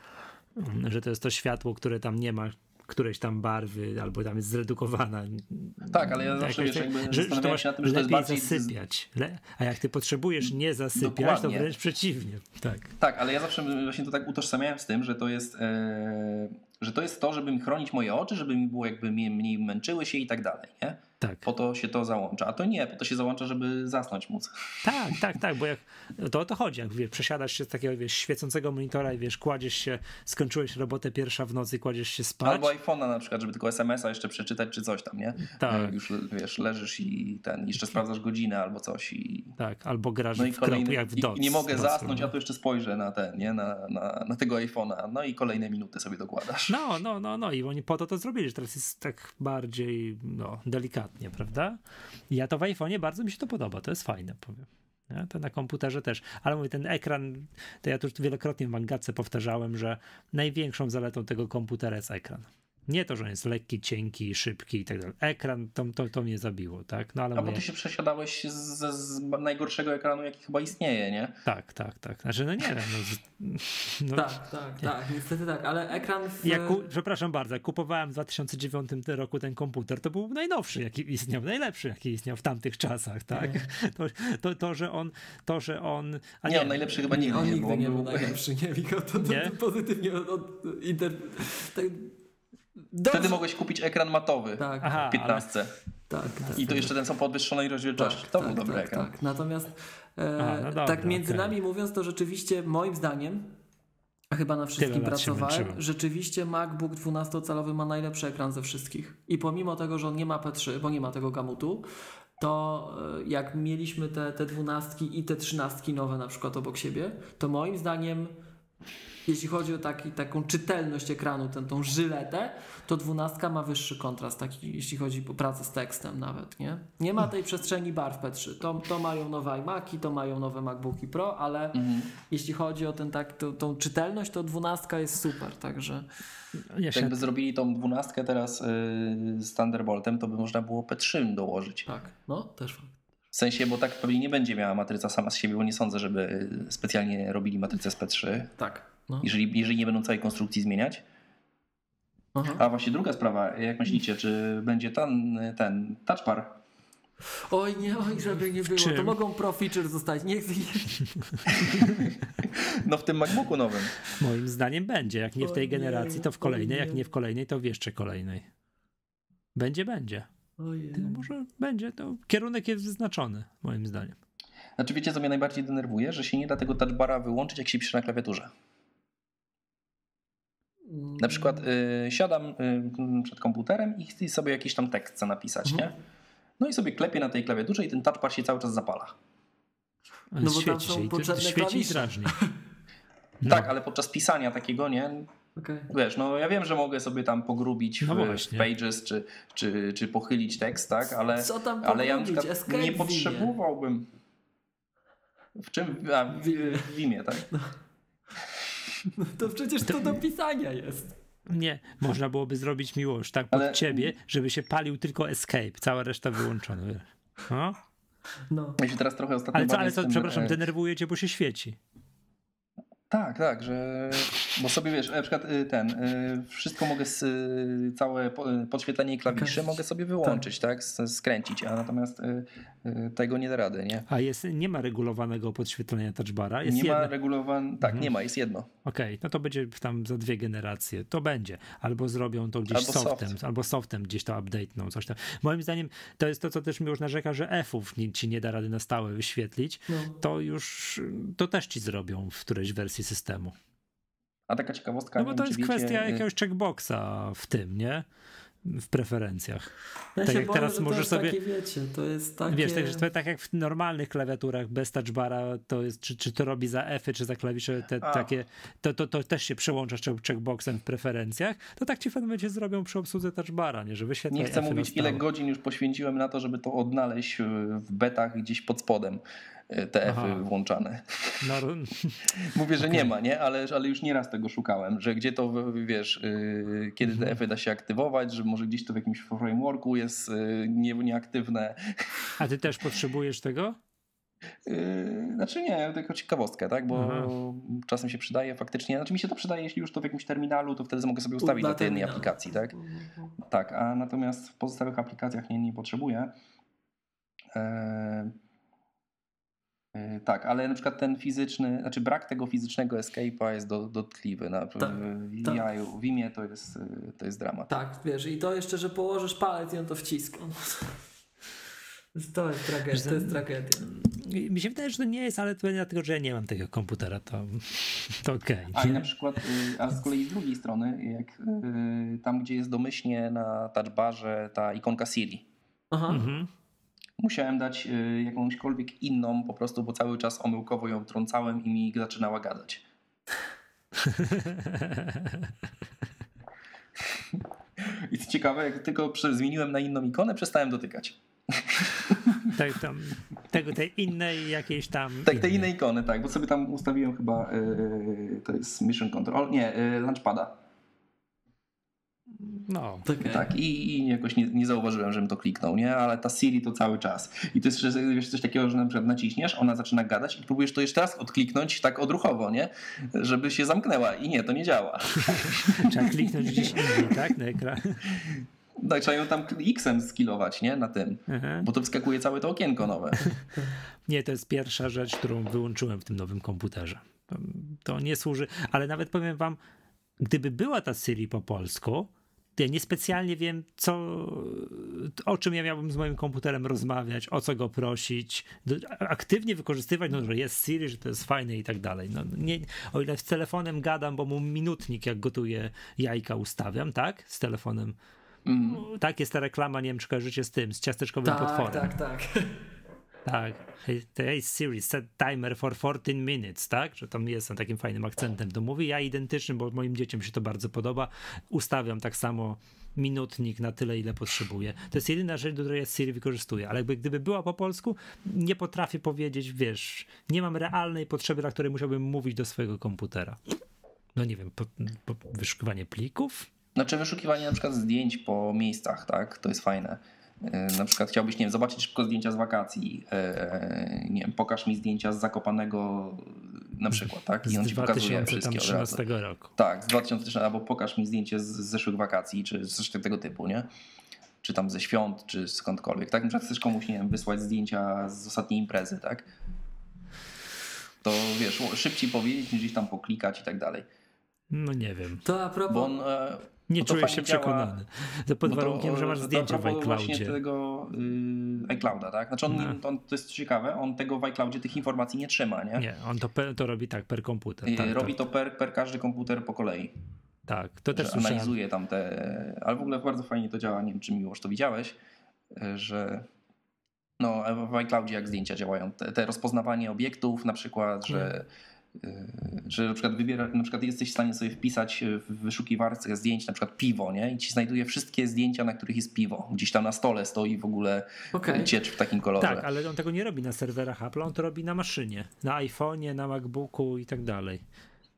że to jest to światło, które tam nie ma któreś tam barwy, albo tam jest zredukowana. Tak, ale ja zawsze wiesz, jakby że, że to masz się tym, że to jest bardziej... zasypiać. A jak ty potrzebujesz nie zasypiać, Dokładnie. to wręcz przeciwnie. Tak. tak, ale ja zawsze właśnie to tak utożsamiałem z tym, że to jest... E, że to jest to, żeby mi chronić moje oczy, żeby mi było jakby mniej męczyły się i tak dalej, nie? Tak. Po to się to załącza. A to nie, po to się załącza, żeby zasnąć móc. Tak, tak, tak, bo jak to o to chodzi, jak wiesz, przesiadasz się z takiego wiesz, świecącego monitora i wiesz, kładziesz się, skończyłeś robotę pierwsza w nocy, kładziesz się spać. Albo iPhone'a na przykład, żeby tylko SMS-a jeszcze przeczytać czy coś tam, nie? Tak. Już wiesz, leżysz i ten, jeszcze sprawdzasz godzinę albo coś i... Tak, albo grasz no i w kolejny, jak w doc, i, nie mogę zasnąć, a tu jeszcze spojrzę na ten, nie? Na, na, na tego iPhone'a, no i kolejne minuty sobie dokładasz. No, no, no, no i oni po to to zrobili, że teraz jest tak bardziej, no, delikatnie, prawda? Ja to w iPhone'ie bardzo mi się to podoba, to jest fajne, powiem. Nie? To na komputerze też. Ale mówię, ten ekran, to ja tu wielokrotnie w Mangatce powtarzałem, że największą zaletą tego komputera jest ekran. Nie to, że on jest lekki, cienki, szybki i tak dalej. Ekran to, to, to mnie zabiło, tak? No, ale A mówię... bo ty się przesiadałeś z, z, najgorszego ekranu, jaki chyba istnieje, nie? Tak, tak, tak. Znaczy, no nie wiem. No, no, tak, tak, nie. tak, niestety tak, ale ekran... W... Ja ku, przepraszam bardzo, jak kupowałem w 2009 roku ten komputer, to był najnowszy, jaki istniał, najlepszy, jaki istniał w tamtych czasach, tak? To, to, to, że on... To, że on a nie, nie on najlepszy chyba nie, on nie, nigdy nie był najlepszy, nie, Miko, to, to, to, pozytywnie od, od, inter... tak, Dobrze. Wtedy mogłeś kupić ekran matowy tak. Aha, w 15. Ale... Tak, tak, I to jeszcze ten są podwyższonej rozdzielczości. Tak, to tak, był dobry tak, ekran. Tak. Natomiast e, no dobra, tak między okay. nami mówiąc, to rzeczywiście moim zdaniem, a chyba na wszystkim pracowałem, rzeczywiście MacBook 12-calowy ma najlepszy ekran ze wszystkich. I pomimo tego, że on nie ma P3, bo nie ma tego gamutu, to e, jak mieliśmy te, te 12 i te 13 nowe na przykład obok siebie, to moim zdaniem jeśli chodzi o taki, taką czytelność ekranu, tę tą żyletę, to dwunastka ma wyższy kontrast, taki, jeśli chodzi o pracę z tekstem nawet, nie? Nie ma tej przestrzeni barw P3. To, to mają nowe iMaki, to mają nowe MacBooki Pro, ale mhm. jeśli chodzi o ten, tak, to, tą czytelność, to dwunastka jest super, także... Jeszcze... Jakby zrobili tą dwunastkę teraz yy, z Thunderboltem, to by można było P3 dołożyć. Tak, no też fakt. W sensie, bo tak pewnie nie będzie miała matryca sama z siebie, bo nie sądzę, żeby specjalnie robili matrycę z P3. Tak. No. Jeżeli, jeżeli nie będą całej konstrukcji zmieniać. Aha. A właśnie druga sprawa, jak myślicie, czy będzie ten, ten touchbar? Oj nie, oj, żeby nie było. To mogą pro feature zostać. Nie chcę. No w tym MacBooku nowym. Moim zdaniem będzie. Jak nie w tej generacji, to w kolejnej. Jak nie w kolejnej, to w jeszcze kolejnej. Będzie, będzie. Ojej. może będzie. To kierunek jest wyznaczony, moim zdaniem. Znaczy wiecie, co mnie najbardziej denerwuje? Że się nie da tego touchbara wyłączyć, jak się pisze na klawiaturze. Na przykład y, siadam y, przed komputerem i chcę sobie jakiś tam tekst chcę napisać, mhm. nie? No i sobie klepię na tej klawiaturze i ten touchpad się cały czas zapala. Ale no bo tam są potrzebne świeci drażni. No. Tak, ale podczas pisania takiego, nie? Okay. Wiesz, no ja wiem, że mogę sobie tam pogrubić no w, w, Pages czy, czy, czy pochylić tekst, tak? Ale, Co tam ale ja na przykład nie potrzebowałbym. W czym? A, w, w imię, tak? No. No to przecież to do pisania jest. Nie, można byłoby zrobić miłość tak pod Ale... ciebie, żeby się palił tylko escape, cała reszta wyłączona. No? No. Ja się teraz trochę ostatnio Ale co, ale co, przepraszam, e, denerwuje cię, bo się świeci. Tak, tak, że bo sobie wiesz, na przykład y, ten, y, wszystko mogę, z, y, całe podświetlenie klawiszy mogę sobie wyłączyć, tak, tak skręcić, a natomiast tego nie da rady, nie? A jest, nie ma regulowanego podświetlenia touchbara? Jest nie jedno. ma regulowane, tak, mhm. nie ma, jest jedno. Okej, okay, no to będzie tam za dwie generacje, to będzie, albo zrobią to gdzieś albo softem, soft. albo softem gdzieś to update'ną, coś tam. Moim zdaniem to jest to, co też mi już narzeka, że F-ów ci nie da rady na stałe wyświetlić, no. to już, to też ci zrobią w którejś wersji systemu. A taka ciekawostka. No bo to jest wiecie, kwestia y, jakiegoś checkboxa w tym, nie? w preferencjach. Ja tak jak boję, teraz możesz sobie. Takie, wiecie, to jest takie... Wiesz, tak, tak jak w normalnych klawiaturach bez touchbara, to jest, czy, czy to robi za F, czy za klawisze te, takie, to, to, to też się przełącza checkboxem w preferencjach, to tak ci w pewnym momencie zrobią przy obsłudze touchbara, nie, że Nie chcę mówić, ile godzin już poświęciłem na to, żeby to odnaleźć w betach gdzieś pod spodem. E, TF-y włączane. No, Mówię, że okay. nie ma, nie? Ale, ale już nieraz tego szukałem, że gdzie to, wiesz, y, kiedy mhm. TF-y da się aktywować, że może gdzieś to w jakimś frameworku jest y, nie, nieaktywne. A ty też potrzebujesz tego? Yy, znaczy nie, tylko ciekawostkę, tak? Bo Aha. czasem się przydaje faktycznie. Znaczy mi się to przydaje, jeśli już to w jakimś terminalu, to wtedy mogę sobie ustawić Na tej jednej aplikacji, tak? Tak, a natomiast w pozostałych aplikacjach nie, nie potrzebuję. Eee, tak, ale na przykład ten fizyczny, znaczy brak tego fizycznego escape'a jest do, dotkliwy. Na, Tak, w, tak. jaju, w imię to jest, e, to jest dramat. Tak, wiesz, i to jeszcze, że położysz palec i on to wciska. To jest tragedia, to jest tragedia. Mi się wydaje, że to nie jest, ale to nie dlatego, że ja nie mam tego komputera, to, to okej. A i na przykład, y, a z kolei z drugiej strony, jak tam, gdzie jest domyślnie na touchbarze ta ikonka Siri, Aha. Mhm. Musiałem dać y, jakąśkolwiek inną po prostu, bo cały czas omyłkowo ją trącałem i mi zaczynała gadać. I co ciekawe, jak tylko zmieniłem na inną ikonę, przestałem dotykać. Tak, tam, tego, tej innej jakiejś tam. Tak, te inne ikony, tak, bo sobie tam ustawiłem chyba, y, to jest Mission Control, nie, y, Launchpada. No. Okej. Tak, i, i jakoś nie, nie zauważyłem, żebym to kliknął, nie? Ale ta Siri to cały czas. I to jest wiesz, coś takiego, że na przykład naciśniesz, ona zaczyna gadać i próbujesz to jeszcze raz odkliknąć tak odruchowo, nie? Żeby się zamknęła. I nie, to nie działa. Trzeba kliknąć gdzieś indziej, tak? Na ekran. Tak, trzeba ją tam X-em skillować, nie? Na tym. Aha. Bo to wskakuje całe to okienko nowe. Nie, to jest pierwsza rzecz, którą wyłączyłem w tym nowym komputerze. To, nie służy, ale nawet powiem wam, gdyby była ta Siri po polsku, ja niespecjalnie wiem, co, o czym ja miałbym z moim komputerem rozmawiać, o co go prosić, aktywnie wykorzystywać, no, że jest Siri, że to jest fajne i tak dalej. No, nie, o ile z telefonem gadam, bo mu minutnik, jak gotuję jajka, ustawiam, tak? Z telefonem. Mm. Tak, jest ta reklama, nie wiem, czy kojarzycie z tym, z ciasteczkowym Tak, potworem. tak, tak. Tak. Hey, hey Siri, set timer for 14 minutes, tak? Że tam jest takim fajnym akcentem to mówi. Ja identycznym, bo moim dzieciom się to bardzo podoba. Ustawiam tak samo minutnik na tyle, ile potrzebuję. To jest jedyna rzecz, do której ja Siri wykorzystuję. Ale jakby, gdyby była po polsku, nie potrafię powiedzieć, wiesz, nie mam realnej potrzeby, dla której musiałbym mówić do swojego komputera. No nie wiem, po, po wyszukiwanie plików? Znaczy wyszukiwanie na przykład zdjęć po miejscach, tak? To jest fajne. E, Na przykład chciałbyś, nie wiem, zobaczyć szybko zdjęcia z wakacji. E, Nie wiem, pokaż mi zdjęcia z Zakopanego na przykład, tak? I on Z ci pokazuje wszystkie od razu. 2013 roku. Tak, z 2013, albo pokaż mi zdjęcie z z zeszłych wakacji, czy coś tego typu, nie? Czy tam ze świąt, czy skądkolwiek, tak? Na przykład chcesz komuś, nie wiem, wysłać zdjęcia z ostatniej imprezy, tak? To wiesz, szybciej powiedzieć, niż gdzieś tam poklikać i tak dalej. No nie wiem. To a propos, Bo on, e, Nie no to czuję się działa- przekonany. To pod no to, warunkiem, że masz to zdjęcia w propos właśnie iCloudzie. tego y, iClouda, tak? Znaczy on, No. on, to jest ciekawe, on tego w iCloudzie tych informacji nie trzyma, nie? Nie, on to, to robi tak per komputer. Y, Tak, Robi tak, to per, per każdy komputer po kolei. tak. To też że słyszałem. analizuje tam te. Ale w ogóle bardzo fajnie to działa. Nie wiem, czy miłość to widziałeś, e, że. No, w iCloudzie jak zdjęcia działają. Te, te rozpoznawanie obiektów, na przykład, że. Że na przykład wybiera, na przykład jesteś w stanie sobie wpisać w wyszukiwarce zdjęć, na przykład piwo, nie? I ci znajduje wszystkie zdjęcia, na których jest piwo. Gdzieś tam na stole stoi w ogóle Okej. ciecz w takim kolorze. Tak, ale on tego nie robi na serwerach Apple, on to robi na maszynie, na iPhone'ie, na MacBooku i tak dalej.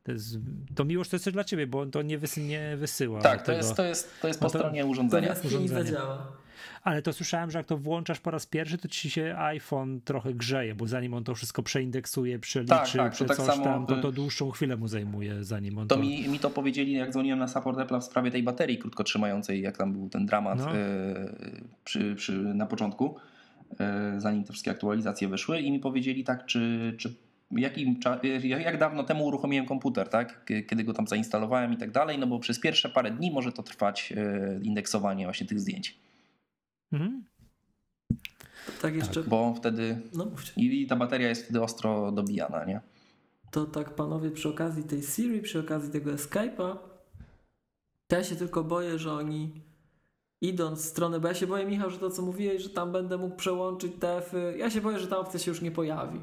To, jest, to miłość to jest coś dla ciebie, bo on to nie, wysy, nie wysyła. Tak, to jest, to jest, to jest po No to- stronie to urządzenia. nie zadziała. Ale to słyszałem, że jak to włączasz po raz pierwszy, to ci się iPhone trochę grzeje, bo zanim on to wszystko przeindeksuje, przeliczy, Tak, tak, prze tak coś samo, tam, to y- to dłuższą chwilę mu zajmuje, zanim on To to... mi, mi to powiedzieli, jak dzwoniłem na support Apple'a w sprawie tej baterii krótkotrzymającej, jak tam był ten dramat No. e, przy, przy, na początku, e, zanim te wszystkie aktualizacje wyszły i mi powiedzieli tak, czy, czy jakim, jak, dawno temu uruchomiłem komputer, tak? Kiedy go tam zainstalowałem i tak dalej, no bo przez pierwsze parę dni może to trwać indeksowanie właśnie tych zdjęć, Mhm. Tak jeszcze, bo wtedy no mówcie. i ta bateria jest wtedy ostro dobijana, nie? To tak panowie przy okazji tej Siri, przy okazji tego Skype'a, to ja się tylko boję, że oni idąc w stronę, bo ja się boję Michał, że to co mówiłeś, że tam będę mógł przełączyć TF-y, ja się boję, że ta opcja się już nie pojawi.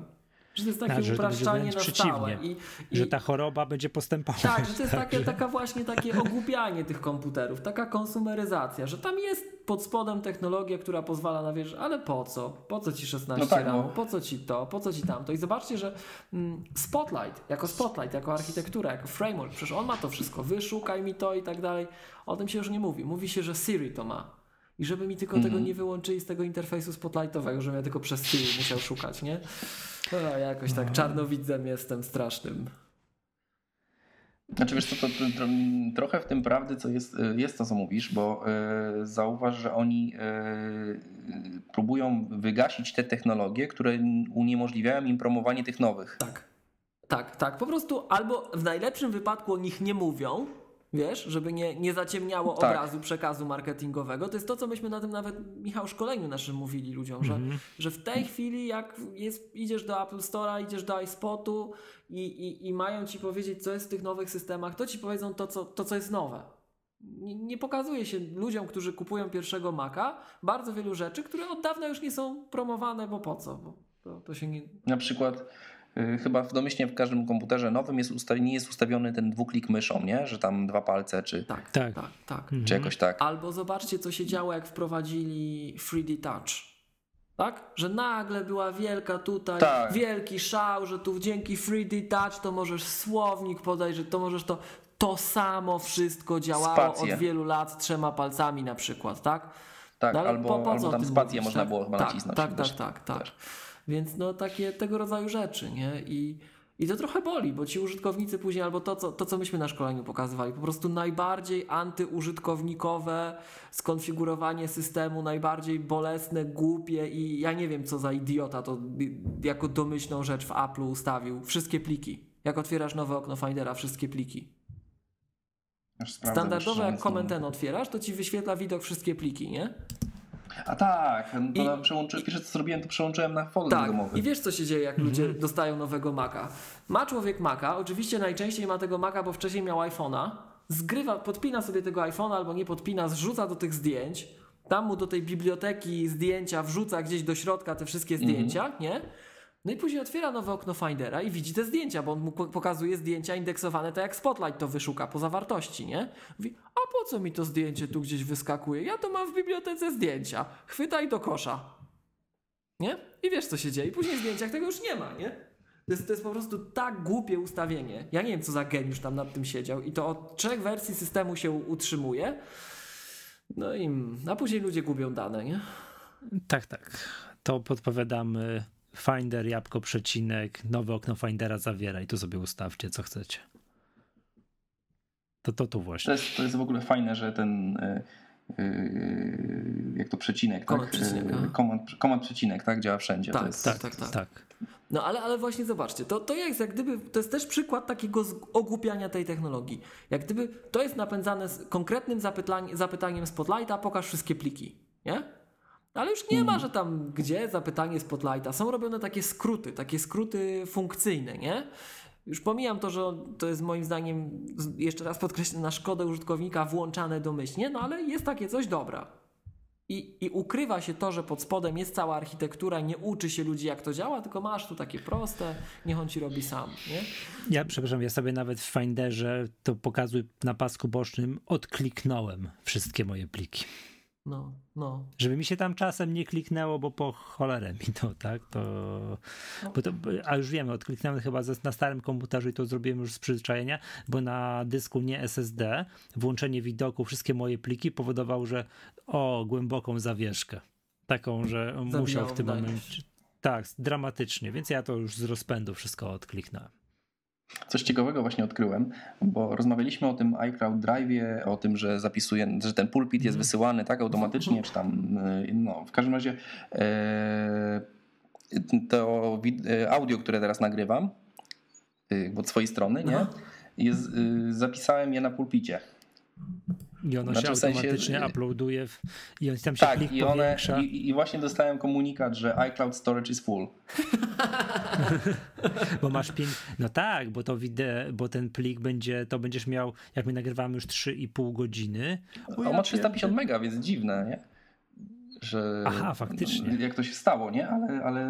Że to jest takie Tak, upraszczanie na stałe. przeciwnie. I, i, Że ta choroba będzie postępować. Tak, że to jest takie, że- taka właśnie takie ogłupianie tych komputerów, taka konsumeryzacja, że tam jest pod spodem technologia, która pozwala na wiesz, ale po co? Po co ci 16 No tak, ramu? no. Po co ci to? Po co ci tamto? I zobaczcie, że mm, Spotlight, jako Spotlight, jako architektura, jako framework, przecież on ma to wszystko, wyszukaj mi to i tak dalej. O tym się już nie mówi. Mówi się, że Siri to ma. I żeby mi tylko tego nie wyłączyli z tego interfejsu spotlightowego, żebym ja tylko przez tył musiał szukać, nie? No, ja jakoś tak czarnowidzem jestem strasznym. Znaczy wiesz co, to, to, to, trochę w tym prawdy co jest, jest to, co mówisz, bo y, zauważ, że oni y, próbują wygasić te technologie, które uniemożliwiają im promowanie tych nowych. Tak, tak, tak. Po prostu albo w najlepszym wypadku o nich nie mówią, wiesz, żeby nie, nie zaciemniało tak. obrazu przekazu marketingowego. To jest to, co myśmy na tym nawet, Michał, szkoleniu naszym mówili ludziom, że, mm -hmm. że w tej chwili jak jest, idziesz do Apple Store'a, idziesz do iSpotu i, i, i mają ci powiedzieć, co jest w tych nowych systemach, to ci powiedzą to, co, to, co jest nowe. Nie, nie pokazuje się ludziom, którzy kupują pierwszego Maca, bardzo wielu rzeczy, które od dawna już nie są promowane, bo po co? Bo to, to się nie... Na przykład chyba w domyślnie w każdym komputerze nowym jest nie jest ustawiony ten dwuklik myszą, nie? Że tam dwa palce, czy, tak, tak, tak, tak. czy mhm. jakoś tak. Albo zobaczcie, co się działo, jak wprowadzili 3D Touch. Tak? Że nagle była wielka tutaj, tak. wielki szał, że tu dzięki 3D Touch to możesz słownik podać, że to możesz to. To samo wszystko działało Spację. od wielu lat trzema palcami na przykład, tak? Tak, no, albo, po, po albo tam spację mówisz, można tak? było chyba tak, nacisnąć. Tak, tak, tak, tak. Więc no takie tego rodzaju rzeczy, nie? I, i to trochę boli, bo ci użytkownicy później, albo to co, to, co myśmy na szkoleniu pokazywali, po prostu najbardziej antyużytkownikowe skonfigurowanie systemu, najbardziej bolesne, głupie i ja nie wiem, co za idiota to jako domyślną rzecz w Apple ustawił. Wszystkie pliki. Jak otwierasz nowe okno Findera, wszystkie pliki. Standardowo jak comment ten otwierasz, to ci wyświetla widok wszystkie pliki, nie? A tak, no to I, przełączy, pierwsze co zrobiłem, to przełączyłem na folder tak, domowy. I wiesz co się dzieje, jak ludzie mhm. dostają nowego Maca. Ma człowiek Maca, oczywiście najczęściej ma tego Maca, bo wcześniej miał iPhone'a, zgrywa, podpina sobie tego iPhone'a albo nie podpina, zrzuca do tych zdjęć, tam mu do tej biblioteki zdjęcia wrzuca gdzieś do środka te wszystkie mhm. zdjęcia, nie? No i później otwiera nowe okno Findera i widzi te zdjęcia, bo on mu pokazuje zdjęcia indeksowane tak jak Spotlight to wyszuka po zawartości, nie? Mówi, a po co mi to zdjęcie tu gdzieś wyskakuje? Ja to mam w bibliotece zdjęcia. Chwytaj do kosza. Nie? I wiesz co się dzieje. I później w zdjęciach tego już nie ma, nie? To jest, to jest po prostu tak głupie ustawienie. Ja nie wiem, co za geniusz tam nad tym siedział. I to od trzech wersji systemu się utrzymuje. No i a później ludzie gubią dane, nie? Tak, tak. To podpowiadamy Finder, jabłko, przecinek, nowe okno Findera zawiera i tu sobie ustawcie, co chcecie. To to tu właśnie. To jest, to jest w ogóle fajne, że ten yy, jak to przecinek, komand tak? Przecinek, yy, komand, komand, przecinek, tak? Działa wszędzie. Tak, jest... tak, tak, tak, tak. No ale, ale właśnie zobaczcie, to, to jest jak gdyby, to jest też przykład takiego ogłupiania tej technologii. Jak gdyby to jest napędzane z konkretnym zapytaniem, zapytaniem Spotlighta, pokaż wszystkie pliki, nie? Ale już nie ma, że tam gdzie zapytanie Spotlighta. Są robione takie skróty, takie skróty funkcyjne, nie? Już pomijam to, że to jest moim zdaniem, jeszcze raz podkreślę, na szkodę użytkownika włączane domyślnie, no ale jest takie coś dobra. I, I ukrywa się to, że pod spodem jest cała architektura, nie uczy się ludzi, jak to działa, tylko masz tu takie proste, niech on ci robi sam. Nie? Ja, przepraszam, ja sobie nawet w Finderze to pokazuj na pasku bocznym, odkliknąłem wszystkie moje pliki. No, no. Żeby mi się tam czasem nie kliknęło, bo po cholerę mi to, tak? To, no. bo to, a już wiemy, odkliknąłem chyba na starym komputerze i to zrobiłem już z przyzwyczajenia, bo na dysku nie SSD włączenie widoku, wszystkie moje pliki powodowało, że o, głęboką zawieszkę. Taką, że musiał w tym momencie. Tak, dramatycznie, więc ja to już z rozpędu wszystko odkliknąłem. Coś ciekawego właśnie odkryłem, bo rozmawialiśmy o tym iCloud Drive, o tym, że zapisuje, że ten pulpit jest mhm. wysyłany tak automatycznie, czy tam, y, no w każdym razie e, to e, audio, które teraz nagrywam y, od swojej strony, nie, jest, y, zapisałem je na pulpicie. I ono znaczy, się automatycznie sensie, uploaduje w, i on tam się tak, i, one, i, i, właśnie dostałem komunikat, że iCloud storage is full. bo masz pięć, no tak, bo to wideo, bo ten plik będzie, to będziesz miał, jak my nagrywamy już 3,5 godziny. On ma 350 mega, więc dziwne, nie? Że Aha, faktycznie. jak to się stało, nie? Ale, ale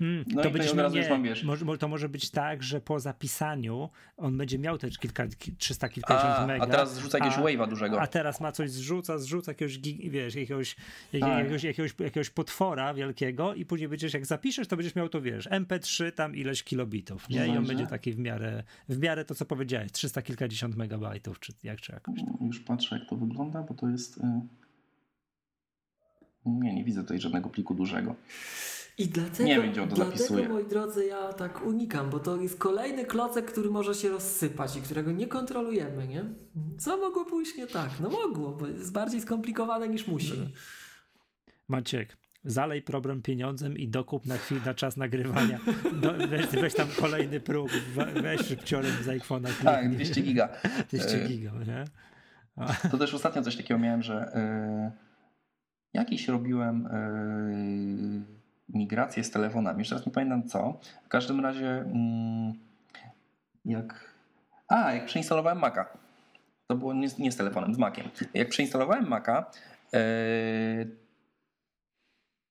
mm, no to będzie miał, nie, mam, wiesz. Może, to może być tak, że po zapisaniu on będzie miał te kilka, 300 kilkadziesiąt mega. A teraz zrzuca jakiegoś wave'a dużego. A teraz ma coś zrzuca, zrzuca jakiegoś, wiesz, jakiegoś, tak. jakiegoś, jakiegoś, jakiegoś potwora wielkiego i później będziesz, jak zapiszesz, to będziesz miał to, wiesz, MP3 tam ileś kilobitów, nie? I on będzie taki w miarę, w miarę to, co powiedziałeś, 300 kilkadziesiąt megabajtów, czy jak, czy jakoś. Już patrzę, jak to wygląda, bo to jest... Y, Nie, nie widzę tutaj żadnego pliku dużego. I dlatego, Nie wiem, gdzie on to dlatego zapisuje. moi drodzy, ja tak unikam, bo to jest kolejny klocek, który może się rozsypać i którego nie kontrolujemy, nie? Co mogło pójść nie tak? No mogło, bo jest bardziej skomplikowane niż musi. Maciek, zalej problem pieniądzem i dokup na chwilę, na czas nagrywania. Do, weź, weź tam kolejny próg, we- weź szybciorem z iPhone'a. Tak, kliknij. 200 giga. 200 E, giga, nie? A, To też ostatnio coś takiego miałem, że y, jakiś robiłem y, migrację z telefonami. Już teraz nie pamiętam co. W każdym razie mm, jak... A, jak przeinstalowałem Maca. To było nie, z- nie z telefonem, z Maciem. Jak przeinstalowałem Maca, y,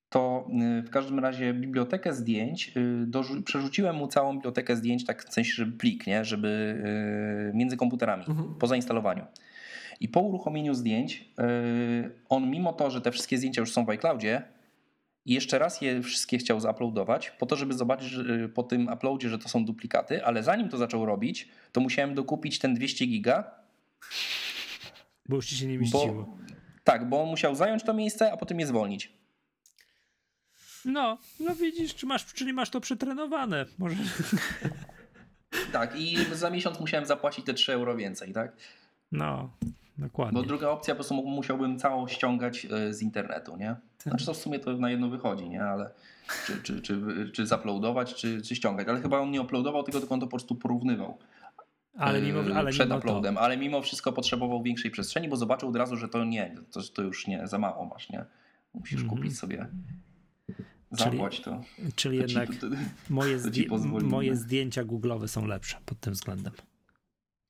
to y, w każdym razie bibliotekę zdjęć, przerzuciłem mu całą bibliotekę zdjęć, tak w sensie, żeby plik, nie? żeby między komputerami, Mhm. po zainstalowaniu. I po uruchomieniu zdjęć, y, on mimo to, że te wszystkie zdjęcia już są w iCloudzie, jeszcze raz je wszystkie chciał zauploadować, po to, żeby zobaczyć że, y, po tym uploadzie, że to są duplikaty, ale zanim to zaczął robić, to musiałem dokupić ten 200 giga, bo już ci się nie bo, mieściło. tak, bo on musiał zająć to miejsce, a potem je zwolnić. No, no widzisz, czy masz, czyli masz to przetrenowane. Może... Tak, i za miesiąc musiałem zapłacić te 3 euro więcej, tak? No, dokładnie. Bo druga opcja po prostu mu- musiałbym całą ściągać e, z internetu, nie? Znaczy to w sumie to na jedno wychodzi, nie? Ale czy, czy, czy, czy zaploadować, czy, czy ściągać. Ale chyba on nie uploadował, tylko, tylko on to po prostu porównywał ale mimo, e, ale przed mimo to, uploadem. Ale mimo wszystko potrzebował większej przestrzeni, bo zobaczył od razu, że to nie, to, to już nie, za mało masz, nie? Musisz Mhm. kupić sobie, zapłać to. czyli to ci- jednak to- to- moje, to ci zdję- moje zdjęcia google'owe są lepsze pod tym względem.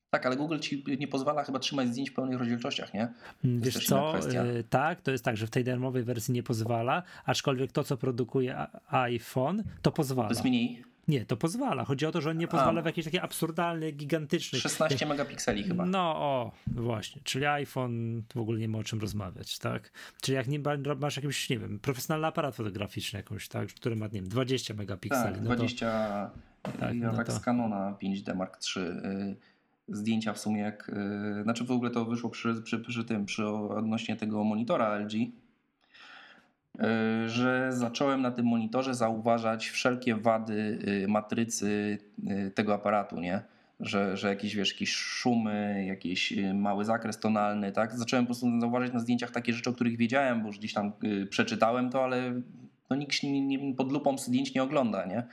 Tak, ale Google ci nie pozwala chyba trzymać zdjęć w pełnych rozdzielczościach, nie? Mm, Wiesz co, y, tak, to jest tak, że w tej darmowej wersji nie pozwala, aczkolwiek to, co produkuje a- iPhone, to pozwala. To jest mniej, Nie, to pozwala. Chodzi o to, że on nie pozwala w jakichś takich absurdalnych, gigantycznych... 16 megapikseli chyba. No o, właśnie. Czyli iPhone w ogóle nie ma o czym rozmawiać, tak? Czyli jak nie ma- masz jakiś, nie wiem, profesjonalny aparat fotograficzny jakąś, tak, który ma, nie wiem, 20 megapikseli, Tak, no to 20. Tak, ja no tak to- z Canona 5D Mark III. Zdjęcia w sumie jak. y, Znaczy w ogóle to wyszło przy, przy, przy tym, przy odnośnie tego monitora LG. y, Że zacząłem na tym monitorze zauważać wszelkie wady y, matrycy y, tego aparatu, nie? Że, że jakieś, wiesz, jakieś szumy, jakiś y, mały zakres tonalny, tak? Zacząłem po prostu zauważać na zdjęciach takie rzeczy, o których wiedziałem, bo już gdzieś tam y, przeczytałem to, ale no nikt nie, nie, pod lupą zdjęć nie ogląda, nie?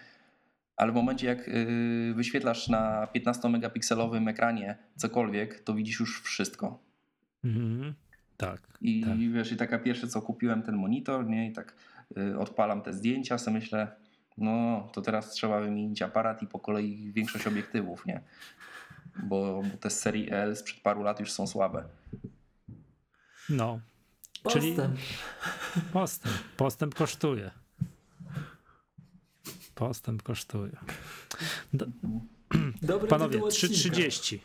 Ale w momencie jak y, wyświetlasz na 15-megapikselowym ekranie cokolwiek, to widzisz już wszystko. Mhm. tak. I tak. wiesz, i taka pierwsze co kupiłem ten monitor, nie? I tak y, odpalam te zdjęcia, sobie myślę, no to teraz trzeba wymienić aparat i po kolei większość obiektywów, nie? Bo, bo te z serii L sprzed paru lat już są słabe. No, Czyli- Postęp. postęp. Postęp kosztuje. Postęp kosztuje. Do, Dobry panowie, tytuł odcinka. 3.30.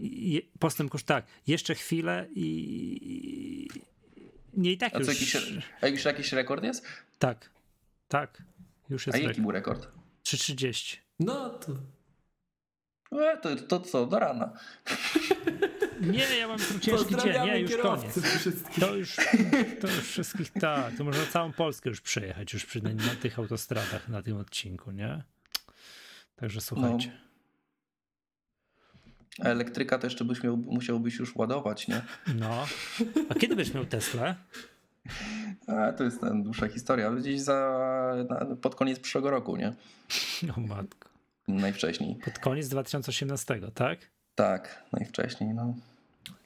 Je- Postęp kosztuje, tak, jeszcze chwilę i... Nie i tak A już... jakiś, a już jakiś rekord jest? Tak, tak, już A jest jaki rekord. był rekord? 3.30. No to E, to, to co, do rana. Nie, ja mam tu ciężki dzień, nie, już koniec. wszystkich. To już, to już wszystkich, tak, to można całą Polskę już przejechać, już przy, na, na tych autostradach, na tym odcinku, nie? Także słuchajcie. A elektryka to jeszcze byś miał, musiałbyś już ładować, nie? No. A kiedy będziesz miał Teslę? A, to jest ten, dłuższa historia. Gdzieś za, na, pod koniec przyszłego roku, nie? No matko. Najwcześniej. Pod koniec 2018, tak? Tak, najwcześniej, no.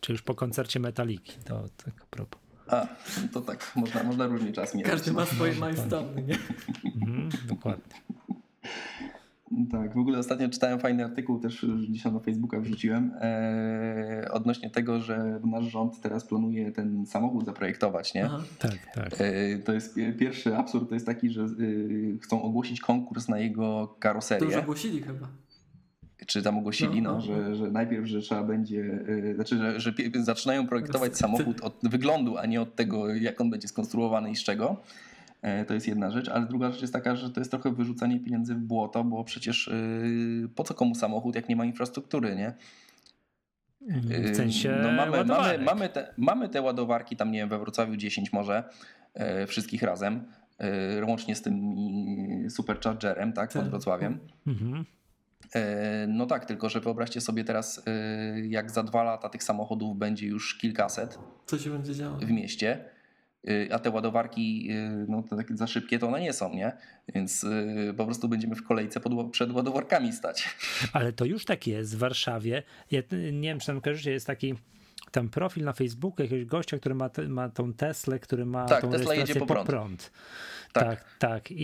Czy już po koncercie Metaliki? To tak a propos. A, to tak, można, można różnie czas mierzyć. Każdy ma swoje milestone, nie? Mhm, dokładnie. Tak, w ogóle ostatnio czytałem fajny artykuł, też tam na Facebooka wrzuciłem, e, odnośnie tego, że nasz rząd teraz planuje ten samochód zaprojektować, nie? Aha. Tak, tak. E, to jest pie- pierwszy absurd, to jest taki, że e, chcą ogłosić konkurs na jego To już karoserię. ogłosili chyba. czy tam ogłosili, No, no, no, że, że najpierw, że trzeba będzie, yy, znaczy, że, że zaczynają projektować samochód od wyglądu, a nie od tego, jak on będzie skonstruowany i z czego. E, To jest jedna rzecz, ale druga rzecz jest taka, że to jest trochę wyrzucanie pieniędzy w błoto, bo przecież yy, po co komu samochód, jak nie ma infrastruktury, nie? W sensie no mamy, mamy, ładowarek. mamy, te, mamy te ładowarki, tam nie wiem, we Wrocławiu 10 może, e, wszystkich razem, e, łącznie z tym Superchargerem, tak, pod Tak. Wrocławiem. Mhm. E, No tak, tylko że wyobraźcie sobie teraz, e, jak za dwa lata tych samochodów będzie już kilkaset Co się będzie działo? w mieście, a te ładowarki y, no, takie za szybkie to one nie są, nie? Więc y, po prostu będziemy w kolejce pod, przed ładowarkami stać. Ale to już tak jest w Warszawie. Ja nie wiem, czy tam kojarzycie, jest taki tam profil na Facebooku jakiegoś gościa, który ma, ma tą Teslę, który ma Tak, tą Tesla jedzie rejestrację po prąd. Tak, Tak. tak. I,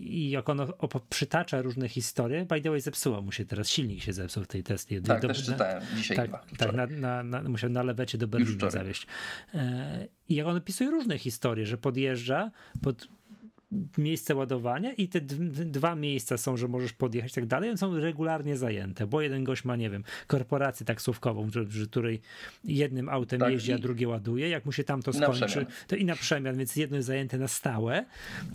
I jak ono op- przytacza różne historie, by the way zepsuło mu się teraz, silnik się zepsuł w tej Tesli. Tak, Do- też czytałem dzisiaj tak, chyba. tak na, na, na, musiał na lewecie do Berlina zawieźć. E, I jak on opisuje różne historie, że podjeżdża pod miejsce ładowania i te dwa miejsca są, że możesz podjechać i tak dalej, one są regularnie zajęte, bo jeden gość ma, nie wiem, korporację taksówkową, że której jednym autem Tak, jeździ, a drugie ładuje, jak mu się tam to skończy, to i na przemian, więc jedno jest zajęte na stałe,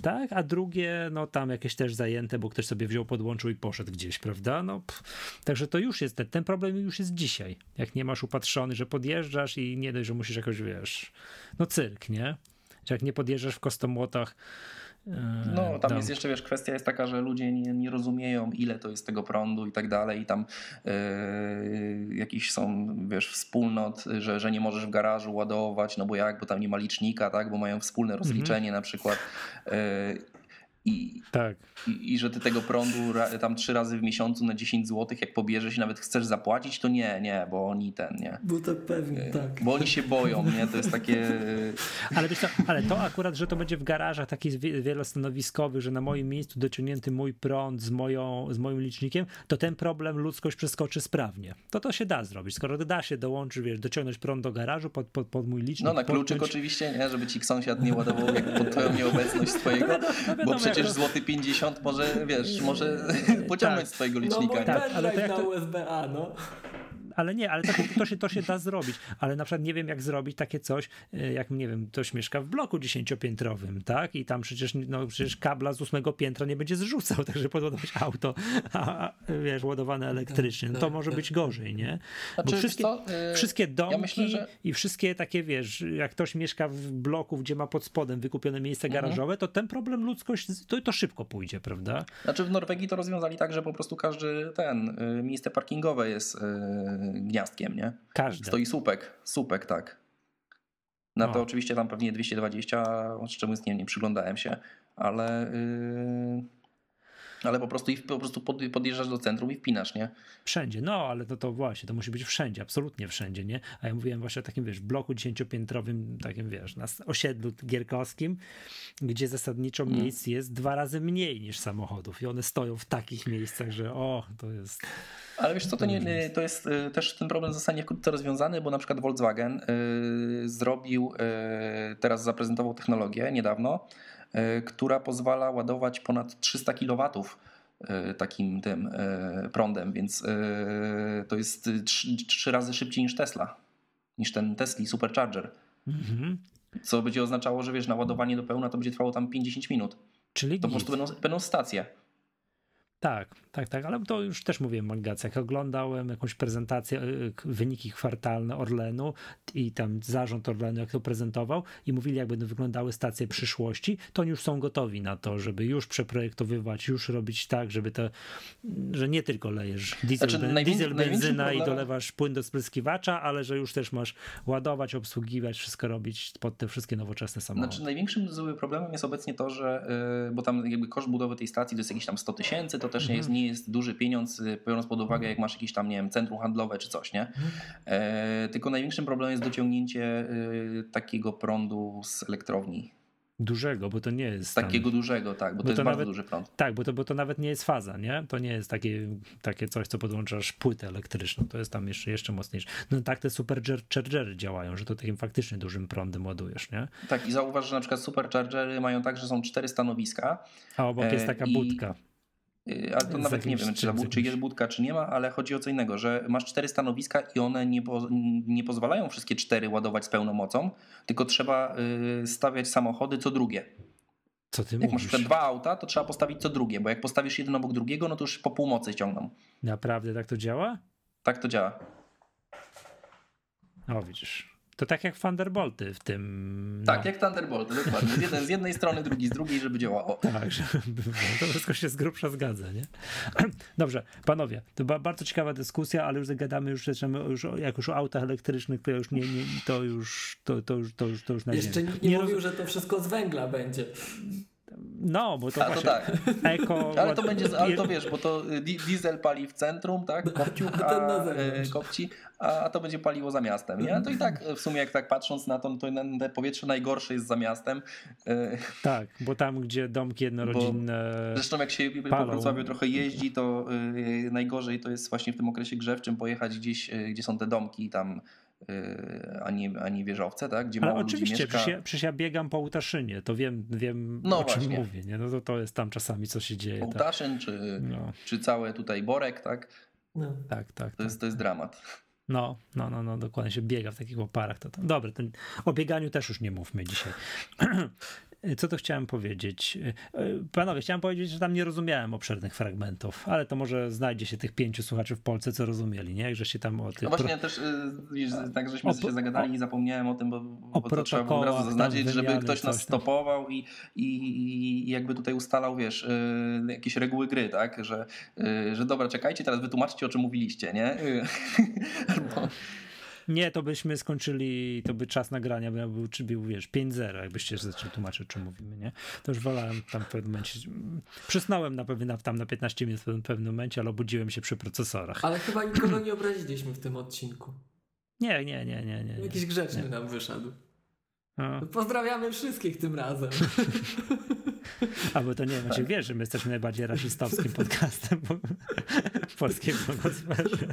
tak, a drugie, no tam jakieś też zajęte, bo ktoś sobie wziął, podłączył i poszedł gdzieś, prawda, no pff. także to już jest, ten, ten problem już jest dzisiaj, jak nie masz upatrzony, że podjeżdżasz i nie dość, że musisz jakoś, wiesz, no cyrk, nie, że jak nie podjeżdżasz w kostomłotach No, tam tam- jest jeszcze, wiesz, kwestia jest taka, że ludzie nie, nie rozumieją, ile to jest tego prądu i tak dalej. I tam yy, jakieś są, wiesz, wspólnot, że, że nie możesz w garażu ładować, no bo jak, bo tam nie ma licznika, tak, bo mają wspólne rozliczenie na przykład. Yy, i, Tak. i, I że ty tego prądu tam trzy razy w miesiącu na 10 zł, jak pobierzesz i nawet chcesz zapłacić, to nie, nie, bo oni ten, nie. Bo to pewnie, tak. Bo oni się boją, nie? To jest takie. Ale wiesz co, ale to akurat, że to będzie w garażach takich wie- wielostanowiskowych, że na moim miejscu dociągnięty mój prąd z, moją, z moim licznikiem, to ten problem ludzkość przeskoczy sprawnie. To to się da zrobić. Skoro da się dołączyć, wiesz, dociągnąć prąd do garażu pod, pod, pod mój licznik. No na kluczyk podpiąć- oczywiście, nie? Żeby ci sąsiad nie ładował jak pod twoją nieobecność swojego, wiadomo, bo przecież to- złoty 50 może, wiesz, może pociągnąć z twojego No licznika. bo nie? Tak, ale to jak to- USB-A, no. Ale nie, ale to, to, się, to się da zrobić. Ale na przykład nie wiem, jak zrobić takie coś, e, jak nie wiem, ktoś mieszka w bloku dziesięciopiętrowym, tak? I tam przecież, no, przecież kabla z ósmego piętra nie będzie zrzucał, także podładować auto, a, a, wiesz, ładowane elektrycznie. No, to może być gorzej, nie? Bo Znaczy, wszystkie, co, yy, wszystkie domki myślę, że- i wszystkie takie, wiesz, jak ktoś mieszka w bloku, gdzie ma pod spodem wykupione miejsce Mhm. garażowe, to ten problem ludzkość, to, to szybko pójdzie, prawda? Znaczy w Norwegii to rozwiązali tak, że po prostu każdy ten, y, miejsce parkingowe jest y, gniazdkiem, nie? Każdy. Stoi słupek, słupek, tak. Na to O. oczywiście tam pewnie 220, z czemu nie, nie przyglądałem się, ale, yy, ale po prostu, i po prostu pod, podjeżdżasz do centrum i wpinasz, nie? Wszędzie, no ale to, to właśnie, to musi być wszędzie, absolutnie wszędzie, nie? A ja mówiłem właśnie o takim, wiesz, bloku dziesięciopiętrowym, takim, wiesz, na osiedlu gierkowskim, gdzie zasadniczo Mm. miejsc jest dwa razy mniej niż samochodów i one stoją w takich miejscach, że o, to jest... Ale wiesz co, to, nie, to jest y, też ten problem zostanie wkrótce rozwiązany, bo na przykład Volkswagen y, zrobił, y, teraz zaprezentował technologię niedawno, która pozwala ładować ponad 300 kW y, takim tym y, prądem, więc to jest trzy, razy szybciej niż Tesla, niż ten Tesla Supercharger. Mhm. Co będzie oznaczało, że wiesz, naładowanie do pełna to będzie trwało tam 50 minut. Czyli To po git. prostu będą, będą stacje. Tak, tak, tak, ale to już też mówiłem Magdac, jak oglądałem jakąś prezentację, y, k- wyniki kwartalne Orlenu i tam zarząd Orlenu jak to prezentował i mówili jak będą wyglądały stacje przyszłości, to oni już są gotowi na to, żeby już przeprojektowywać, już robić tak, żeby to, że nie tylko lejesz diesel, Znaczy, ben, diesel benzyna i problemem- dolewasz płyn do spryskiwacza, ale że już też masz ładować, obsługiwać, wszystko robić pod te wszystkie nowoczesne samochody. Znaczy największym problemem jest obecnie to, że yy, bo tam jakby koszt budowy tej stacji to jest jakieś tam 100 tysięcy, to też nie, jest, nie jest duży pieniądz, yy, biorąc pod uwagę jak masz jakieś tam, nie wiem, centrum handlowe czy coś, nie? E, tylko największym problemem jest dociągnięcie yy, takiego prądu z elektrowni. Dużego, bo to nie jest Z tam- takiego dużego, tak, bo to Bo jest to bardzo nawet- duży prąd. Tak, bo to, bo to nawet nie jest faza, nie? To nie jest takie, takie coś, co podłączasz płytę elektryczną. To jest tam jeszcze, jeszcze mocniejsze. No tak te superchargery działają, że to takim faktycznie dużym prądem ładujesz, nie? Tak, i zauważ, że na przykład superchargery mają tak, że są cztery stanowiska, A obok jest E, taka i- budka. Yy, Ale to Z nawet nie wiem, czy, czy jest budka, czy nie ma, ale chodzi o co innego, że masz cztery stanowiska i one nie, po, nie pozwalają wszystkie cztery ładować z pełną mocą, tylko trzeba yy, stawiać samochody co drugie. Co ty Jak masz mówisz? przykład dwa auta, to trzeba postawić co drugie, bo jak postawisz jeden obok drugiego, no to już po półmocy ciągną. Naprawdę tak to działa? Tak to działa. O, widzisz. To tak jak Thunderbolty w tym. Tak, no. jak Thunderbolt, dokładnie. Z, jeden, z jednej strony, drugi z drugiej, żeby działało. Tak, żeby było. To wszystko się z grubsza zgadza, nie? Dobrze, panowie, to była bardzo ciekawa dyskusja, ale już zagadamy, już, zaczynamy, już o- jak już o autach elektrycznych, to już nie, nie to już, to, to już, to już, to już na Jeszcze nikt nie, roz- mówił, że to wszystko z węgla będzie. No, bo to A to tak. eko... Ale to będzie, ale to wiesz, bo to y, di- diesel pali w centrum, tak? Kopciu, A ten na a, y, kopci, a to będzie paliło za miastem, nie? To i tak w sumie jak tak patrząc na to, to powietrze najgorsze jest za miastem. Y, Tak, bo tam, gdzie domki jednorodzinne... Zresztą jak się po palą. Wrocławiu trochę jeździ, to y, najgorzej to jest właśnie w tym okresie grzewczym pojechać gdzieś, y, gdzie są te domki tam, y, a, nie, a nie wieżowce, tak? Gdzie Ale oczywiście, mieszka. przecież ja, przecież ja biegam po Utaszynie, to wiem, wiem No o czym właśnie. mówię, nie? No to, to jest tam czasami, co się dzieje. Tak, Ołtaszyn, czy, no, czy całe tutaj Borek, tak? No. tak, tak. To tak. jest, to jest dramat. No, no, no, no, dokładnie się biega w takich oparach. To, to. Dobra, ten, o bieganiu też już nie mówmy dzisiaj. Co to chciałem powiedzieć? Panowie, chciałem powiedzieć, że tam nie rozumiałem obszernych fragmentów, ale to może znajdzie się tych pięciu słuchaczy w Polsce, co rozumieli, nie? Że się tam o tych... No właśnie też, wiesz, tak żeśmy o się zagadali i zapomniałem o tym, bo, o bo to trzeba było od razu zaznaczyć, żeby ktoś nas stopował i, i, i jakby tutaj ustalał, wiesz, jakieś reguły gry, tak? Że, że dobra, czekajcie, teraz wytłumaczcie, o czym mówiliście, nie? Albo, Nie, to byśmy skończyli, to by czas nagrania był, czy był, wiesz, 5-0, jakbyście zaczęli tłumaczyć, o czym mówimy, nie? To już wolałem tam w pewnym momencie, przysnąłem na pewno tam na 15 minut w pewnym- momencie, ale obudziłem się przy procesorach. Ale chyba nikogo nie obraziliśmy w tym odcinku. Nie, nie, nie, nie, nie. Jakiś grzeczny nam wyszedł. No. Pozdrawiamy wszystkich tym razem. Albo to nie wiem, czy wiesz, że my jesteśmy najbardziej rasistowskim podcastem w polskiej blogosferze.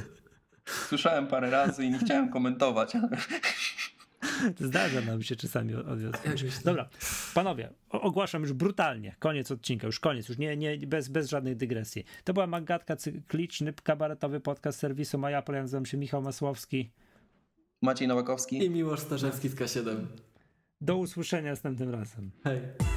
Słyszałem parę razy i nie chciałem komentować, ale Zdarza nam się czasami odwiedzać. Dobra, panowie, ogłaszam już brutalnie, koniec odcinka, już koniec, już nie, nie, bez, bez żadnych dygresji. To była Magatka Cykliczny, kabaretowy podcast serwisu MyApple, ja nazywam się Michał Masłowski. Maciej Nowakowski. I Miłosz Starzewski z K7. Do usłyszenia następnym razem. Hej.